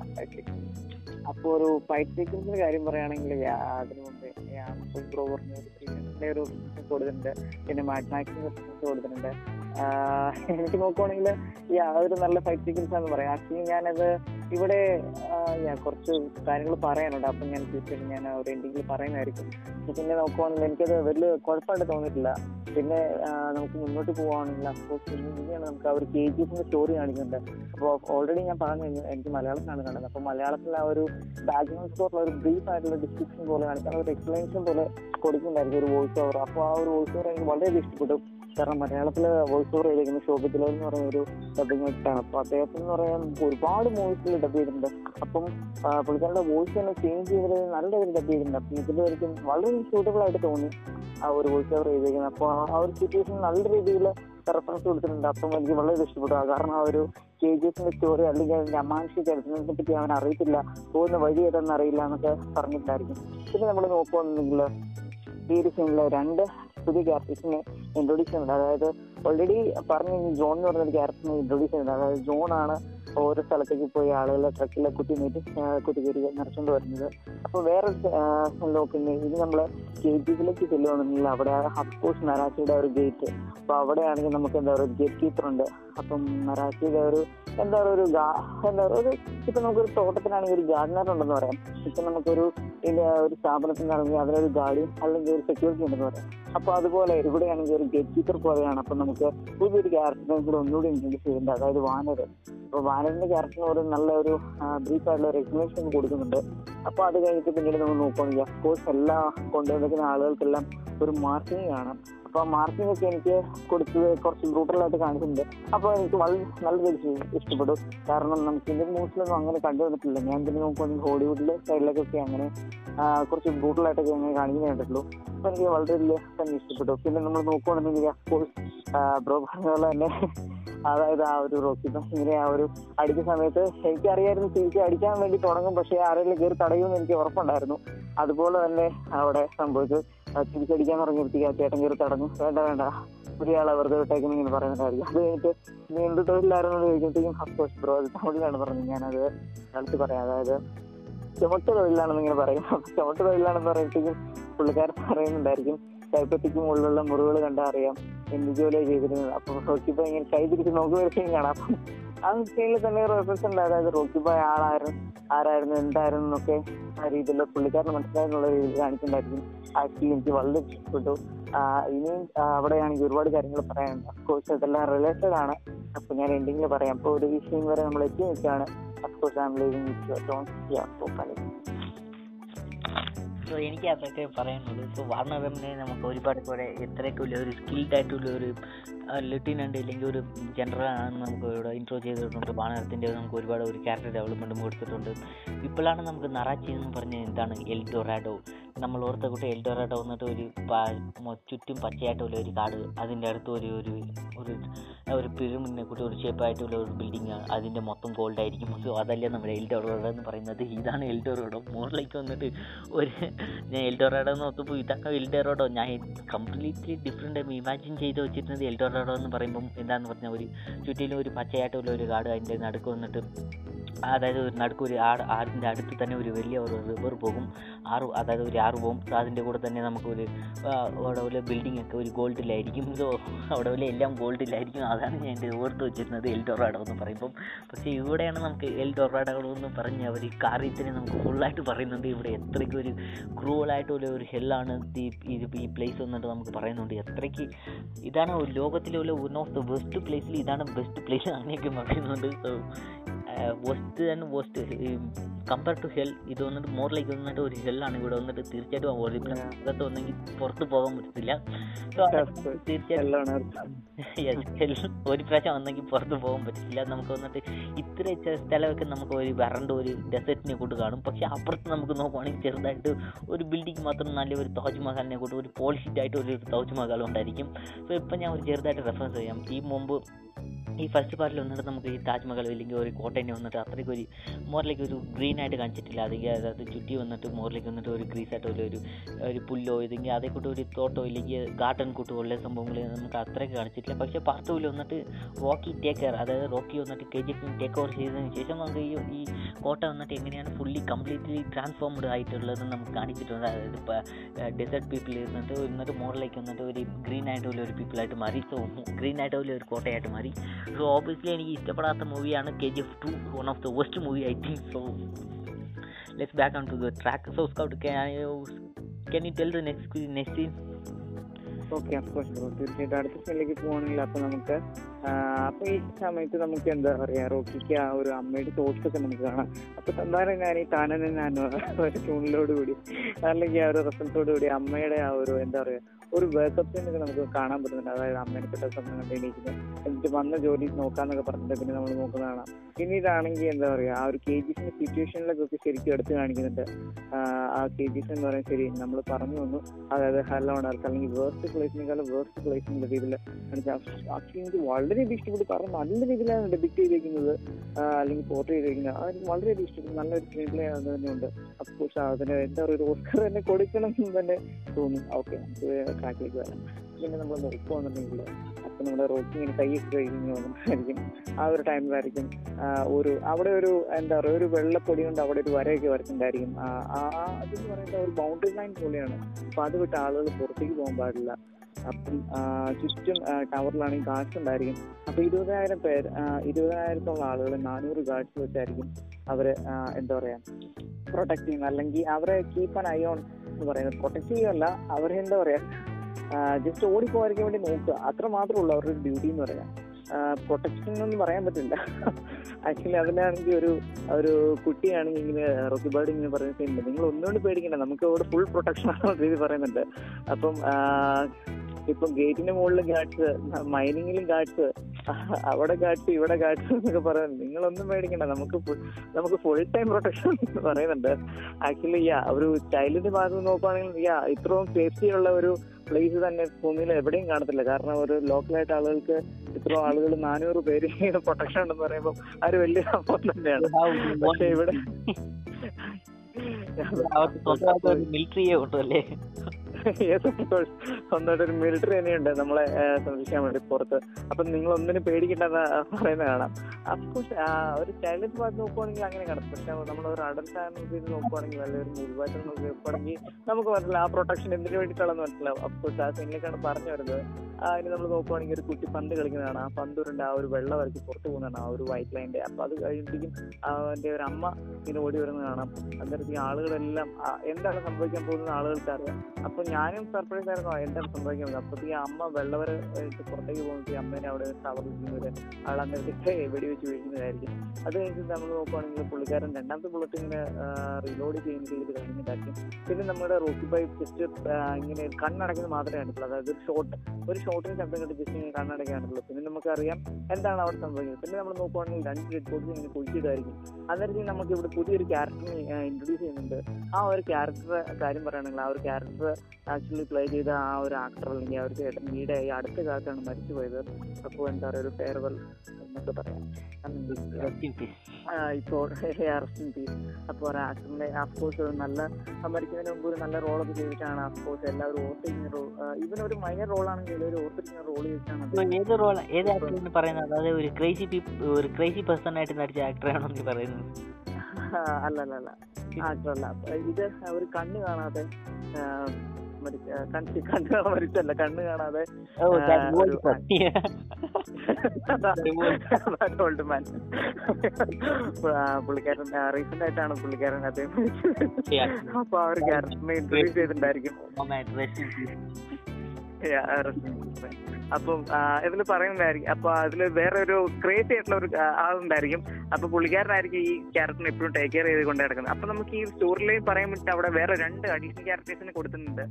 അപ്പൊ ഒരു ഫൈറ്റ് സീക്വൻസിന്റെ കാര്യം പറയുകയാണെങ്കിൽ അതിനു മുമ്പേ ബ്രോ പറഞ്ഞ ഒരു സീക്വൻസിന്റെ ഒരു കൊടുത്തിട്ടുണ്ട് പിന്നെ സീക്വൻസ് കൊടുത്തിട്ടുണ്ട് എനിക്ക് നോക്കുവാണെങ്കിൽ ആ ഒരു നല്ല ഫൈറ്റ് സീക്വൻസ് ആണെന്ന് പറയാം. ആക്ച്വലി ഞാനത് ഇവിടെ കുറച്ച് കാര്യങ്ങൾ പറയാനുണ്ട്. അപ്പം ഞാൻ തീർച്ചയായിട്ടും ഞാൻ ഒരു എൻഡിങ്ങിൽ പറയുന്നതായിരിക്കും. പിന്നെ നോക്കുവാണെങ്കിൽ എനിക്കത് വലിയ കുഴപ്പമായിട്ട് തോന്നിയിട്ടില്ല. പിന്നെ നമുക്ക് മുന്നോട്ട് പോവുകയാണെങ്കിൽ അഫ്കോഴ്സ് ഇങ്ങനെയാണ് നമുക്ക് ആ ഒരു കെ ജി എഫിന്റെ സ്റ്റോറി കാണിക്കുന്നുണ്ട് അപ്പോൾ ഓൾറെഡി ഞാൻ പറഞ്ഞു കഴിഞ്ഞു എനിക്ക് മലയാളത്തിലാണ് കണ്ടത് അപ്പോൾ മലയാളത്തിൽ ആ ഒരു ബാക്ക്ഗ്രൗണ്ട് സ്റ്റോറിൽ ഒരു ബ്രീഫ് ആയിട്ടുള്ള ഡിസ്ക്രിപ്ഷൻ പോലെ കാണിക്കാൻ ഒരു എക്സ്പ്ലനേഷൻ പോലെ കൊടുക്കുന്നുണ്ടായിരിക്കും ഒരു വോയിസ് ഓവർ അപ്പോൾ ആ ഒരു വോയിസ് ഓവർ എനിക്ക് വളരെയധികം ഇഷ്ടപ്പെട്ടു. കാരണം മലയാളത്തിൽ വോയിസ് ഓവർ ചെയ്തിരിക്കുന്ന ശോഭിത്തിലോ എന്ന് പറയുന്ന ഒരു ഡബിങ് വ്യക്തിയാണ് അപ്പൊ അദ്ദേഹത്തിന് എന്ന് പറയാൻ ഒരുപാട് മൂവീസിൽ ഡബ് ചെയ്തിട്ടുണ്ട്. അപ്പം പുള്ളിക്കാരുടെ വോയിസ് തന്നെ ചേഞ്ച് ചെയ്തത് നല്ല രീതിയിൽ ഡബ് ചെയ്തിട്ടുണ്ട്. അപ്പം ഇതിലായിരിക്കും വളരെ സൂട്ടബിൾ ആയിട്ട് തോന്നി ആ ഒരു വോയിസ് ഓവർ ചെയ്തിരിക്കുന്നത്. അപ്പോൾ ആ ഒരു സിറ്റുവേഷൻ നല്ല രീതിയിൽ റെഫറൻസ് കൊടുത്തിട്ടുണ്ട്. അപ്പം എനിക്ക് വളരെ ഇഷ്ടപ്പെട്ടു. കാരണം ആ ഒരു കെ ജി എഫിന്റെ സ്റ്റോറി അല്ലെങ്കിൽ അതിന്റെ അമാനുഷ്യ ചരിത്രത്തെ പറ്റി അവൻ അറിയത്തില്ല. പോകുന്ന വഴി ഏതെന്ന് അറിയില്ല എന്നൊക്കെ പറഞ്ഞിട്ടുണ്ടായിരിക്കും പിന്നെ നമ്മൾ നോക്കുകയാണെന്നുണ്ടെങ്കിൽ ഈ ഒരു സീനിലെ രണ്ട് പുതിയ ക്യാരക്ടേഴ്സിനെ ഇൻട്രൊഡ്യൂസ് ചെയ്യുന്നുണ്ട്. അതായത് ഓൾറെഡി പറഞ്ഞു ജോൺ എന്ന് പറഞ്ഞൊരു ക്യാരക്ടറിനെ ഇൻട്രൊഡ്യൂസ് ചെയ്യുന്നുണ്ട്. അതായത് ജോൺ ആണ് ഓരോ സ്ഥലത്തേക്ക് പോയി ആളുകളെ ട്രക്കിലെ കുത്തി നീട്ടി കുത്തി കയറി നിറച്ചുകൊണ്ട് വരുന്നത്. അപ്പോൾ വേറെ നോക്കുന്നത് ഇത് നമ്മൾ കെ ജി എഫിലേക്ക് ചെല്ലുകയാണെന്നുണ്ടെങ്കിൽ അവിടെ ഹപ്പോസ് മറാഠിയുടെ ഒരു ഗേറ്റ് അപ്പോൾ അവിടെയാണെങ്കിൽ നമുക്ക് എന്താ പറയുക ഗേറ്റ് കീപ്പർ ഉണ്ട്. അപ്പം മറാഠിയുടെ ഒരു എന്താ പറയുക ഒരു എന്താ പറയുക ഒരു ഇപ്പൊ നമുക്കൊരു തോട്ടത്തിനാണെങ്കിൽ ഒരു ഗാർഡനർ ഉണ്ടെന്ന് പറയാം. ഇപ്പൊ നമുക്കൊരു ഒരു സ്ഥാപനത്തിനാണെങ്കിൽ അതിനൊരു ഗാർഡിയും അല്ലെങ്കിൽ ഒരു സെക്യൂരിറ്റി ഉണ്ടെന്ന് പറയാം. അപ്പൊ അതുപോലെ ഇവിടെയാണെങ്കിൽ ഒരു ഗേറ്റ് കീപ്പർ പോലെയാണ്. അപ്പൊ നമുക്ക് പുതിയൊരു ക്യാരക്ടറിനെ കൂടെ ഒന്നുകൂടി ഇൻട്രൊഡ്യൂസ് ചെയ്യുന്നുണ്ട് അതായത് വാനര് അപ്പൊ വാനറിന്റെ ക്യാരക്ടറിന് ഒരു നല്ല ഒരു ബ്രീഫ് ആയിട്ടുള്ള ഒരു എക്സ്പ്ലനേഷൻ കൊടുക്കുന്നുണ്ട്. അപ്പൊ അത് കഴിഞ്ഞിട്ട് പിന്നീട് നമ്മൾ നോക്കുകയാണെങ്കിൽ അഫ്കോഴ്സ് എല്ലാ കൊണ്ടുവന്നിരിക്കുന്ന ആളുകൾക്കെല്ലാം ഒരു മാർക്കിംഗ് കാണാം അപ്പൊ മാർക്കിംഗ് ഒക്കെ എനിക്ക് കൊടുത്തത് കുറച്ച് ബ്രൂട്ടലായിട്ട് കാണിച്ചിട്ടുണ്ട്. അപ്പൊ എനിക്ക് വളരെ നല്ല രീതിയിൽ ഇഷ്ടപ്പെട്ടു. കാരണം നമുക്ക് ഇന്ത്യൻ മൂവീസിലൊന്നും അങ്ങനെ കണ്ടുവന്നിട്ടില്ല ഞാൻ തന്നെ നോക്കുകയാണെങ്കിൽ ഹോളിവുഡിലെ സൈഡിലേക്കൊക്കെ അങ്ങനെ കുറച്ച് ബ്രൂട്ടലായിട്ടൊക്കെ അങ്ങനെ കാണിക്കുന്ന കണ്ടിട്ടുള്ളൂ. അപ്പൊ എനിക്ക് വളരെ തന്നെ ഇഷ്ടപ്പെട്ടു. പിന്നെ നമ്മൾ നോക്കുകയാണെന്നുണ്ടെങ്കിൽ അഫ്കോഴ്സ് ബ്രോ പറഞ്ഞ പോലെ തന്നെ അതായത് ആ ഒരു റോക്കി ഇങ്ങനെ ആ ഒരു അടിക്കുന്ന സമയത്ത് എനിക്കറിയായിരുന്നു തിരിച്ച് അടിക്കാൻ വേണ്ടി തുടങ്ങും. പക്ഷേ ആരെങ്കിലും കയറി തടയുമെന്ന് എനിക്ക് ഉറപ്പുണ്ടായിരുന്നു. അതുപോലെ തന്നെ അവിടെ സംഭവിച്ചു തിരിച്ചടിക്കാൻ തുടങ്ങിയപ്പോഴത്തേക്ക് ചേട്ടൻ കയറി തടഞ്ഞു. വേണ്ട വേണ്ട. പുതിയ ആളെ വെറുതെ വിട്ടേക്കുന്ന ഇങ്ങനെ പറയുന്നുണ്ടായിരിക്കും അത് കഴിഞ്ഞിട്ട് നീണ്ടു തൊഴിലായിരുന്നു ചോദിക്കുമ്പോഴത്തേക്കും അഫ്കോഴ്സ് ബ്രോ അത് തമിഴിലാണ് പറഞ്ഞത്. ഞാനത് അടുത്ത് പറയാം. അതായത് ചുമട്ട് തൊഴിലാണെന്ന് ഇങ്ങനെ പറയും. ചുമട്ട് തൊഴിലാണെന്ന് പറയുമ്പോഴത്തേക്കും പുള്ളിക്കാരൻ പറയുന്നുണ്ടായിരിക്കും കൈപ്പത്തിക്കും മുകളിലുള്ള മുറിവുകൾ കണ്ടാൽ അറിയാം എന്ത് ജോലിയാണ് ചെയ്തിരുന്നത്? അപ്പൊ ബോയ് ഇങ്ങനെ കൈ തിരിച്ച് നോക്കുമ്പോഴത്തേക്കും കാണാം. അപ്പം ആ സീനിൽ തന്നെ ഉണ്ട് അതായത് റോക്കി ബോയ് ആളായിരുന്നു ആരായിരുന്നു എന്തായിരുന്നു എന്നൊക്കെ ആ രീതിയിലുള്ള പുള്ളിക്കാരന് മനസ്സിലായെന്നുള്ള രീതിയിൽ കാണിച്ചിട്ടുണ്ടായിരിക്കും ആക്ച്വലി എനിക്ക് വളരെ ഇഷ്ടപ്പെട്ടു. ഇനിയും അവിടെയാണെങ്കിൽ ഒരുപാട് കാര്യങ്ങൾ പറയാനുണ്ട്. അഫ്കോഴ്സ് അതെല്ലാം റിലേറ്റഡ് ആണ്. അപ്പൊ ഞാൻ എൻഡിങ്ങിൽ പറയാം. അപ്പൊ ഒരു വിഷയം വരെ നമ്മൾ എത്തി നിൽക്കുകയാണ്. Of course I am living with John so എനിക്ക് അതൊക്കെ പറയാനുള്ളൂ സോ വാർണറിനെ നമുക്ക് ഒരുപാട് കുറെ എത്രയൊക്കെ വലിയ ഒരു സ്കിൽഡ് ആയിട്ടുള്ള ഒരു ലിറ്റിനുണ്ട് ഇല്ലെങ്കിൽ ഒരു ജനറൽ ആണ് നമുക്ക് ഇവിടെ ഇൻട്രോ ചെയ്തിട്ടുണ്ട്. വാണത്തിന്റെ നമുക്ക് ഒരുപാട് ഒരു ക്യാരക്ടർ ഡെവലപ്മെന്റും കൊടുത്തിട്ടുണ്ട്. ഇപ്പോഴാണ് നമുക്ക് നറാച്ചി എന്ന് പറഞ്ഞ എന്താണ്? എൽഡോറാഡോ നമ്മൾ ഓർത്ത കൂട്ടി എൽഡോറാഡോ വന്നിട്ട് ഒരു ചുറ്റും പച്ചയായിട്ടുള്ള ഒരു കാട്. അതിന്റെ അടുത്ത് ഒരു ഒരു ഒരു ഒരു പിരമിഡിനെ കൂട്ടി ഒരു ഷേപ്പായിട്ടുള്ള ഒരു ബിൽഡിംഗ് അതിന്റെ മൊത്തം ഗോൾഡ് ആയിരിക്കും. സോ അതല്ലേ നമ്മുടെ എൽഡോറാഡോ എന്ന് പറയുന്നത്. ഇതാണ് എൽഡോറാഡോ മോറിലേക്ക് വന്നിട്ട് ഒരു ഞാൻ എൽഡോറാഡോ എന്ന് ഓർത്തപ്പോൾ ഇതൊക്കെ എൽഡോറാഡോ ഞാൻ കംപ്ലീറ്റ്ലി ഡിഫറെന്റ് ഇമാജിൻ ചെയ്ത് വെച്ചിരുന്നത് എൽഡോറാഡോ എന്ന് പറയുമ്പം എന്താന്ന് പറഞ്ഞാൽ ഒരു ചുറ്റിലും ഒരു പച്ചയായിട്ടുള്ള ഒരു കാട് അതിന്റെ നടുക്ക് വന്നിട്ട് അതായത് ഒരു നടുക്ക് ഒരു ആട് ആടിന്റെ അടുത്ത് തന്നെ ഒരു വലിയ ഒരു റിവർ പോകും. ആറ് അതായത് ഒരു ആറ് പോകും അതിന്റെ കൂടെ തന്നെ നമുക്കൊരു അവിടെ പോലെ ബിൽഡിംഗ് ഒക്കെ ഒരു ഗോൾഡിലായിരിക്കും സോ അവിടെ പോലെ എല്ലാം ഗോൾഡിലായിരിക്കും അതാണ് ഞാൻ ഓർത്ത് വെച്ചിരുന്നത് എൽ ഡൊറാഡോ എന്ന് പറയുമ്പം. പക്ഷേ ഇവിടെയാണ് നമുക്ക് എൽ ഡൊറാഡോ എന്ന് പറഞ്ഞ് അവർ കാര്യത്തിന് നമുക്ക് ഫുള്ളായിട്ട് പറയുന്നുണ്ട്. ഇവിടെ എത്രയ്ക്ക് ഒരു ക്രൂവലായിട്ടുള്ള ഒരു ഹെല്ലാണ് ഈ ഈ പ്ലേസ് എന്നിട്ട് നമുക്ക് പറയുന്നുണ്ട്. എത്രയ്ക്ക് ഇതാണ് ലോകത്തിലെ വൺ ഓഫ് ദ ബെസ്റ്റ് പ്ലേസിൽ ഇതാണ് ബെസ്റ്റ് പ്ലേസ് അങ്ങനെയൊക്കെ പറയുന്നുണ്ട്. So worst and worst compare to hell ഇത് വന്നിട്ട് മോർ ലൈക്ക് വന്നിട്ട് ഒരു ഹെല്ലാണ് ഇവിടെ വന്നിട്ട് തീർച്ചയായിട്ടും ഒളിമ്പിക്സ് അകത്ത് വന്നെങ്കിൽ പുറത്ത് പോകാൻ പറ്റത്തില്ല. തീർച്ചയായിട്ടും ഒരു പ്രാവശ്യം വന്നെങ്കിൽ പുറത്ത് പോകാൻ പറ്റത്തില്ല നമുക്ക് വന്നിട്ട് ഇത്ര സ്ഥലമൊക്കെ നമുക്ക് ഒരു വരണ്ട ഒരു ഡെസേർട്ടിനെ കൂട്ട് കാണും. പക്ഷെ അപ്പുറത്ത് നമുക്ക് നോക്കുവാണെങ്കിൽ ചെറുതായിട്ട് ഒരു ബിൽഡിംഗ് മാത്രം നല്ല ഒരു താജ്മഹലിനെ കൂട്ട് ഒരു പോളിഷ്ഡ് ആയിട്ട് ഒരു താജ്മഹൽ ഉണ്ടായിരിക്കും. സോ ഇപ്പം ഞാൻ ഒരു ചെറുതായിട്ട് റെഫറൻസ് ചെയ്യാം. ഈ മുമ്പ് ഈ ഫസ്റ്റ് പാർട്ടിൽ വന്നിട്ട് നമുക്ക് ഈ താജ്മഹൽ ഇല്ലെങ്കിൽ ഒരു കോട്ടേനെ വന്നിട്ട് അത്രയ്ക്ക് ഒരു മോറിലേക്ക് ഒരു ഗ്രീൻ ആയിട്ട് കാണിച്ചിട്ടില്ല. അല്ലെങ്കിൽ അതായത് ചുറ്റി വന്നിട്ട് മോറിലേക്ക് വന്നിട്ട് ഒരു ഗ്രീസ് ആയിട്ട് ഒരു ഒരു പുല്ലോ ഇല്ലെങ്കിൽ അതേ കൂട്ട് ഒരു തോട്ടോ ഇല്ലെങ്കിൽ ഗാർഡൻ കൂട്ട് ഉള്ള സംഭവങ്ങൾ നമുക്ക് അത്രയൊക്കെ കാണിച്ചിട്ടില്ല. പക്ഷേ പാർട്ട് ടൂവിൽ വന്നിട്ട് റോക്കി ടേക്ക് കെയർ അതായത് റോക്കി വന്നിട്ട് കെ ജി ടേക്ക് ഓവർ ചെയ്തതിന് ശേഷം നമുക്ക് ഈ ഈ കോട്ട വന്നിട്ട് എങ്ങനെയാണ് ഫുള്ളി കംപ്ലീറ്റ്ലി ട്രാൻസ്ഫോംഡ് ആയിട്ടുള്ളതെന്ന് നമുക്ക് കാണിച്ചിട്ടുണ്ട്. അതായത് ഇപ്പോൾ ഡെസേർട്ട് പീപ്പിൾ ഇരുന്നിട്ട് എന്നിട്ട് മോറിലേക്ക് വന്നിട്ട് ഒരു ഗ്രീൻ ആയിട്ടുള്ള ഒരു പീപ്പിളായിട്ട് മാറി. സോ ഗ്രീൻ ആയിട്ടുള്ള ഒരു കോട്ടയായിട്ട് മാറി. സോ ഓബിയസ്ലി എനിക്ക് ഇഷ്ടപ്പെടാത്ത മൂവിയാണ് K G F two one of the worst movie I think so let's back on to the track can Scout can you tell the next next scene? Okay of course bro തീർച്ചയായിട്ടും. അടുത്ത സ്ഥലത്തേക്ക് പോകണമെങ്കിൽ അപ്പൊ നമുക്ക് അപ്പൊ ഈ സമയത്ത് നമുക്ക് എന്താ പറയാ റോക്കിക്ക് ആ ഒരു അമ്മയുടെ തോട്ട്സ് ഒക്കെ നമുക്ക് കാണാം. അപ്പൊ എന്തായാലും ഞാൻ ഈ താനനെ ഞാൻ ഒരു കൂടി അല്ലെങ്കിൽ ആ ഒരു റെഫറൻസോട് കൂടി അമ്മയുടെ ആ ഒരു എന്താ പറയാ ഒരു വേക്കപ്പ് നമുക്ക് കാണാൻ പറ്റുന്നുണ്ട്. അതായത് അമ്മേനെ പെട്ട സമയം കണ്ട് എണീക്കുന്നത് എന്നിട്ട് വന്ന ജോലി നോക്കാന്നൊക്കെ പറഞ്ഞിട്ട് പിന്നെ നമ്മൾ നോക്കുന്ന കാണാം പിന്നീടാണെങ്കിൽ എന്താ പറയാ ആ ഒരു കെ ജിസിന്റെ സിറ്റുവേഷനിലൊക്കെ ശരിക്കും എടുത്ത് കാണിക്കുന്നുണ്ട്. ആ, കെ ജിസ് എന്ന് പറയാൻ ശരി നമ്മൾ പറഞ്ഞു വന്നു. അതായത് ഹലോ ആർക്ക് അല്ലെങ്കിൽ വേർസ്റ്റ് പ്ലേസിനേക്കാളും വേർസ്റ്റ് പ്ലേസ് എന്നുള്ള രീതിയിൽ ആക്ച്വലി എനിക്ക് വളരെയധികം ഇഷ്ടപ്പെട്ടു. കാരണം നല്ല രീതിയിലാണ് ഡെബിറ്റ് ചെയ്തിരിക്കുന്നത് അല്ലെങ്കിൽ പോർട്ട് ചെയ്തിരിക്കുന്നത് അത് എനിക്ക് വളരെയധികം ഇഷ്ടപ്പെട്ടു. നല്ലൊരു സ്ക്രീൻ പ്ലേ അത് തന്നെയുണ്ട്. അപ്പോൾ അതിന് എന്താ പറയുക ഒരു ഓസ്കർ തന്നെ കൊടുക്കണം എന്ന് തന്നെ തോന്നുന്നു ഓക്കെ നമുക്ക് കാറ്റിലേക്ക് വരാം പിന്നെ നമ്മൾ നോക്കുകയാണെന്നുണ്ടെങ്കിൽ അപ്പം നമ്മുടെ റോക്കി ഇങ്ങനെ കൈയൊക്കെ കഴിക്കുന്നതായിരിക്കും ആ ഒരു ടൈമിലായിരിക്കും ഒരു അവിടെ ഒരു എന്താ പറയുക ഒരു വെള്ളപ്പൊടി കൊണ്ട് അവിടെ ഒരു വരയൊക്കെ വരച്ചിട്ടുണ്ടായിരിക്കും. ആ അതെന്ന് പറയുന്നത് ഒരു ബൗണ്ടറി ലൈൻ പോലെയാണ്. അപ്പം അത് വിട്ട് ആളുകൾ പുറത്തേക്ക് പോകാൻ പാടില്ല. അപ്പം ചുറ്റും ടവറിലാണെങ്കിൽ ഗാർഡ്സ് ഉണ്ടായിരിക്കും അപ്പൊ ഇരുപതിനായിരം പേർ ഇരുപതിനായിരത്തോളം ആളുകൾ നാനൂറ് ഗാർഡ്സ് വെച്ചായിരിക്കും അവർ എന്താ പറയാ പ്രൊട്ടക്ട് ചെയ്യുന്നത്. അല്ലെങ്കിൽ അവരെ കീപ്പ് ആൻ ഐ ഓൺ എന്ന് പറയുന്നത്. പ്രൊട്ടക്ട് ചെയ്യുകയല്ല അവരെ പറയാ ജസ്റ്റ് ഓടിപ്പോകാതിരിക്കാൻ വേണ്ടി നോക്കുക. അത്ര മാത്രമേ ഉള്ളൂ അവരുടെ ഡ്യൂട്ടി എന്ന് പറയാം പ്രൊട്ടക്ഷൻ എന്ന് പറയാൻ പറ്റില്ല. ആക്ച്വലി അതിലാണെങ്കിൽ ഒരു ഒരു കുട്ടിയാണെങ്കിൽ ഇങ്ങനെ റോക്കിബാർഡ് ഇങ്ങനെ പറയുന്ന പറയുന്നുണ്ട് നിങ്ങൾ ഒന്നുകൊണ്ട് പേടിക്കണ്ട. നമുക്ക് ഇവിടെ ഫുൾ പ്രൊട്ടക്ഷൻ ആണെന്ന രീതി പറയുന്നുണ്ട്. അപ്പം ഇപ്പം ഗേറ്റിന്റെ മുകളിൽ ഗാർഡ്സ് മൈനിങ്ങിലും ഗാർഡ്സ് അവിടെ ഗാർഡ്സ് ഇവിടെ ഗാർഡ്സ് എന്നൊക്കെ പറയുന്നത് നിങ്ങളൊന്നും പേടിക്കണ്ട. നമുക്ക് നമുക്ക് ഫുൾ ടൈം പ്രൊട്ടക്ഷൻ എന്ന് പറയുന്നുണ്ട്. ആക്ച്വലി യാ ഒരു ചൈൽഡിന്റെ ഭാഗത്ത് നോക്കുകയാണെങ്കിൽ യാ ഇത്രയും സേഫ്റ്റി ഉള്ള ഒരു പ്ലേസ് തന്നെ ഭൂമിയിൽ എവിടെയും കാണത്തില്ല. കാരണം ഒരു ലോക്കലായിട്ട് ആളുകൾക്ക് ഇത്ര ആളുകൾ നാനൂറ് പേര് പ്രൊട്ടക്ഷൻ ഉണ്ടെന്ന് പറയുമ്പോൾ അത് വലിയ സംഭവം തന്നെയാണ്. പക്ഷെ ഇവിടെ മിലിറ്ററിയെ കിട്ടുമല്ലേ Course. സ്വന്തമായിട്ട് ഒരു മിലിറ്ററി തന്നെയുണ്ട് നമ്മളെ സംരക്ഷിക്കാൻ വേണ്ടി പുറത്ത്. അപ്പം നിങ്ങൾ ഒന്നിനും പേടിക്കേണ്ടെന്ന് പറയുന്നത് കാണാം. അഫ്കോഴ്സ് ഒരു ചൈൽഡ് ഭാഗത്ത് നോക്കുവാണെങ്കിൽ അങ്ങനെ കാണാം. പക്ഷെ നമ്മൾ ഒരു അഡൽട്ട് ആണെന്ന് നോക്കുവാണെങ്കിൽ അല്ലെങ്കിൽ ഒരു മുഴുവായിട്ട് നോക്കുവാണെങ്കിൽ നമുക്ക് മനസ്സിലാവും. ആ പ്രൊട്ടക്ഷൻ എന്തിനു വേണ്ടിയിട്ടുള്ളതെന്ന് മനസ്സിലാവും. അഫ്കോഴ്സ് ആ സീനിലേക്കാണ് പറഞ്ഞു വരുന്നത്. ഇനി നമ്മൾ നോക്കുവാണെങ്കിൽ ഒരു കുട്ടി പന്ത് കളിക്കുന്നതാണ്. ആ പന്ത് ഉരുണ്ട് ആ ഒരു വെള്ളം വരച്ച് പുറത്തു പോകുന്നതാണ് ആ ഒരു വൈറ്റ് ലൈന്റെ അപ്പൊ അത് കഴിയുമ്പോഴത്തേക്കും അവന്റെ ഒരു അമ്മ ഇങ്ങനെ ഓടി വരുന്നത് കാണാം അന്നേരത്തേക്ക് ആളുകളെല്ലാം എന്താണ് സംഭവിക്കാൻ പോകുന്നത് ആളുകൾക്ക് അറിയാം അപ്പൊ ഞാനും സർപ്രൈസ് ആയിരുന്നു. എന്റെ പോകുന്നത് അപ്പത്തേക്ക് അമ്മ വെള്ളവര് പുറത്തേക്ക് പോകുന്നത് അമ്മേനെ അവിടെ ടവർ ഇരിക്കുന്നത് ആൾ അന്നേരത്തേക്ക് വെടിവെച്ച് വീഴുന്നതായിരിക്കും അത് കഴിഞ്ഞിട്ട് നമ്മൾ നോക്കുവാണെങ്കിൽ പുള്ളിക്കാരൻ രണ്ടാമത്തെ ബുള്ളറ്റ് ഇങ്ങനെ റീലോഡ് ചെയ്യുന്ന രീതിയിൽ കഴിഞ്ഞിട്ടായിരിക്കും. പിന്നെ നമ്മുടെ റോക്കി ബൈ ജസ്റ്റ് ഇങ്ങനെ കണ്ണടക്കുന്നത് മാത്രമേ കണ്ടിട്ടുള്ളൂ. അതായത് ഷോട്ട് ഒരു ഷോട്ടിന് ശബ്ദം കേട്ട് ജസ്റ്റ് ഇങ്ങനെ കണ്ണടക്കാനുള്ളൂ പിന്നെ നമുക്കറിയാം എന്താണ് അവിടെ സംഭവിക്കുന്നത്. പിന്നെ നമ്മൾ നോക്കുവാണെങ്കിൽ രണ്ട് ഡെഡ് ബോഡീസ് ഇങ്ങനെ കുഴിച്ചിട്ടായിരിക്കും അന്നേരത്തേക്ക് നമുക്ക് ഇവിടെ പുതിയൊരു ക്യാരക്ടറിനെ ഇൻട്രൊഡ്യൂസ് ചെയ്യുന്നുണ്ട്. ആ ഒരു ക്യാരക്ടർ കാര്യം പറയുകയാണെങ്കിൽ ആ ഒരു ക്യാരക്ടർ ആക്ച്വലി പ്ലേ ചെയ്ത ആ ഒരു ആക്ടർ അല്ലെങ്കിൽ ആ ഒരു ചേട്ടൻ ഈടെ ഈ അടുത്ത കാലത്താണ് മരിച്ചു പോയത്. അപ്പോൾ എന്താ പറയുക ഒരു ഫെയർവെൽ എന്നൊക്കെ പറയാം. ഇപ്പോൾ അറസ്റ്റും ചെയ്തു അപ്പോൾ ഒരു ആക്ടറിന്റെ അഫ്കോഴ്സ് ഒരു നല്ല മരിക്കുന്നതിന് മുമ്പ് ഒരു നല്ല റോളൊക്കെ ചെയ്തിട്ടാണ് അഫ്കോഴ്സ് എല്ലാവരും ഓർത്തിരിക്കുന്ന റോൾ ഇവൻ ഒരു മൈനർ റോളാണെങ്കിൽ ഒരു ഓർത്തിരിക്കുന്ന റോൾ ചെയ്തിട്ടാണ് ഏത് റോൾ പറയുന്നത്? അതായത് ഒരു ക്രേസി ഒരു ക്രേസി പേഴ്സൺ ആയിട്ട് നടിച്ച ആക്ടറാണോ നീ പറയുന്നത്? അല്ല അല്ല അല്ല. ആക്ടറല്ല ഇത് ഒരു കണ്ണ് കാണാതെ മരിച്ച കണ്ണ് കാണാൻ മരിച്ചല്ല കണ്ണ് കാണാതെ. ഓൾഡ് മാൻ പുള്ളിക്കാരൻ റീസെന്റ് ആയിട്ടാണ് പുള്ളിക്കാരൻ അദ്ദേഹം. അപ്പൊ ആ ഒരു ക്യാരക്ടറിനെ ഇൻട്രൊഡ്യൂസ് ചെയ്തിട്ടുണ്ടായിരിക്കും. അപ്പം ഇതിൽ പറയുന്നതായിരിക്കും. അപ്പൊ അതിൽ വേറെ ഒരു ക്രേസി ആയിട്ടുള്ള ഒരു ആളുണ്ടായിരിക്കും. അപ്പൊ പുള്ളിക്കാരനായിരിക്കും ഈ ക്യാരക്ടറിനെ എപ്പോഴും ടേക്ക് കെയർ ചെയ്ത് കൊണ്ട് നടക്കുന്നത്. അപ്പൊ നമുക്ക് ഈ സ്റ്റോറിലേയും പറയാൻ വേണ്ടി അവിടെ വേറെ രണ്ട് അഡീഷണൽ ക്യാരക്ടേഴ്സിന് കൊടുത്തിട്ടുണ്ട്.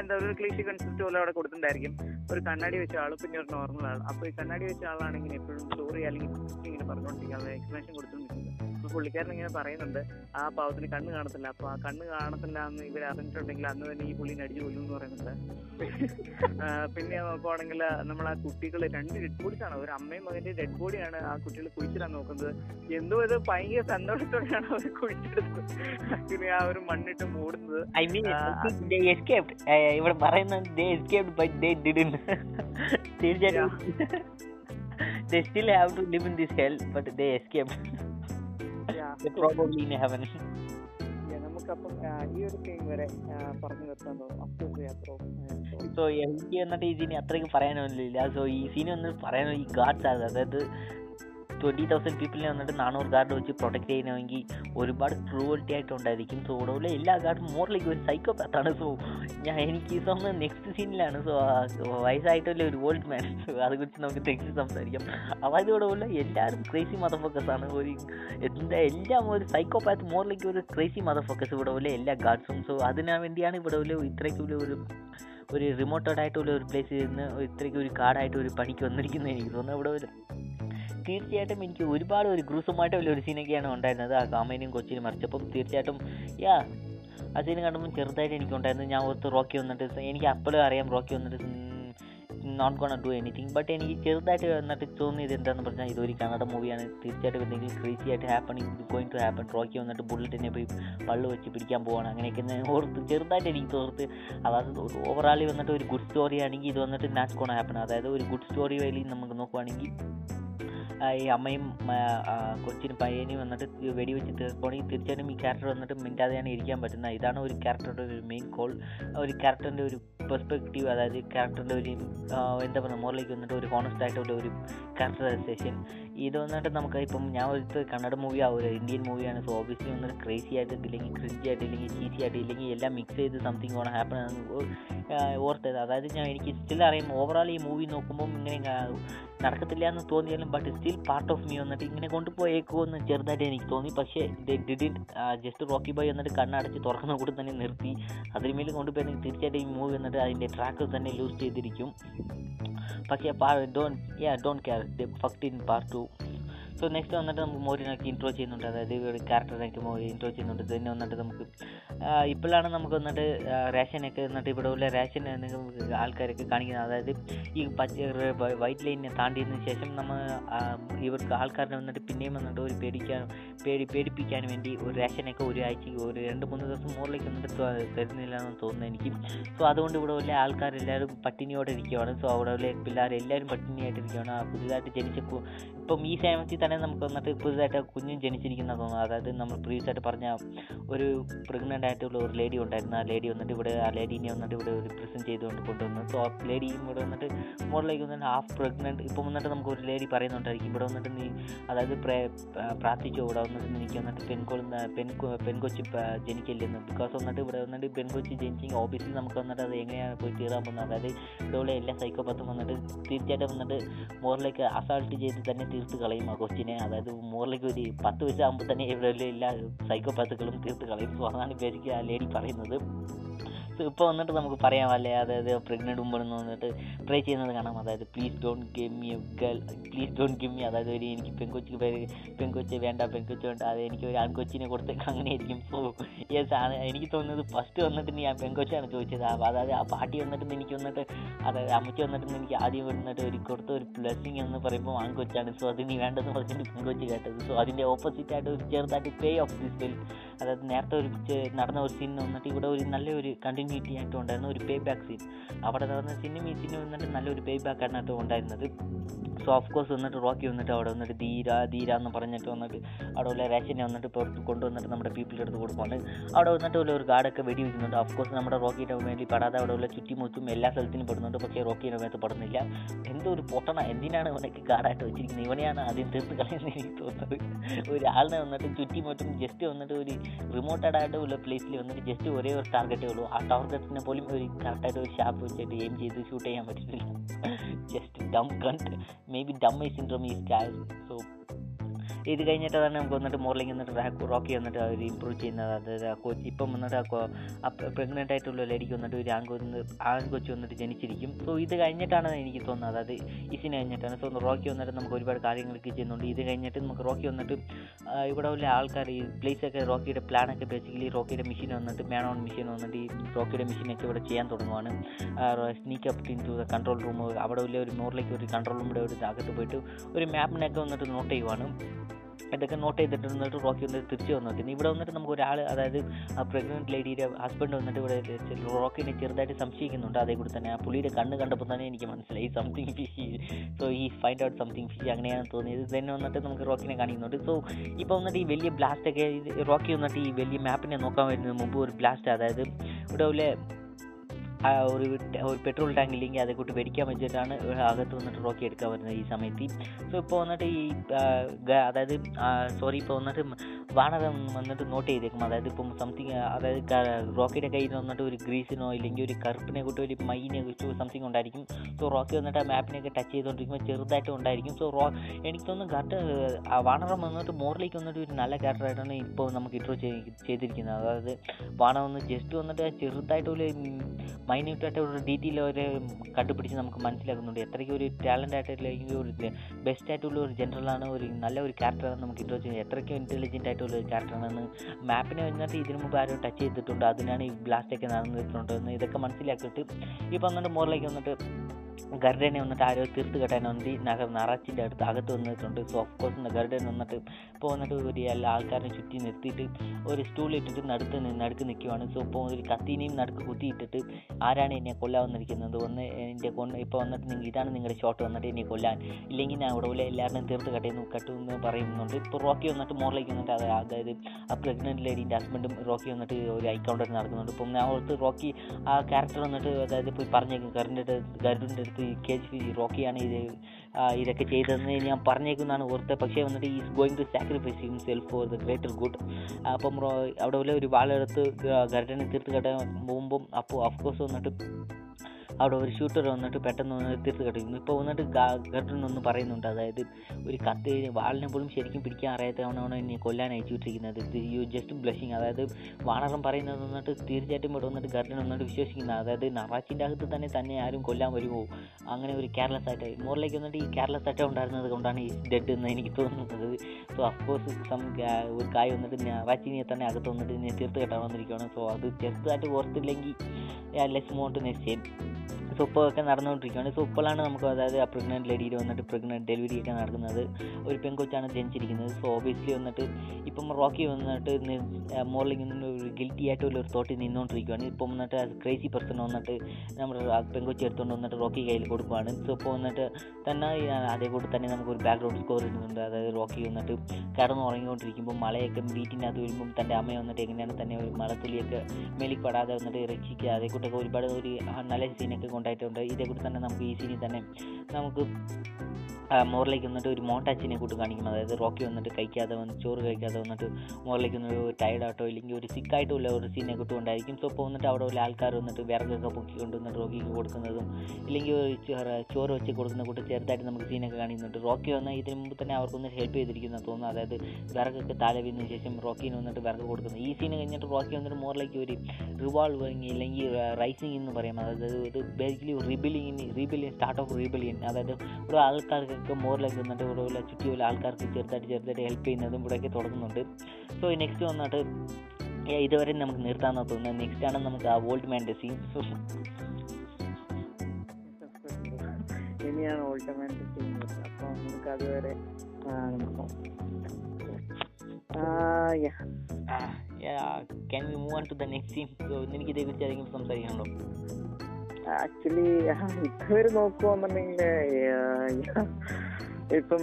എന്താ ഒരു ക്ലീഷി കൺസെപ്റ്റ് പോലെ അവിടെ കൊടുത്തിട്ടുണ്ടായിരിക്കും. ഒരു കണ്ണാടി വെച്ച ആൾ പിന്നെ ഒരു നോർമൽ ആൾ അപ്പൊ ഈ കണ്ണാടി വെച്ച ആളാണെങ്കിൽ എപ്പോഴും സ്റ്റോറി അല്ലെങ്കിൽ ഇങ്ങനെ പറഞ്ഞുകൊണ്ടിരിക്കുക എക്സ്പ്ലനേഷൻ കൊടുത്തുകൊണ്ടിരിക്കുന്നത് പുള്ളിക്കാരൻ ഇങ്ങനെ പറയുന്നുണ്ട് ആ പാവത്തിന് കണ്ണ് കാണത്തില്ല അപ്പൊ ആ കണ്ണ് കാണത്തില്ല എന്ന് ഇവർ അറിഞ്ഞിട്ടുണ്ടെങ്കിൽ അന്ന് തന്നെ ഈ പുള്ളിനെ അടിച്ചു കൊല്ലും എന്ന് പറയുന്നുണ്ട് പിന്നെ നോക്കുവാണെങ്കിൽ നമ്മൾ ആ കുട്ടികൾ രണ്ട് ഡെഡ് ബോഡീസ് ആണ്. ഒരു അമ്മയും മകന്റെ ഡെഡ് ബോഡിയാണ് ആ കുട്ടികൾ കുഴിച്ചിടാൻ നോക്കുന്നത്. എന്തോ ഇത് ഭയങ്കര സന്തോഷത്തോടെയാണ് അവർ കുഴിച്ചെടുത്തത് പിന്നെ ആ ഒരു മണ്ണിട്ട് മൂടുന്നത്. ഐ മീൻ ഇവിടെ പറയുന്നത്. തീർച്ചയായിട്ടും. They still have to live in this hell but they escaped. Heaven. yeah, നമുക്കപ്പം ഈ ഒരു വരെ പറഞ്ഞു നിർത്താൻ സോ എനിക്ക് എന്നിട്ട് ഈ സീനി അത്രയ്ക്ക് പറയാനൊന്നുമില്ല. സോ ഈ സീൻ ഒന്ന് പറയാനോ ഈ ഗാഡ്സ് അതായത് ട്വന്റി തൗസൻഡ് പീപ്പിളിനെ വന്നിട്ട് നാനൂറ് ഗാർഡ് വെച്ച് പ്രൊട്ടക്ട് ചെയ്യണമെങ്കിൽ ഒരുപാട് ക്രൂവൽറ്റി ആയിട്ടുണ്ടായിരിക്കും സോ ഇവിടെ എല്ലാ ഗാർഡും മോറിലേക്ക് ഒരു സൈക്കോ പാത്താണ് സോ ഞാൻ എനിക്ക് ഈ സോങ് നെക്സ്റ്റ് സീനിലാണ് സോ വയസ്സായിട്ടുള്ള ഒരു ഓൾഡ് മാൻ സോ അതേക്കുറിച്ച് നമുക്ക് നെക്സ്റ്റ് സംസാരിക്കാം. അതായത് ഇവിടെ ഉള്ള എല്ലാവരും ക്രേസി മദർ ഫോക്കസ് ആണ്. ഒരു എന്താ എല്ലാം ഒരു സൈക്കോ പാത്ത് മോറിലേക്ക് ഒരു ക്രേസി മദർ ഫോക്കസ് ഇവിടെ ഉള്ള എല്ലാ ഗാർഡ്സും സോ അതിനു വേണ്ടിയാണ് ഇവിടെ ഉള്ള ഇത്രയ്ക്ക് ഒരു ഒരു റിമോട്ടഡ് ആയിട്ടുള്ള ഒരു പ്ലേസിൽ നിന്ന് ഇത്രയ്ക്ക് ഒരു കാർഡായിട്ട് ഒരു പണിക്ക് വന്നിരിക്കുന്നത് എനിക്ക് തോന്നുന്നു. ഇവിടെ ഒരു തീർച്ചയായിട്ടും എനിക്ക് ഒരുപാട് ഒരു ഗ്രൂസമായിട്ടുള്ള ഒരു സീനൊക്കെയാണ് ഉണ്ടായിരുന്നത്. ആ കാമേനെയും കൊച്ചിനും മറിച്ചപ്പം തീർച്ചയായിട്ടും യാ ആ സീൻ കണ്ടപ്പോൾ ചെറുതായിട്ട് എനിക്കുണ്ടായിരുന്നു. ഞാൻ ഓർത്ത് റോക്കി വന്നിട്ട് എനിക്ക് അപ്പോഴും അറിയാം റോക്കി വന്നിട്ട് not gone do anything but എനിക്ക് ചെറുതായിട്ട് വന്നിട്ട് തോന്നിയത് എന്താണെന്ന് പറഞ്ഞാൽ ഇതൊരു കന്നഡ മൂവിയാണ് തീർച്ചയായിട്ടും എന്തെങ്കിലും ക്രീസി ആയിട്ട് happening going to happen Rocky വന്നിട്ട് ബുള്ളറ്റിനെ പോയി പള്ളു വെച്ച് പിടിക്കാൻ പോവാണ്. അങ്ങനെയൊക്കെ ഓർത്ത് ചെറുതായിട്ട് എനിക്ക് തോർത്ത് അതായത് ഓവറാളി വന്നിട്ട് ഒരു ഗുഡ് സ്റ്റോറി ആണെങ്കിൽ ഇത് വന്നിട്ട് നാച്ച് ഗോൺ ഹാപ്പൺ അതായത് ഒരു ഗുഡ് സ്റ്റോറി വഴി നമുക്ക് നോക്കുവാണെങ്കിൽ ഈ അമ്മയും കൊച്ചിനും പയ്യനും വന്നിട്ട് വെടിവെച്ച് തീർക്കുകയാണെങ്കിൽ തീർച്ചയായിട്ടും ഈ ക്യാരക്ടർ വന്നിട്ട് മിണ്ടാതെയാണ് ഇരിക്കാൻ പറ്റുന്നത്. ഇതാണ് ഒരു ക്യാരക്ടറുടെ ഒരു മെയിൻ കോൾ ഒരു ക്യാരക്ടറിന്റെ ഒരു പെർസ്പെക്റ്റീവ് അതായത് ക്യാരക്ടറിന്റെ ഒരു എന്താ പറയുക മോറിലേക്ക് വന്നിട്ട് ഒരു ഹോണസ്റ്റ് ആയിട്ടുള്ള ഒരു ക്യാരക്ടറൈസേഷൻ ഇത് വന്നിട്ട് നമുക്ക് ഇപ്പം ഞാൻ ഒരു കന്നഡ മൂവി ആവുമല്ലോ ഇന്ത്യൻ മൂവിയാണ് സോ ഓബിയസ്ലി വന്നിട്ട് ക്രേസി ആയിട്ട് ഇല്ലെങ്കിൽ ക്രിഞ്ചി ആയിട്ട് ഇല്ലെങ്കിൽ ചീസി ആയിട്ട് ഇല്ലെങ്കിൽ എല്ലാം മിക്സ് ചെയ്ത് സംതിങ് ഓൺ ഹാപ്പൺ ഓർത്തത്. അതായത് ഞാൻ എനിക്ക് സ്റ്റിൽ അറിയാം. ഓവറോൾ ഈ മൂവി നോക്കുമ്പോൾ ഇങ്ങനെ നടക്കത്തില്ല എന്ന് തോന്നിയാലും but still part of me വന്നിട്ട് ഇങ്ങനെ കൊണ്ടുപോയേക്കോ എന്ന് ചെറുതായിട്ട് എനിക്ക് തോന്നി. പക്ഷേ ഡിഡിൻ ജസ്റ്റ് റോക്കി ബോയ് എന്നിട്ട് കണ്ണടച്ച് തുറക്കുന്ന കൂടെ തന്നെ നിർത്തി. അതിനുമേൽ കൊണ്ടുപോയി തീർച്ചയായിട്ടും ഈ മൂവി വന്നിട്ട് അതിന്റെ ട്രാക്ക് തന്നെ ലൂസ് ചെയ്തിരിക്കും. പക്ഷേ don't ya don't care fucked in part two so next വന്നിട്ട് നമുക്ക് മോരിനൊക്കെ ഇൻട്രോ ചെയ്യുന്നുണ്ട്. അതായത് ഒരു ക്യാരക്ടറിനൊക്കെ മോരി ഇൻട്രോ ചെയ്യുന്നുണ്ട്. തന്നെ വന്നിട്ട് നമുക്ക് ഇപ്പോഴാണ് നമുക്ക് വന്നിട്ട് റേഷനൊക്കെ വന്നിട്ട് ഇവിടെ ഉള്ള റേഷൻ ആൾക്കാരൊക്കെ കാണിക്കുന്നത്. അതായത് ഈ പച്ച വൈറ്റ് ലൈനിനെ താണ്ടിയതിന് ശേഷം നമ്മൾ ഇവർക്ക് ആൾക്കാരുടെ വന്നിട്ട് പിന്നെയും വന്നിട്ട് ഒരു പേടിക്കാൻ പേടി പേടിപ്പിക്കാൻ വേണ്ടി ഒരു റേഷനൊക്കെ ഒരു ആഴ്ച ഒരു രണ്ട് മൂന്ന് ദിവസം മുകളിലേക്ക് വന്നിട്ട് തരുന്നില്ല എന്ന് തോന്നുന്നു എനിക്ക്. സോ അതുകൊണ്ട് ഇവിടെ ഉള്ള ആൾക്കാരെല്ലാവരും പട്ടിണിയോടെ ഇരിക്കുകയാണ് സോ അവിടെ ഉള്ള പിള്ളേർ എല്ലാവരും പട്ടിണിയായിട്ടിരിക്കുകയാണ് ആ പുതിയതായിട്ട് ജനിച്ച ഇപ്പം ഈ സമയത്തിൽ തന്നെ നമുക്ക് വന്നിട്ട് പുതുതായിട്ട് കുഞ്ഞും ജനിച്ചിരിക്കുന്ന തോന്നുന്നു. അതായത് നമ്മൾ പ്രീവിയസ് ആയിട്ട് പറഞ്ഞ ഒരു പ്രഗ്നന്റ് ആയിട്ടുള്ള ഒരു ലേഡി ഉണ്ടായിരുന്നു. ആ ലേഡി വന്നിട്ട് ഇവിടെ ആ ലേഡീനെ വന്നിട്ട് ഇവിടെ ഒരു പ്രസന്റ് ചെയ്തുകൊണ്ട് കൊണ്ടുവന്നു. സോ ആ ലേഡി ഇവിടെ വന്നിട്ട് മോഡലേക്ക് വന്നിട്ട് ഹാഫ് പ്രഗ്നന്റ് ഇപ്പം വന്നിട്ട് നമുക്ക് ഒരു ലേഡി പറയുന്നുണ്ടായിരിക്കും. ഇവിടെ വന്നിട്ട് നീ അതായത് പ്രേ- പ്രാർത്ഥിച്ചു? ഇവിടെ വന്നിട്ട് എനിക്ക് വന്നിട്ട് പെൺകൊ പെൺ പെൺകൊച്ചി ജനിക്കില്ലെന്ന്. ബിക്കോസ് വന്നിട്ട് ഇവിടെ വന്നിട്ട് പെൺകൊച്ചി ജനിച്ചെങ്കിൽ ഓഫീസിൽ നമുക്ക് വന്നിട്ട് അത് എങ്ങനെയാണ് പോയി തീരാൻ പോകുന്നത്? അതായത് ഇതോടെ എല്ലാ സൈക്കോപത്തും വന്നിട്ട് തീർച്ചയായിട്ടും വന്നിട്ട് മോറിലേക്ക് അസാൾട്ട് ചെയ്ത് തന്നെ തീർത്ത് കളയും ആ കൊച്ചിനെ അതായത് മോറിലേക്ക് ഒരു പത്ത് വയസ്സാകുമ്പോൾ തന്നെ ഇവിടെ എല്ലാ സൈക്കോപാത്തുകളും തീർത്ത് കളയും. സോ അതാണ് ബേസിക്ക് ആ ലേഡി പറയുന്നത്. ഇപ്പോൾ വന്നിട്ട് നമുക്ക് പറയാം അല്ലേ? അതായത് പ്രഗ്നന്റ് മുമ്പെന്ന് വന്നിട്ട് ട്രൈ ചെയ്യുന്നത് കാണാം. അതായത് please don't give me girl please don't give me അതായത് ഒരു എനിക്ക് പെൺകൊച്ചിക്ക് പേര് പെൺകൊച്ച് വേണ്ട പെൺകൊച്ച് വേണ്ട. അത് എനിക്ക് ഒരു ആൺകൊച്ചിനെ കൊടുത്തേക്ക് അങ്ങനെ ആയിരിക്കും. സോ യെസ് ആണ്. എനിക്ക് തോന്നുന്നത് ഫസ്റ്റ് വന്നിട്ട് ഞാൻ പെൺകൊച്ചാണ് ചോദിച്ചത്. അതായത് ആ പാട്ടി വന്നിട്ട് എനിക്ക് വന്നിട്ട് അതായത് അമ്മച്ചി വന്നിട്ട് എനിക്ക് ആദ്യം വന്നിട്ട് ഒരു കൊടുത്ത ഒരു ബ്ലെസ്സിങ് എന്ന് പറയുമ്പോൾ ആൺകൊച്ചാണ്. സോ അത് നീ വേണ്ടെന്ന് പറഞ്ഞിട്ട് പെൺകൊച്ച് കേട്ടത്. സോ അതിന്റെ ഓപ്പോസിറ്റ് ആയിട്ട് ഒരു ചെറുതായിട്ട് പേ ഓഫ് ദിസ് ബിൽ അതായത് നേരത്തെ ഒരു നടന്ന ഒരു സീൻ വന്നിട്ട് ഇവിടെ ഒരു നല്ലൊരു കണ്ടിന്യൂറ്റി ആയിട്ട് ഉണ്ടായിരുന്ന ഒരു പേ ബാക്ക് സീൻ അവിടെ നടന്ന സിനിമ ഈ സീനും വന്നിട്ട് നല്ലൊരു പേ ബാക്ക് ആണ് കേട്ടോ ഉണ്ടായിരുന്നത്. സോ ഓഫ് കോഴ്സ് വന്നിട്ട് റോക്കി വന്നിട്ട് അവിടെ വന്നിട്ട് ധീര ധീര എന്ന് പറഞ്ഞിട്ട് വന്നിട്ട് അവിടെ ഉള്ള റേഷനെ വന്നിട്ട് പുറത്ത് കൊണ്ടുവന്നിട്ട് നമ്മുടെ പീപ്പിളിന്റെ അടുത്ത് കൊടുക്കുന്നുണ്ട് അവിടെ വന്നിട്ട് ഉള്ള ഒരു ഗാർഡൊക്കെ വെടി വെക്കുന്നുണ്ട് ഓഫ് കോഴ്സ് നമ്മുടെ റോക്കിയുടെ വേണ്ടി പെടാതെ അവിടെ ഉള്ള ചുറ്റിമുറ്റും എല്ലാ സ്ഥലത്തിനും പെടുന്നുണ്ട്. പക്ഷേ റോക്കിയുടെ മേത്ത് പെടുന്നില്ല. എന്തോ ഒരു പൊട്ടണ എന്തിനാണ് ഇവനൊക്കെ ഗാർഡായിട്ട് വെച്ചിരിക്കുന്നത്? ഇവനെയാണ് ആദ്യം തീർത്ത് കളയുന്നത് എനിക്ക് തോന്നുന്നത്. ഒരാളിനെ വന്നിട്ട് ചുറ്റിമുറ്റും ജസ്റ്റ് വന്നിട്ട് ഒരു റിമോട്ടഡായിട്ട് ഉള്ള പ്ലേസിൽ വന്നിട്ട് ജസ്റ്റ് ഒരേ ഒരു ടാർഗറ്റേ ഉള്ളൂ. ആ ടാർഗറ്റിനെ പോലും ഒരു കറക്റ്റായിട്ട് ഒരു ഷാപ്പ് വെച്ചിട്ട് എയിം ചെയ്ത് ഷൂട്ട് ചെയ്യാൻ പറ്റിയിട്ടില്ല. ജസ്റ്റ് ഡം കണ്ട് maybe dumb eye syndrome is start so ഇത് കഴിഞ്ഞിട്ട് നമുക്ക് വന്നിട്ട് മോർലിംഗ് വന്നിട്ട് റോക്കി വന്നിട്ട് അവർ ഇമ്പ്രൂവ് ചെയ്യുന്നത്. അതായത് ഇപ്പം വന്നിട്ട് പ്രഗ്നന്റ് ആയിട്ടുള്ള ലേഡിക്ക് വന്നിട്ട് ഒരു ആൺകൊന്ന് ആൺകൊച്ചു വന്നിട്ട് ജനിച്ചിരിക്കും. സോ ഇത് കഴിഞ്ഞിട്ടാണ് എനിക്ക് തോന്നുന്നത്. അതായത് ഈ സീൻ കഴിഞ്ഞിട്ടാണ്. സോ റോക്കി വന്നിട്ട് നമുക്ക് ഒരുപാട് കാര്യങ്ങളൊക്കെ ചെയ്യുന്നുണ്ട്. ഇത് കഴിഞ്ഞിട്ട് നമുക്ക് റോക്കി വന്നിട്ട് ഇവിടെ ഉള്ള ആൾക്കാർ ഈ പ്ലേസൊക്കെ റോക്കിയുടെ പ്ലാനൊക്കെ ബേസിക്കലി റോക്കിയുടെ മെഷീൻ വന്നിട്ട് മാൻ ഓൺ മെഷീൻ വന്നിട്ട് ഈ റോക്കിയുടെ മെഷീനൊക്കെ ഇവിടെ ചെയ്യാൻ തുടങ്ങുവാണ്. Sneak up into the control room അവിടെ ഉള്ള ഒരു മോറിലേക്ക് ഒരു കൺട്രോൾ റൂമിന്റെ ഒരു അകത്ത് പോയിട്ട് ഒരു മാപ്പിനൊക്കെ വന്നിട്ട് നോട്ട് ചെയ്യുവാണ്. ഇതൊക്കെ നോട്ട് ചെയ്തിട്ട് വന്നിട്ട് റോക്കി വന്നിട്ട് തിരിച്ച് വന്നു. പിന്നെ ഇവിടെ വന്നിട്ട് നമുക്ക് ഒരാൾ അതായത് ആ പ്രഗ്നന്റ് ലേഡിയുടെ ഹസ്ബൻഡ് വന്നിട്ട് ഇവിടെ റോക്കിനെ ചെറുതായിട്ട് സംശയിക്കുന്നുണ്ട്. അതേ കൂടി തന്നെ ആ പുള്ളിയുടെ കണ്ണ് കണ്ടപ്പോൾ തന്നെ എനിക്ക് മനസ്സിലായി. സംതിങ് ഫിഷി സോ ഈ ഫൈൻഡ് ഔട്ട് സംതിങ് ഫിഷി അങ്ങനെയാണ് തോന്നിയത്. തന്നെ വന്നിട്ട് നമുക്ക് റോക്കിനെ കാണിക്കുന്നുണ്ട്. സോ ഇപ്പോൾ വന്നിട്ട് ഈ വലിയ ബ്ലാസ്റ്റ് ഒക്കെ ഇത് റോക്കി വന്നിട്ട് ഈ വലിയ മാപ്പിനെ നോക്കാൻ വരുന്നതിന് മുമ്പ് ഒരു ബ്ലാസ്റ്റ് അതായത് ഇവിടെ ഒരു ഒരു പെട്രോൾ ടാങ്ക് ഇല്ലെങ്കിൽ അതേ കൂട്ടി വെടിക്കാൻ വെച്ചിട്ടാണ് അകത്ത് വന്നിട്ട് റോക്കി എടുക്കാൻ വരുന്നത് ഈ സമയത്ത്. സോ ഇപ്പോൾ വന്നിട്ട് ഈ അതായത് സോറി ഇപ്പോൾ വന്നിട്ട് വാണകം വന്നിട്ട് നോട്ട് ചെയ്തേക്കും. അതായത് ഇപ്പം സംതിങ് അതായത് റോക്കിയുടെ കയ്യിൽ വന്നിട്ട് ഒരു ഗ്രീസിനോ ഇല്ലെങ്കിൽ ഒരു കറുപ്പിനെ കൂട്ടി ഒരു മൈനെ കുറിച്ച് സംതിങ് ഉണ്ടായിരിക്കും. സോ റോക്കി വന്നിട്ട് ആ മാപ്പിനെയൊക്കെ ടച്ച് ചെയ്തുകൊണ്ടിരിക്കുമ്പോൾ ചെറുതായിട്ട് ഉണ്ടായിരിക്കും. സോ റോ എനിക്ക് തോന്നുന്നു കറക്റ്റ് ആ വാണറം വന്നിട്ട് മോറിലേക്ക് വന്നിട്ട് ഒരു നല്ല ക്യാരക്ടറായിട്ടാണ് ഇപ്പോൾ നമുക്ക് ഇൻട്രോ ചെയ്തിരിക്കുന്നത്. അതായത് വാണകം വന്ന് ജസ്റ്റ് വന്നിട്ട് ചെറുതായിട്ട് ഒരു മൈന്യൂട്ടായിട്ട് ഒരു ഡീറ്റെയിൽ അവരെ കണ്ടുപിടിച്ച് നമുക്ക് മനസ്സിലാക്കുന്നുണ്ട്. എത്രയ്ക്ക് ഒരു ടാലന്റ് ആയിട്ടുള്ള അല്ലെങ്കിൽ ഒരു ബെസ്റ്റ് ആയിട്ടുള്ള ഒരു ജനറലാണ് ഒരു നല്ല ഒരു ക്യാരക്ടറാണ് നമുക്ക് ഇൻട്രോ ചെയ്യുന്നത്. എത്രയ്ക്കും ഇന്റലിജന്റ് ആയിട്ടുള്ള ഒരു ക്യാരക്ടറാണെന്ന് മാപ്പിനെ വന്നിട്ട് ഇതിനു മുമ്പ് ആരോ ടച്ച് ചെയ്തിട്ടുണ്ട്. അതിനാണ് ഈ ബ്ലാസ്റ്റൊക്കെ നടന്നിട്ടുണ്ടെന്ന് ഇതൊക്കെ മനസ്സിലാക്കിയിട്ട് ഇപ്പോൾ അങ്ങനെ മോറിലേക്ക് വന്നിട്ട് ഗർഡനെ വന്നിട്ട് ആരോ തീർത്ത് കെട്ടാൻ വേണ്ടി നഗർ നറാച്ചിന്റെ അടുത്ത് അകത്ത് വന്നിട്ടുണ്ട്. സോ ഓഫ് കോഴ്സ് ഗർഡൻ വന്നിട്ട് ഇപ്പോൾ വന്നിട്ട് ഒരു എല്ലാ ആൾക്കാരെ ചുറ്റി നിർത്തിയിട്ട് ഒരു സ്റ്റൂളിട്ടിട്ട് നടുത്ത് നടുക്ക് നിൽക്കുവാണ് സോ ഇപ്പോൾ ഒരു കത്തീനെയും നടുക്ക് കുത്തിയിട്ടിട്ട് ആരാണ് എന്നെ കൊല്ലാൻ വന്നിരിക്കുന്നത് ഒന്ന് എന്റെ കൊണ്ട് ഇപ്പോൾ വന്നിട്ട് നിങ്ങൾ ഇതാണ് നിങ്ങളുടെ ഷോട്ട് വന്നിട്ട് എന്നെ കൊല്ലാൻ. ഇല്ലെങ്കിൽ ഞാൻ അവിടെ പോലെ എല്ലാവരും തീർത്ത് കട്ടയെന്ന് കട്ടുമെന്ന് പറയുന്നുണ്ട്. ഇപ്പോൾ റോക്കി വന്നിട്ട് മോറിലേക്ക് വന്നിട്ട് അത് അതായത് ആ പ്രഗ്നന്റ് ലേഡീന്റെ ഹസ്ബൻഡും റോക്കി വന്നിട്ട് ഒരു ഐക്കൗണ്ടർ നടക്കുന്നുണ്ട്. ഇപ്പം ഞാൻ ഓർത്ത് റോക്കി ആ ക്യാരക്ടർ വന്നിട്ട് അതായത് പോയി പറഞ്ഞേക്കും. ഗരുഡിന്റെ ഗരുഡിന്റെ അടുത്ത് കെ ജി റോക്കിയാണ് ഇത് ഇതൊക്കെ ചെയ്തതെന്ന് ഞാൻ പറഞ്ഞേക്കുന്നതാണ് ഓർത്ത്. പക്ഷേ വന്നിട്ട് is going to sacrifice himself for the greater good അപ്പം അവിടെ ഒരു വാളെടുത്ത് ഗർഡനെ തീർത്ത് കെട്ടാൻ പോകുമ്പം അപ്പോൾ അഫ്കോഴ്സ് വന്നിട്ട് അവിടെ ഒരു ഷൂട്ടർ വന്നിട്ട് പെട്ടെന്ന് വന്നിട്ട് തീർത്ത് ഇപ്പോൾ വന്നിട്ട് ഒന്ന് പറയുന്നുണ്ട്. അതായത് ഒരു കത്ത് വാളിനെ പോലും ശരിക്കും പിടിക്കാൻ അറിയാത്തവനാണ് എന്നെ കൊല്ലാൻ അയച്ചു വിട്ടിരിക്കുന്നത് യു ജസ്റ്റ് ബ്ലഷിങ് അതായത് വാണറം പറയുന്നത് വന്നിട്ട് തീർച്ചയായിട്ടും ഇവിടെ വന്നിട്ട് ഗർഡൻ വന്നിട്ട് വിശ്വസിക്കുന്നത് അതായത് നറാച്ചിന്റെ അകത്ത് തന്നെ തന്നെ ആരും കൊല്ലാൻ വരുമോ? അങ്ങനെ ഒരു കെയർലെസ് ആയിട്ട് മോറിലേക്ക് വന്നിട്ട് ഈ കെയർലെസ് ആയിട്ട് ഉണ്ടായിരുന്നത് കൊണ്ടാണ് ഈ ഡെഡ് എന്ന് എനിക്ക് തോന്നുന്നത്. സോ അഫ്കോഴ്സ് സം ഒരു കായ് വന്നിട്ട് നറാച്ചിനെ തന്നെ അകത്ത് വന്നിട്ട് തീർത്ത് കെട്ടാൻ വന്നിരിക്കുകയാണ്. സോ അത് ചെറുതായിട്ട് ഓർത്തില്ലെങ്കിൽ ലെസ് മോട്ട് നെക്സ്റ്റ് സെയിം സോ ഇപ്പോൾ ഒക്കെ നടന്നുകൊണ്ടിരിക്കുകയാണ്. സോ ഇപ്പോഴാണ് നമുക്ക് അതായത് ആ പ്രഗ്നന്റ് ലേഡിയിൽ വന്നിട്ട് പ്രഗ്നന്റ് ഡെലിവറി ഒക്കെ നടക്കുന്നത്. ഒരു പെൺകൊച്ചാണ് ജനിച്ചിരിക്കുന്നത്. സോ ഓബിയസ്ലി വന്നിട്ട് ഇപ്പം റോക്കി വന്നിട്ട് മോർലിംഗ് ഒരു ഗിൽറ്റി ആയിട്ടുള്ള ഒരു തോട്ടിൽ നിന്നുകൊണ്ടിരിക്കുകയാണ്. ഇപ്പം വന്നിട്ട് ക്രേസി പേഴ്സൺ വന്നിട്ട് നമ്മുടെ പെൺകൊച്ചി എടുത്തുകൊണ്ട് വന്നിട്ട് റോക്കി കയ്യിൽ കൊടുക്കുകയാണ് സോ ഇപ്പോൾ വന്നിട്ട് തന്നെ അതേപോലെ തന്നെ നമുക്ക് ഒരു ബാക്ക്ഗ്രൗണ്ട് സ്കോർ ഇടുന്നുണ്ട് അതായത് റോക്കി വന്നിട്ട് കിടന്ന് ഉറങ്ങിക്കൊണ്ടിരിക്കുമ്പോൾ മഴയൊക്കെ വീട്ടിനകത്ത് വരുമ്പം തന്റെ അമ്മ വന്നിട്ട് എങ്ങനെയാണ് തന്നെ ഒരു മഴത്തുള്ളിയൊക്കെ മേലിൽ പെടാതെ വന്നിട്ട് രക്ഷിക്കുക. അതേ ഒരുപാട് ഒരു നല്ല കൊണ്ടായിട്ടുണ്ട് ഇതേ തന്നെ നമുക്ക് ഈ സീനിൽ തന്നെ നമുക്ക് മോറിലേക്ക് വന്നിട്ട് ഒരു മോണ്ടാച്ചിനെ കൂട്ട് കാണിക്കണം. അതായത് റോക്കി വന്നിട്ട് കഴിക്കാതെ വന്ന് ചോറ് കഴിക്കാതെ വന്നിട്ട് മോറിലേക്ക് ഒരു ടയർഡായിട്ടോ ഇല്ലെങ്കിൽ ഒരു സിക്കായിട്ടുള്ള ഒരു സീനെ കിട്ടുകൊണ്ടായിരിക്കും സോ ഇപ്പോൾ വന്നിട്ട് അവിടെ ഉള്ള ആൾക്കാർ വന്നിട്ട് വിറകൊക്കെ പൊക്കി കൊണ്ടുവന്നിട്ട് റോക്കിക്ക് കൊടുക്കുന്നതും ഇല്ലെങ്കിൽ ഒരു ചോറ് വെച്ച് കൊടുക്കുന്ന കൂട്ട് ചെറുതായിട്ട് നമുക്ക് സീനൊക്കെ കാണിക്കുന്നുണ്ട് റോക്കി വന്നാൽ ഇതിന് മുമ്പ് തന്നെ അവർക്കൊന്ന് ഹെൽപ്പ് ചെയ്തിരിക്കുന്ന തോന്നുന്നു അതായത് വിറകൊക്കെ താഴെ വീണ ശേഷം റോക്കിന് വന്നിട്ട് വിറക് കൊടുക്കുന്നത് ഈ സീന് കഴിഞ്ഞിട്ട് റോക്കി വന്നിട്ട് മോറിലേക്ക് ഒരു റിവോൾവിങ് ഇല്ലെങ്കിൽ റൈസിങ് എന്ന് പറയാം. അതായത് ഇത് basically rebellion rebellion start of rebellion അതായത് ഇവിടെ ആൾക്കാർക്കൊക്കെ മോറിലേക്ക് ഇവിടെ ഉള്ള ചുറ്റിയുള്ള ആൾക്കാർക്ക് ചെറുതായിട്ട് ചെറുതായിട്ട് ഹെൽപ്പ് ചെയ്യുന്നതും ഇവിടെയൊക്കെ തുടങ്ങുന്നുണ്ട്. സോ നെക്സ്റ്റ് വന്നിട്ട് ഇതുവരെ നമുക്ക് നിർത്താമെന്നാണ് തോന്നുന്നത് നെക്സ്റ്റ് ആണ് നമുക്ക് ആ വോൾട്ട് മാന്റെ സീൻ ഇനിയാണ് ഓൾഡ് മാന്റെ സീൻ അപ്പോൾ നമുക്ക് അതുവരെ can we move on to the next scene so എനിക്ക് ഇതേക്കുറിച്ച് ആരെങ്കിലും സംസാരിക്കണല്ലോ ആക്ച്വലി ഇതുവരെ നോക്കുവാന്നുണ്ടെങ്കിൽ ഇപ്പം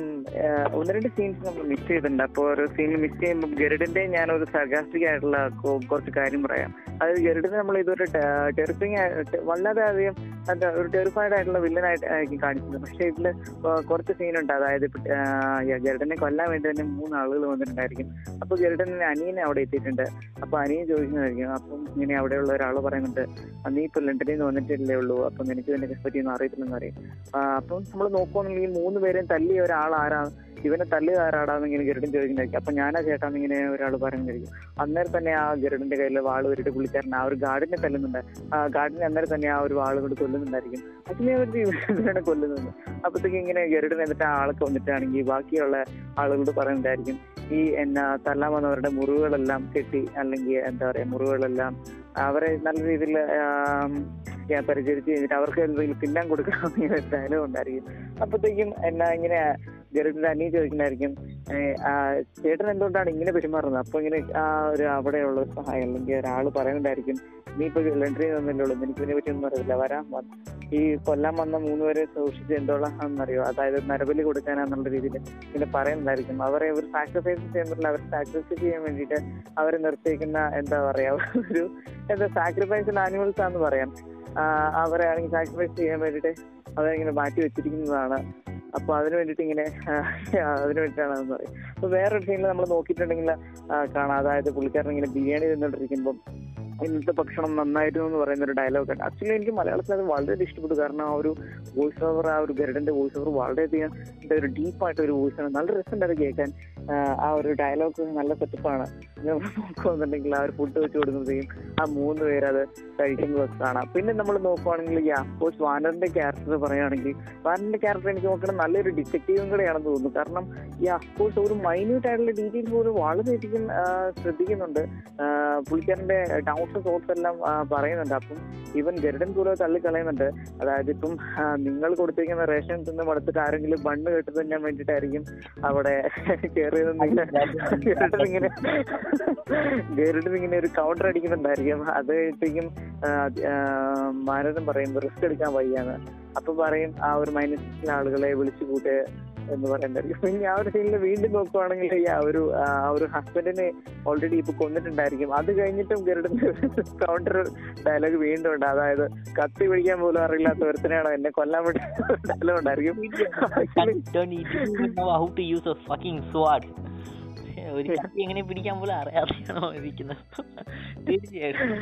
ഒന്ന് രണ്ട് സീൻസ് നമ്മൾ മിസ് ചെയ്തിട്ടുണ്ട്. അപ്പോൾ ഒരു സീൻ മിസ് ചെയ്യുമ്പോൾ ഗരുഡിന്റെ ഞാൻ ഒരു സർഗാസ്റ്റിക് ആയിട്ടുള്ള കുറച്ച് കാര്യം പറയാം. അതായത് ഗരുഡിനെ നമ്മൾ ഇതൊരു ടെറിഫിങ് വളരെ അധികം എന്താ ഒരു ടെറിഫൈഡ് ആയിട്ടുള്ള വില്ലനായിട്ട് ആയിരിക്കും കാണിച്ചത് പക്ഷേ ഇതിൽ കുറച്ച് സീനുണ്ട് അതായത് ഇപ്പൊ, ഗരുഡനെ കൊല്ലാൻ വേണ്ടി തന്നെ മൂന്ന് ആളുകൾ വന്നിട്ടുണ്ടായിരിക്കും. അപ്പോൾ ഗരുഡനെ അനിയനെ അവിടെ എത്തിയിട്ടുണ്ട്. അപ്പോൾ അനിയൻ ചോദിക്കുന്നതായിരിക്കും അപ്പം ഇങ്ങനെ അവിടെയുള്ള ഒരാൾ പറയുന്നുണ്ട് "ആ, നീ ഇപ്പോൾ ലണ്ടനിൽ നിന്ന് വന്നിട്ടില്ലേ ഉള്ളൂ. അപ്പം നിനക്ക് ഇതിനെ പറ്റിയൊന്നും അറിയത്തില്ലെന്ന് പറയും. അപ്പം നമ്മൾ നോക്കുവാണെങ്കിൽ മൂന്ന് പേരെയും തല്ലിയ ഒരാൾ ആരാ ഇവനെ തല്ലിയത് ആരാടാന്ന് ഇങ്ങനെ ഗരുഡൻ ചോദിക്കുന്നതായിരിക്കും അപ്പൊ ഞാനാ ചേട്ടാന്ന് ഇങ്ങനെ ഒരാൾ പറഞ്ഞിരിക്കും അന്നേരം തന്നെ ആ ഗരുഡന്റെ കയ്യിൽ വാൾ വരിട്ട് പുള്ളിക്കാരൻ ആ ഒരു ഗാർഡിനെ തല്ലുന്നുണ്ട്. ആ ഗാർഡിനെ അന്നേരം തന്നെ ആ ഒരു വാൾ കൊണ്ട് കൊല്ലുന്നുണ്ടായിരിക്കും. അതിനെ ഒരു ഇവരാണ് കൊല്ലുന്നുണ്ട് അപ്പത്തേക്ക് ഇങ്ങനെ ഗരുഡൻ എന്നിട്ട് ആ ആളൊക്കെ വന്നിട്ടാണെങ്കിൽ ബാക്കിയുള്ള ആളുകളോട് പറയുന്നുണ്ടായിരിക്കും ഈ എന്നാ തല്ലാൻ വന്നവരുടെ മുറിവുകളെല്ലാം കെട്ടി അല്ലെങ്കിൽ എന്താ പറയാ മുറിവുകളെല്ലാം അവരെ നല്ല രീതിയിൽ ഞാൻ പരിചരിച്ച് കഴിഞ്ഞിട്ട് അവർക്ക് എന്തെങ്കിലും തിന്നാൻ കൊടുക്കണം എന്നൊരു ഡയലോഗ് ഉണ്ടായിരിക്കും അപ്പത്തേക്കും എന്നാ ഇങ്ങനെ ഗരുഡിന്റെ അനിയൻ ആ, ചേട്ടൻ എന്തുകൊണ്ടാണ് ഇങ്ങനെ പെരുമാറുന്നത്? അപ്പൊ ഇങ്ങനെ ആ ഒരു അവിടെയുള്ള സഹായം അല്ലെങ്കിൽ ഒരാൾ പറയുന്നുണ്ടായിരിക്കും നീ ഇപ്പൊ ലണ്ടറി നിന്നല്ലേ ഉള്ളൂ എനിക്ക് ഇതിനെ പറ്റി ഒന്നും അറിയില്ല വരാൻ ഈ കൊല്ലം വന്ന മൂന്ന് പേരെ സൂക്ഷിച്ച് എന്തോളാണെന്നറിയോ അതായത് നരബലി കൊടുക്കാനാന്നുള്ള രീതിയിൽ ഇങ്ങനെ പറയുന്നുണ്ടായിരിക്കും. അവരെ ഒരു സാക്രിഫൈസ് പറ്റില്ല അവർ സാക്രിഫൈസ് ചെയ്യാൻ വേണ്ടിയിട്ട് അവരെ നിർത്തിയിരിക്കുന്ന എന്താ പറയാ ഒരു എന്താ സാക്രിഫൈസ് ആനിമൽസ് ആണെന്ന് പറയാം. അവരെ ആണെങ്കിൽ സാക്രിഫൈസ് ചെയ്യാൻ വേണ്ടിയിട്ട് അവരിങ്ങനെ മാറ്റി വെച്ചിരിക്കുന്നതാണ് അപ്പൊ അതിന് വേണ്ടിയിട്ട് ഇങ്ങനെ അതിനു വേണ്ടിയിട്ടാണ് എന്ന് പറയും അപ്പൊ വേറൊരു സീനിൽ നമ്മൾ നോക്കിയിട്ടുണ്ടെങ്കിൽ കാണാം. അതായത് പുള്ളിക്കാരൻ ഇങ്ങനെ ബിരിയാണി തിന്നോണ്ടിരിക്കുമ്പോൾ ഇന്നത്തെ ഭക്ഷണം നന്നായിരുന്നു എന്ന് പറയുന്ന ഒരു ഡയലോഗ് ഉണ്ട്. ആക്ച്വലി എനിക്ക് മലയാളത്തിൽ അത് വളരെ ഇഷ്ടപ്പെട്ടു. കാരണം ആ ഒരു വോയിസ് ഓവർ ആ ഒരു ഗരുഡന്റെ വോയിസ് ഓവർ വളരെയധികം ഒരു ഡീപ്പായിട്ട് ഒരു വോയിസ് ആണ്. നല്ല രസമുണ്ട് അത് കേൾക്കാൻ. ആ ഒരു ഡയലോഗ് നല്ല സെറ്റപ്പാണ് നോക്കുന്നുണ്ടെങ്കിൽ ആ ഒരു ഫുഡ് വെച്ച് കൊടുക്കുന്നതെയും ആ മൂന്ന് പേര് അത് കഴിക്കുന്നതൊക്കെ കാണാം. പിന്നെ നമ്മൾ നോക്കുവാണെങ്കിൽ ഈ അഫ്കോഴ്സ് വാനറിന്റെ ക്യാരക്ടർ പറയുകയാണെങ്കിൽ വാനറിന്റെ ക്യാരക്ടർ എനിക്ക് നോക്കണം നല്ലൊരു ഡിറ്റക്റ്റീവും കൂടെയാണെന്ന് തോന്നുന്നു. കാരണം ഈ അഫ്കോഴ്സ് ഒരു മൈന്യൂട്ട് ആയിട്ടുള്ള ഡീറ്റെയിൽ പോലും വളരെയധികം ശ്രദ്ധിക്കുന്നുണ്ട്. പുള്ളിക്കാരന്റെ ഡൗട്ട്സ് തോട്ട്സ് എല്ലാം പറയുന്നുണ്ട്. അപ്പം ഇവൻ ഗരുഡൻ പോലും തള്ളിക്കളയുന്നുണ്ട്. അതായത് ഇപ്പം നിങ്ങൾ കൊടുത്തിരിക്കുന്ന റേഷൻ തിന്ന് മടുത്തിട്ട് ആരെങ്കിലും ബണ്ണ് കെട്ടി തിന്നാൻ വേണ്ടിയിട്ടായിരിക്കും അവിടെ കയറിയതെന്നിങ്ങനെ ഇങ്ങനെ. ഗരുഡൻ ഇങ്ങനെ ഒരു കൗണ്ടർ അടിക്കുന്നുണ്ടായിരിക്കും. അത് കഴിഞ്ഞും മാനദം പറയും റിസ്ക് എടുക്കാൻ വയ്യാന്ന് അപ്പൊ പറയും ആ ഒരു മൈനസിലെ ആളുകളെ വിളിച്ചു കൂട്ടുക എന്ന് പറയണ്ടായിരിക്കും പിന്നെ ആ ഒരു സീനിൽ വീണ്ടും നോക്കുവാണെങ്കിൽ ആ ഒരു ആ ഒരു ഹസ്ബൻഡിനെ ഓൾറെഡി ഇപ്പൊ കൊന്നിട്ടുണ്ടായിരിക്കും. അത് കഴിഞ്ഞിട്ടും ഗരുഡൻ കൗണ്ടർ ഡയലോഗ് വീണ്ടും ഉണ്ട്. അതായത് കത്തി പിടിക്കാൻ പോലും അറിയില്ലാത്ത ഒരുത്തനെയാണ് എന്നെ കൊല്ലാൻ വേണ്ടി ഡയലോഗ് ഉണ്ടായിരിക്കും. ഒരു എങ്ങനെ പിടിക്കാൻ പോലും അറിയാതെയാണോ ഇരിക്കുന്നത്? തീർച്ചയായിട്ടും.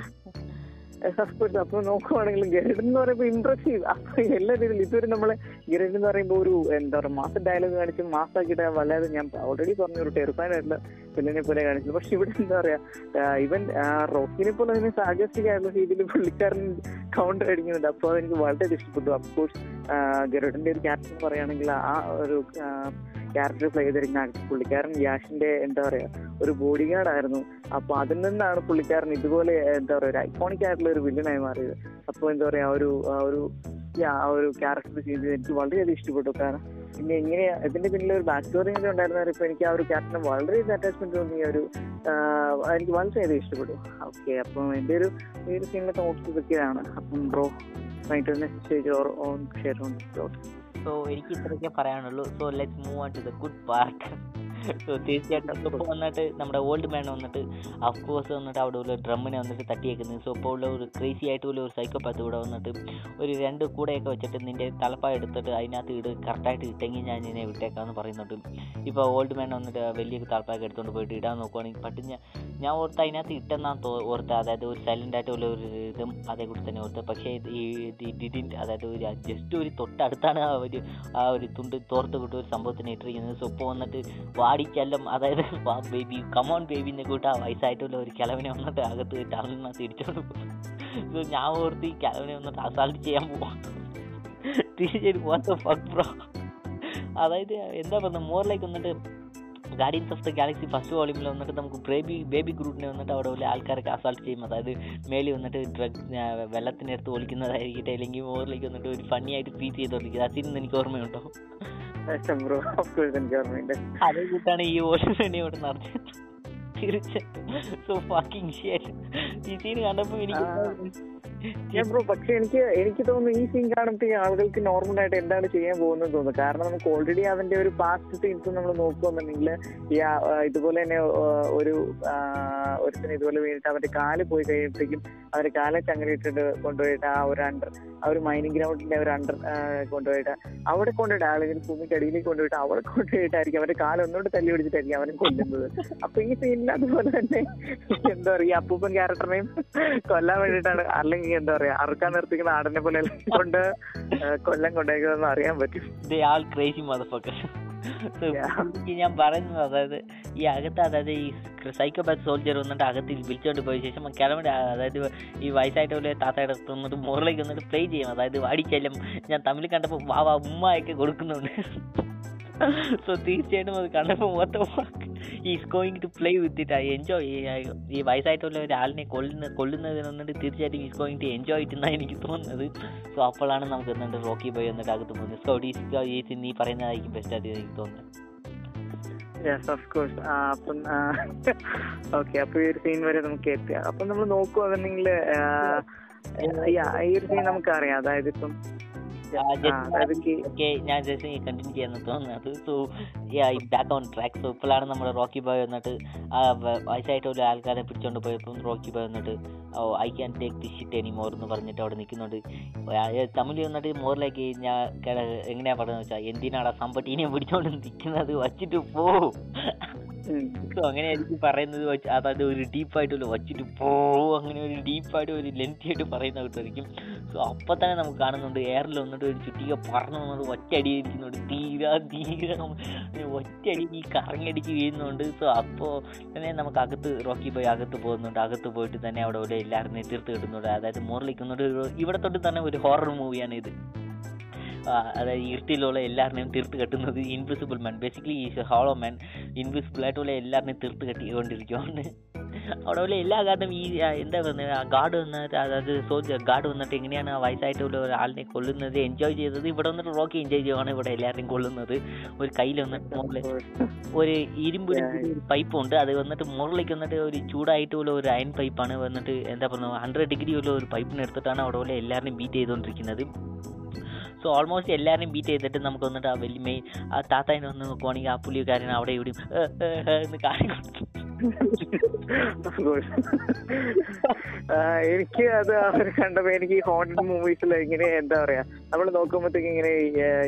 അപ്പൊ നോക്കുവാണെങ്കിൽ ഗരുഡ് എന്ന് പറയുമ്പോൾ ഇംപ്രസീവ് അപ്പൊ എല്ലാ രീതിയിലും ഇതുവരെ നമ്മളെ ഗരുഡ് എന്ന് പറയുമ്പോൾ ഒരു എന്താ പറയുക മാസ ഡയലോഗ് കാണിച്ച് മാസാക്കിയിട്ട് വല്ലാതെ ഞാൻ ഓൾറെഡി പറഞ്ഞ ഒരു ടെറിഫൈൻ ആയിട്ടുള്ള പിന്നിനെ പോലെ കാണിച്ചു പക്ഷെ ഇവിടെ എന്താ പറയാ ഇവൻ റോക്കിനെ പോലെ തന്നെ സാഗസ്റ്റിക് ആയിട്ടുള്ള രീതിയിൽ പുള്ളിക്കാരൻ കൗണ്ടർ അടിക്കുന്നുണ്ട്. അപ്പോൾ അതെനിക്ക് വളരെ ഇഷ്ടപ്പെട്ടു. അഫ്കോഴ്സ് ഗരുഡിന്റെ ഒരു ക്യാരക്ടർ പറയുകയാണെങ്കിൽ ആ ഒരു ക്യാരക്ടർ പ്ലേ actor പുള്ളിക്കാരൻ യാഷിന്റെ എന്താ പറയാ ഒരു ബോഡി ഗാർഡ് ആയിരുന്നു. അപ്പൊ അതിൽ നിന്നാണ് പുള്ളിക്കാരൻ ഇതുപോലെ എന്താ പറയാ ഒരു ഐക്കോണിക് ആയിട്ടുള്ള ഒരു വില്ലനായി മാറിയത്. അപ്പൊ എന്താ പറയാ ഒരു ഒരു ആ ഒരു ക്യാരക്ടർ ചെയ്ത് എനിക്ക് വളരെയധികം ഇഷ്ടപ്പെട്ടു. കാരണം പിന്നെ എങ്ങനെ ഇതിന്റെ പിന്നിൽ ഒരു ബാക്ക് സ്റ്റോറി എങ്ങനെ ഉണ്ടായിരുന്നവർ ഇപ്പൊ എനിക്ക് ആ ഒരു ക്യാരക്ടറിന് വളരെയധികം അറ്റാച്ച്മെന്റ് തോന്നി ഒരു എനിക്ക് വളരെയധികം ഇഷ്ടപ്പെട്ടു. ഓക്കെ അപ്പം എന്റെ ഒരു ഈ ഒരു സീനിലെ തോട്ട്സ് ഇതൊക്കെയാണ്. അപ്പം bro next or on share on so എനിക്ക് ഇത്രയൊക്കെ പറയാനുള്ളൂ. So let's move on to the good part so തീർച്ചയായിട്ടും ഇപ്പോൾ വന്നിട്ട് നമ്മുടെ ഓൾഡ് മാൻ വന്നിട്ട് അഫ്കോഴ്സ് വന്നിട്ട് അവിടെ ഉള്ള ഡ്രമ്മിനെ വന്നിട്ട് തട്ടിയേക്കുന്നത്. സോ ഇപ്പോൾ ഉള്ള ഒരു ക്രേസി ആയിട്ടുള്ള ഒരു സൈക്കോപാത്ത് ഇവിടെ വന്നിട്ട് ഒരു രണ്ട് കൂടെയൊക്കെ വെച്ചിട്ട് നിന്റെ തലപ്പായ എടുത്തിട്ട് അതിനകത്ത് ഇട് കറക്റ്റായിട്ട് ഇട്ടെങ്കിൽ ഞാൻ നിന്നെ വിട്ടേക്കാമെന്ന് പറയുന്നുണ്ട്. ഇപ്പോൾ ഓൾഡ് മാൻ വന്നിട്ട് വലിയ തലപ്പായൊക്കെ എടുത്തുകൊണ്ട് പോയിട്ട് ഇടാൻ നോക്കുവാണെങ്കിൽ പട്ടി ഞാൻ ഞാൻ ഓർത്ത് അതിനകത്ത് ഇട്ടെന്നാണ് തോ ഓർത്ത്. അതായത് ഒരു സൈലന്റ് ആയിട്ടുള്ള ഒരു ഇതും അതേക്കൂടി തന്നെ ഓർത്ത്. പക്ഷേ ഈ ഡിഡിൻ അതായത് ഒരു ജസ്റ്റ് ഒരു തൊട്ടടുത്താണ് ആ ഒരു ആ ഒരു തുണ്ട് തോർത്ത് കിട്ടുന്ന ഒരു സംഭവത്തിന് ഇട്ടിരിക്കുന്നത്. സോ ഇപ്പോൾ വന്നിട്ട് വാടിച്ചെല്ലാം അതായത് വാ ബേബി കമോൺ ബേബി കൂട്ട് ആ വയസ്സായിട്ടുള്ള ഒരു കിളവിനെ വന്നിട്ട് അകത്ത് ടർണിനകത്ത് തിരിച്ചോളൂ സോ ഞാൻ ഓർത്ത് ഈ കിളവിനെ വന്നിട്ട് അസാൾട്ട് ചെയ്യാൻ പോവാം. തിരിച്ചു ഫക്ക് ബ്രോ അതായത് എന്താ പറയുക മോറിലേക്ക് വന്നിട്ട് guardians of the galaxy first വോളിമിൽ വന്നിട്ട് നമുക്ക് ബേബി ബേബി ഗ്രൂപ്പിനെ വന്നിട്ട് അവിടെ ഉള്ള ആൾക്കാരൊക്കെ അസാൾട്ട് ചെയ്യും. അതായത് മേലിൽ വന്നിട്ട് ഡ്രഗ് വെള്ളത്തിനടുത്ത് ഒളിക്കുന്നതായിരിക്കട്ടെ അല്ലെങ്കിൽ മോറിലേക്ക് വന്നിട്ട് ഒരു ഫണ്ണി ആയിട്ട് ട്രീറ്റ് ചെയ്തോണ്ടിരിക്കുന്നത് അതിൽ നിന്ന് എനിക്ക് ഓർമ്മയുണ്ടോ? ബ്രോ ഓഫ് കോഴ്സ് എനിക്ക് ഓർമ്മയുണ്ട്. അതേ കൂട്ടാണ് ഈ ഓഷൻ ഇവിടെ നടത്തിയത് സോ ഫാക്കിംഗ് ഷേറ്റ് ഈ സീൻ കണ്ടപ്പോൾ എനിക്ക് ഞാൻ ബ്രോ പക്ഷെ എനിക്ക് എനിക്ക് തോന്നുന്നു ഈ സീൻ കാണുമ്പോൾ ഈ ആളുകൾക്ക് നോർമൽ ആയിട്ട് എന്താണ് ചെയ്യാൻ പോകുന്നത് തോന്നുന്നു. കാരണം നമുക്ക് ഓൾറെഡി അതിന്റെ ഒരു പാസ്റ്റ് സീൻസ് നമ്മൾ നോക്കുകയാണെന്നുണ്ടെങ്കിൽ ഈ ഇതുപോലെ തന്നെ ഒരു ഒരുത്തിന് ഇതുപോലെ വീണിട്ട് അവന്റെ കാൽ പോയി കഴിയുമ്പോഴത്തേക്കും അവന്റെ കാലെ ചങ്ങലയിട്ടിട്ട് കൊണ്ടുപോയിട്ട് ആ ഒരു അണ്ടർ ആ ഒരു മൈനിങ് ഗ്രൗണ്ടിന്റെ ഒരു അണ്ടർ കൊണ്ടുപോയിട്ട് അവിടെ കൊണ്ടുപോയിട്ട് ആളുകൾ ഭൂമിക്ക് അടിയിലേക്ക് കൊണ്ടുപോയിട്ട് അവിടെ കൊണ്ടുപോയിട്ടായിരിക്കും അവന്റെ കാലം ഒന്നുകൊണ്ട് തല്ലി പിടിച്ചിട്ടായിരിക്കും അവനെ കൊല്ലുന്നത്. അപ്പൊ ഈ സീനിൽ അതുപോലെ തന്നെ എന്താ പറയാ അപ്പൂപ്പൻ ക്യാരക്ടറിനെയും കൊല്ലാൻ വേണ്ടിയിട്ടാണ്. അല്ലെങ്കിൽ എന്താ പറയാ അറുക്കാൻ നിർത്തിക്കുന്ന ആടനെ പോലെ കൊണ്ട് കൊല്ലം കൊണ്ടേക്കുന്നതെന്ന് അറിയാൻ പറ്റും. ക്രേസി ഞാൻ പറയുന്നത് അതായത് ഈ അകത്ത് അതായത് ഈ സൈക്കോപാത്ത് സോൾജർ വന്നിട്ട് അകത്ത് വിളിച്ചോണ്ട് പോയ ശേഷം കിളവന്റെ അതായത് ഈ വയസ്സായിട്ടുള്ള താത്തയുടെ അടുത്ത് വന്നിട്ട് മുകളിലേക്ക് വന്നിട്ട് പ്ലേ ചെയ്യും. അതായത് വാടിച്ചെല്ലാം ഞാൻ തമിഴ് കണ്ടപ്പോൾ വാ വാ ഉമ്മയൊക്കെ കൊടുക്കുന്നുണ്ട്. സോ തീർച്ചയായിട്ടും അത് കണ്ടപ്പോൾ മൊത്തം is going to play with it I enjoy ഈ വയസ്സായിട്ടുള്ള ഒരാളിനെ കൊല്ലുന്ന കൊല്ലുന്നതിന് വന്നിട്ട് തീർച്ചയായിട്ടും is going to enjoy it എന്നാണ് എനിക്ക് തോന്നുന്നത്. സോ അപ്പോഴാണ് നമുക്ക് എന്നിട്ട് റോക്കി ബോയ് എന്നിട്ട് അകത്ത് പോകുന്നത്. സോ ഡീസ് ഈ നീ പറയുന്നതായിരിക്കും ബെസ്റ്റ് ആയിട്ട് എനിക്ക് തോന്നുന്നത്. യെസ് ഓഫ് കോഴ്സ് അപ്പം ഓക്കെ അപ്പൊ ഈ ഒരു സീൻ വരെ നമുക്ക് എത്തിയ. അപ്പം നമ്മൾ നോക്കുവാണെന്നുണ്ടെങ്കിൽ ഈ ഒരു സീൻ നമുക്ക് അറിയാം അതായത് ഇപ്പം ഓക്കെ ഞാൻ ജസ്റ്റ് കണ്ടിന്യൂ ചെയ്യാന്ന് തോന്നുന്നത് so back on track so ഇപ്പോഴാണ് നമ്മുടെ റോക്കി ബോയ് വന്നിട്ട്. വയസ്സായിട്ട് ഒരു ആൾക്കാരെ പിടിച്ചോണ്ട് പോയപ്പോൾ റോക്കി ബോയ് വന്നിട്ട് ഓ I can take the shit anymore എന്ന് പറഞ്ഞിട്ട് അവിടെ നിൽക്കുന്നുണ്ട്. തമിഴ് വന്നിട്ട് മോറിലേക്ക് ഞാൻ എങ്ങനെയാ പറയുന്നത് വെച്ചാൽ എന്തിനാടാ സമ്പട്ടീനെ പിടിച്ചോണ്ട് നിൽക്കുന്നത് വച്ചിട്ട് പോ. അങ്ങനെയായിരിക്കും സോ അങ്ങനെ എനിക്ക് പറയുന്നത് വെച്ച് അതായത് ഒരു ഡീപ്പായിട്ടുള്ള വച്ചിട്ട് പോ അങ്ങനെ ഒരു ഡീപ്പായിട്ട് ഒരു ലെങ്തി ആയിട്ട് പറയുന്ന കിട്ടുമായിരിക്കും സോ അപ്പം തന്നെ നമുക്ക് കാണുന്നുണ്ട് എയറിൽ വന്നിട്ട് ഒരു ചുറ്റിക പറന്നു വന്നത് ഒറ്റയടി ഇരിക്കുന്നുണ്ട് തീരാ. തീരാ ഒറ്റയടി ഈ കറങ്ങടിക്ക് വീഴുന്നുണ്ട്. സോ അപ്പോൾ തന്നെ നമുക്ക് അകത്ത് റോക്കി പോയി അകത്ത് പോകുന്നുണ്ട്. അകത്ത് പോയിട്ട് തന്നെ അവിടെ ഇവിടെ എല്ലാവരും എതിർത്ത് കിട്ടുന്നുണ്ട് അതായത് മോറിലിക്കുന്നുണ്ട് ഇവിടെ തൊട്ട് തന്നെ ഒരു ഹൊറർ മൂവിയാണ് ഇത്. അതായത് ഇരുട്ടിലുള്ള എല്ലാവരുടെയും തീർത്ത് കെട്ടുന്നത് invisible man basically is hollow man invisible ആയിട്ടുള്ള എല്ലാവരുടെയും തീർത്ത് കെട്ടിക്കൊണ്ടിരിക്കുകയാണ് അവിടെ ഉള്ള എല്ലാ ഗാർഡും ഈ എന്താ പറയുന്നത് ആ ഗാർഡ് വന്നിട്ട് അതായത് സോൾജർ ഗാർഡ് വന്നിട്ട് എങ്ങനെയാണ് ആ വയസ്സായിട്ടുള്ള ഒരാളിനെ കൊല്ലുന്നത് എൻജോയ് ചെയ്തത്? ഇവിടെ വന്നിട്ട് റോക്കി എൻജോയ് ചെയ്യുവാണ് ഇവിടെ എല്ലാവരെയും കൊല്ലുന്നത്. ഒരു കയ്യിൽ വന്നിട്ട് മുകളിൽ ഒരു ഇരുമ്പ് പൈപ്പ് ഉണ്ട്. അത് വന്നിട്ട് മുകളിലേക്ക് വന്നിട്ട് ഒരു ചൂടായിട്ടുള്ള ഒരു അയൺ പൈപ്പാണ് വന്നിട്ട് എന്താ പറയുക ഹൺഡ്രഡ് ഡിഗ്രി ഉള്ള ഒരു പൈപ്പിന് എടുത്തിട്ടാണ് അവിടെ ഉള്ള എല്ലാവരെയും ബീറ്റ് ചെയ്തുകൊണ്ടിരിക്കുന്നത്. സോ ഓൾമോസ്റ്റ് എല്ലാവരെയും ബീറ്റ് ചെയ്തിട്ട് നമുക്ക് വന്നിട്ട് ആ വലിയ ആ താത്താനെ ഒന്ന് നോക്കുവാണെങ്കിൽ ആ പുള്ളിക്കാരൻ അവിടെ ഇവിടെയും എന്ന്. ആ, എനിക്ക് അത് അവർ കണ്ടപ്പോ എനിക്ക് ഈ ഹോണ്ടഡ് മൂവീസിൽ ഇങ്ങനെ എന്താ പറയാ നമ്മൾ നോക്കുമ്പോഴത്തേക്ക് ഇങ്ങനെ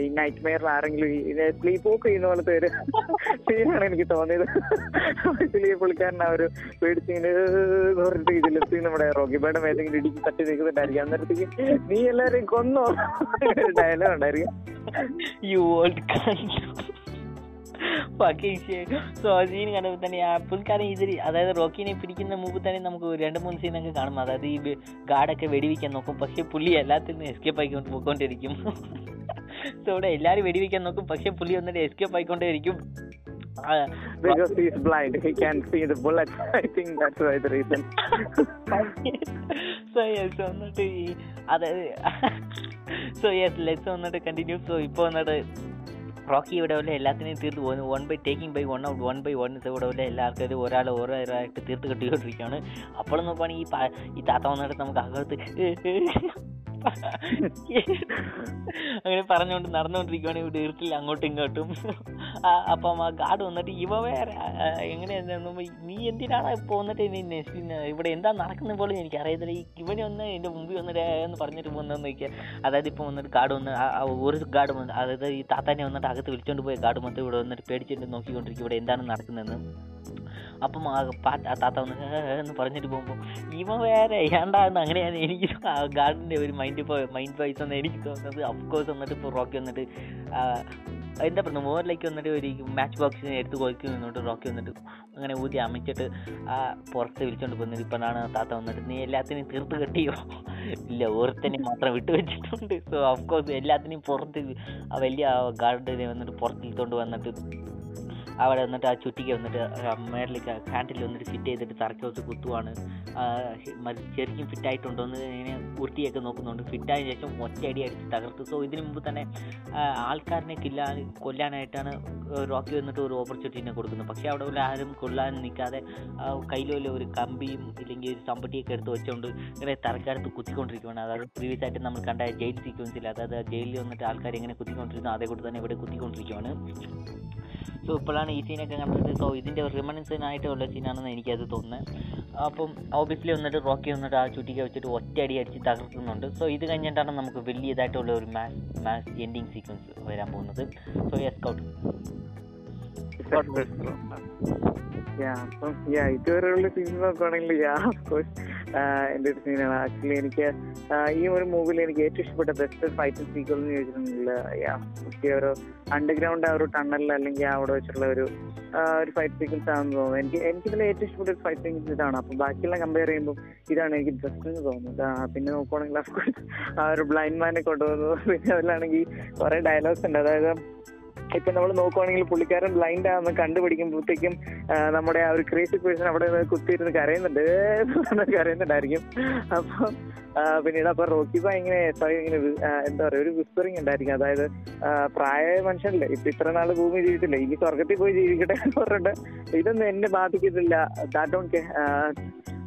ഈ നൈറ്റ് മെയറിൽ ആരെങ്കിലും സ്ലീപ്പ് വോക്ക് ചെയ്യുന്ന പോലത്തെ ഒരു സീനാണ് എനിക്ക് തോന്നിയത്. സ്ലീപ്പ് പുള്ളിക്കാരൻ ആ ഒരു പേടിച്ചിങ്ങനെ പറഞ്ഞിട്ട് ഇതിലെത്തി നമ്മുടെ റോക്കിബയുടെ മേലെങ്കിലും ഇടിച്ച് തട്ടി നിൽക്കുന്നുണ്ടായിരിക്കും. അന്നേരത്തേക്ക് നീ എല്ലാരെയും കൊന്നോ? യു ഓൾഡ് സോ സീൻ ആ പുൽക്കാരൻ അതായത് റോക്കിനെ പിടിക്കുന്ന മുമ്പ് തന്നെ നമുക്ക് രണ്ട് മൂന്ന് സീനൊക്കെ കാണും. അതായത് ഈ ഗാർഡൊക്കെ വെടിവെക്കാൻ നോക്കും. പക്ഷെ പുള്ളി എല്ലാത്തിൽ നിന്ന് എസ്കേപ്പ് ആയിക്കൊണ്ട് പോയിക്കൊണ്ടിരിക്കും. സോ ഇവിടെ എല്ലാവരും വെടിവെക്കാൻ നോക്കും. പക്ഷെ പുള്ളി വന്നിട്ട് എസ്കേപ്പ് ആയിക്കൊണ്ടേയിരിക്കും. ആ, because he is blind. He can't see the bullets i think that's why the reason. So yes വന്നിട്ട് ഈ അതായത് സോ യെസ് ലെറ്റ്സ് വന്നിട്ട് കണ്ടിന്യൂ സോ ഇപ്പോൾ വന്നിട്ട് റോക്കി ഇവിടെ ഉള്ള എല്ലാത്തിനെയും തീർത്ത് പോകുന്നു. One by taking by one out one by one ഇവിടെ ഉള്ള എല്ലാവർക്കും ഒരാൾ ഓരോരായിട്ട് തീർത്ത് കെട്ടിക്കൊണ്ടിരിക്കുകയാണ്. അപ്പോൾ പ- ഈ താത്ത വന്നിട്ട് നമുക്ക് അകത്ത് അങ്ങനെ പറഞ്ഞുകൊണ്ട് നടന്നുകൊണ്ടിരിക്കുകയാണ് ഇവിടെ ഇരുട്ടിൽ അങ്ങോട്ടും ഇങ്ങോട്ടും. അപ്പം ആ ഗാർഡ് വന്നിട്ട് ഇവ വേറെ എങ്ങനെയായിരുന്നു നീ എന്തിനാണ് ഇപ്പോൾ വന്നിട്ട് നീ നെക്സ്റ്റ് ഇവിടെ എന്താ നടക്കുന്ന പോലും എനിക്ക് അറിയത്തില്ല ഇവനെ ഒന്ന് എന്റെ മുമ്പിൽ വന്നിട്ട് എന്ന് പറഞ്ഞിട്ട് വന്നെന്ന് നോക്കിയാൽ അതായത് ഇപ്പോൾ വന്നിട്ട് ഗാർഡ് വന്ന് ഒരു ഗാർഡ് വന്ന് അതായത് ഈ താത്താനെ വന്നിട്ട് അകത്ത് വിളിച്ചുകൊണ്ട് പോയ ഗാർഡ് മൊത്തം ഇവിടെ വന്നിട്ട് പേടിച്ചിട്ട് നോക്കിക്കൊണ്ടിരിക്കും ഇവിടെ എന്താണ് നടക്കുന്നതെന്ന്. അപ്പം താത്ത വന്ന് എന്ന് പറഞ്ഞിട്ട് പോകുമ്പോൾ ഇവ വേറെ ഏണ്ടാന്ന് അങ്ങനെയാണ് എനിക്ക് ഗാർഡിന്റെ ഒരു മൈൻഡ് മൈൻഡ് വൈസ് എന്ന് എനിക്ക് തോന്നുന്നത്. അഫ്കോഴ്സ് വന്നിട്ട് ഇപ്പോൾ റോക്കി വന്നിട്ട് എന്താ പറയുക മോറിലേക്ക് വന്നിട്ട് ഒരു മാച്ച് ബോക്സിന് എടുത്ത് കൊയ്ക്ക് നിന്നിട്ട് റോക്കി വന്നിട്ട് അങ്ങനെ ഊതി അമിച്ചിട്ട് ആ പുറത്ത് വിളിച്ചോണ്ട് പോകുന്നത്. ഇപ്പോഴാണ് താത്ത വന്നിട്ട് നീ എല്ലാത്തിനെയും തീർത്ത് കെട്ടിയോ? ഇല്ല ഓരോരുത്തനെ മാത്രം വിട്ടു വെച്ചിട്ടുണ്ട്. സോ ഓഫ്കോഴ്സ് എല്ലാത്തിനെയും പുറത്ത് ആ വലിയ ഗാർഡിനെ വന്നിട്ട് പുറത്ത് ഇട്ടുകൊണ്ട് വന്നിട്ട് അവിടെ വന്നിട്ട് ആ ചുറ്റിക്ക് വന്നിട്ട് മേളിൽ ഹാൻഡിൽ വന്നിട്ട് ഫിറ്റ് ചെയ്തിട്ട് തറക്കി വെച്ച് കുത്തുവാണ്. ശരിക്കും ഫിറ്റ് ആയിട്ടുണ്ടോ എന്ന് ഇങ്ങനെ ഉരുട്ടിയൊക്കെ നോക്കുന്നുണ്ട് ഫിറ്റായ ശേഷം ഒറ്റയടി അടിച്ച് തകർത്ത്. സോ ഇതിനു മുമ്പ് തന്നെ ആൾക്കാരനെ കില്ലാൻ കൊല്ലാനായിട്ടാണ് റോക്കി വന്നിട്ട് ഒരു ഓപ്പർച്യൂണിറ്റിനെ കൊടുക്കുന്നത്. പക്ഷേ അവിടെ ഉള്ള ആരും കൊല്ലാൻ നിൽക്കാതെ കയ്യിലുള്ള ഒരു കമ്പിയും ഇല്ലെങ്കിൽ ഒരു സമ്പട്ടിയൊക്കെ എടുത്ത് വെച്ചുകൊണ്ട് ഇങ്ങനെ തറക്കടുത്ത് കുത്തിക്കൊണ്ടിരിക്കുകയാണ് അതായത് പ്രീവിയസ് ആയിട്ട് നമ്മൾ കണ്ട ജയിൽ സീക്വൻസിൽ അതായത് ജയിലിൽ വന്നിട്ട് ആൾക്കാർ എങ്ങനെ കുത്തിക്കൊണ്ടിരുന്നു അതേ കൂടി തന്നെ ഇവിടെ കുത്തിക്കൊണ്ടിരിക്കുകയാണ് സോ ഇപ്പോഴാണ് ഈ സീനൊക്കെ കണ്ടത്. സോ ഇതിന്റെ റിമണൻസിനായിട്ടുള്ള സീനാണെന്ന് എനിക്കത് തോന്നുന്നത് അപ്പം ഓബിയസ്ലി വന്നിട്ട് റോക്കി വന്നിട്ട് ആ ചുറ്റിക്ക് വെച്ചിട്ട് ഒറ്റയടി അടിച്ച് തകർക്കുന്നുണ്ട്. സോ ഇത് കഴിഞ്ഞിട്ടാണ് നമുക്ക് വലിയതായിട്ടുള്ള ഒരു മാസ് മാസ് എൻഡിങ് സീക്വൻസ് വരാൻ പോകുന്നത്. സോ യെസ് കൗട്ട് ഇതുവരെയുള്ള സീൻ നോക്കുവാണെങ്കിൽ കോഴ്സ് എന്റെ ഒരു സീനാണ് ആക്ച്വലി എനിക്ക് ആ, ഈ ഒരു മൂവിയിൽ എനിക്ക് ഏറ്റവും ഇഷ്ടപ്പെട്ട ബെസ്റ്റ് ഫൈറ്റിംഗ് സീക്വൽ എന്ന് ചോദിച്ചിട്ടുണ്ടെങ്കിൽ ഒരു അണ്ടർഗ്രൗണ്ട് ആ ഒരു ടണലിൽ അല്ലെങ്കിൽ അവിടെ വെച്ചുള്ള ഒരു ആ, ഒരു ഫൈറ്റ് സീക്വൻസ് ആണെന്ന് തോന്നുന്നു. എനിക്ക് എനിക്കിതിൽ ഏറ്റവും ഇഷ്ടപ്പെട്ട ഒരു ഫൈറ്റ് സീക്വൻസ് ഇതാണ്. അപ്പൊ ബാക്കിയെല്ലാം കമ്പയർ ചെയ്യുമ്പോൾ ഇതാണ് എനിക്ക് ബെസ്റ്റ് എന്ന് തോന്നുന്നത്. പിന്നെ നോക്കുവാണെങ്കിൽ ആ ഒരു ബ്ലൈൻഡ് മാനെ കൊണ്ടുവന്നു പിന്നെ അതിലാണെങ്കിൽ കുറെ ഡയലോഗ്സ് ഉണ്ട്. അതായത് ഇപ്പൊ നമ്മൾ നോക്കുവാണെങ്കിൽ പുള്ളിക്കാരൻ ബ്ലൈൻഡ് ആണെന്ന് കണ്ടുപിടിക്കുമ്പോഴത്തേക്കും നമ്മുടെ ആ ഒരു ക്രേസി പേഴ്സൺ അവിടെ കുത്തിയിരുന്ന് കരയുന്നുണ്ട്. കരയുന്നുണ്ടായിരിക്കും. അപ്പൊ പിന്നീട് അപ്പൊ റോക്കി ബായ് ഇങ്ങനെ ഇങ്ങനെ എന്താ പറയാ ഒരു വിസ്പറിങ് ഉണ്ടായിരിക്കും. അതായത് പ്രായമായ മനുഷ്യനല്ലേ? ഇപ്പൊ ഇത്ര നാൾ ഭൂമി ജീവിച്ചില്ല? ഇനി സ്വർഗത്തിൽ പോയി ജീവിക്കട്ടെ എന്ന് പറഞ്ഞിട്ട് ഇതൊന്നും എന്നെ ബാധിക്കത്തില്ല.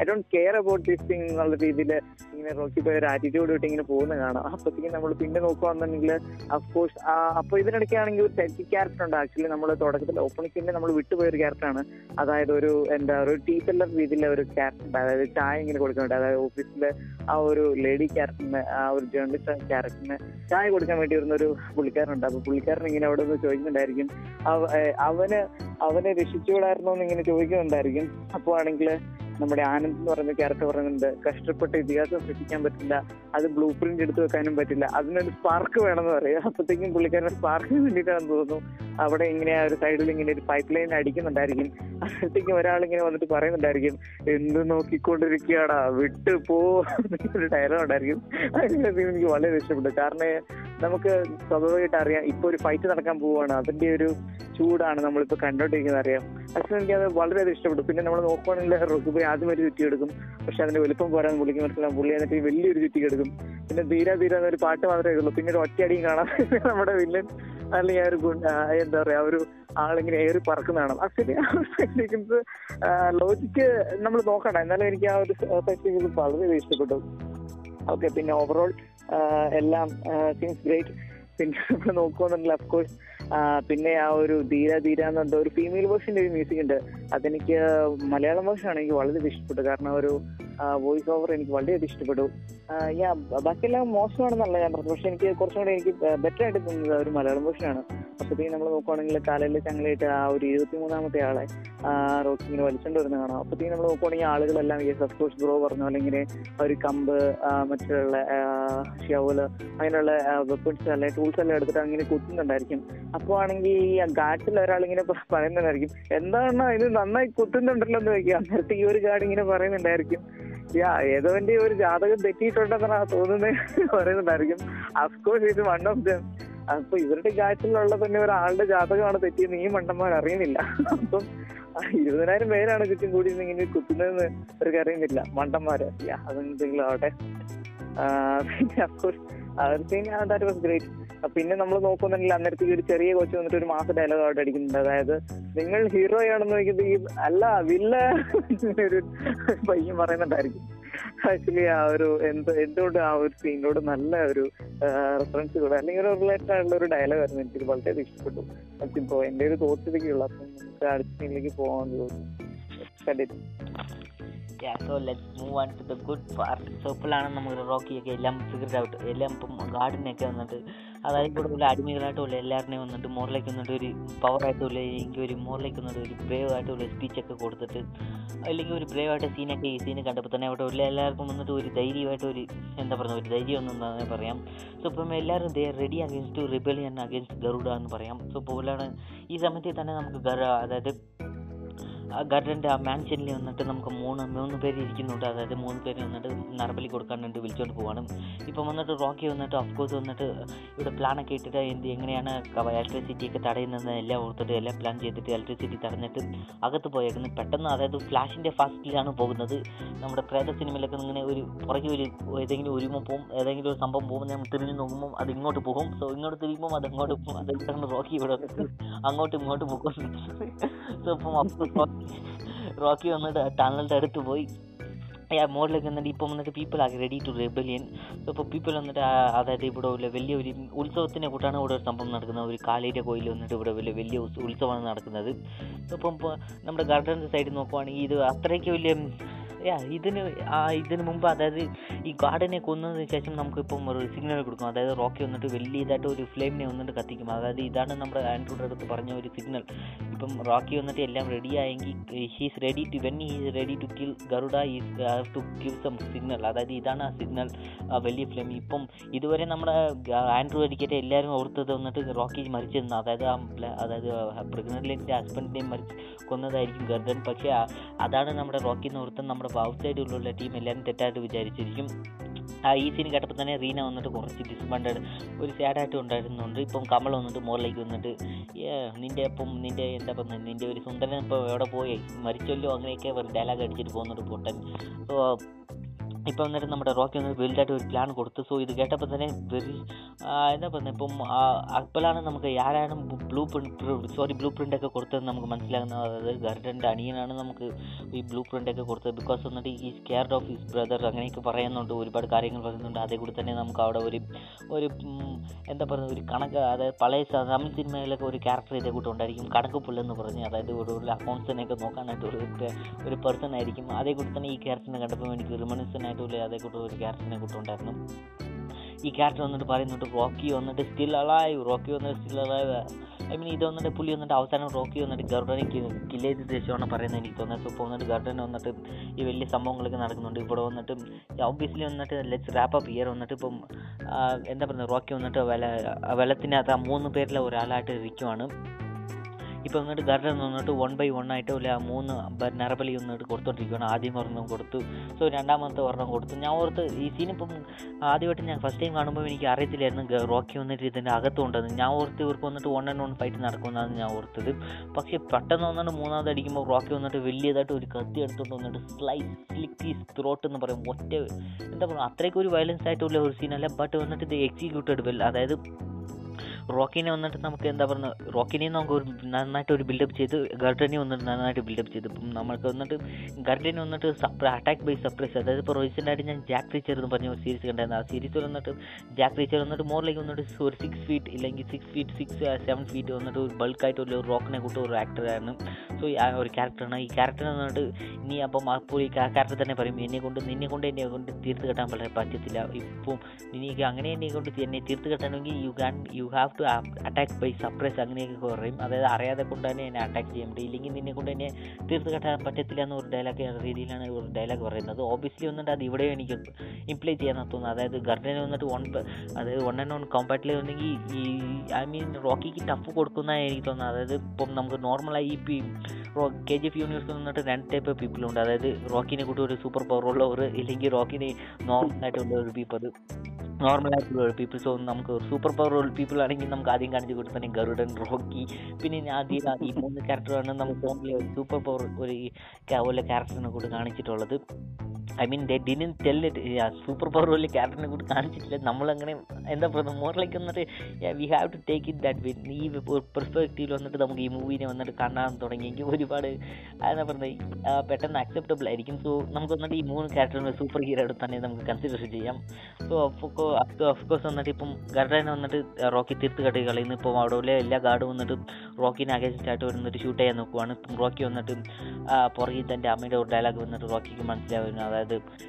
I don't care about this thing എന്നുള്ള രീതിയിൽ ഇങ്ങനെ റോക്കി പോയ ഒരു ആറ്റിറ്റ്യൂഡ് ഇട്ട് ഇങ്ങനെ പോകുന്ന കാണാം. അപ്പോഴത്തേക്കും നമ്മൾ പിന്നെ നോക്കുകയാണെന്നുണ്ടെങ്കിൽ അഫ്കോഴ്സ് അപ്പോൾ ഇതിനിടയ്ക്കാണെങ്കിൽ സെൽഫി ക്യാരക്ടർ ഉണ്ട്. ആക്ച്വലി നമ്മൾ തുടക്കത്തിൽ ഓപ്പണിക്കിന്റെ നമ്മൾ വിട്ടുപോയ ഒരു ക്യാരക്ടറാണ് അതായത് ഒരു എന്താ ഒരു ടീ രീതിയിലെ ഒരു ക്യാരക്ടർ അതായത് ചായ ഇങ്ങനെ കൊടുക്കുന്നുണ്ട്. അതായത് ഓഫീസിലെ ആ ഒരു ലേഡി ക്യാരക്ടറിന് ആ ഒരു ജേർണലിസ്റ്റ് ക്യാരക്ടറിന് ചായ കൊടുക്കാൻ വേണ്ടി വരുന്ന ഒരു പുള്ളിക്കാരനുണ്ട്. അപ്പൊ പുള്ളിക്കാരൻ ഇങ്ങനെ അവിടെ നിന്ന് ചോദിക്കുന്നുണ്ടായിരിക്കും അവ- അവന് അവനെ രക്ഷിച്ചുകൂടായിരുന്നോ എന്ന് ഇങ്ങനെ ചോദിക്കുന്നുണ്ടായിരിക്കും. അപ്പോൾ ആണെങ്കിൽ നമ്മുടെ ആനന്ദ് എന്ന് പറയുന്ന ക്യാരക്ടർ പറയുന്നുണ്ട്. കഷ്ടപ്പെട്ട് ഇതിഹാസം സൃഷ്ടിക്കാൻ പറ്റില്ല. അത് ബ്ലൂ പ്രിന്റ് എടുത്തു വെക്കാനും പറ്റില്ല. അതിനൊരു സ്പാർക്ക് വേണമെന്ന് പറയും. അപ്പത്തേക്കും പുള്ളിക്കാരൻ സ്പാർക്കിന് വേണ്ടിയിട്ടാണെന്ന് തോന്നുന്നു. അവിടെ ഇങ്ങനെ ഒരു സൈഡിൽ ഇങ്ങനെ ഒരു പൈപ്പ് ലൈൻ അടിക്കുന്നുണ്ടായിരിക്കും. അപ്പോഴത്തേക്കും ഒരാൾ ഇങ്ങനെ വന്നിട്ട് പറയുന്നുണ്ടായിരിക്കും എന്ത് നോക്കിക്കൊണ്ടിരിക്കുകയാടാ? വിട്ട് പോ. ഒരു ഡയലോഗ് ഉണ്ടായിരിക്കും. അതിന്റെ എനിക്ക് വളരെ ഇഷ്ടപ്പെട്ടു. കാരണം നമുക്ക് സ്വാഭാവികമായിട്ട് അറിയാം ഇപ്പൊ ഒരു ഫൈറ്റ് നടക്കാൻ പോവുകയാണ്. അതിന്റെ ഒരു ചൂടാണ് നമ്മളിപ്പോ കണ്ടോണ്ടിരിക്കുന്നത്. അറിയാം. പക്ഷെ എനിക്കത് വളരെയധികം ഇഷ്ടപ്പെട്ടു. പിന്നെ നമ്മൾ നോക്കുവാണെങ്കിൽ റുക്കുബി ആദ്യം ഒരു ചുറ്റി എടുക്കും. പക്ഷെ അതിന്റെ വലുപ്പം പോരാൻ പുള്ളിക്ക് മനസ്സിലാവും. പുള്ളി എന്നിട്ട് വലിയൊരു ചുറ്റി എടുക്കും. പിന്നെ ധീര ധീര ഒരു പാട്ട് മാത്രമേ ഉള്ളൂ. പിന്നെ ഒരു ഒറ്റയടിയും കാണാം നമ്മുടെ വില്ലൻ അല്ലെങ്കിൽ ആ ഒരു ആ, എന്താ പറയാ ആ ഒരു ആളിങ്ങനെ ഏറി പറക്കുന്നതാണ് ആക്ച്വലി സിനിമ ലോജിക്ക് നമ്മൾ നോക്കണ്ട എന്നാലും എനിക്ക് ആ ഒരു ഫെസ്റ്റിവൽ വളരെ ഇഷ്ടപ്പെട്ടു. ഓക്കെ പിന്നെ ഓവറോൾ എല്ലാം സീൻസ് ഗ്രേറ്റ് പിന്നെ നമ്മൾ നോക്കുന്നുണ്ടെങ്കിൽ അഫ്കോഴ്സ് പിന്നെ ആ ഒരു ധീര ധീര എന്നുണ്ട് ഒരു ഫീമെയിൽ വേർഷന്റെ ഒരു മ്യൂസിക് ഉണ്ട്. അതെനിക്ക് മലയാളം ആണെങ്കിൽ എനിക്ക് വളരെ ഇഷ്ടപ്പെട്ടു. കാരണം ഒരു വോയിസ് ഓവർ എനിക്ക് വളരെയധികം ഇഷ്ടപ്പെട്ടു. ഞാൻ ബാക്കിയെല്ലാം മോശമാണെന്നല്ല ഞാൻ പറഞ്ഞത്. പക്ഷെ എനിക്ക് കുറച്ചും കൂടെ എനിക്ക് ബെറ്റർ ആയിട്ട് തോന്നുന്നത് ഒരു മലയാളം വേർഷനാണ് അപ്പോഴത്തേക്കും നമ്മൾ നോക്കുവാണെങ്കിൽ കാലയിൽ ചങ്ങലയിട്ട് ആ ഒരു ഇരുപത്തി മൂന്നാമത്തെ ആളെ റോക്കിങ്ങിന് വലിച്ചോണ്ട് വരുന്ന കാണാം. അപ്പോഴത്തേക്കും നമ്മൾ നോക്കുവാണെങ്കിൽ ആളുകളെല്ലാം ഈ ഓഫ് ബ്രോ പറഞ്ഞു അല്ലെങ്കിൽ ഒരു കമ്പ് മറ്റുള്ള ഷവൽ അങ്ങനെയുള്ള വെപ്പൺസ് അല്ലെ ടൂൾസ് എല്ലാം എടുത്തിട്ട് അങ്ങനെ കുത്തുന്നുണ്ടായിരിക്കും. അപ്പോൾ ആണെങ്കിൽ ഈ ഒരാൾ ഇങ്ങനെ പറയുന്നുണ്ടായിരിക്കും. എന്താണ് ഇത് നന്നായി കുത്തുന്നുണ്ടല്ലോ എന്ന് ചോദിക്കുക. അന്നേരത്തെ ഈ ഒരു ഗാർഡ് ഇങ്ങനെ പറയുന്നുണ്ടായിരിക്കും. യാ ഏതോന്റെ ഒരു ജാതകം തെറ്റിയിട്ടുണ്ടെന്നാണ് തോന്നുന്നത് പറയുന്നുണ്ടായിരിക്കും. അഫ്കോഴ്സ് ഇത് വൺ ഓഫ് ദം അപ്പൊ ഇവരുടെ ഗാറ്റിലുള്ള തന്നെ ഒരാളുടെ ജാതകമാണ് തെറ്റിയെന്ന് ഈ മണ്ടന്മാർ അറിയുന്നില്ല. അപ്പം ഇരുപതിനായിരം പേരാണ് ചുറ്റും കൂടി ഇങ്ങനെ കുത്തുന്നതെന്ന് അവർക്ക് അറിയുന്നില്ല മണ്ടന്മാര്. അതെന്തെങ്കിലും ആവട്ടെ. പിന്നെ അഫ്കോഴ്സ് ഗ്രേറ്റ് പിന്നെ നമ്മൾ നോക്കുന്നുണ്ടെങ്കിൽ അന്നേരത്തേക്ക് ഒരു ചെറിയ കോച്ച് വന്നിട്ട് ഒരു മാസ ഡയലോഗ് അവിടെ അടിക്കുന്നുണ്ട്. അതായത് നിങ്ങൾ ഹീറോ ആണെന്ന് നോക്കിയത് ഈ അല്ല വില്ല ഒരു പയ്യൻ പറയുന്നുണ്ടായിരിക്കും. ആക്ച്വലി ആ ഒരു എന്ത് എന്തുകൊണ്ട് ആ ഒരു സീനിനോട് നല്ല ഒരു റെഫറൻസ് കൂടെ അല്ലെങ്കിൽ ഒരു റിലേറ്റഡ് ആയിട്ടുള്ള ഒരു ഡയലോഗ് ആയിരുന്നു എനിക്ക് വളരെ ഇഷ്ടപ്പെട്ടു. ഇപ്പോ എന്റെ ഒരു തോട്ടിലേക്കുള്ള അപ്പം നമുക്ക് അടുത്ത സീനിലേക്ക് പോകാൻ തോന്നുന്നു. Yeah so let's move to the good part. So ഇപ്പോഴാണ് നമുക്ക് റോക്കിയൊക്കെ എല്ലാം ഫിഗർഡ് ഔട്ട് എല്ലാം ഇപ്പം ഗാർഡിനൊക്കെ വന്നിട്ട് അതായത് കൂടെ ഉള്ള അടിമകളായിട്ടുള്ള എല്ലാവരുടെയും വന്നിട്ട് മോറിലേക്ക് വന്നിട്ട് ഒരു പവറായിട്ടുള്ള എനിക്ക് ഒരു മോറിലേക്ക് വന്നിട്ട് ഒരു ബ്രേവ് ആയിട്ടുള്ള സ്പീച്ചൊക്കെ കൊടുത്തിട്ട് അല്ലെങ്കിൽ ഒരു ബ്രേവ് ആയിട്ട് സീനൊക്കെ ഈ സീന് കണ്ടപ്പോൾ തന്നെ അവിടെ ഉള്ള എല്ലാവർക്കും വന്നിട്ട് ഒരു ധൈര്യമായിട്ട് ഒരു എന്താ പറയുക ഒരു ധൈര്യം ഒന്നും പറയാം. സോ ഇപ്പം എല്ലാവരും they ready against rebellion against Garuda എന്ന് പറയാം. സോ പോലാണ് ഈ സമയത്ത് തന്നെ നമുക്ക് ഗറ അതായത് ആ ഗാർഡന്റെ ആ മാൻഷനിൽ വന്നിട്ട് നമുക്ക് മൂന്ന് മൂന്ന് പേര് ഇരിക്കുന്നുണ്ട്. അതായത് മൂന്ന് പേര് വന്നിട്ട് നരബലി കൊടുക്കാൻ വേണ്ടി വിളിച്ചുകൊണ്ട് പോവാണ്. ഇപ്പം വന്നിട്ട് റോക്കി വന്നിട്ട് ഓഫ്കോഴ്സ് വന്നിട്ട് ഇവിടെ പ്ലാനൊക്കെ ഇട്ടിട്ട് എന്ത് എങ്ങനെയാണ് ഇലക്ട്രിസിറ്റി ഒക്കെ തടയുന്നത് എല്ലാം ഓർത്തിട്ട് എല്ലാം പ്ലാൻ ചെയ്തിട്ട് ഇലക്ട്രിസിറ്റി തടഞ്ഞിട്ട് അകത്ത് പോയേക്കുന്നത്. പെട്ടെന്ന് അതായത് ഫ്ലാഷിന്റെ ഫാസ്റ്റിലാണ് പോകുന്നത്. നമ്മുടെ പ്രേത സിനിമയിലൊക്കെ ഇങ്ങനെ ഒരു പുറകെ ഒരു ഏതെങ്കിലും ഒരുമ പോകും ഏതെങ്കിലും ഒരു സംഭവം പോകുമ്പോൾ നമ്മൾ തിരിഞ്ഞ് നോക്കുമ്പോൾ അത് ഇങ്ങോട്ട് പോകും. സോ ഇങ്ങോട്ട് തിരിയുമ്പോൾ അത് അങ്ങോട്ട് പോകും. അതെല്ലാം റോക്കി ഇവിടെ അങ്ങോട്ടും ഇങ്ങോട്ടും പോകും. സോ ഇപ്പം അപ്പോൾ റോക്കി വന്നിട്ട് ടണലിന്റെ അടുത്ത് പോയി. മോഡിലേക്ക് വന്നിട്ട് ഇപ്പം വന്നിട്ട് people are ready to rebellion so ഇപ്പോൾ പീപ്പിൾ വന്നിട്ട് അതായത് ഇവിടെ ഉള്ള വലിയ ഒരു ഉത്സവത്തിനെ കൂട്ടാണ് ഇവിടെ ഒരു സംഭവം നടക്കുന്നത്. ഒരു കാളീന്റെ കോയിൽ വന്നിട്ട് ഇവിടെ വലിയ വലിയ ഉത്സ- ഉത്സവമാണ് നടക്കുന്നത്. ഇപ്പം ഇപ്പോൾ നമ്മുടെ ഗാർഡൻ സൈഡിൽ നോക്കുവാണെങ്കിൽ ഇത് അത്രയ്ക്ക് വലിയ ഇതിന് ആ ഇതിന് മുമ്പ് അതായത് ഈ ഗാർഡനെ കൊന്നതിന് ശേഷം നമുക്കിപ്പം ഒരു സിഗ്നൽ കൊടുക്കും. അതായത് റോക്കി വന്നിട്ട് വലിയ ഇതായിട്ട് ഒരു ഫ്ലെയിമിനെ വന്നിട്ട് കത്തിക്കും. അതായത് ഇതാണ് നമ്മുടെ ആൻഡ്രോയുടെ അടുത്ത് പറഞ്ഞ ഒരു സിഗ്നൽ ഇപ്പം റോക്കി വന്നിട്ട് എല്ലാം റെഡി ആയെങ്കിൽ he's ready to when he's ready to kill Garuda is have to give some signal അതായത് ഇതാണ് ആ സിഗ്നൽ വലിയ ഫ്ലെയിം ഇപ്പം ഇതുവരെ നമ്മുടെ ആൻഡ്രൂ അടിക്കട്ടെ എല്ലാവരും ഓർത്തത് വന്നിട്ട് റോക്കി മരിച്ചെന്ന് അതായത് ആ അതായത് പ്രഗ്നന്റിന്റെ ഹസ്ബൻഡിനെയും മരിച്ച് കൊന്നതായിരിക്കും ഗർദൻ. പക്ഷേ അതാണ് നമ്മുടെ റോക്കി എന്ന് ഓർത്ത് നമ്മുടെ ഔട്ട് സൈഡിലുള്ള ടീം എല്ലാവരും തെറ്റായിട്ട് വിചാരിച്ചിരിക്കും. ഈ സീൻ കേട്ടപ്പോൾ തന്നെ റീന വന്നിട്ട് കുറച്ച് ഡിസപ്പോയിന്റഡ് ഒരു സാഡായിട്ട് ഉണ്ടായിരുന്നുണ്ട്. ഇപ്പം കമൽ വന്നിട്ട് മോറിലേക്ക് വന്നിട്ട് "ഏ, നിന്റെ ഇപ്പം നിന്റെ എന്താ പറയുക നിന്റെ ഒരു സുന്ദരൻ ഇപ്പോൾ എവിടെ പോയി? മരിച്ചല്ലോ അങ്ങനെയൊക്കെ ഡയലോഗ് അടിച്ചിട്ട് പോകുന്നുണ്ട് പൊട്ടൻ. ഇപ്പം വന്നിട്ട് നമ്മുടെ റോക്കി ഒന്ന് വലുതായിട്ട് ഒരു പ്ലാൻ കൊടുത്തു. സോ ഇത് കേട്ടപ്പോൾ തന്നെ വെരി എന്താ പറയുന്നത് ഇപ്പം അക്ബലാണ് നമുക്ക് ആരാണ് blueprint sorry blueprint ഒക്കെ കൊടുത്തത് നമുക്ക് മനസ്സിലാകുന്നത്. അതായത് ഗർഡന്റെ അണിയനാണ് നമുക്ക് ഈ ബ്ലൂ പ്രിന്റ് ഒക്കെ കൊടുത്തത്. ബിക്കോസ് എന്നിട്ട് ഈ കെയർ ഓഫ് ഹിസ് ബ്രദർ അങ്ങനെയൊക്കെ പറയുന്നുണ്ട് ഒരുപാട് കാര്യങ്ങൾ പറയുന്നുണ്ട്. അതേ കൂടി തന്നെ നമുക്ക് അവിടെ ഒരു ഒരു എന്താ പറയുക ഒരു കണക്ക് അതായത് പഴയ തമിഴ് സിനിമയിലൊക്കെ ഒരു ക്യാരക്ടർ ഇതേ കൂട്ടം ഉണ്ടായിരിക്കും. കണക്ക് പുല്ലെന്ന് പറഞ്ഞ് അതായത് ഒരു അക്കൗണ്ട്സിനെയൊക്കെ നോക്കാനായിട്ട് ഒരു ഒരു പേഴ്സൺ ആയിരിക്കും. അതേ കൂടി തന്നെ ഈ ക്യാരക്ടറിനെ കണ്ടപ്പോൾ എനിക്ക് റിമണിസൻ ആയിട്ടുള്ള അതേ കൂട്ട് ഒരു ക്യാരക്ടറിനെ കൂട്ടുണ്ടായിരുന്നു ഈ ക്യാരക്ടർ വന്നിട്ട് പറയുന്നുണ്ട് റോക്കി വന്നിട്ട് സ്റ്റിൽ അളായ് റോക്കി വന്നിട്ട് സ്റ്റിൽ അളായ് ഐ മീൻ ഇത് വന്നിട്ട് പുലി വന്നിട്ട് അവസാനം റോക്കി വന്നിട്ട് ഗർഡനെ കില്ല് ചെയ്ത് ശേഷമാണ് പറയുന്നത് എനിക്ക് തോന്നുന്നത്. സോ ഇപ്പോൾ വന്നിട്ട് ഗർഡൻ വന്നിട്ട് ഈ വലിയ സംഭവങ്ങളൊക്കെ നടക്കുന്നുണ്ട്. ഇവിടെ വന്നിട്ട് ഒബ്വിയസ്ലി വന്നിട്ട് ലെറ്റ്സ് റാപ്പ് അപ്പ് ഇയർ വന്നിട്ട് ഇപ്പം എന്താ പറയുന്നത്? റോക്കി വന്നിട്ട് വെല വെള്ളത്തിനകത്ത് ആ മൂന്ന് പേരിലെ ഒരാളായിട്ട് ഇരിക്കുവാണ്. ഇപ്പോൾ വന്നിട്ട് ഗർഡൻ നിന്നിട്ട് വൺ ബൈ വൺ ആയിട്ട് അല്ലെ ആ മൂന്ന് നരബലി ഒന്നിട്ട് കൊടുത്തോണ്ടിരിക്കുകയാണ് ആദ്യം ഒരെണ്ണം കൊടുത്തു. സോ രണ്ടാമത്തെ ഒരെണ്ണം കൊടുത്തു. ഞാൻ ഓർത്ത് ഈ സീൻ ഇപ്പം ആദ്യമായിട്ട് ഞാൻ ഫസ്റ്റ് ടൈം കാണുമ്പോൾ എനിക്ക് അറിയത്തില്ലായിരുന്നു റോക്കി വന്നിട്ട് ഇതിന്റെ അകത്തുണ്ടെന്ന് ഞാൻ ഓർത്ത് ഇവർക്ക് വന്നിട്ട് വൺ ആൻഡ് വൺ ഫൈറ്റ് നടക്കുന്നതാണ് ഞാൻ ഓർത്തത്. പക്ഷേ പെട്ടെന്ന് വന്നിട്ട് മൂന്നാമത് അടിക്കുമ്പോൾ റോക്കി വന്നിട്ട് വലിയതായിട്ട് ഒരു കത്തി എടുത്തുകൊണ്ട് വന്നിട്ട് സ്ലൈസ് സ്ലിക്കി ത്രോട്ട് എന്ന് പറയും. ഒറ്റ എന്താ പറയുക അത്രയ്ക്ക് ഒരു വയലൻസ് ആയിട്ടുള്ള ഒരു സീനല്ല ബട്ട് വന്നിട്ട് ഇത് എക്സിക്യൂട്ടഡ് വെൽ അതായത് റോക്കിനെ വന്നിട്ട് നമുക്ക് എന്താ പറയുക റോക്കിനെ നമുക്ക് ഒരു നന്നായിട്ട് ഒരു ബിൽഡപ്പ് ചെയ്ത് ഗർഡനെ വന്നിട്ട് നന്നായിട്ട് ബിൽഡപ്പ് ചെയ്ത്. ഇപ്പം നമുക്ക് വന്നിട്ട് ഗർഡനെ വന്നിട്ട് സപ്ര അറ്റാക്ക് ബൈ സർപ്രൈസ് അതായത് ഇപ്പോൾ റീസെന്റായിട്ട് ഞാൻ ജാക്ക് റീച്ചർ എന്ന് പറഞ്ഞ ഒരു സീരീസ് കണ്ടായിരുന്നു. ആ സീരീസിൽ വന്നിട്ട് ജാക്ക് റീച്ചർ വന്നിട്ട് മോറിലേക്ക് വന്നിട്ട് ഒരു സിക്സ് ഫീറ്റ് ഇല്ലെങ്കിൽ six feet six seven feet വന്നിട്ട് ഒരു ബൾക്കായിട്ട് ഒരു റോക്കിനെ കൂട്ടി ഒരു ആക്ടറായിരുന്നു സോ ഒരു ക്യാരക്ടറാണ് ഈ ക്യാരക്ടർ വന്നിട്ട് ഇനി അപ്പം അപ്പോൾ ഈ ക്യാരക്ടർ തന്നെ പറയും എന്നെ കൊണ്ട് നിന്നെ കൊണ്ട് എന്നെ കൊണ്ട് തീർത്ത് കെട്ടാൻ വളരെ പറ്റത്തില്ല. ഇപ്പം എനിക്ക് അങ്ങനെ എന്നെ കൊണ്ട് എന്നെ തീർത്ത് കെട്ടണമെങ്കിൽ you can you have to attack by surprise അങ്ങനെയൊക്കെ കുറയും അതായത് അറിയാതെ കൊണ്ട് തന്നെ എന്നെ അറ്റാക്ക് ചെയ്യും ഇല്ലെങ്കിൽ നിന്നെ കൊണ്ട് എന്നെ തീർത്ത് കെട്ടാൻ പറ്റത്തില്ല എന്ന ഒരു ഡയലോഗ് രീതിയിലാണ് ഒരു ഡയലോഗ് പറയുന്നത്. ഓബിയസ്ലി വന്നിട്ട് അത് ഇവിടെ എനിക്ക് ഇംപ്ലൈ ചെയ്യാൻ തോന്നുന്നു. അതായത് ഗർഡനെ വന്നിട്ട് വൺ അതായത് വൺ ആൻഡ് വൺ കോമ്പാറ്റിൽ വന്നെങ്കിൽ ഈ ഐ മീൻ റോക്കിക്ക് ടഫ് കൊടുക്കുന്ന എനിക്ക് തോന്നുന്നത്. അതായത് ഇപ്പം നമുക്ക് നോർമലായി ഈ കെ ജി എഫ് യൂണിവേഴ്സിൽ വന്നിട്ട് രണ്ട് ടൈപ്പ് പീപ്പിൾ ഉണ്ട്. അതായത് റോക്കിനെ കൂട്ടി ഒരു സൂപ്പർ പവർ ഉള്ളവർ ഇല്ലെങ്കിൽ റോക്കിനെ നോർമലായിട്ടുള്ള ഒരു പീപ്പിൾ നോർമലായിട്ടുള്ള ഒരു പീപ്പിൾ സോ നമുക്ക് സൂപ്പർ പവർ പീപ്പിൾ ആണെങ്കിൽ നമുക്ക് ആദ്യം കാണിച്ചു കൊടുത്തന്നെ ഗരുഡൻ റോക്കി പിന്നെ ആദ്യം ഈ മൂന്ന് ക്യാരക്ടറാണ് നമുക്ക് സൂപ്പർ പവർ ഒരു ക്യാരക്ടറിനെ കൂടി കാണിച്ചിട്ടുള്ളത്. I mean they didn't tell it super power വലിയ ക്യാരക്ടറിനെ കൂടി കാണിച്ചിട്ടില്ല. നമ്മളങ്ങനെ എന്താ പറയുക മോറിലേക്ക് വന്നിട്ട് we have to take it that we ഈ പെർസ്പെക്റ്റീവിൽ വന്നിട്ട് നമുക്ക് ഈ മൂവിനെ വന്നിട്ട് കാണാൻ തുടങ്ങിയെങ്കിൽ ഒരുപാട് എന്താ പറയുന്നത് പെട്ടെന്ന് അക്സെപ്റ്റബിൾ ആയിരിക്കും. സോ നമുക്ക് വന്നിട്ട് ഈ മൂന്ന് ക്യാരക്ടറിനെ സൂപ്പർ ഹീറോ തന്നെ നമുക്ക് കൺസിഡർ ചെയ്യാം. സോ ഓഫ്കോഴ്സ് വന്നിട്ട് ഇപ്പം ഗർഡനെ വന്നിട്ട് റോക്കി തീർത്ത് കട്ടി കളയുന്നു. ഇപ്പം അവിടെ ഉള്ള എല്ലാ ഗാർഡും വന്നിട്ട് റോക്കിനെ അഗേൻസ്റ്റ് ആയിട്ട് വന്നിട്ട് ഷൂട്ട് ചെയ്യാൻ നോക്കുവാണ്. ഇപ്പം റോക്കി വന്നിട്ട് പുറകിൽ തന്റെ അമ്മയുടെ ഒരു ഡയലോഗ് വന്നിട്ട് റോക്കിക്ക് മനസ്സിലാവുന്നു. അതായത്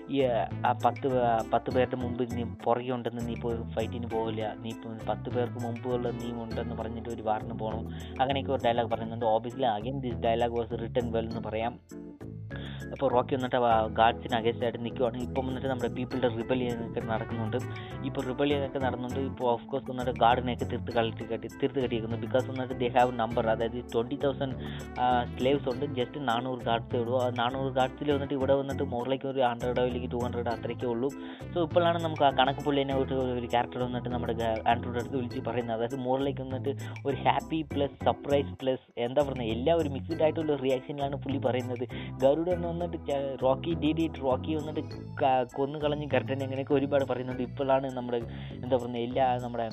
ഈ ആ പത്ത് പത്ത് പേരുടെ മുമ്പ് നീ പുറകെ ഉണ്ടെന്ന് നീ ഇപ്പോൾ ഫൈറ്റിന് പോകില്ല നീ ഇപ്പോൾ പത്ത് പേർക്ക് മുമ്പുള്ള നീ ഉണ്ടെന്ന് പറഞ്ഞിട്ട് ഒരു വാറിന് പോകണം അങ്ങനെയൊക്കെ ഒരു ഡയലോഗ് പറയുന്നുണ്ട്. Obviously again this dialogue was written well എന്ന് പറയാം. അപ്പോൾ റോക്കി വന്നിട്ട് ഗാഡ്സിന് അഗേൻസ്റ്റ് ആയിട്ട് നിൽക്കുവാണ് ഇപ്പം വന്നിട്ട് നമ്മുടെ പീപ്പിളുടെ റിബലിയനൊക്കെ നടക്കുന്നുണ്ട്. ഇപ്പോൾ റിബലിയനൊക്കെ നടന്നുണ്ട് ഇപ്പോൾ ഓഫ് കോഴ്സ് വന്നിട്ട് ഗാർഡിനെയൊക്കെ തീർത്ത് കളി കെട്ടി തീർത്ത് കെട്ടിയിരിക്കുന്നു ബിക്കോസ് വന്നിട്ട് ദേ ഹാവ് നമ്പർ അതായത് ട്വന്റി തൗസൻഡ് സ്ലേവ്സ് ഉണ്ട്. ജസ്റ്റ് നാനൂറ് ഗാർഡ്സേ ഉള്ളൂ. നാനൂറ് ഗാർഡ്സിൽ വന്നിട്ട് ഇവിടെ വന്നിട്ട് മോറിലേക്ക് ഒരു ഹൺഡ്രഡ് അല്ലെങ്കിൽ ടു ഹൺഡ്രഡ് അത്രയ്ക്കേ ഉള്ളൂ. സോ ഇപ്പോഴാണ് നമുക്ക് ആ കണക്ക് പുള്ളിനെ ഒരു ക്യാരക്ടർ വന്നിട്ട് നമ്മുടെ ആൻഡ്രോയുടെ അടുത്ത് വിളിച്ച് പറയുന്നത്. അതായത് മോറിലേക്ക് വന്നിട്ട് ഒരു ഹാപ്പി പ്ലസ് സർപ്രൈസ് പ്ലസ് എന്താ പറയുന്നത് എല്ലാം ഒരു മിക്സ്ഡ് ആയിട്ടുള്ള റിയാക്ഷനിലാണ് പുള്ളി പറയുന്നത്. ഗരുഡൻ വന്നിട്ട് റോക്കി ഡി ഡി റോക്കി വന്നിട്ട് കൊന്നുകളഞ്ഞ് കൊന്നു കളഞ്ഞ് ഗരുഡൻ അങ്ങനെയൊക്കെ ഒരുപാട് പറയുന്നുണ്ട്. ഇപ്പോഴാണ് നമ്മുടെ എന്താ പറയുന്നത് എല്ലാ നമ്മുടെ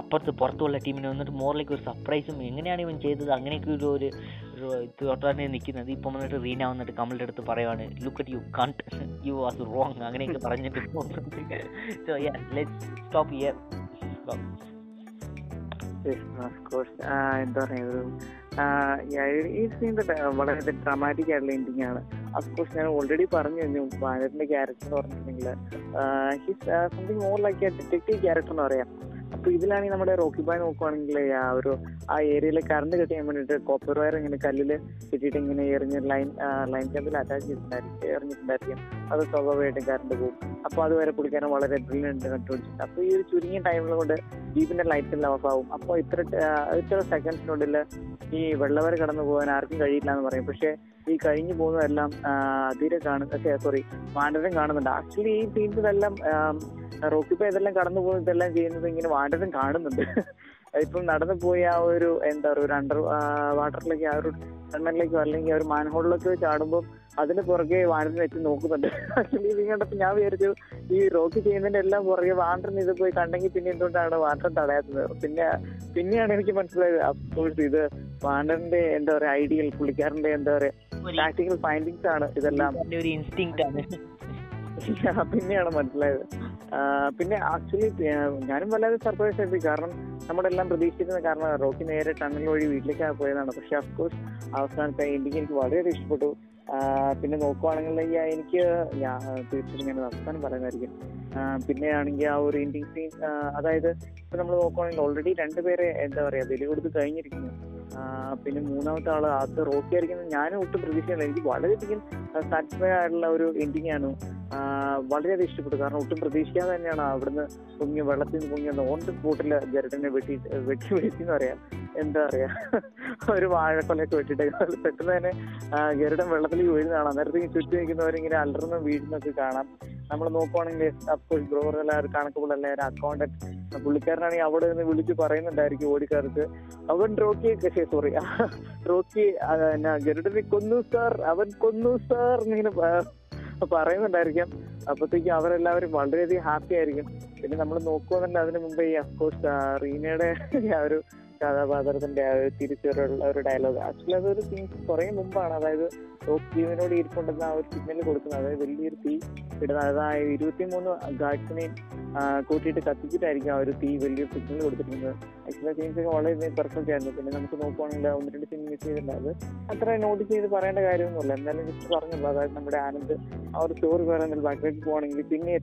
അപ്പുറത്ത് പുറത്തുള്ള ടീമിന് വന്നിട്ട് മോറിലേക്ക് ഒരു സർപ്രൈസും എങ്ങനെയാണ് ഇവൻ ചെയ്തത്? അങ്ങനെയൊക്കെ ഒരു ഒരു തോട്ടാണ് നിൽക്കുന്നത്. ഇപ്പം വന്നിട്ട് റീന വന്നിട്ട് കമലിന്റെ അടുത്ത് പറയുവാണ് ലുക്ക് അറ്റ് യു കണ്ട് യു വാസ് റോങ് അങ്ങനെയൊക്കെ പറഞ്ഞിട്ട് സോ ലെറ്റ് സ്റ്റോപ്പ് കോഴ്സ് എന്താ പറയുക ഒരു ഈ സീൻ വളരെ ഡ്രാമാറ്റിക് ആയിട്ടുള്ള എൻഡിങ് ആണ്. അഫ്കോഴ്സ് ഞാൻ ഓൾറെഡി പറഞ്ഞു കഴിഞ്ഞു ബാലറിന്റെ ക്യാരക്ടർ എന്ന് പറഞ്ഞിട്ടുണ്ടെങ്കിൽ he's something more like a detective character എന്ന് പറയാം. അപ്പൊ ഇതിലാണെങ്കിൽ നമ്മുടെ റോക്കി ബായ് നോക്കുവാണെങ്കിൽ ആ ഒരു ആ ഏരിയയിൽ കറണ്ട് കട്ട് വേണ്ടിയിട്ട് കോപ്പർ വയർ ഇങ്ങനെ കല്ലിൽ കിട്ടിയിട്ട് ഇങ്ങനെ എറിഞ്ഞ് ലൈൻ ലൈൻ കമ്പിൽ അറ്റാച്ച് ചെയ്തിട്ടുണ്ടായിരിക്കും എറിഞ്ഞിട്ടുണ്ടായിരിക്കും. അത് സ്വാഭാവികമായിട്ടും കറണ്ട് പോകും. അപ്പൊ അതുവരെ പുള്ളിക്കാരൻ വളരെ ബ്രില്യന്റ് കണ്ടുപിടിച്ചിട്ടുണ്ട് അപ്പൊ ഈ ഒരു ചുരുങ്ങിയ ടൈമിൽ കൊണ്ട് ജീപ്പിന്റെ ലൈറ്റ് ഓഫ് ആവും. അപ്പോൾ ഇത്ര ഇത്ര സെക്കൻഡ്സിനുള്ളിൽ ഈ വെള്ളവരെ കടന്നു പോകാൻ ആർക്കും കഴിയില്ല എന്ന് പറയും. പക്ഷെ ഈ കഴിഞ്ഞു പോകുന്നതെല്ലാം തീരെ കാണുന്ന സോറി വാണ്ടരം കാണുന്നുണ്ട്. ആക്ച്വലി ഈ സീൻസിലെല്ലാം റോക്കിപ്പ ഇതെല്ലാം കടന്നു പോകുന്ന ഇതെല്ലാം ചെയ്യുന്നത് ഇങ്ങനെ വാണ്ടരം കാണുന്നുണ്ട്. ഇപ്പം നടന്നു പോയി ആ ഒരു എന്താ പറയുക ഒരു അണ്ടർ വാട്ടറിലേക്ക് ആ ഒരു ടണ്ണലിലേക്കോ അല്ലെങ്കിൽ ആ ഒരു മാൻഹോളിലേക്കോ ചാടുമ്പോൾ അതിന് പുറകെ വാനറിന് വെച്ച് നോക്കുന്നുണ്ട്. ആക്ച്വലി ഇത് കണ്ടപ്പോൾ ഞാൻ വിചാരിച്ചു ഈ റോക്ക് ചെയ്യുന്നതിന്റെ എല്ലാം പുറകെ വാണ്ടറിന് ഇത് പോയി കണ്ടെങ്കിൽ പിന്നെ എന്തുകൊണ്ടാണ് വാണ്ടർ തടയാത്തത്? പിന്നെ പിന്നെയാണ് എനിക്ക് മനസ്സിലായത് അപ്പോൾ ഇത് വാണ്ടറിന്റെ എന്താ പറയാ ഐഡിയൽ പുള്ളിക്കാരന്റെ എന്താ പറയാ പ്രാക്ടിക്കൽ ഫൈൻഡിങ്സ് ആണ് ഇതെല്ലാം. ഒരു ഇൻസ്റ്റിങ് ആണ്. പിന്നെയാണ് മനസ്സിലായത്. പിന്നെ ആക്ച്വലി ഞാനും വല്ലാതെ സർപ്രൈസ് ആയിപ്പോയി കാരണം നമ്മുടെ എല്ലാം പ്രതീക്ഷിച്ചിരുന്ന കാരണം റോക്കി നേരെ ടണൽ വഴി വീട്ടിലേക്ക് പോയതാണ്. പക്ഷെ അഫ്കോഴ്സ് അവസാനത്തെ എൻഡിങ് എനിക്ക് വളരെയധികം ഇഷ്ടപ്പെട്ടു. പിന്നെ നോക്കുവാണെങ്കിൽ എനിക്ക് തീർച്ചയായിട്ടും ഞാൻ അവസാനം പറയുന്നതായിരിക്കും. പിന്നെ ആണെങ്കിൽ ആ ഒരു എൻഡിങ് സീൻ അതായത് ഇപ്പൊ നമ്മൾ നോക്കുവാണെങ്കിൽ ഓൾറെഡി രണ്ടുപേരെ എന്താ പറയാ ബലി കൊടുത്ത് കഴിഞ്ഞിരിക്കുന്നു. പിന്നെ മൂന്നാമത്തെ ആൾ അത് റോക്കി ആയിരിക്കുന്നത് ഞാനും ഒട്ടും പ്രതീക്ഷയില്ല എനിക്ക് വളരെയധികം സാറ്റിസ്ഫൈ ആയിട്ടുള്ള ഒരു എൻഡിങ് ആണ്. വളരെയധികം ഇഷ്ടപ്പെട്ടു. കാരണം ഒട്ടും പ്രതീക്ഷിക്കാതെ തന്നെയാണ് അവിടുന്ന് പൊങ്ങിയ വെള്ളത്തിൽ നിന്ന് പൊങ്ങിയ ഓൺ ദ സ്പോട്ടിൽ ജരടനെ വെട്ടി വെട്ടി വെട്ടി എന്ന് പറയാം. എന്താ പറയാ? ഒരു വാഴക്കൊലയൊക്കെ വെട്ടിട്ട് പെട്ടെന്ന് തന്നെ ഗരുഡൻ വെള്ളത്തിലേക്ക് വീഴുന്നതാണ്. അന്നേരത്തേക്ക് ചുറ്റും നിൽക്കുന്നവരിങ്ങനെ അലർന്നും വീഴുന്നൊക്കെ കാണാം. നമ്മൾ നോക്കുവാണെങ്കിൽ അഫ്കോഴ്സ് ബ്രോവർ എല്ലാവരും കണക്കുമ്പോൾ എല്ലാവരും അക്കൗണ്ടന്റ് പുള്ളിക്കാരനാണെങ്കിൽ അവിടെ നിന്ന് വിളിച്ച് പറയുന്നുണ്ടായിരിക്കും ഓടിക്കാർക്ക് അവൻ റോക്കി സോറി റോക്കി ഗരുഡനെ കൊന്നു സാർ അവൻ കൊന്നു സാർ എന്നിങ്ങനെ പറയുന്നുണ്ടായിരിക്കാം. അപ്പത്തേക്ക് അവരെല്ലാവരും വളരെയധികം ഹാപ്പി ആയിരിക്കും. പിന്നെ നമ്മൾ നോക്കുവാണെങ്കിൽ അതിന് മുമ്പേ ഈ അഫ്കോഴ്സ് റീനയുടെ ഒരു കഥാപാത്രത്തിന്റെ ആ ഒരു ഒരു ഡയലോഗ് ആക്ച്വലി അതൊരു സീൻസ് കുറെ മുമ്പാണ്. അതായത് ടോക്കിയോനോട് ഇരിപ്പുണ്ടെന്ന് ആ ഒരു സിഗ്നൽ കൊടുക്കുന്നത്. അതായത് വലിയൊരു തീ ഇടുന്നത് അതായത് ഇരുപത്തിമൂന്ന് ഗാഡ്സിനെയും കൂട്ടിയിട്ട് കത്തിച്ചിട്ടായിരിക്കും ആ ഒരു തീ വലിയൊരു സിഗ്നൽ കൊടുത്തിരിക്കുന്നത്. ആക്ച്വലി സീൻസ് ഒക്കെ വളരെ പെർഫെക്റ്റ് ആയിരുന്നു. പിന്നെ നമുക്ക് നോക്കുവാണെങ്കിൽ ഒന്ന് രണ്ട് സീൻ മിസ് ചെയ്തിട്ടുണ്ട് അത് അത്ര നോട്ടീസ് ചെയ്ത് പറയേണ്ട കാര്യമൊന്നുമില്ല. എന്തായാലും ജസ്റ്റ് പറഞ്ഞല്ലോ അതായത് നമ്മുടെ ആനന്ദ് ആ ഒരു സ്റ്റോറി പറയുന്നത് ബാക്കിലേക്ക് പോകണമെങ്കിൽ പിന്നെ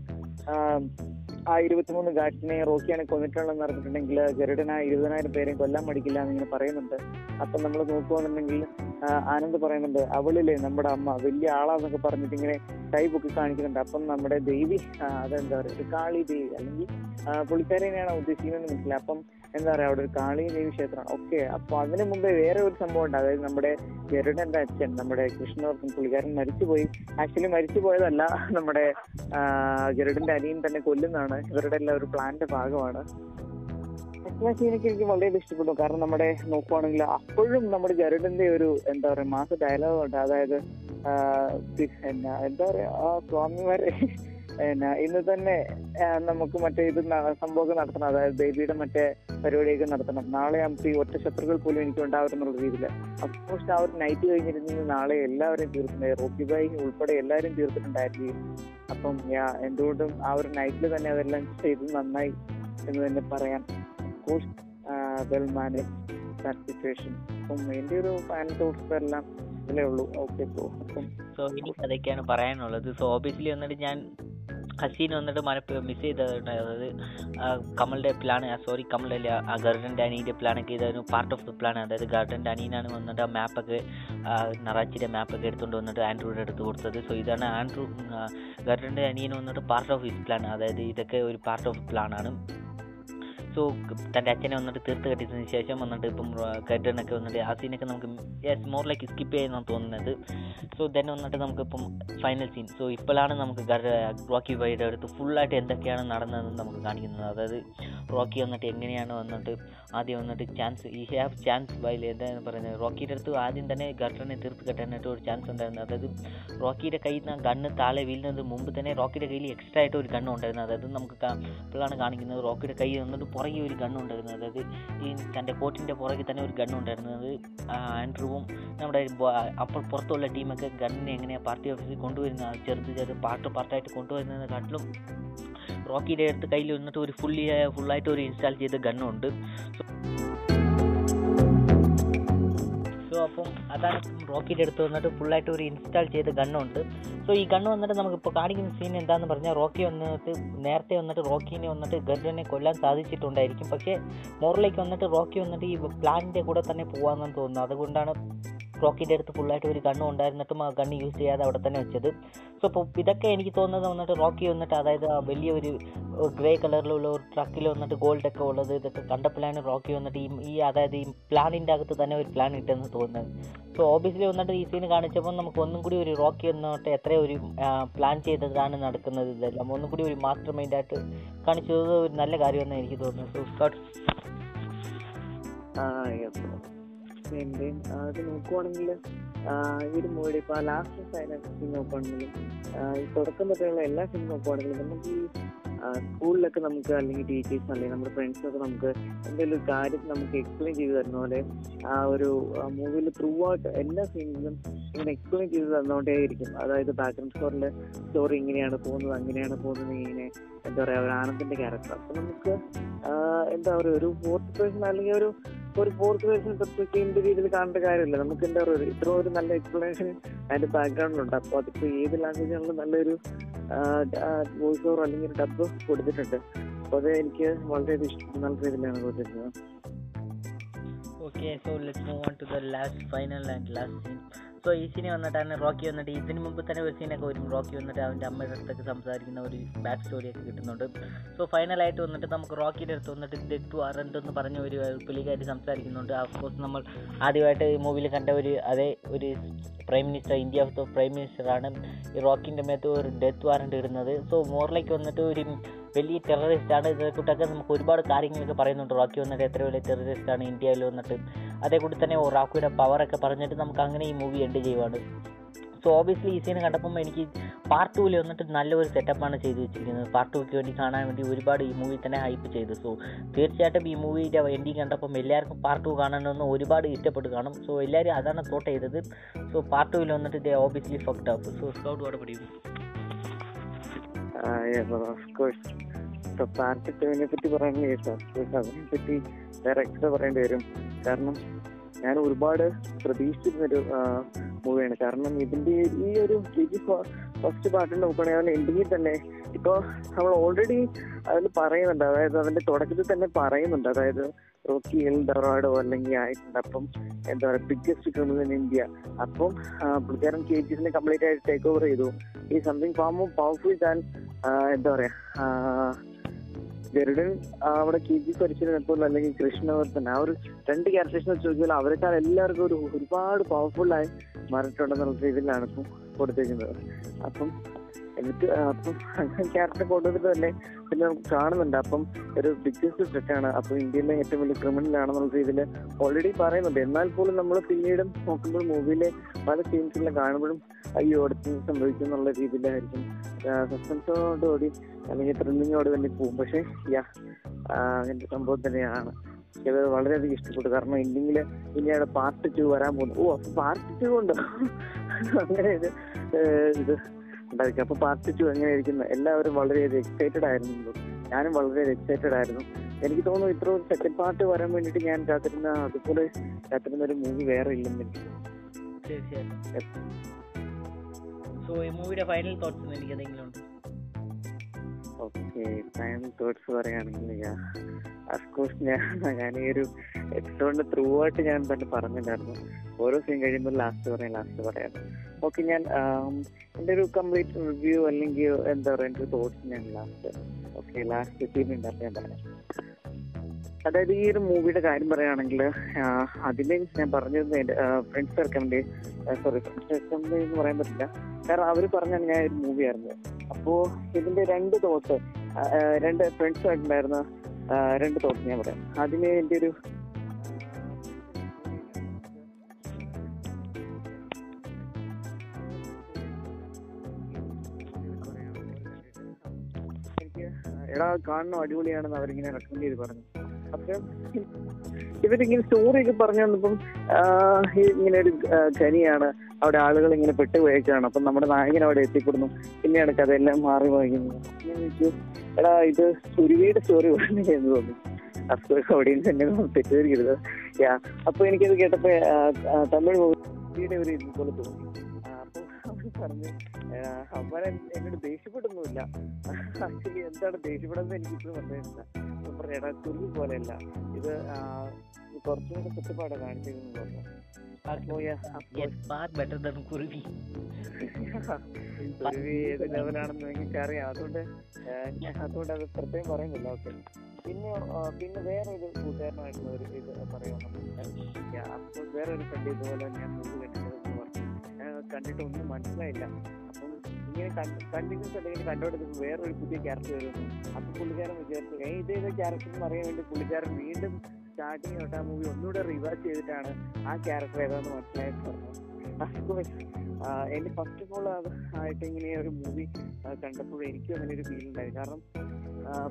ആ, ഇരുപത്തിമൂന്ന് ഗാറ്റിനെ റോക്കിയാണ് കൊന്നിട്ടുള്ളതെന്ന് അറിഞ്ഞിട്ടുണ്ടെങ്കിൽ ഗരുഡൻ ആ ഇരുപതിനായിരം പേരെയും കൊല്ലാൻ മടിക്കില്ല എന്നിങ്ങനെ പറയുന്നുണ്ട്. അപ്പൊ നമ്മൾ നോക്കുവാണെന്നുണ്ടെങ്കിൽ ആ, ആനന്ദ് പറയുന്നുണ്ട് അവളില്ലേ നമ്മുടെ അമ്മ വലിയ ആളാന്നൊക്കെ പറഞ്ഞിട്ട് ഇങ്ങനെ കൈ പൊക്കി കാണിക്കുന്നുണ്ട്. അപ്പം നമ്മുടെ ദേവി അതെന്താ പറയുക ഒരു കാളി ദേവി അല്ലെങ്കിൽ പുള്ളിക്കാരനെയാണ് ഉദ്ദേശിക്കുന്നത് മനസ്സിലായി. അപ്പം എന്താ പറയാ അവിടെ ഒരു കാളി ദേവി ക്ഷേത്രമാണ്. ഓക്കെ അപ്പൊ അതിന് മുമ്പേ വേറെ ഒരു സംഭവം ഉണ്ട്. അതായത് നമ്മുടെ ഗരുഡന്റെ അച്ഛൻ നമ്മുടെ കൃഷ്ണവർക്കും പുള്ളിക്കാരൻ മരിച്ചുപോയി. ആക്ച്വലി മരിച്ചു പോയതല്ല നമ്മുടെ ഗരുഡന്റെ അനിയൻ തന്നെ കൊല്ലുന്നതാണ്. ഇവരുടെ എല്ലാം ഒരു പ്ലാന്റെ ഭാഗമാണ്. സീനൊക്കെ എനിക്ക് വളരെ ഇഷ്ടപ്പെട്ടു. കാരണം നമ്മുടെ നോക്കുവാണെങ്കിൽ അപ്പോഴും നമ്മുടെ ഗരുഡന്റെ ഒരു എന്താ പറയാ മാസ ഡയലോഗ് ഉണ്ട്. അതായത് എന്നാ എന്താ പറയാ ആ സ്വാമിമാരെ എന്നാ ഇന്ന് തന്നെ നമുക്ക് മറ്റേ ഇത് സംഭവം നടത്തണം. അതായത് ദേവിയുടെ മറ്റേ പരിപാടിയൊക്കെ നടത്തണം. നാളെ നമുക്ക് ഈ ഒറ്റ ശത്രുക്കൾ പോലും എനിക്ക് ഉണ്ടാവരുന്നുള്ള രീതിയിൽ അപ്പോസ്റ്റ് ആ ഒരു നൈറ്റ് കഴിഞ്ഞിരുന്നെങ്കിൽ നാളെ എല്ലാവരെയും തീർത്തിട്ടുണ്ട് റോക്കി ബായി ഉൾപ്പെടെ എല്ലാവരും തീർത്തിട്ടുണ്ടായിരിക്കും. അപ്പം എന്തുകൊണ്ടും ആ ഒരു നൈറ്റിൽ തന്നെ അതെല്ലാം ചെയ്ത് നന്നായി എന്ന് തന്നെ പറയാം. കോഴ്സ് വെൽ മാനേജ് സിറ്റുവേഷൻ അപ്പം എന്റെ ഒരു ഫൈനൽ തോട്ട്സ് എല്ലാം ഇതിലേ ഉള്ളൂ. ഓക്കെ ബ്രോ അപ്പം സോ എനിക്ക് അതൊക്കെയാണ് പറയാനുള്ളത്. സോ ഓബിയസ്ലി വന്നിട്ട് ഞാൻ ഹസീൻ വന്നിട്ട് മനപ്പ് മിസ് ചെയ്തതുകൊണ്ട് അതായത് കമലിന്റെ പ്ലാൻ സോറി ആ ഗർഡന്റെ അനീന്റെ പ്ലാനൊക്കെ ഇതായിരുന്നു പാർട്ട് ഓഫ് ദ പ്ലാൻ അതായത് ഗർഡന്റെ അനീനാണ് വന്നിട്ട് ആ മാപ്പൊക്കെ നറാച്ചിയുടെ മാപ്പൊക്കെ എടുത്തുകൊണ്ട് വന്നിട്ട് ആൻഡ്രൂയുടെ അടുത്ത് കൊടുത്തത്. സോ ഇതാണ് ആൻഡ്രൂ ഗർഡന്റെ അനിയൻ വന്നിട്ട് പാർട്ട് ഓഫ് ഹിസ് പ്ലാൻ അതായത് ഇതൊക്കെ ഒരു പാർട്ട് ഓഫ് പ്ലാനാണ് സോ തന്റെ അച്ഛനെ വന്നിട്ട് തീർത്ത് കെട്ടിയതിന് ശേഷം വന്നിട്ട് ഇപ്പം ഗർഡനൊക്കെ വന്നിട്ട് ആ സീനൊക്കെ നമുക്ക് യെസ് മോർ ലൈക്ക് സ്കിപ്പ് ചെയ്യുന്നതാണ് തോന്നുന്നത്. സോ ദെൻ വന്നിട്ട് നമുക്കിപ്പം ഫൈനൽ സീൻ സോ ഇപ്പോഴാണ് നമുക്ക് റോക്കി ബൈയുടെ അടുത്ത് ഫുള്ളായിട്ട് എന്തൊക്കെയാണ് നടന്നതെന്ന് നമുക്ക് കാണിക്കുന്നത്. അതായത് റോക്കി വന്നിട്ട് എങ്ങനെയാണ് വന്നിട്ട് ആദ്യം വന്നിട്ട് ചാൻസ് ഈ ഹാവ് ചാൻസ് ബൈ എന്താണ് പറയുന്നത് റോക്കിയുടെ അടുത്ത് ആദ്യം തന്നെ ഗർട്ടനെ തീർത്ത് കെട്ടാനായിട്ട് ഒരു ചാൻസ് ഉണ്ടായിരുന്നു. അതായത് റോക്കിയുടെ കയ്യിൽ നിന്ന് ഗണ്ണ് താഴെ വീഴുന്നത് മുമ്പ് തന്നെ റോക്കിയുടെ കയ്യിൽ എക്സ്ട്രാ ആയിട്ട് ഒരു ഗണ്ണ് ഉണ്ടായിരുന്നു. അതായത് നമുക്ക് ഇപ്പോഴാണ് കാണിക്കുന്നത് റോക്കിയുടെ കൈ വന്നിട്ട് പുറകെ ഒരു ഗണ്ണുണ്ടായിരുന്നു അതായത് ഈ തന്റെ കോട്ടിന്റെ പുറകെ തന്നെ ഒരു ഗണ്ണുണ്ടായിരുന്നത് ആൻഡ്രുവും നമ്മുടെ അപ്പോൾ പുറത്തുള്ള ടീമൊക്കെ ഗണ്ണിനെ എങ്ങനെയാണ് പാർട്ടി ഓഫീസിൽ കൊണ്ടുവരുന്ന ചെറുത് ചെറു പാർട്ട് പാർട്ടായിട്ട് കൊണ്ടുവരുന്നതിനെക്കാട്ടിലും റോക്കിയുടെ അടുത്ത് കയ്യിൽ വന്നിട്ട് ഒരു ഫുള്ളി ഫുള്ളായിട്ട് ഒരു ഇൻസ്റ്റാൾ ചെയ്ത ഗണ്ണുണ്ട് സോ അപ്പം അതാണ് റോക്കറ്റ് എടുത്ത് വന്നിട്ട് ഫുള്ളായിട്ട് ഒരു ഇൻസ്റ്റാൾ ചെയ്ത ഗണ്ണുണ്ട്. സോ ഈ ഗണ്ണ് വന്നിട്ട് നമുക്ക് നമുക്കിപ്പോൾ കാണിക്കുന്ന സീൻ എന്താണെന്ന് പറഞ്ഞാൽ റോക്കി വന്നിട്ട് നേരത്തെ വന്നിട്ട് റോക്കിനെ വന്നിട്ട് ഗർജനെ കൊല്ലാൻ സാധിച്ചിട്ടുണ്ടായിരിക്കും. പക്ഷേ മോറിലേക്ക് വന്നിട്ട് റോക്കി വന്നിട്ട് ഈ പ്ലാനിന്റെ കൂടെ തന്നെ പോകാമെന്നാണ് തോന്നുന്നത്. അതുകൊണ്ടാണ് റോക്കിന്റെ അടുത്ത് ഫുള്ളായിട്ട് ഒരു ഗണ്ണും ഉണ്ടായിരുന്നിട്ടും ആ ഗണ്ണ് യൂസ് ചെയ്യാതെ അവിടെ തന്നെ വെച്ചത്. സോ അപ്പോൾ ഇതൊക്കെ എനിക്ക് തോന്നുന്നത് വന്നിട്ട് റോക്കി വന്നിട്ട് അതായത് ആ വലിയ ഒരു ഗ്രേ കളറിലുള്ള ഒരു ട്രക്കിൽ വന്നിട്ട് ഗോൾഡ് ഒക്കെ ഉള്ളത് ഇതൊക്കെ കണ്ടപ്പോഴാണ് റോക്കി വന്നിട്ട് ഈ ഈ അതായത് ഈ പ്ലാനിന്റെ അകത്ത് തന്നെ ഒരു പ്ലാൻ ഇട്ടെന്ന് തോന്നുന്നത്. സോ ഓബിയസ്ലി വന്നിട്ട് ഈ സീൻ കാണിച്ചപ്പോൾ നമുക്ക് ഒന്നും കൂടി ഒരു റോക്കി വന്നിട്ട് എത്ര ഒരു പ്ലാൻ ചെയ്തതാണ് നടക്കുന്നത് ഇതെല്ലാം. ഒന്നും കൂടി ഒരു മാസ്റ്റർ മൈൻഡായിട്ട് കാണിച്ചത് ഒരു നല്ല കാര്യമെന്ന് എനിക്ക് തോന്നുന്നു. സോ എന്റെ അത് നോക്കുവാണെങ്കിൽ ഒരു മൂവിയുടെ ഇപ്പോൾ ലാസ്റ്റ് സൈഡ് സിനിമ നോക്കുവാണെങ്കിലും. തുടക്കം തൊട്ടുള്ള എല്ലാ സിനിമ നോക്കുവാണെങ്കിലും നമുക്ക് ഈ സ്കൂളിലൊക്കെ നമുക്ക് അല്ലെങ്കിൽ ടീച്ചേഴ്സ് അല്ലെങ്കിൽ നമ്മുടെ ഫ്രണ്ട്സൊക്കെ നമുക്ക് എന്തെങ്കിലും ഒരു കാര്യം നമുക്ക് എക്സ്പ്ലെയിൻ ചെയ്തു തരുന്ന പോലെ ആ ഒരു മൂവിയിൽ ത്രൂ ഔട്ട് എല്ലാ സീനിലും ഇങ്ങനെ എക്സ്പ്ലെയിൻ ചെയ്ത് ഇരിക്കും അതായത് ബാക്ക്ഗ്രൗണ്ട് സ്കോറിൽ സ്റ്റോറി ഇങ്ങനെയാണ് പോകുന്നത് അങ്ങനെയാണ് പോകുന്നത് ഇങ്ങനെ എന്താ പറയാ ഒരു ആനന്ദിന്റെ ക്യാരക്ടർ അപ്പൊ നമുക്ക് എന്താ പറയുക ഒരു ഫോർത്ത് പേഴ്സൺ അല്ലെങ്കിൽ ഒരു ഒരു ഫോർത്ത് പേഴ്സൺ പെർസ്പെക്റ്റീവിന്റെ രീതിയിൽ കാണേണ്ട കാര്യമില്ല. നമുക്ക് എന്താ പറയുക ഇത്ര ഒരു നല്ല എക്സ്പ്ലനേഷൻ അതിന്റെ ബാക്ക്ഗ്രൗണ്ടിലുണ്ട് അപ്പോൾ അതിപ്പോ ഏത് ലാംഗ്വേജാണെങ്കിലും നല്ലൊരു വോയിസ് ഓവർ അല്ലെങ്കിൽ ഡബ് കൊടുത്തിട്ടുണ്ട്. അപ്പോൾ അത് എനിക്ക് വളരെയധികം ഇഷ്ടം നല്ല രീതിയിലാണ് കൊടുത്തിരുന്നത് okay so let's move on to the last final and last scene so ഈ സീനി വന്നിട്ടാണ് റോക്കി വന്നിട്ട് ഇതിന് മുമ്പ് തന്നെ ഒരു സീനൊക്കെ വരും റോക്കി വന്നിട്ട് അവന്റെ അമ്മയുടെ അടുത്തൊക്കെ സംസാരിക്കുന്ന ഒരു ബാക്ക് സ്റ്റോറിയൊക്കെ കിട്ടുന്നുണ്ട്. സോ ഫൈനലായിട്ട് വന്നിട്ട് നമുക്ക് റോക്കിയുടെ അടുത്ത് വന്നിട്ട് ഡെഡ് വാറണ്ട് എന്ന് പറഞ്ഞ ഒരു പുള്ളിക്കാരി സംസാരിക്കുന്നുണ്ട്. കോഴ്സ് നമ്മൾ ആദ്യമായിട്ട് ഈ മൂവിയിൽ കണ്ട ഒരു അതേ ഒരു prime minister India of the prime മിനിസ്റ്ററാണ് ഈ റോക്കിന്റെ മേത്ത് ഒരു ഡെത്ത് വാറണ്ട് ഇടുന്നത്. സോ മോറിലേക്ക് വന്നിട്ട് ഒരു വലിയ ടെററിസ്റ്റാണ് ഇതേക്കൂട്ടൊക്കെ നമുക്ക് ഒരുപാട് കാര്യങ്ങളൊക്കെ പറയുന്നുണ്ട്. റോക്കി വന്നിട്ട് എത്ര വലിയ ടെററിസ്റ്റാണ് ഇന്ത്യയിൽ വന്നിട്ട് അതേക്കൂടി തന്നെ റോക്കിയുടെ പവറൊക്കെ പറഞ്ഞിട്ട് നമുക്ക് അങ്ങനെ ഈ മൂവി എൻഡ് ചെയ്യുവാണ്. സോ ഓബിയസ്ലി ഈ സീൻ കണ്ടപ്പോൾ എനിക്ക് പാർട്ട് ടൂവിൽ വന്നിട്ട് നല്ലൊരു സെറ്റപ്പാണ് ചെയ്തു വെച്ചിരിക്കുന്നത്. പാർട്ട് ടൂക്ക് വേണ്ടി കാണാൻ വേണ്ടി ഒരുപാട് ഈ മൂവി തന്നെ ഹൈപ്പ് ചെയ്തു. സോ തീർച്ചയായിട്ടും ഈ മൂവിയുടെ എൻഡിങ് കണ്ടപ്പം എല്ലാവർക്കും പാർട്ട് ടു കാണണമെന്ന് ഒരുപാട് ഇഷ്ടപ്പെട്ട് കാണും. സോ എല്ലാവരും അതാണ് തോട്ട് ചെയ്തത്. സോ പാർട്ട് ടൂവിൽ വന്നിട്ട് ഇത് obviously fucked up so Scout what പഠിക്കും ഓഫ്കോഴ്സ് ഇപ്പൊ പാർട്ട് ടുവിനെ പറ്റി പറയാൻ കേട്ടോ. അതിനെ പറ്റി വേറെ എക്സ്ട്രാ പറയേണ്ടി വരും. കാരണം ഞാൻ ഒരുപാട് പ്രതീക്ഷിച്ചിരുന്നൊരു മൂവിയാണ് കാരണം ഇതിന്റെ ഈ ഒരു ഫസ്റ്റ് പാർട്ടിൽ നോക്കുകയാണെങ്കിൽ എൻഡിങ്ങിൽ തന്നെ ഇപ്പൊ നമ്മൾ ഓൾറെഡി അതിൽ പറയുന്നുണ്ട്. അതായത് അതിന്റെ തുടക്കത്തിൽ തന്നെ പറയുന്നുണ്ട്. അതായത് റോക്കി എൽ ഡൊറാഡോ അല്ലെങ്കിൽ ആയിട്ടുണ്ട്. അപ്പം എന്താ പറയുക ബിഗ്ഗസ്റ്റ് ക്രിമിനൽ ഇൻ ഇന്ത്യ അപ്പം പുള്ളിക്കാരൻ കെ ജി എസിനെ കംപ്ലീറ്റ് ആയിട്ട് ടേക്ക് ഓവർ ചെയ്തു. ഈ something far more powerful than എന്താ പറയാ ഗരുഡൻ അവിടെ കെ ജി പരിശീലനപ്പോൾ അല്ലെങ്കിൽ കൃഷ്ണവർദ്ധൻ ആ ഒരു രണ്ട് ക്യാരക്ടേഴ്സ് വെച്ച് നോക്കിയാൽ അവരെക്കാൾ എല്ലാവർക്കും ഒരു ഒരുപാട് പവർഫുൾ ആയി മാറിയിട്ടുണ്ടെന്നുള്ള രീതിയിലാണ് ഇപ്പം കൊടുത്തേക്കുന്നത് അപ്പം എന്നിട്ട് അപ്പം ക്യാരക്ടർ കൊണ്ടുവന്നിട്ട് തന്നെ പിന്നെ കാണുന്നുണ്ട്. അപ്പം ഒരു ബിഗ്ഗസ്റ്റ് ആണ്. അപ്പൊ ഇന്ത്യയിലെ ഏറ്റവും വലിയ ക്രിമിനൽ ആണെന്നുള്ള രീതിയിൽ ഓൾറെഡി പറയുന്നുണ്ട്. എന്നാൽ പോലും നമ്മൾ പിന്നീടും നോക്കുമ്പോൾ മൂവിയിലെ പല സീൻസിലും കാണുമ്പോഴും അയ്യോ അടുത്ത് സംഭവിക്കും എന്നുള്ള രീതിയിലായിരിക്കും. സസ്പെൻസോടുകൂടി അല്ലെങ്കിൽ ത്രില്ലിങ്ങോട് തന്നെ പോകും. പക്ഷേ യാ അങ്ങനത്തെ സംഭവം തന്നെയാണ്. എനിക്കത് വളരെയധികം ഇഷ്ടപ്പെട്ടു. കാരണം എൻഡിങ്ങിൽ അവിടെ പാർട്ട് ടു വരാൻ പോകുന്നു. ഓ പാർട്ട് ടു ഉണ്ടോ? അങ്ങനെ ഇത് ഉണ്ടായിരിക്കും. അപ്പൊ പാർട്ടി ടു എങ്ങനെയായിരിക്കും എല്ലാവരും വളരെയധികം എക്സൈറ്റഡ് ആയിരുന്നു. ഞാനും വളരെ എക്സൈറ്റഡ് ആയിരുന്നു. എനിക്ക് തോന്നുന്നു ഇത്ര ഒരു സെക്കൻഡ് പാർട്ട് വരാൻ വേണ്ടിട്ട് ഞാൻ കാത്തിരുന്ന അതുപോലെ കാത്തിരുന്ന ഒരു മൂവി വേറെ ഇല്ലെന്ന് സോ ഈ മൂവിയുടെ ഫൈനൽ തോട്ട്സ് എനിക്ക് എന്തെങ്കിലും ഉണ്ട്? ഓക്കെ ടൈം തോട്ട്സ് പറയുകയാണെങ്കിൽ അഫ്കോഴ്സ് ഞാൻ ഞാൻ ഈ ഒരു എപ്പിസോഡിന്റെ ത്രൂ ആയിട്ട് ഞാൻ തന്നെ പറഞ്ഞിട്ടുണ്ടായിരുന്നു ഓരോ സീൻ കഴിയുമ്പോൾ ലാസ്റ്റ് പറയാം ലാസ്റ്റ് പറയാം ഓക്കെ ഞാൻ ആം, എന്റെ ഒരു കംപ്ലീറ്റ് റിവ്യൂ അല്ലെങ്കിൽ എന്താ പറയുക എന്റെ തോട്ട്സ് ഞാൻ ലാസ്റ്റ് ഓക്കെ ലാസ്റ്റ് സീൻ ഉണ്ടാക്കി ഞാൻ പറയാം അതായത് ഈ ഒരു മൂവിയുടെ കാര്യം പറയുകയാണെങ്കിൽ അതിന് ഞാൻ പറഞ്ഞത് friends recommend sorry friends recommend എന്ന് പറയാൻ പറ്റില്ല. കാരണം അവർ പറഞ്ഞാണ് ഞാൻ ഒരു മൂവി ആയിരുന്നു അപ്പോ ഇതിന്റെ രണ്ട് തോട്ട് രണ്ട് ഫ്രണ്ട്സ് ആയിട്ടുണ്ടായിരുന്ന രണ്ട് തോട്ട് ഞാൻ പറയാം. അതിന് എന്റെ ഒരു എടാ കാണണം അടിപൊളിയാണെന്ന് അവരിങ്ങനെ റെക്കമെൻഡ് ചെയ്ത് പറഞ്ഞു. അപ്പം ഇവരിങ്ങനെ സ്റ്റോറി ഒക്കെ പറഞ്ഞു വന്നപ്പം ഇങ്ങനെ ഒരു ഖനിയാണ്. അവിടെ ആളുകൾ ഇങ്ങനെ പെട്ടുപോയേക്കാണ് അപ്പം നമ്മുടെ നായകൻ അവിടെ എത്തിപ്പെടുന്നു. പിന്നെയാണ് കഥയെല്ലാം മാറി വായിക്കുന്നത് എടാ ഇത് സുരുവിയുടെ സ്റ്റോറി പറഞ്ഞു എന്ന് തോന്നി. അഫ്കോഴ്സ് ഓഡിയൻസ് തന്നെ തെറ്റിദ്ധരിക്കരുത്. യാ അപ്പൊ എനിക്കത് കേട്ടപ്പോ തമിഴ് മൂവിയുടെ ഒരു ഇതുപോലെ തോന്നി. പറഞ്ഞു. അവൻ എന്നോട് ദേഷ്യപ്പെടുന്നുമില്ല ആക്ച്വലി എന്താണ് ദേഷ്യപ്പെടുന്നത് എനിക്ക് ഇപ്പോഴും മനസ്സിലായില്ല ഞാൻ പറഞ്ഞു എടാ കുരുവി പോലെയല്ല. ഇത് കുറച്ചുകൂടെ കുറച്ചും കൂടെ കുറ്റപ്പാടെ കാണിച്ചിരുന്നു പറഞ്ഞു അപ്പോ അപ്പോ കുരുവി ഏത് ലെവലാണെന്ന് എനിക്ക് അറിയാം അതുകൊണ്ട് അതുകൊണ്ട് അത് പ്രത്യേകം പറയുന്നില്ല. ഓക്കെ. പിന്നെ പിന്നെ വേറെ ഒരു കൂട്ടുകാരനായിട്ടുള്ള ഒരു ഇത് പറയാം അപ്പോൾ വേറെ ഒരു ഫ്രണ്ട് ഇതുപോലെ ഞാൻ മൂവി കണ്ടിട്ട് പറഞ്ഞു. കണ്ടിട്ട് ഒന്നും മനസ്സിലായില്ല. അപ്പം ഇങ്ങനെ കണ്ടിന്യൂസ് അല്ലെങ്കിൽ കണ്ടുകൊടുക്കുമ്പോൾ വേറൊരു പുതിയ ക്യാരക്ടർ വരുന്നു. അപ്പം പുള്ളിക്കാരൻ വിചാരിച്ചു ഏ ഇതേത് ക്യാരക്ടർ എന്ന് അറിയാൻ വേണ്ടി പുള്ളിക്കാരൻ വീണ്ടും സ്റ്റാർട്ടിങ് തൊട്ട് ആ മൂവി ഒന്നുകൂടെ റിവേഴ്സ് ചെയ്തിട്ടാണ് ആ ക്യാരക്ടർ ഏതാണെന്ന് മനസ്സിലായിട്ട് പറഞ്ഞത്. അഫ്കോഴ്സ് എന്റെ ഫസ്റ്റ് ഓഫ് ഓൾ ആയിട്ട് ഇങ്ങനെ ഒരു മൂവി കണ്ടപ്പോൾ എനിക്കും അങ്ങനെ ഒരു ഫീൽ ഉണ്ടായി. കാരണം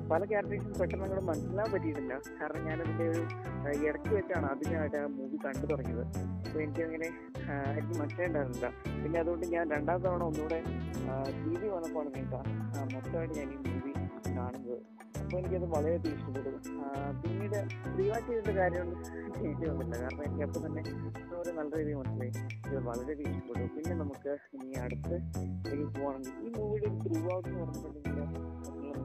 പല ക്യാരക്ടേഴ്സും പെട്ടെന്ന് അങ്ങോട്ട് മനസ്സിലാൻ പറ്റിയിട്ടില്ല. കാരണം ഞാനതിന്റെ ഒരു ഇടയ്ക്ക് വെച്ചാണ് ആദ്യമായിട്ട് ആ മൂവി കണ്ടു തുടങ്ങിയത്. അപ്പോൾ എനിക്കങ്ങനെ അങ്ങനെ എനിക്ക് മനസ്സിലായിട്ടുണ്ടായിരുന്നില്ല പിന്നെ അതുകൊണ്ട് ഞാൻ രണ്ടാം തവണ ഒന്നുകൂടെ ടി വി വന്നപ്പോഴാണ് ഞാൻ കാ- ആ, മൊത്തമായിട്ട് ഞാൻ ഈ മൂവി കാണുന്നത്. അപ്പോൾ എനിക്കത് വളരെയധികം ഇഷ്ടപ്പെട്ടു. പിന്നീട് റീവാച്ച് ചെയ്തിട്ട് കാര്യമൊന്നും ചേഞ്ച് വന്നില്ല കാരണം എനിക്ക് അപ്പോൾ തന്നെ ഒരു നല്ല രീതിയിൽ മനസ്സിലായി. ഇത് വളരെയധികം ഇഷ്ടപ്പെട്ടു. പിന്നെ നമുക്ക് ഇനി അടുത്ത് ഇതിൽ പോകണമെങ്കിൽ ഈ മൂവിയുടെ ത്രൂ ഔട്ട് എന്ന് പറഞ്ഞിട്ടുണ്ടെങ്കിൽ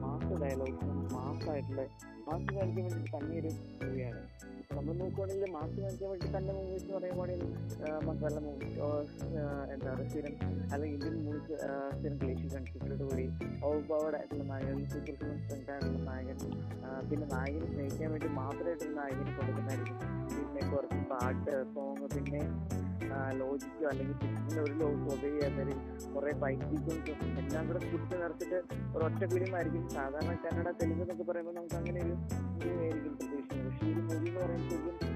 മാസ് ഡയലോഗ്സും മാസ്സായിട്ടുള്ള മാസ് കാണിക്കാൻ വേണ്ടി തന്നെ ഒരു മൂവിയാണ് നമ്മൾ നോക്കുവാണെങ്കിൽ മാസ് കാണിക്കാൻ വേണ്ടി തന്നെ മൂവീസ് എന്ന് പറയുവാണെങ്കിൽ മസാല മൂവീസ് എന്താ പറയുക സ്ഥിരം അല്ലെങ്കിൽ ഇന്ത്യൻ മൂവീസ് സ്ഥിരം ഗ്ലേഷ്യൽ കൺസിസ്റ്റോട് കൂടി ഓവർപവേർഡ് ആയിട്ടുള്ള നായകൻ സൂപ്പർ ആയിട്ടുള്ള നായകൻ പിന്നെ നായകനെ സ്നേഹിക്കാൻ വേണ്ടി മാത്രമായിട്ടുള്ള നായകനെ കൊടുക്കുന്നതായിരിക്കും. പിന്നെ കുറച്ച് പാട്ട് സോങ് പിന്നെ ലോജിക്കോ അല്ലെങ്കിൽ ഫിസിക്കിന്റെ ഒരു ഒബേ ചെയ്യാത്തവരും കുറേ ഫൈറ്റ് എല്ലാം കൂടെ കുറിച്ച് നിർത്തിട്ട് ഒരു ഒറ്റ ഫിലിമായിരിക്കും സാധാരണ കന്നഡ തെലുങ്ക് എന്നൊക്കെ പറയുമ്പോൾ നമുക്ക് അങ്ങനെ ഒരു മൂവി ആയിരിക്കും പ്രതീക്ഷിക്കുന്നത്. പക്ഷേ ഈ മൂവി എന്ന് പറയുമ്പോഴത്തേക്കും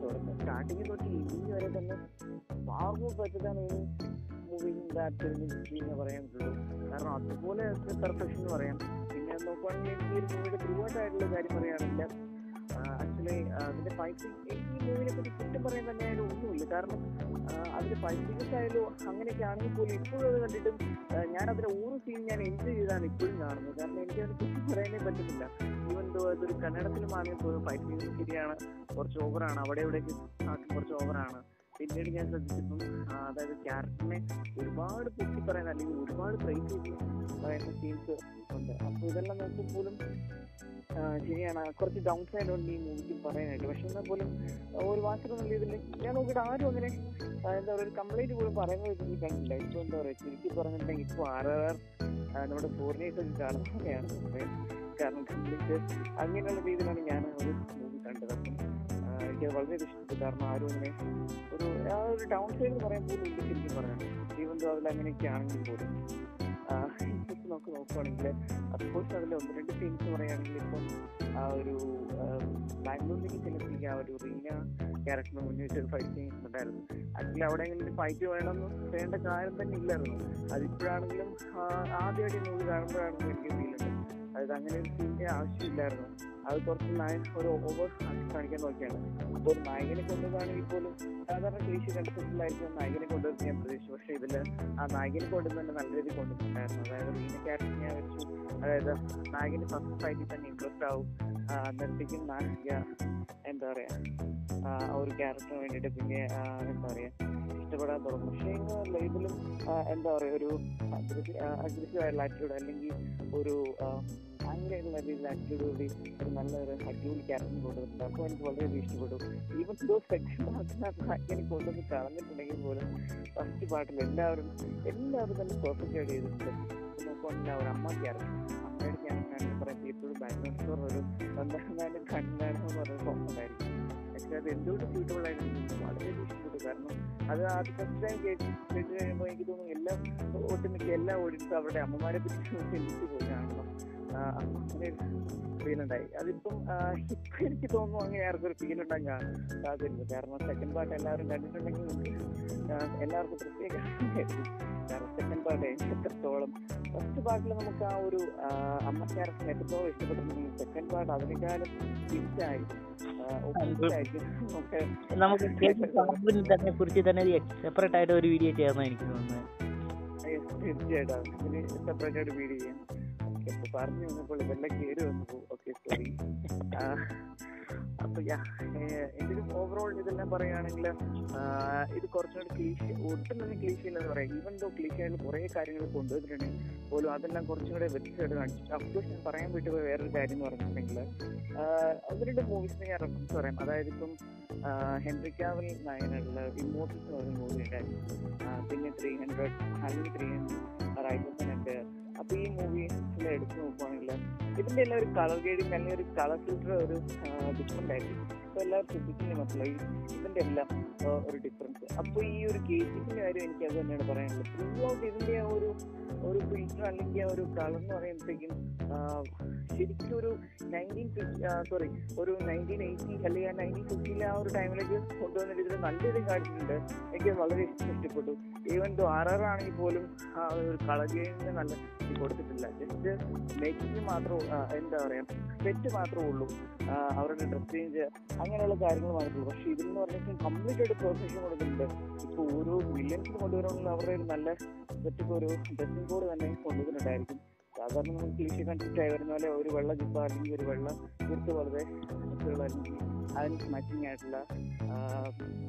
തുടക്കം സ്റ്റാർട്ടിങ് തൊട്ട് ഇനി വരെ തന്നെ പാർമോ പറ്റതാണ് ഈ മൂവി എന്ന് പറയാൻ പറ്റുള്ളൂ കാരണം അതുപോലെ പെർഫെക്ഷൻ എന്ന് പറയാം. പിന്നെ നോക്കുവാണെങ്കിൽ ഈ മൂവിയുടെ ആയിട്ടുള്ള കാര്യം പറയുകയാണെങ്കിൽ ആക്ച്വലി അതിന്റെ ഫൈറ്റിംഗ് ഈ മൂവിനെ പറ്റി കുറ്റം പറയാൻ തന്നെ ആയാലും ഒന്നുമില്ല. കാരണം അതിന്റെ ഫൈറ്റിംഗ്സ് ആയാലും അങ്ങനെയൊക്കെ ആണെങ്കിൽ പോലും ഇപ്പോഴും അത് കണ്ടിട്ടും ഞാൻ അതിന്റെ ഓരോ സീൻ ഞാൻ എൻജോയ് ചെയ്താണ് ഇപ്പോഴും കാണുന്നത്. കാരണം എനിക്ക് അതിനെ കുറ്റം പറയാനേ പറ്റുന്നില്ല ഈവൻ ദോ അതൊരു കന്നഡത്തിലും ആണെങ്കിൽ പോലും ഫൈറ്റിംഗ് ശരിയാണ് കുറച്ച് ഓവറാണ് അവിടെ ഇവിടെയൊക്കെ കുറച്ച് ഓവറാണ് പിന്നീട് ഞാൻ ശ്രദ്ധിച്ചപ്പം അതായത് ക്യാരക്ടറിനെ ഒരുപാട് പൊക്കി പറയുന്ന അല്ലെങ്കിൽ ഒരുപാട് പ്രൈസ് ചെയ്ത് പറയുന്ന സീൻസ് ഉണ്ട്. അപ്പൊ ഇതെല്ലാം നോക്കും പോലും ശരിയാണ്. കുറച്ച് ഡൗൺ സൈഡ് ഉണ്ട് ഈ മൂവിക്ക് പറയാനായിട്ട്. പക്ഷെ എന്നാൽ പോലും ഒരു വാച്ചർ നല്ല ഇതിൽ ഞാൻ നോക്കിയിട്ട് ആരും അങ്ങനെ എന്താ പറയുക ഒരു കംപ്ലൈന്റ് പോലും പറയുന്നത് എനിക്ക് കണ്ടില്ല ഇപ്പൊ എന്താ പറയുക ചുരുക്കി പറഞ്ഞിട്ടുണ്ടെങ്കിൽ ഇപ്പോൾ ആർ ആർ ആർ നമ്മുടെ ഫോറിനേഴ്സ് ഒക്കെ കാണുന്നതാണ് കാരണം കംപ്ലീറ്റ് അങ്ങനെയുള്ള രീതിയിലാണ് ഞാൻ ഒരു ആ, എനിക്കത് വളരെ ഇഷ്ടപ്പെട്ടു കാരണം ആരും അങ്ങനെ ഒരു ആ ഒരു ഡൗൺ സൈഡ് എന്ന് പറയാൻ പോലും ഇല്ല ശരിക്കും പറയാം ഈവൻ ദോ അതിൽ അങ്ങനെയൊക്കെ ആണെങ്കിൽ പോലും. ആ, ഇപ്പൊ നമുക്ക് നോക്കുവാണെങ്കിൽ അഫ്കോഴ്സ് അതിൽ ഒന്ന് രണ്ട് സീൻസ് പറയുകയാണെങ്കിൽ ഇപ്പം ആ ഒരു ബാംഗ്ലൂരിലേക്ക് ചെല്ലുമ്പോഴേക്ക് ആ ഒരു റീന ക്യാരക്ടറിന് മുന്നിട്ട് ഫൈറ്റ് ഉണ്ടായിരുന്നു. ആക്ച്വലി അവിടെ എങ്ങനെ ഫൈറ്റ് വേണമെന്ന് വേണ്ട കാര്യം തന്നെ ഇല്ലായിരുന്നു. അതിപ്പോഴാണെങ്കിലും ആദ്യമായിട്ട് മൂവി കാണുമ്പോഴാണെങ്കിലും എനിക്ക് ഫീൽ ഉണ്ട്. അതായത് അങ്ങനെ ഒരു സീന്റെ ആവശ്യമില്ലായിരുന്നു. അത് കുറച്ച് നായകൻ ഒരു ഓവർ കാണിക്കാൻ നോക്കിയാണ്. അപ്പോൾ നായകനെ കൊണ്ടുവന്നാണെങ്കിൽ പോലും സാധാരണ ക്ലീശ കൺസെപ്റ്റിലായിരിക്കും നായകനെ കൊണ്ടുവന്ന് ഞാൻ പ്രതീക്ഷിച്ചു. പക്ഷേ ഇതിൽ ആ നായകനെ കൊണ്ടുവന്ന് തന്നെ നല്ല രീതിയിൽ കൊണ്ടുവന്നിട്ടുണ്ടായിരുന്നു അതായത് റീന ക്യാരക്ടർ ഞാൻ വെച്ചു. അതായത് നായകന് ഫസ്റ്റ് ഫൈറ്റിൽ തന്നെ ഇൻട്രസ്റ്റ് ആവും. ആ, അന്നേരത്തേക്കും നായിക. എന്താ പറയാ? ആ ഒരു ക്യാരക്ടറിന് വേണ്ടിയിട്ട് പിന്നെ എന്താ പറയാ? ഇഷ്ടപ്പെടാൻ തുടങ്ങും. പക്ഷേ ഇതിലും എന്താ പറയാ ഒരു അഗ്രസീവ് ആയിട്ടുള്ള ആറ്റിറ്റ്യൂഡ് അല്ലെങ്കിൽ ഒരു അങ്ങനെയുള്ള രീതിയിൽ ആറ്റിറ്റ്യൂഡ് കൂടി ഒരു നല്ലൊരു അടിപൊളി ക്യാരക്ടർ കൊണ്ടുവന്നിട്ടുണ്ട് അപ്പോൾ എനിക്ക് വളരെയധികം ഇഷ്ടപ്പെട്ടു. ഈവൻ ദോ പാർട്ടിനകത്ത് അങ്ങനെ കൊണ്ടുവന്ന് കളഞ്ഞിട്ടുണ്ടെങ്കിൽ പോലും ഫസ്റ്റ് പാട്ടിൽ എല്ലാവരും എല്ലാവരും തന്നെ പെർഫെക്റ്റ് ആയിട്ട് ചെയ്തിട്ടുണ്ട്. നോക്കുവാണെങ്കിൽ ഒരു അമ്മ ക്യാരക്ടർ അമ്മയുടെ ബാക്ക്ഗ്രൗണ്ട് സ്കോർ ഒരു സ്വന്തം കണ്ണാണെന്ന് പറയുന്ന സോങ് അത് എന്തുകൊണ്ട് സ്യൂട്ടബിൾ ആയിട്ട് എനിക്ക് വളരെ ഇഷ്ടപ്പെട്ടു. കാരണം അത് ഫസ്റ്റ് ടൈം കേട്ട് കേട്ട് എനിക്ക് തോന്നുന്നു എല്ലാ ഒട്ടുമിക്ക എല്ലാ ഓഡിയൻസും അവരുടെ അമ്മമാരെ പറ്റി ചിന്തിച്ചു പോയി അങ്ങനെ ഫീൽ ഉണ്ടായി. അതിപ്പം ഇപ്പൊ എനിക്ക് തോന്നുന്നു അങ്ങനെ ആർക്കും ഒരു ഫീൽ ഉണ്ടാകാൻ ഞാൻ സാധ്യതയില്ല. കാരണം സെക്കൻഡ് പാർട്ട് എല്ലാവരും കണ്ടിട്ടുണ്ടെങ്കിൽ എല്ലാവർക്കും പ്രത്യേക. കാരണം സെക്കൻഡ് പാർട്ട് എത്രത്തോളം ഫസ്റ്റ് പാർട്ടിൽ നമുക്ക് ആ ഒരു അമ്മ ക്യാരക്ടർ എത്രത്തോളം ഇഷ്ടപ്പെട്ടു സെക്കൻഡ് പാർട്ട് അതിനേക്കാളും ഓപ്പോസിറ്റായിരിക്കും നമുക്ക് നമുക്ക് പാമ്പിനെ തന്നെ കുറിച്ച് തന്നെ സെപ്പറേറ്റ് ആയിട്ട് ഒരു വീഡിയോ ചെയ്യാമെന്ന് എനിക്ക് തോന്നുന്നത്. തീർച്ചയായിട്ടും. സെപ്പറേറ്റ് ആയിട്ട് വീഡിയോ ചെയ്യാം. അപ്പൊ പറഞ്ഞു വന്നപ്പോൾ ഇതെല്ലാം കയറി വന്നു ഓക്കെ സോറി അപ്പൊ ഒരു ഓവറോൾ ഇതെല്ലാം പറയുകയാണെങ്കിൽ ഇത് കുറച്ചുകൂടി ക്ലീശ ഒട്ടും തന്നെ ക്ലീശ ഇല്ലെന്ന് പറയാം. ഈവൻ ദോ ക്ലീശയിൽ കുറേ കാര്യങ്ങൾ കൊണ്ടുവന്നിട്ടുണ്ട് പോലും അതെല്ലാം കുറച്ചും കൂടെ വ്യത്യസ്തമായിട്ട് കാണിച്ചു. അഫ്കോഴ്സ് ഞാൻ പറയാൻ വിട്ടുപോയ വേറൊരു കാര്യം എന്ന് പറഞ്ഞിട്ടുണ്ടെങ്കിൽ ഒന്ന് രണ്ട് മൂവീസിന് ഞാൻ റെഫറൻസ് പറയാം. അതായത് ഇപ്പം ഹെൻറി കാവൽ നായനുള്ള ഇമോട്ടൽസ് എന്ന് പറയുന്ന മൂവി ഉണ്ടായിരുന്നു. പിന്നെ ത്രീ ഹൺഡ്രഡ് അല്ലെങ്കിൽ ത്രീ ഹൺഡ്രഡ് റൈറ്റേഴ്സ് ഉണ്ട് അപ്പൊ ഈ മൂവി എടുത്തു നോക്കുവാണെങ്കിൽ ഇതിന്റെ എല്ലാം ഒരു കളർ ഗ്രേഡിങ് അല്ലെങ്കിൽ ഒരു കളർ ഫിൽറ്റർ ഒരു ഡിഫറെന്റ് ആയിരിക്കും. അപ്പൊ എല്ലാവരും ശ്രദ്ധിക്കുന്ന മനസ്സിലായി ഇതിന്റെ എല്ലാം ഒരു ഡിഫറൻസ് അപ്പൊ ഈ ഒരു കേസിന്റെ കാര്യം എനിക്ക് അത് തന്നെയാണ് പറയാനുള്ളത്. ഫുൾ ഔട്ട് ഇതിന്റെ ആ ഒരു ഒരു ഫിൽറ്റർ അല്ലെങ്കിൽ ആ ഒരു കളർ എന്ന് പറയുമ്പോഴത്തേക്കും ശരിക്കും ഒരു നയന്റീൻ സോറി ഒരു നയന്റീൻ എയ്റ്റി അല്ലെങ്കിൽ നയന്റീൻ ഫിഫ്റ്റിയിലെ ആ ഒരു ടൈമിലേക്ക് കൊണ്ടുവന്ന ഇതിൽ നല്ലൊരു രീതിയിൽ കാണിച്ചിട്ടുണ്ട്. എനിക്ക് വളരെ ഇഷ്ടപ്പെട്ടു. ഈവൻ ദോ ആർ ആർ ആണെങ്കിൽ പോലും ആ ഒരു കളർ ഗെയിമിന് നല്ല ഇത് കൊടുത്തിട്ടില്ല. ജസ്റ്റ് മേക്കിംഗ് മാത്രം എന്താ പറയാ സെറ്റ് മാത്രമേ ഉള്ളൂ. അവരുടെ ഡ്രസ് ചേഞ്ച് അങ്ങനെയുള്ള കാര്യങ്ങൾ മാത്രമേ പക്ഷെ നിന്ന് പറഞ്ഞാൽ കംപ്ലീറ്റ് ആയിട്ട് പെർഫെക്ഷൻ കൊടുക്കുന്നുണ്ട് ഇപ്പോൾ ഓരോ വില്യൻസിന് കൊണ്ടുവരണമെങ്കിൽ അവരുടെ ഒരു നല്ല സെറ്റപ്പ് ഒരു ഡ്രസ്സിംഗ് ബോർഡ് തന്നെ കൊണ്ടുവന്നിട്ടുണ്ടായിരിക്കും. സാധാരണ നമ്മൾ ആയി വരുന്ന പോലെ ഒരു വെള്ള ജിപ്പ അല്ലെങ്കിൽ ഒരു വെള്ള കുർത്ത് പോലെ അതിന് മാച്ചിങ് ആയിട്ടുള്ള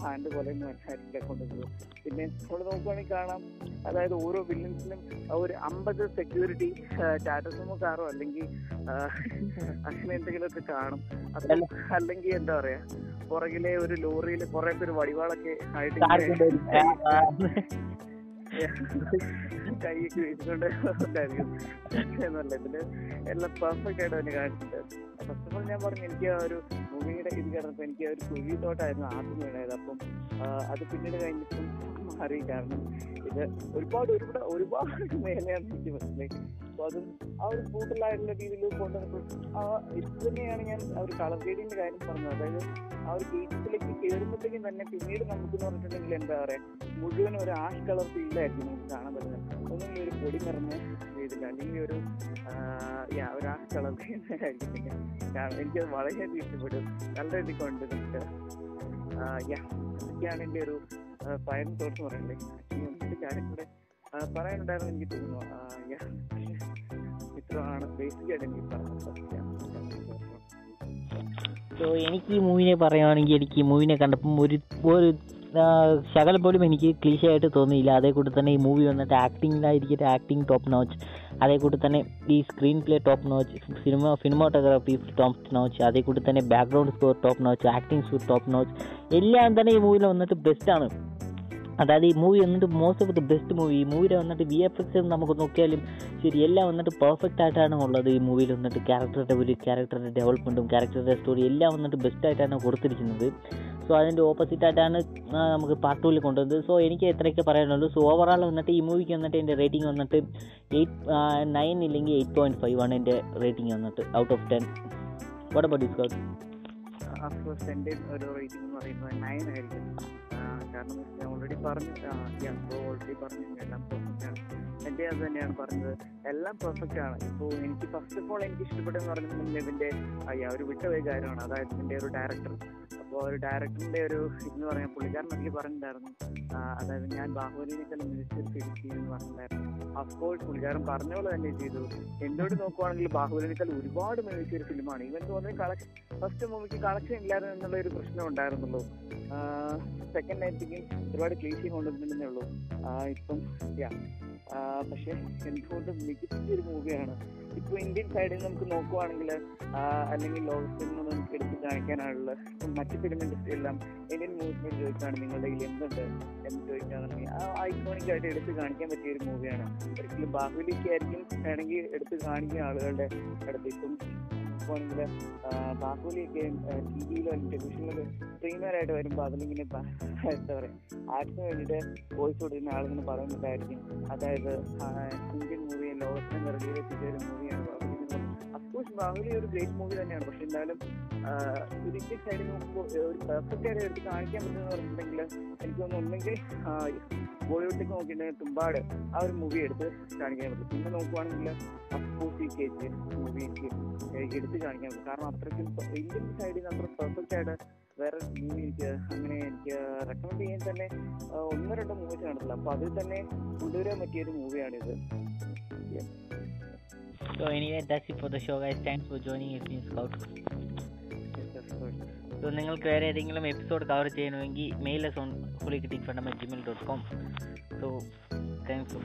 ഹാൻഡ് പോലെ ആയിരിക്കില്ല കൊണ്ടുവന്നത് പിന്നെ നമ്മൾ നോക്കുകയാണെങ്കിൽ കാണാം അതായത് ഓരോ വില്ലൻസിനും ഒരു അമ്പത് സെക്യൂരിറ്റി ടാറ്റസുമോ കാറോ അല്ലെങ്കിൽ അങ്ങനെ എന്തെങ്കിലുമൊക്കെ കാണും. അപ്പം അല്ലെങ്കിൽ എന്താ പറയാ പുറകിലെ ഒരു ലോറിയിൽ കുറെ പേര് വടിവാളൊക്കെ ആയിട്ട് കൈയൊക്കെ ഉണ്ടായിരിക്കും എന്നല്ല ഇതിൽ എല്ലാം പെർഫെക്റ്റ് ആയിട്ട് തന്നെ കാണിച്ചിട്ടുണ്ട്. ഫസ്റ്റ് ഓഫ് ഓൾ ഞാൻ പറഞ്ഞു എനിക്ക് ആ ഒരു മൂവിയുടെ ഇത് കിടന്നപ്പോൾ എനിക്ക് ആ ഒരു കുഴി തോട്ടായിരുന്നു ആദ്യം വീണത്. അപ്പം അത് പിന്നീട് കഴിഞ്ഞിട്ടും മാറി കാരണം ഇത് ഒരുപാട് ഒരുപാട് ഒരുപാട് മേലെയാണ് എനിക്ക് മനസ്സിലായി? അപ്പോൾ അതും ആ ഒരു കൂട്ടലായിട്ടുള്ള രീതിയിൽ കൊണ്ടുവന്നപ്പോൾ ആ ഇത് തന്നെയാണ് ഞാൻ ആ ഒരു കളർ ഗേഡിന്റെ കാര്യം പറഞ്ഞത്. അതായത് ആ ഒരു ഗേറ്റിലേക്ക് കയറുമ്പോഴത്തേക്കും തന്നെ പിന്നീട് നമുക്ക് എന്ന് പറഞ്ഞിട്ടുണ്ടെങ്കിൽ എന്താ പറയാ മുഴുവൻ ഒരു ആഷ് കളർ ഫീൽഡായിരിക്കും നമുക്ക് കാണാൻ പറ്റുന്നത്. ഒന്നും ഒരു പൊടി നിറഞ്ഞ രീതിയിൽ അല്ലെങ്കിൽ ഒരു ഒരു ആഷ് കളർ ആയിരിക്കും. എനിക്ക് എനിക്കത് വളരെയധികം ഇഷ്ടപ്പെട്ടു. നല്ല രീതിക്ക് കൊണ്ടുവന്നിട്ട്. യാ ഇതൊക്കെയാണ് എന്റെ ഒരു ഫയറിംഗ് തോട്ടം പറയണ്ടേ? പറയുന്നത് ആക്ച്വലി ഒന്നിന്റെ കാര്യം കൂടെ പറയാനുണ്ടായിരുന്നു എനിക്ക് തോന്നുന്നു. യാ ഇത്രയാണ് ബേസിക്കായിട്ട് എനിക്ക് പറഞ്ഞത് സോ എനിക്ക് ഈ മൂവിനെ പറയുകയാണെങ്കിൽ എനിക്ക് ഈ മൂവിനെ കണ്ടപ്പം ഒരു ഒരു ശകലം പോലും എനിക്ക് ക്ലീഷ ആയിട്ട് തോന്നിയില്ല. അതേ കൂടി തന്നെ ഈ മൂവി വന്നിട്ട് ആക്ടിങ്ങിലായിരിക്കട്ടെ ആക്ടിങ് ടോപ്പ് നോച്ച് അതേ കൂടി തന്നെ ഈ screen play top notch cinema cinematography top notch അതേ കൂടി തന്നെ background score top notch acting score top notch എല്ലാം തന്നെ ഈ മൂവിയിൽ വന്നിട്ട് ബെസ്റ്റാണ് അതായത് ഈ മൂവി വന്നിട്ട് most of the best movie ഈ മൂവിയിൽ വന്നിട്ട് വി എഫ് എക്സ് നമുക്ക് നോക്കിയാലും ശരി എല്ലാം വന്നിട്ട് പെർഫെക്റ്റ് ആയിട്ടാണ് ഉള്ളത് ഈ മൂവിയിൽ വന്നിട്ട്. ക്യാരക്ടറുടെ ഒരു ക്യാരക്ടറുടെ ഡെവലപ്മെന്റും ക്യാരക്ടറുടെ സ്റ്റോറി എല്ലാം വന്നിട്ട് ബെസ്റ്റ് ആയിട്ടാണ് കൊടുത്തിരിക്കുന്നത്. സോ അതിന്റെ ഓപ്പോസിറ്റ് ആയിട്ടാണ് നമുക്ക് പാർട്ട് ടൂവിൽ കൊണ്ടുവന്നത്. സോ എനിക്ക് എത്രയൊക്കെ പറയാനുള്ളൂ. സോ ഓവറോൾ വന്നിട്ട് ഈ മൂവിക്ക് വന്നിട്ട് എന്റെ റേറ്റിംഗ് വന്നിട്ട് എയ്റ്റ് നയൻ ഇല്ലെങ്കിൽ എയ്റ്റ് പോയിന്റ് ഫൈവ് ആണ് എന്റെ റേറ്റിംഗ് വന്നിട്ട് out of ten what about discount ഒരു റേറ്റിംഗ് എന്ന് പറയുന്നത് നയൻ ആയിരിക്കും. കാരണം ഞാൻ ഓൾറെഡി പറഞ്ഞു ഓൾറെഡി പറഞ്ഞു എല്ലാം പെർഫെക്റ്റ് ആണ് എന്റെ അത് തന്നെയാണ് പറഞ്ഞത്. എല്ലാം പെർഫെക്റ്റ് ആണ്. ഇപ്പോൾ എനിക്ക് ഫസ്റ്റ് ഓഫ് ഓൾ എനിക്ക് ഇഷ്ടപ്പെട്ടെന്ന് പറഞ്ഞിട്ടുണ്ടെങ്കിൽ ഇതിന്റെ അയ്യ ഒരു വിട്ടുപോയ കാര്യമാണ്. അതായത് ഇതിന്റെ ഒരു ഡയറക്ടർ അപ്പോൾ ഒരു ഡയറക്ടറിന്റെ ഒരു ഇതെന്ന് പറയാൻ പുള്ളിക്കാരൻ എനിക്ക് പറഞ്ഞിട്ടുണ്ടായിരുന്നു. അതായത് ഞാൻ ബാഹുബലിനേക്കാളും മികച്ച ഫീൽ ചെയ്യുമെന്ന് പറഞ്ഞിട്ടുണ്ടായിരുന്നു. അഫ്കോഴ്സ് പുള്ളിക്കാരൻ പറഞ്ഞ പോലെ തന്നെ ചെയ്തു. എന്തുകൊണ്ട് നോക്കുവാണെങ്കിൽ ബാഹുബലിനേക്കാൾ ഒരുപാട് മികച്ച ഒരു ഫിലിമാണ് ഇവൻ തോന്നുന്നത് കളക്ഷൻ ഫസ്റ്റ് മൂവിക്ക് കളക്ഷൻ ഇല്ലായിരുന്നു എന്നുള്ള ഒരു പ്രശ്നം ഉണ്ടായിരുന്നുള്ളൂ. സെക്കൻഡ് ആയിട്ടേക്കും ഒരുപാട് ക്ലീശി കൊണ്ടുവന്നിട്ടുണ്ടെന്നേ ഉള്ളൂ. ഇപ്പം യാ പക്ഷെ എന്തുകൊണ്ടും മികച്ചൊരു മൂവിയാണ്. ഇപ്പൊ ഇന്ത്യൻ സൈഡിൽ നമുക്ക് നോക്കുവാണെങ്കിൽ അല്ലെങ്കിൽ ലോകത്തിൽ നിന്ന് നമുക്ക് എടുത്ത് കാണിക്കാനുള്ള മറ്റു മറ്റ് ഫിലിം ഇൻഡസ്ട്രി എല്ലാം ഇന്ത്യൻ മൂവ്മെന്റ് ചോദിച്ചാണ് നിങ്ങളുടെ കയ്യിൽ എന്തുണ്ട്? എന്ന് ചോദിക്കുകയാണെങ്കിൽ ആ ഐക്കോണിക് ആയിട്ട് എടുത്ത് കാണിക്കാൻ പറ്റിയ ഒരു മൂവിയാണ് ഒരിക്കലും ബാഹുലിക്കായിരിക്കും വേണമെങ്കിൽ എടുത്ത് കാണിക്കുന്ന ആളുകളുടെ അടുത്ത് ഇപ്പം നോക്കുവാണെങ്കിൽ ബാഹുലിയൊക്കെ ടി വിയിലോ ടെലിവിഷനിലോ സ്ട്രീമറായിട്ട് വരുമ്പോൾ അതിലിങ്ങനെ എന്താ പറയുക ആർട്സിന് വേണ്ടിയിട്ട് വോയിസ് കൊടുക്കുന്ന ആളിങ്ങനെ പറയുന്നുണ്ടായിരിക്കും അതായത് ഇന്ത്യൻ മൂവി ലോകത്തിന് നിറകിലെത്തിച്ച ഒരു മൂവിയാണ് ബാഹുബലി. അഫ്കോഴ്സ് ബാഹുലി ഒരു ഗ്രേറ്റ് മൂവി തന്നെയാണ്. പക്ഷെ എന്നാലും ഇതിന്റെ സൈഡിൽ നോക്കുമ്പോൾ ഒരു പെർഫെക്റ്റ് ആയിട്ട് എടുത്ത് കാണിക്കാൻ പറ്റുമെന്ന് പറഞ്ഞിട്ടുണ്ടെങ്കിൽ എനിക്ക് തോന്നുന്നു ഒന്നെങ്കിൽ ബോളിവുഡിലേക്ക് നോക്കിയിട്ടുണ്ടെങ്കിൽ തുമ്പാട് ആ ഒരു മൂവി എടുത്ത് കാണിക്കാൻ പറ്റും. പിന്നെ നോക്കുവാണെങ്കിൽ അപ്പൂസി കേസ് മൂവിക്ക് എടുത്ത് കാണിക്കാൻ പറ്റും. കാരണം അത്രയ്ക്കും ഇന്ത്യൻ സൈഡിൽ നിന്ന് അത്ര പെർഫെക്റ്റ് ആയിട്ട് വേറെ മൂവി എനിക്ക് അങ്ങനെ എനിക്ക് റെക്കമെൻഡ് ചെയ്യാൻ തന്നെ ഒന്നോ രണ്ടോ മൂവീസ് കാണത്തില്ല അപ്പൊ അതിൽ തന്നെ കൊണ്ടുവരാൻ പറ്റിയ ഒരു മൂവിയാണിത് So anyway, that's it for the show, guys. Thanks for joining us in Scout. So നിങ്ങൾക്ക് വേറെ ഏതെങ്കിലും എപ്പിസോഡ് കവർ ചെയ്യണമെങ്കിൽ mail us on ഹുളിക്കിറ്റിക് fund at Gmail dot com so thanks